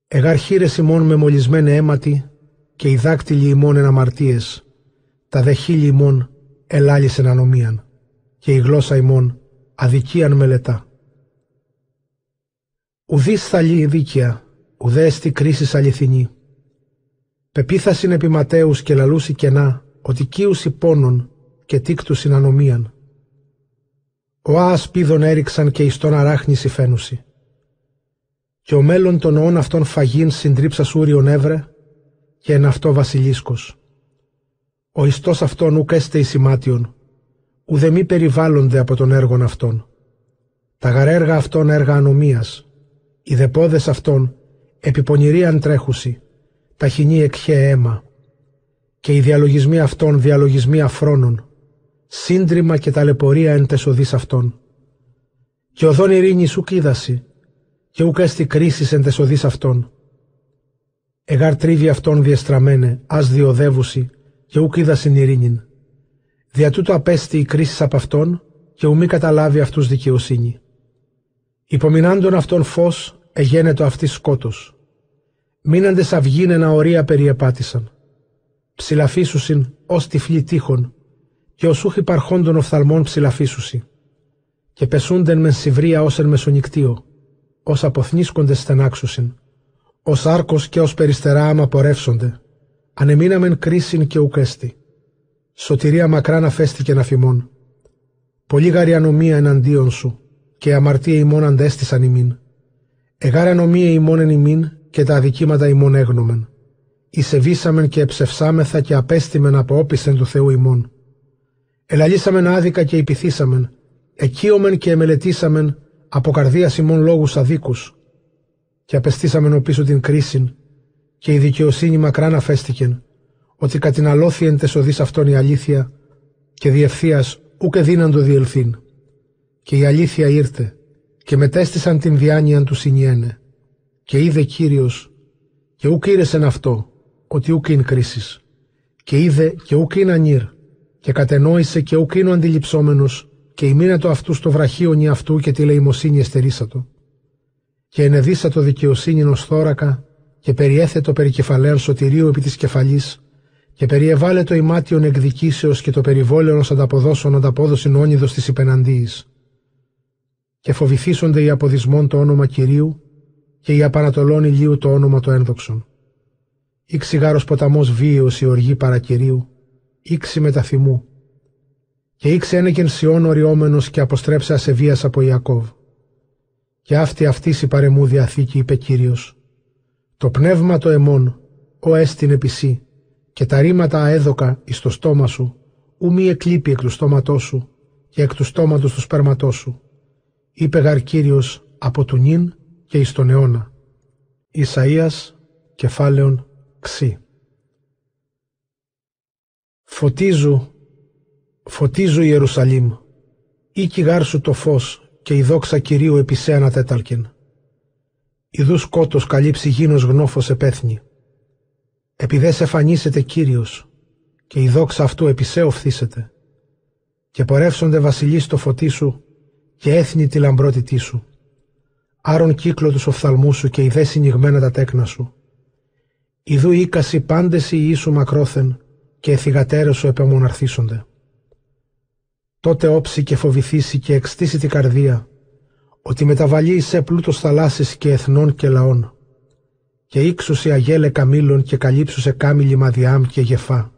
Εγαρχήρες ημών με μολυσμένε αίματι και οι δάκτυλοι ημών εν αμαρτίες, τα δεχίλοι ημών ελάλησεν ανομίαν και η γλώσσα ημών αδικίαν μελετά. Ουδείς θαλή δίκαια, ουδέστη κρίσης αληθινή. Πεπίθασιν επί Ματέους και λαλούσι κενά, ότι κίουσι πόνον και τίκτουσιν ανομίαν. Ο άσπίδων έριξαν και εις τον αράχνηση φαίνουσι. Και ο μέλλον των όν αυτών φαγήν συντρίψας σούριον έβρε, και εν αυτό βασιλίσκος. Ο ιστός αυτόν ουκ έστε εις ημάτιον, ουδε μη περιβάλλονται από τον έργον αυτών. Τα γαρέργα αυτών έργα ανομίας, οι δεπόδες αυτών επιπονηρίαν τρέχουσι, τα χινή εκχέ αίμα, και οι διαλογισμοί αυτών διαλογισμοί αφρόνων, σύντριμα και ταλαιπωρία εν τεσοδείς αυτών. Και οδόν ειρήνη σου κίδαση, και ούκ έστι κρίσης εν τεσοδείς αυτών. Εγάρ τρίβει αυτών διεστραμμένε, ας διοδεύουσι, και ούκ είδασιν ειρήνην. Δια τούτο απέστη η κρίση από αυτόν, και ουμή καταλάβει αυτούς δικαιοσύνη. Υπομεινάντων αυτών φως, εγένετο αυτή σκότος. Μείναντες αυγήν ένα ορία περιεπάτησαν. Ψηλαφίσουσιν ως τυφλή τείχων, και οσούχ υπαρχόντων οφθαλμών ψηλαφίσουσι. Και πεσούντεν μεν σιβρία ως εν μεσονικτίο, ως αποθνίσκονται στενάξουσιν, ως άρκος και ως περιστερά άμα πορεύσονται, ανεμείναμεν κρίσιν και ουκέστη. Σωτηρία μακράν αφέστηκε να φημών. Πολύ γαρή ανομία εναντίον σου, και αμαρτία ημών αντέστησαν ημίν. Εγάρα νομία ημών εν ημίν και τα αδικήματα ημών έγνομεν. Ισεβήσαμεν και εψευσάμεθα και απέστημεν από όπισθεν του Θεού ημών. Ελαλήσαμεν άδικα και υπηθήσαμεν, εκείωμεν και εμελετήσαμεν από καρδίας ημών λόγους αδίκους. Και απεστήσαμεν οπίσω την κρίσιν και η δικαιοσύνη μακράν αφέστηκεν, ότι κατηναλώθη εν τεσοδείς αυτόν η αλήθεια και διευθείας ούκε δύναντο διελθύν. Και η αλήθεια ήρθε και μετέστησαν την διάνοιαν τους συνιένε. Και είδε Κύριος και ούκ ήρεσεν αυτό, ότι ούκ είναι κρίσης. Και είδε και ούκ είναι ανήρ και κατενόησε και ούκ είναι ο αντιληψόμενος και ημίνατο αυτού στο βραχίονι αυτού και τη λαιμοσύνη εστερίσατο. Και ενεδίσατο δικαιοσύνη ως θώρακα και περιέθε το περικεφαλαίον σωτηρίου επί της κεφαλής και περιεβάλλε το ημάτιον εκδικήσεως και το περιβόλαιον ως ανταποδόσον ανταπόδοσιν όνειδος της υπεναντίης. Και φοβηθήσονται οι αποδισμών το όνομα Κυρίου και οι απανατολών ηλίου το όνομα το ένδοξον. Ή ξηγάρος ποταμός βίαιος η οργή παρακυρίου, ήξι μεταθυμού. Και ήξε ένεκεν Σιών οριόμενος και αποστρέψε ασεβίας από Ιακώβ. Και αυτή αυτής η παρεμού διαθήκη είπε Κύριος. Το πνεύμα το εμών, ο έστιν επισή, και τα ρήματα αέδοκα εις το στόμα σου, ου μη εκλείπει εκ του στόματός σου και εκ του στόματος του σπέρματός σου. Είπε γαρ Κύριος από του νυν και εις τον αιώνα. Ισαΐας κεφάλαιον ξύ. Φωτίζου, φωτίζου Ιερουσαλήμ, ή κυγάρ σου το φως και η δόξα Κυρίου επισένα τέταλκεν. Ιδούς σκότος καλύψει γίνος γνώφος επέθνη. Επιδέ σε φανίσετε Κύριος και η δόξα αυτού επισέ οφθήσετε. Και πορεύσονται βασιλείς στο φωτί σου και έθνη τη λαμπρότητή σου. Άρον κύκλο τους οφθαλμού σου και ιδέ συνηγμένα τα τέκνα σου. Ιδού ήκαση πάντες οι Ιησού μακρόθεν και εθιγατέρες σου επεμοναρθίσονται. Τότε όψει και φοβηθήσει και εξτήσει την καρδία ότι μεταβαλεί σε πλούτος θαλάσσης και εθνών και λαών και ύξουσι αγέλε καμήλων και καλύψουσε κάμιλι μαδιάμ και γεφά.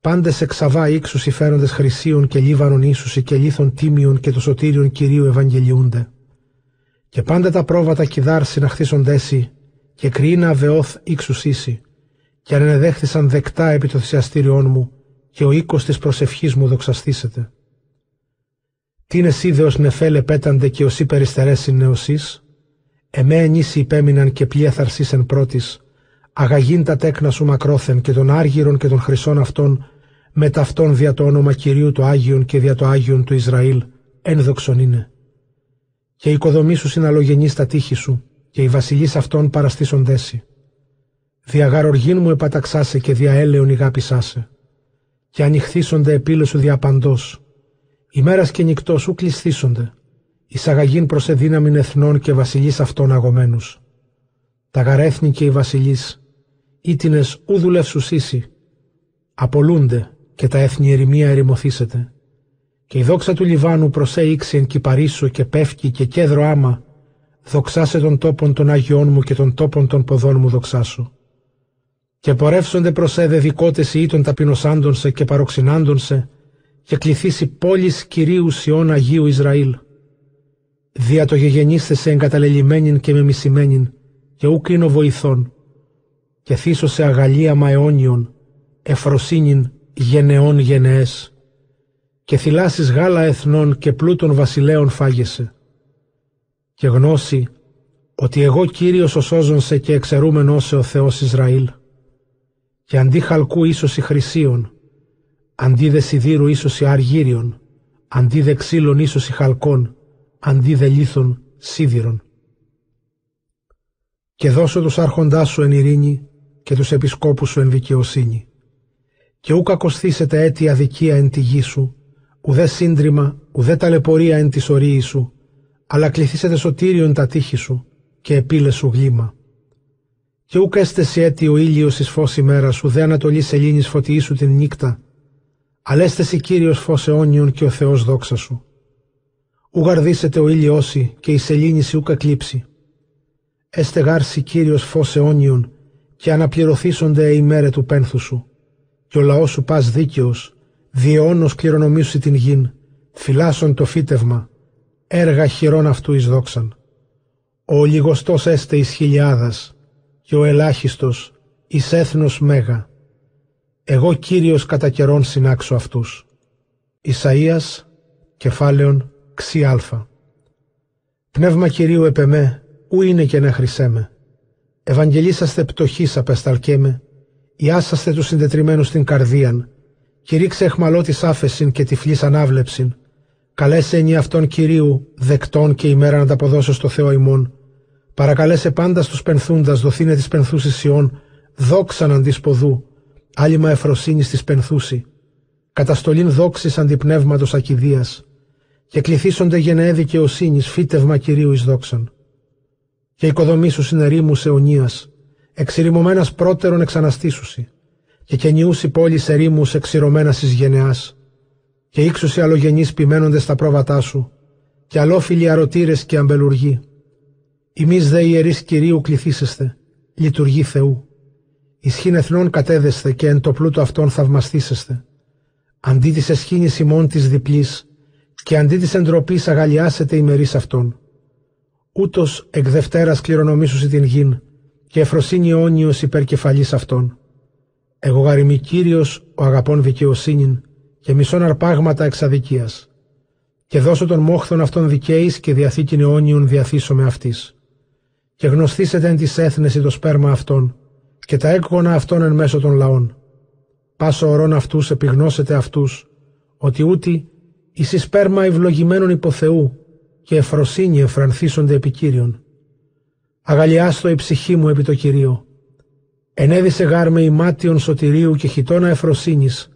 Πάντες εξαβά ύξουσι φέροντες χρυσίων και λίβανον ίσουσι και λίθων τίμιων και το σωτήριον Κυρίου Ευαγγελιούνται. Και πάντα τα πρόβατα κιδάρ συναχθήσοντέσι και κρυίνα βεώθ ύξουσίσι και ανεδέχθησαν δεκτά επί το θυσιαστήριόν μου και ο οίκος της προσευχής μου δοξαστήσεται. Τι είναι είδεος νεφέλε πέταντε και οσί περιστερέσει νεοσείς, εμέ ενίσι υπέμειναν και πλιέθαρσις εν πρώτης, αγαγήν τα τέκνα σου μακρόθεν και των άργυρων και των χρυσών αυτών, με ταυτόν δια το όνομα Κυρίου το Άγιον και δια το Άγιον του Ισραήλ, ένδοξον είναι. Και η οικοδομή σου συναλογενείς στα τείχη σου, και οι βασιλείς αυτών παραστήσοντέσι. Διαγαροργήν μου επαταξάσε και δια έλεον ηγάπησάσε. Και ανοιχθήσονται επίλε σου διαπαντός, ημέρας και νυχτός σου κλεισθήσονται, εισαγαγήν προς εδύναμην εθνών και βασιλείς αυτών αγωμένους. Τα γαρέθνη και οι βασιλείς, ήτινες ου δουλευσουσίσι, απολούνται και τα έθνη ερημία ερημοθήσετε. Και η δόξα του Λιβάνου προσέ εν κυπαρίσου και πεύκει και κέντρο άμα, δοξάσε των τόπων των Αγιών μου και των τόπων των ποδών μου δοξάσου. Και πορεύσονται προς έδε δικότες ή των ταπεινωσάντων σε και παροξυνάντων σε, και κληθήσει πόλης Κυρίου Σιών Αγίου Ισραήλ. Δια το σε εγκαταλελειμμένην και με μισημένην, και ούκ είναι βοηθών, και θύσω σε αγαλία μαεώνιον, εφροσύνην γενεών γενεές, και θυλάσεις γάλα εθνών και πλούτων βασιλέων φάγεσαι. Και γνώση ότι εγώ Κύριος ο σώζων και εξαιρούμενος σε ο Θεός Ισραήλ, και αντί χαλκού ίσως η χρυσίων, αντί δε σιδήρου ίσως η αργύριον, αντί δε ξύλων ίσως η χαλκών, αντί δε λίθων σίδηρον. Και δώσω τους άρχοντάς σου εν ειρήνη και τους επισκόπους σου εν δικαιοσύνη. Και ου κακοσθήσετε έτη αδικία εν τη γη σου, ουδέ σύντριμα, ουδέ ταλαιπωρία εν τη ορίη σου, αλλά κληθήσετε σωτήριον τα τείχη σου και επίλες σου γλύμα. Και ούκ έστεση έτη ο ήλιος εις φως ημέρας, ουδέ ανατολή σελήνης φωτιής σου την νύκτα, αλλά έστεση Κύριος φως αιώνιον και ο Θεός δόξα σου. Ου γαρδίσετε ο ήλιosι και η σελήνη ούκα κλείψει. Έστε γάρσι Κύριος φως αιώνιον και αναπληρωθήσονται οι μέρε του πένθου σου. Και ο λαός σου πας δίκαιος, διαιώνος κληρονομήσου την γην, φυλάσσον το φύτευμα, έργα χειρών αυτού εις δόξαν. Ο λιγοστός έστε εις χιλιάδας και ο ελάχιστος εις έθνος μέγα. Εγώ Κύριος κατά καιρόν συνάξω αυτούς. Ισαΐας, κεφάλαιον αλφα. Πνεύμα Κυρίου επεμέ, ου είναι και να χρυσέμε. Ευαγγελίσαστε πτωχής απεσταλκέμε, ιάσαστε τους συντετριμένους στην καρδίαν, κηρύξε εχμαλώ τη άφεσιν και τυφλής ανάβλεψιν, καλέσε ενι αυτόν Κυρίου δεκτών και ημέρα να τα αποδώσω στο Θεό ημών, παρακαλέσε πάντα στους πενθούντας δοθήνε της πενθούσης Ιών, δόξαν αντί σποδού, άλυμα εφροσύνης της πενθούση, καταστολήν δόξης αντιπνεύματος ακιδείας, και κληθήσονται γενναίε δικαιοσύνης, φύτευμα κυρίου εις δόξαν. Και οικοδομή σου συνερήμου αιωνίας, εξηρημωμένας πρώτερον εξαναστήσουσι, και καινιούσι πόλεις ερήμους εξηρωμένας εις γενεάς, και ήξουσι αλλογενείς ποιμένοντες τα πρόβατά σου, και αλόφιλοι αρωτήρες και αμπελουργοί. Εμείς δε ιερείς Κυρίου κληθήσεστε, λειτουργοί Θεού. Ισχύν εθνών κατέδεσθε και εν το πλούτο αυτών θαυμαστήσεστε. Αντί της εσχήνης ημών της διπλής και αντί της εντροπής αγαλιάσετε ημερείς αυτών. Ούτως εκ Δευτέρας κληρονομήσουσι την γην και εφροσύνη αιώνιος υπερκεφαλής αυτών. Εγώ γαριμί Κύριος ο αγαπών δικαιοσύνην και μισών αρπάγματα εξαδικίας. Και δώσω τον μόχθον αυτών δικαίης και διαθήκην αιώνιον διαθήσω με αυτής. Και γνωστήσετε εν της έθνεσης το σπέρμα αυτών και τα έκγωνα αυτών εν μέσω των λαών. Πάσο ορών αυτούς επιγνώσετε αυτούς, ότι ούτι εις εις σπέρμα ευλογημένων υποθεού και εφροσύνη εφρανθίσονται επί Κύριον. Αγαλιάστο η ψυχή μου επί το Κυρίο. Ενέδισε γάρ με ημάτιον σωτηρίου και χιτώνα εφροσύνης,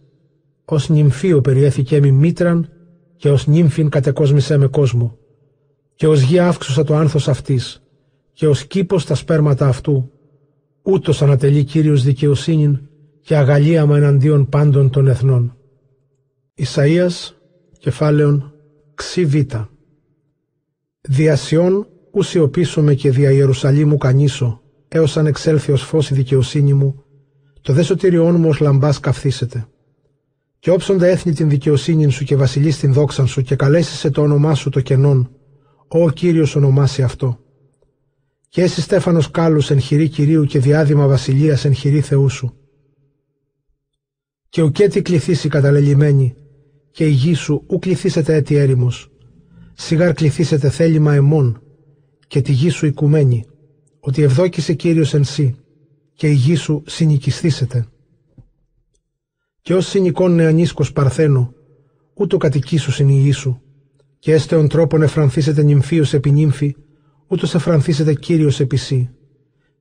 ως νυμφίο περιέθηκε μη μήτραν και ως νύμφιν κατεκόσμησε με κόσμο. Και ως γη αύξουσα το άνθος αυτής και ως κήπος τα σπέρματα αυτού, ούτως ανατελεί Κύριος δικαιοσύνην και αγαλίαμα εναντίον πάντων των εθνών. Ισαΐας, κεφάλαιον, ξι β. Διασιών ουσιοπίσομαι και δια Ιερουσαλήμου κανίσω, έως αν εξέλθει ως φως η δικαιοσύνη μου, το δε σωτήριόν μου ως λαμπάς καυθήσεται. Και όψοντα έθνη την δικαιοσύνη σου και βασιλείς την δόξαν σου και καλέσεις το όνομά σου το κενόν, ο Κύριος ονομάσει αυτό. Και εσύ Στέφανος κάλους εν χειρή Κυρίου και διάδημα βασιλείας εν χειρή Θεού σου. Και ουκέτι κληθήσει καταλελειμμένη, και η γη σου ου κληθήσετε έτη έρημος. Σιγάρ κληθήσετε θέλημα εμών, και τη γη σου οικουμένη, ότι ευδόκησε Κύριος εν σύ, και η γη σου συνοικιστήσετε. Και ως συνοικών νεανίσκος παρθένο, ούτω κατοικήσου συν η γη σου, και έστεον τρόπον εφρανθήσετε νυμφίους επί νύμφη, ούτως εφρανθήσετε Κύριος επί σύ.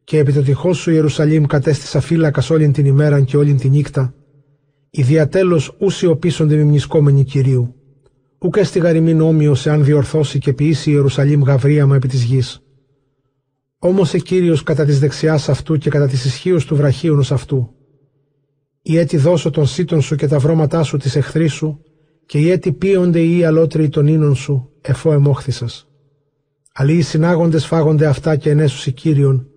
Και επί το τυχό σου Ιερουσαλήμ κατέστησα φύλακας όλην την ημέραν και όλην την νύχτα, ιδιατέλος ούσι οπίσονται μιμνισκόμενοι Κυρίου. Ούκ έστι γαριμήν όμοιος εάν διορθώσει και ποιήσει η Ιερουσαλήμ γαβρίαμα επί της γης. Όμως ο Κύριος κατά της δεξιάς αυτού και κατά της ισχύως του βραχίωνος αυτού. Η έτη δώσω των σύτων σου και τα βρώματά σου της εχθρής σου και η έτη πίονται οι αλότριοι των ίνων σου εφό εμόχθησας. Αλλοί οι συνάγοντες φάγονται αυτά και ενέσουσι Κύριον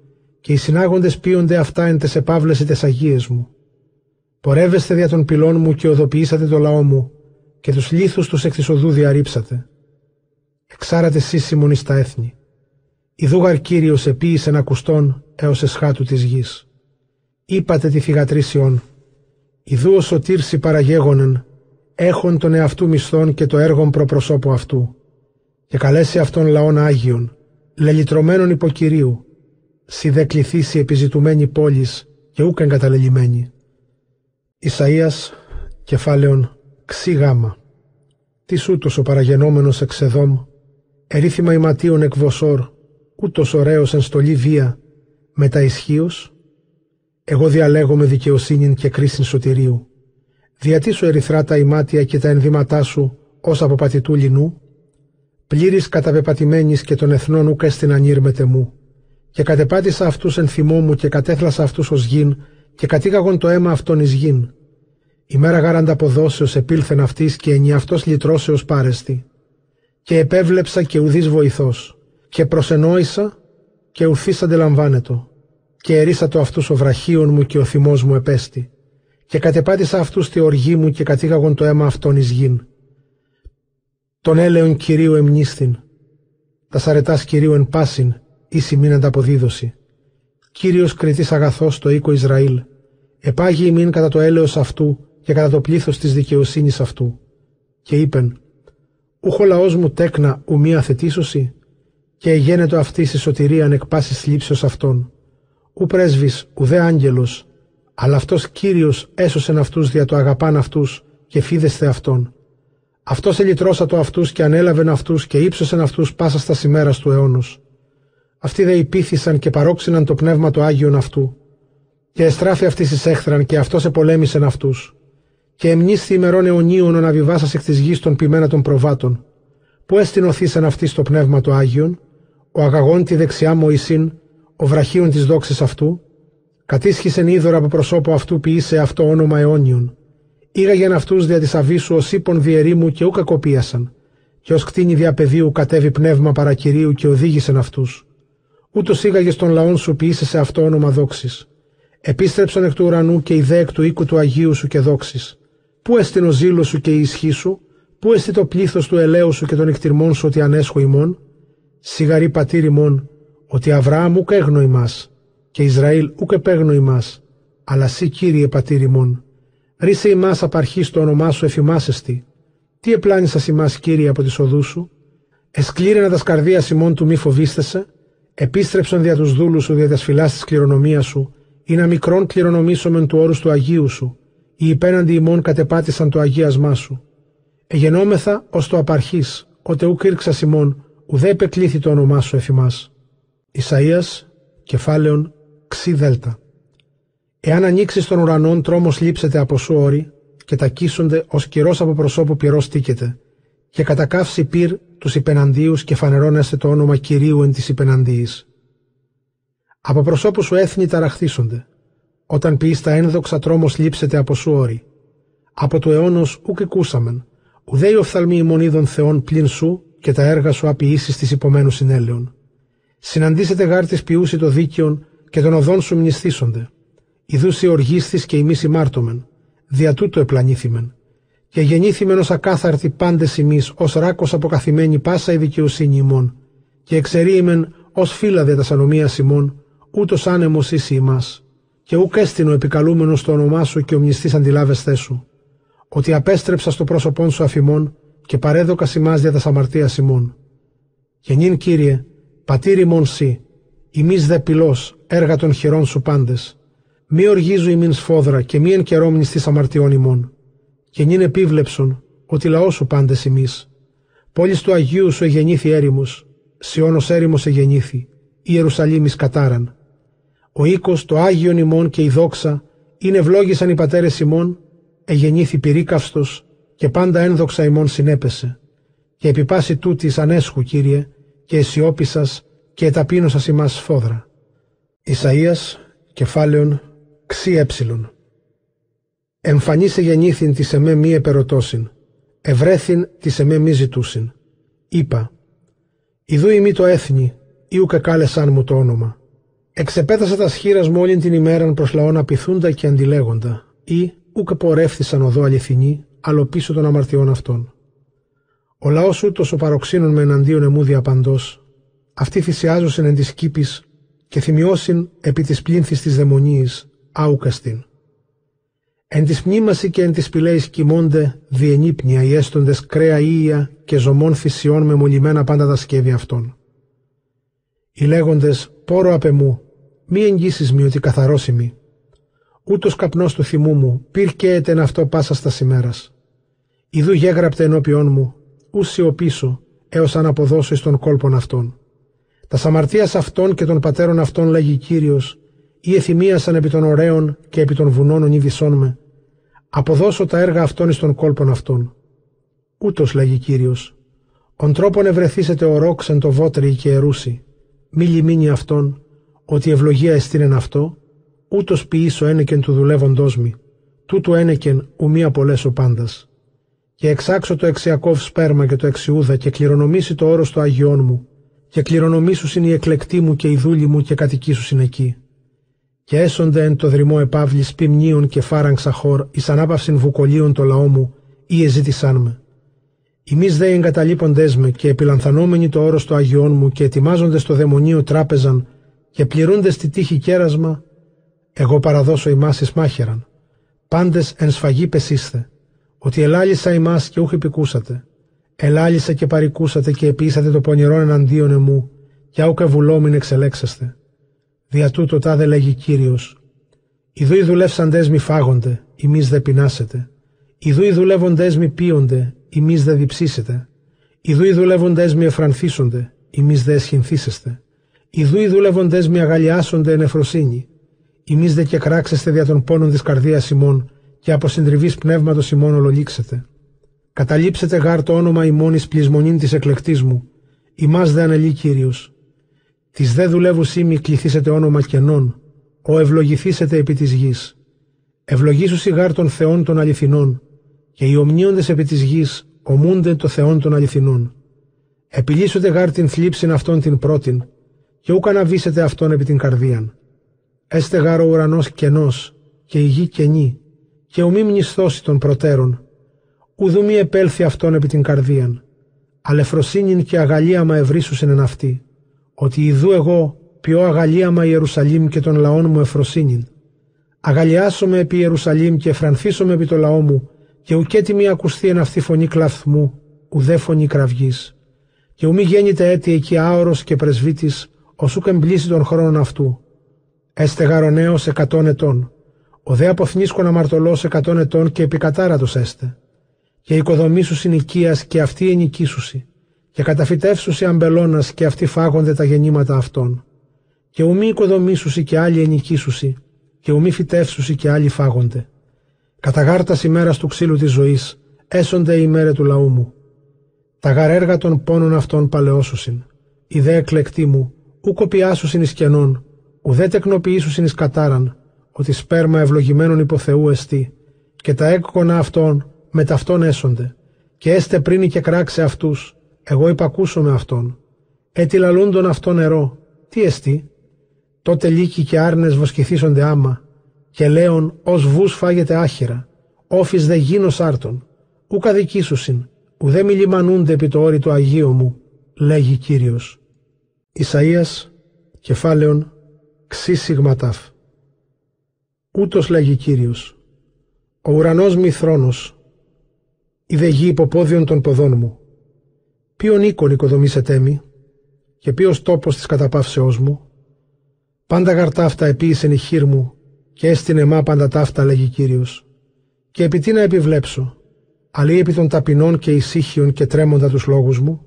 και οι συνάγοντες πίονται αυτά εν τες επάβλες τες αγίες μου. Πορεύεστε δια των πυλών μου και οδοποιήσατε το λαό μου και τους λίθους τους εκ της οδού διαρρήψατε. Εξάρατε σύσιμον εις τα έθνη. Ιδούγαρ Κύριος επίησεν ακουστών έως εσχάτου της γης. Είπατε τη θυγατρήσιον, Ιδού ο σωτήρση παραγέγονεν, έχον τον εαυτού μισθών και το έργον προπροσώπου αυτού. Και καλέσει αυτόν λαόν Άγιον, λελιτρωμένων υποκυρίου, σι δε κληθήσει επιζητουμένη πόλης και ούκ εγκαταλελειμμένη. Ισαΐας, κεφάλαιον ξι γάμα. Τι ούτως ο παραγενόμενος εξεδόμ, ερήθημα ηματίων εκ βοσόρ, ούτως ωραίος εν στολή βία, μετα ισχύος, εγώ διαλέγω δικαιοσύνη και κρίσιν σωτηρίου. Διατί σου ερυθρά τα ημάτια και τα ενδύματά σου ως από πατητού λινού, πλήρης καταπεπατημένης και των εθνών ούκα στην ανήρμετε μου, και κατεπάτησα αυτούς εν θυμό μου και κατέθλασα αυτούς ως γην και κατήγαγον το αίμα αυτών εις γην. Η μέρα γάρ ανταποδόσεως επήλθεν αυτής και ενι αυτός λυτρώσεως πάρεστη. Και επέβλεψα και ουδής βοηθός, και προσενόησα και ουθής αντιλαμβάνετο και ερίσατο αυτούς ο βραχίων μου και ο θυμός μου επέστη, και κατεπάτησα αυτούς τη οργή μου και κατήγαγον το αίμα αυτών εις γην. Τον έλεον Κυρίου εμνίστην, τα σαρετάς Κυρίου εν πάσιν, ίση μην ανταποδίδωση. Κύριος κριτής αγαθός το οίκο Ισραήλ, επάγει ημίν κατά το έλεος αυτού και κατά το πλήθος της δικαιοσύνης αυτού. Και είπεν, ούχο λαός μου τέκνα ου μία θετήσωση, και εγένετο αυτή η σωτηρίαν εκ πάσης λήψεως αυτών ου πρέσβης, ουδέ άγγελος, αλλά αυτός Κύριος έσωσεν αυτούς δια το αγαπάν αυτούς και φίδεσθε αυτόν. Αυτός ελυτρώσατο αυτούς και ανέλαβεν αυτούς και ύψωσεν αυτούς πάσα στα σημέρας του αιώνος. Αυτοί δε υπήθησαν και παρόξυναν το πνεύμα του Άγιον αυτού. Και εστράφη αυτής εις έχθραν και αυτός επολέμησεν αυτούς. Και εμνίσθη ημερών αιωνίων ο ναβιβάσας εκ της γης των ποιμένα των προβάτων. Που έστεινωθήσαν αυτοί στο πνεύμα του Άγιον, ο αγαγόν τη δεξιά Μωυσήν, ο βραχίων της δόξης αυτού, Κατήσχησεν είδωρα από προσώπου αυτού ποιήσε αυτό όνομα αιώνιον.Ήγαγεν αυτού δια της αβίσου ω ύπων διερήμου και ου κακοποίασαν. Και ως κτίνη δια πεδίου κατέβει πνεύμα παρακυρίου και οδήγησεν αυτού. Ούτωήγαγε στον λαόν σου ποιήσε σε αυτό όνομα δόξης. Επίστρεψαν εκ του ουρανού και ιδέ εκ του οίκου του Αγίου σου και δόξης. Πού έστειν ο ζήλος σου και η ισχύ σου, πού εστί το πλήθος του ελαίου σου και των εκτιρμών σου ότι ανέσχω ημών; Σιγαρή πατήρ ημών, ότι Αβραάμ ουκ έγνω ημάς, και Ισραήλ ουκ επέγνω ημάς, αλλά σύ Κύριε πατήρ ημών. Ρίσε ημάς απαρχή το όνομά σου εφημάσεστη. Τι επλάνησα ημάς Κύριε από τη οδούς σου; Εσκλήρενα τα σκαρδία ημών του μη φοβίστεσαι; Επίστρεψαν δια τους δούλους σου δια τα σφυλάς της κληρονομίας σου, ή να μικρόν κληρονομήσομεν του όρους του Αγίου σου, οι υπέναντι ημών κατεπάτησαν το αγίασμά σου. Εγενόμεθα ως το απαρχής, ότε ουκ ήρξας ημών, ουδέ επεκλήθη το όνομά σου εφημάς. Ισαΐας, κεφάλαιον, ξι δέλτα. Εάν ανοίξει των ουρανών, τρόμο λείψεται από σου όρη, και τα κίσονται ως κυρός από προσώπου πυρός τίκεται, και κατακάυσει πυρ τους υπεναντίους και φανερώνεστε το όνομα κυρίου εν της υπεναντίης. Από προσώπου σου έθνη ταραχθήσονται. Όταν πεις τα ένδοξα τρόμος λείψεται από σου όρη. Από το αιώνος ουκ εκούσαμεν, ουδέ οι οφθαλμοί ημών θεών πλην σου και τα έργα σου απειήσει της υπομένου συνέλεων. Συναντήσετε γάρτη ποιούσι το δίκαιον και των οδών σου μνηστήσονται. Ιδούσι οργίστης και ημί ημάρτωμεν, δια τούτο επλανήθημεν. Και γεννήθημεν ως ακάθαρτη πάντες ημί, ως ράκος αποκαθημένη πάσα η δικαιοσύνη ημών, και εξαιρείμεν ως φύλλα δια τα σανομία ημών, ούτως άνεμος isi ημάς. Και ούκ έστεινο επικαλούμενος το όνομά σου και ομνηστή αντιλάβεσθέ σου, ότι απέστρεψα στο πρόσωπόν σου αφημών και παρέδοκα σημά δια τα αμαρτία ημών. Και νυν κύριε, πατήρ ημών σύ, ημείς δε πυλός, έργα των χειρών σου πάντες. Μη οργίζου ημίν σφόδρα και μη εν καιρόμνης της αμαρτιών ημών. Και νυν επίβλεψον, ότι λαός σου πάντες ημείς. Πόλης του Αγίου σου εγεννήθη έρημος, Σιώνος έρημος εγεννήθη, Ιερουσαλήμις κατάραν. Ο οίκος, το Άγιον ημών και η δόξα, είναι ευλόγησαν οι πατέρες ημών, εγεννήθη πυρίκαυστος και πάντα ένδοξα ημών συνέπεσε. Και επί πάση τούτης ανέσχου, Κύριε, και αισιόπισας και εταπείνωσας ημάς σφόδρα. Ισαΐας, κεφάλαιον, ξι έψιλον. Εμφανίσε γεννήθην της εμέ μη επερωτώσιν, ευρέθην της εμέ μη ζητούσιν. Είπα, Ιδού ημί το έθνη, ή ουκ κάλεσάν μου το όνομα. Εξεπέθασα τα σχήρας μου όλην την ημέραν προς λαόν απειθούντα και αντιλέγοντα, ή ουκ πορεύθησαν οδό αληθινή, αλλο πίσω των αμαρτιών αυτών. Ο λαός ούτως ο παροξύνων με εναντίον εμού διαπαντός, αυτοί θυσιάζωσιν εν της κήπης και θυμιώσιν επί της πλήνθης της δαιμονίης, άουκαστην. Εν της μνήμαση και εν της πηλέης κοιμώνται διενύπνια οι έστοντες κρέα ήλια και ζωμών θυσιών με μολυμένα πάντα τα σκεύη αυτών. Οι λέγοντες πόρο απ' μη εγγύσεις μη ότι καθαρόσιμη. Ούτως καπνός του θυμού μου, πυρ και ετεν αυτό πάσα στα ημέρα. Ιδού γέγραπτε ενώπιον μου, ούσιο πίσω, έως αν αποδώσω εις των κόλπων αυτών. Τα σαμαρτίας αυτών και των πατέρων αυτών λέγει Κύριος, ή εθυμίασαν επί των ωραίων και επί των βουνών ονίδισόν με, αποδώσω τα έργα αυτών εις των κόλπων αυτών. Ούτως λέγει Κύριος, ον τρόπον ευρεθήσετε ο ρόξ εν το βότρι και ερούσι, μη λιμίνει αυτόν, ότι ευλογία εστίνεν αυτό, ούτως ποιήσω ένεκεν του δουλεύοντός μη, τούτου ένεκεν ουμή απολέσω πάντας. Και εξάξω το εξιακόβ σπέρμα και το εξιούδα και κληρονομήσει το όρος του Αγιών μου. Και κληρονομήσου είναι η εκλεκτή μου και η δούλη μου και κατοικήσου είναι εκεί. Και έσονται εν το δρυμό επαύλης ποιμνίων και φάραν ξαχώρ εις ανάπαυσιν βουκολίων το λαό μου ή εζήτησάν με. Εμεί δε εγκαταλείποντες με και επιλανθανόμενοι το όρος του Αγιών μου και ετοιμάζονται στο δαιμονίο τράπεζαν και πληρούνται στη τύχη κέρασμα, εγώ παραδώσω ημάς εις μάχεραν. Πάντες εν σφαγή πεσίστε ότι ελάλησα ημάς και ούχ επικούσατε. Ελάλησα και παρικούσατε και επίσατε το πονηρόν εναντίον εμού, και άουκ ευουλόμην εξελέξαστε. Δια τούτο τάδε λέγει Κύριος, Ιδού οι δουλεύσαντές μη φάγονται, ημείς δε πεινάσετε. Ιδού οι δουλεύοντές μη πίονται, ημείς δε διψήσετε. Ιδού οι δουλεύοντές μη εφρανθίσονται, ημείς δε εσχυνθήσεστε. Ιδού οι δουλεύοντές μη αγαλιάσονται εν εφροσύνη. Ημείς δε και κράξεστε δια των πόνων της καρδίας ημών, και από συντριβής πνεύματος ημών ολολήξετε. Καταλήψετε γάρ το όνομα ημών εις πλεισμονήν της εκλεκτής μου, ημάς δε ανελεί Κύριος. Της δε δουλεύου σήμη κληθήσετε όνομα κενών, ο ευλογηθήσετε επί της γης. Ευλογήσου σιγάρ των θεών των αληθινών, και οι ομνίοντες επί της γης ομούνται το θεών των αληθινών. Επιλύσονται γάρ την θλίψην αυτών την πρώτην, και ούκα να βήσετε αυτόν επί την καρδίαν. Έστε γάρ ο ουρανός κενός, και η γη κενή, και ουμή μνηστώσει των προτέρων, ουδού μη επέλθει αυτόν επί την καρδίαν. Αλεφροσύνην και αγαλίαμα ευρύσουσιν εν αυτή, ότι ιδού εγώ ποιό αγαλίαμα Ιερουσαλήμ και των λαών μου εφροσύνην. Αγαλιάσομαι επί Ιερουσαλήμ και εφρανθίσομαι επί το λαό μου, και ουκέτι μη ακουστεί εν αυτή φωνή κλαθμού, ουδέ φωνή κραυγής. Και ουμή γέννηται έτη εκεί άωρος και πρεσβύτης, ως ούκ εμπλήσει των χρόνων αυτού. Έστε γαρονέος εκατόν ετών, ο δε αποθνίσκον αμαρτωλός εκατόν ετών και επικατάρατος έστε. Και οικοδομήσου συνοικίας και αυτή ενοικήσουσι, και καταφυτεύσουσι αμπελώνας και αυτοί φάγονται τα γεννήματα αυτών. Και ουμή οικοδομήσουσι και άλλοι ενοικήσουσι, και ουμή φυτεύσουσι και άλλοι φάγονται. Κατά γάρτας ημέρας του ξύλου της ζωής, έσονται η μέρα του λαού μου. Τα γαρέργα των πόνων αυτών παλαιώσουσιν. Η δε εκλεκτή μου, ου κοπιάσουσιν εις κενών, ουδέ τεκνοποιήσουσιν εις κατάραν, ότι σπέρμα ευλογημένων υποθεού εστί, και τα έκονα αυτών με ταυτόν έσονται, και έστε πριν και κράξε αυτούς, εγώ υπακούσω με αυτόν. Έτι λαλούντον αυτό νερό, τι εστί, τότε λύκοι και άρνες βοσκηθήσονται άμα, και λέον ως βούς φάγεται άχυρα, όφης δε γίνος άρτων, ου καδικήσουσιν, ουδέ μη λιμανούνται επί το όρι του Αγίου μου, λέγει Κύριος. Ισαΐας, κεφάλαιον, ξύ σιγματάφ. Ούτως λέγει Κύριος. Ο ουρανός μη θρόνος, η δε γη υποπόδιον των ποδών μου. Ποιον οίκον οικοδομήσετε μη, και ποιος τόπος της καταπαύσεώς μου. Πάντα γαρτάφτα επίησεν η χείρ μου, και έστεινε μα πάντα ταύτα, λέγει Κύριος. Και επί τι να επιβλέψω, αλλή επί των ταπεινών και ησύχιων και τρέμοντα τους λόγους μου.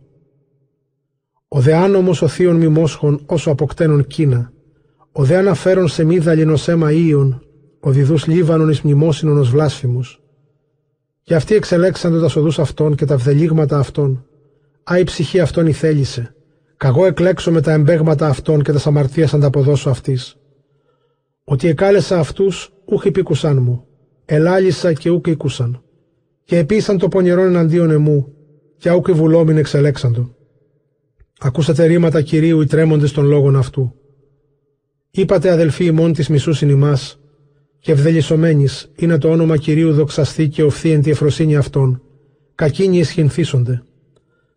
Ο δε άνομος ο θείων μιμόσχων όσο αποκτένων κίνα, ο δε αναφέρον σε μη δαλινος αίμα ίων, ο διδούς λίβανον εις μνημόσυνον ως βλάσφημους. Και αυτοί εξελέξαντο τα σοδούς αυτών και τα βδελίγματα αυτών. Α η ψυχή αυτών η θέλησε. Καγώ εκλέξω με τα εμπέγματα αυτών και τα σαμαρτίας ανταποδώσω αυτής. Ότι εκάλεσα αυτούς ούχ υπήκουσαν μου. Ελάλησα και ούκ ήκουσαν. Και επίσαν το πονηρόν εναντίον εμού, και άουκ βουλόμην εξελέξαντο. Ακούσατε ρήματα Κυρίου οι τρέμοντες των λόγων αυτού. Είπατε αδελφοί ημών της μισούσιν ημάς, και ευδελισομένης είναι το όνομα Κυρίου δοξαστεί και οφθεί εν τη εφροσύνη αυτών, κακίνοι εσχυνθήσονται.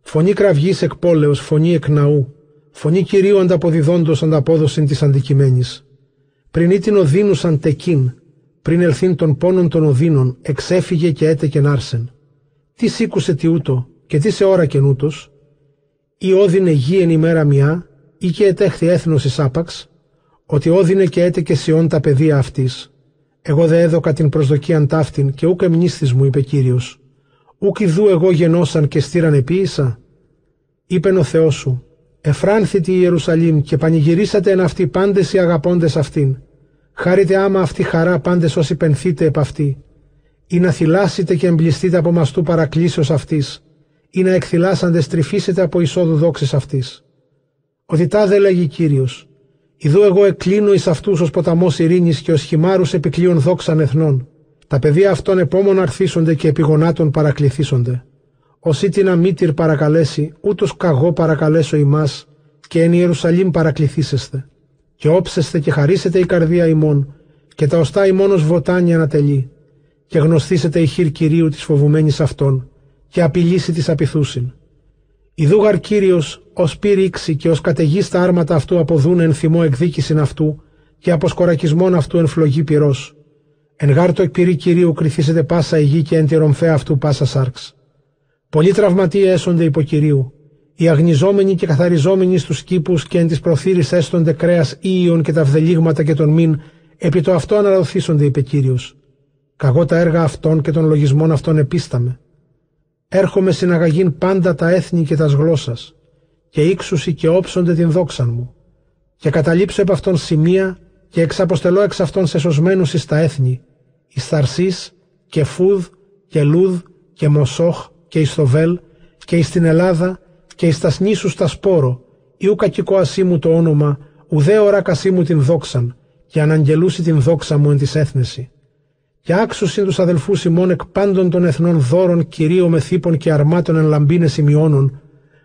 Φωνή κραυγής εκ πόλεως, φωνή εκ ναού, φωνή Κυρίου ανταποδιδόντος ανταπόδοσιν της αντικειμένης. Πριν ήτην οδύνουσαν τεκίν, πριν ελθύν των πόνων των οδύνων, εξέφυγε και έτεκεν άρσεν. Τι σήκουσε τι ούτω, και τι σε ώρα καινούτος, ή όδινε γη εν ημέρα μια, ή και ετέχθη έθνος εις άπαξ, ότι όδινε και έτεκε σιών τα παιδεία αυτής, εγώ δε έδωκα την προσδοκίαν ταύτην και ούκ εμνίσθης μου, είπε Κύριος. Ούκ ιδού εγώ γενώσαν και στήραν επίησα. Είπεν ο Θεός σου, εφράνθητη η Ιερουσαλήμ και πανηγυρίσατε εν αυτή πάντες οι αγαπώντες αυτήν. Χάρητε άμα αυτή χαρά πάντες όσοι πενθείτε επ' αυτή. Ή να θυλάσετε και εμπλιστείτε από μαστού παρακλήσεως αυτής, ή να εκθυλάσαντες στριφίσετε από εισόδου δόξης αυτής. Ότι τάδε λέγει Κύριος, Ιδού εγώ εκλίνω εις αυτούς ως ποταμός ειρήνης και ως χυμάρους επικλείων δόξαν εθνών. Τα παιδεία αυτών επόμων αρθίσονται και επιγονάτων παρακληθήσονται. Ως ήτινα μήτυρ παρακαλέσει, ούτως καγώ παρακαλέσω ημάς και εν Ιερουσαλήμ παρακληθήσεστε. Και όψεστε και χαρίσετε η καρδία ημών και τα οστά ημών ως βοτάνια ανατελεί. Και γνωστήσετε η χείρ Κυρίου της φοβουμένης αυτών και απειλήσει της απειθούσιν. Ιδούγαρ Κύριος ως πήριξη και ως καταιγή στα άρματα αυτού αποδούν εν θυμό εκδίκησιν αυτού και από σκορακισμόν αυτού εν φλογή πυρός. Εν γάρτο εκπυρή κυρίου κρυθίσετε πάσα η γη και εν τη ρομφέ αυτού πάσα σάρξ. Πολλοί τραυματίες έσονται υπό κυρίου. Οι αγνιζόμενοι και καθαριζόμενοι στους κήπους και εν τη προθύρη έστονται κρέας ίων και τα βδελίγματα και τον μην, επί το αυτό αναρωθήσονται, είπε κύριος. Καγώ τα έργα αυτών και των λογισμών αυτών επίσταμε. Έρχομαι συναγαγήν πάντα τα έθνη και τα γλώσσας και ήξουσι και όψονται την δόξαν μου. Και καταλήψω επ' αυτόν σημεία και εξαποστελώ εξ αυτών σε σωσμένους εις τα έθνη, εις Θαρσής και Φούδ και Λούδ και Μοσόχ και εις Θοβέλ και εις την Ελλάδα και εις τα νήσους τα σπόρο, ή ου κακικό ασίμου το όνομα, ουδέ ωρα κασίμου την δόξαν, και αναγγελούσει την δόξα μου εν της έθνεση. Και άξουσιν τους αδελφούς ημών εκ πάντων των εθνών δώρων κυρίω με θύπων και αρμάτων εν λαμπίνες ημιώνων,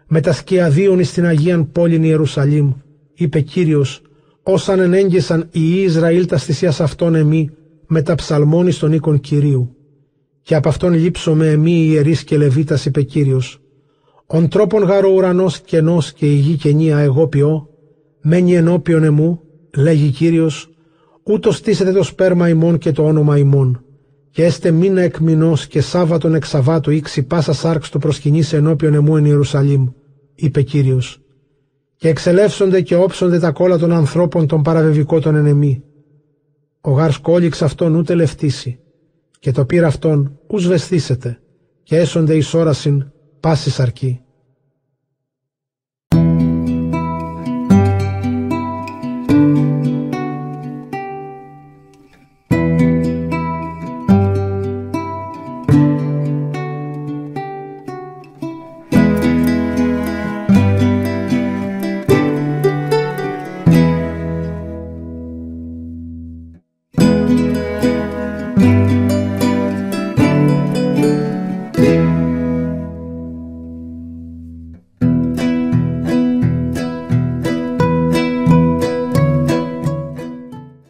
με τα σκιαδίων εις την Αγίαν πόλην Ιερουσαλήμ, είπε Κύριος, όσαν ενέγγισαν οι Ισραήλ τα θυσίας αυτών εμεί, με τα ψαλμόνι στον οίκον Κυρίου. Και από αυτόν λείψω εμεί οι ιερείς και λεβίτας, είπε Κύριος. Ον τρόπον γάρο ουρανός κενός και η γη κενία εγώ ποιώ, μένει ενώπιον εμού, λέγει Κύριος, ούτως στήσετε το σπέρμα ημών και το όνομα ημών. Και έστε μήνα εκ μηνός και Σάββατον εξ Σαββάτου ήξη πάσα σάρξ του προσκυνήσει ενώπιον εμού εν Ιερουσαλήμ, είπε Κύριος. Και εξελεύσονται και όψονται τα κόλλα των ανθρώπων των παραβεβικών των ενεμή. Ο γάρ κόλιξ αυτόν ούτε λευτήσει, και το πήρα αυτόν ους βεσθήσετε, και έσονται εις όρασιν πάσης σαρκή.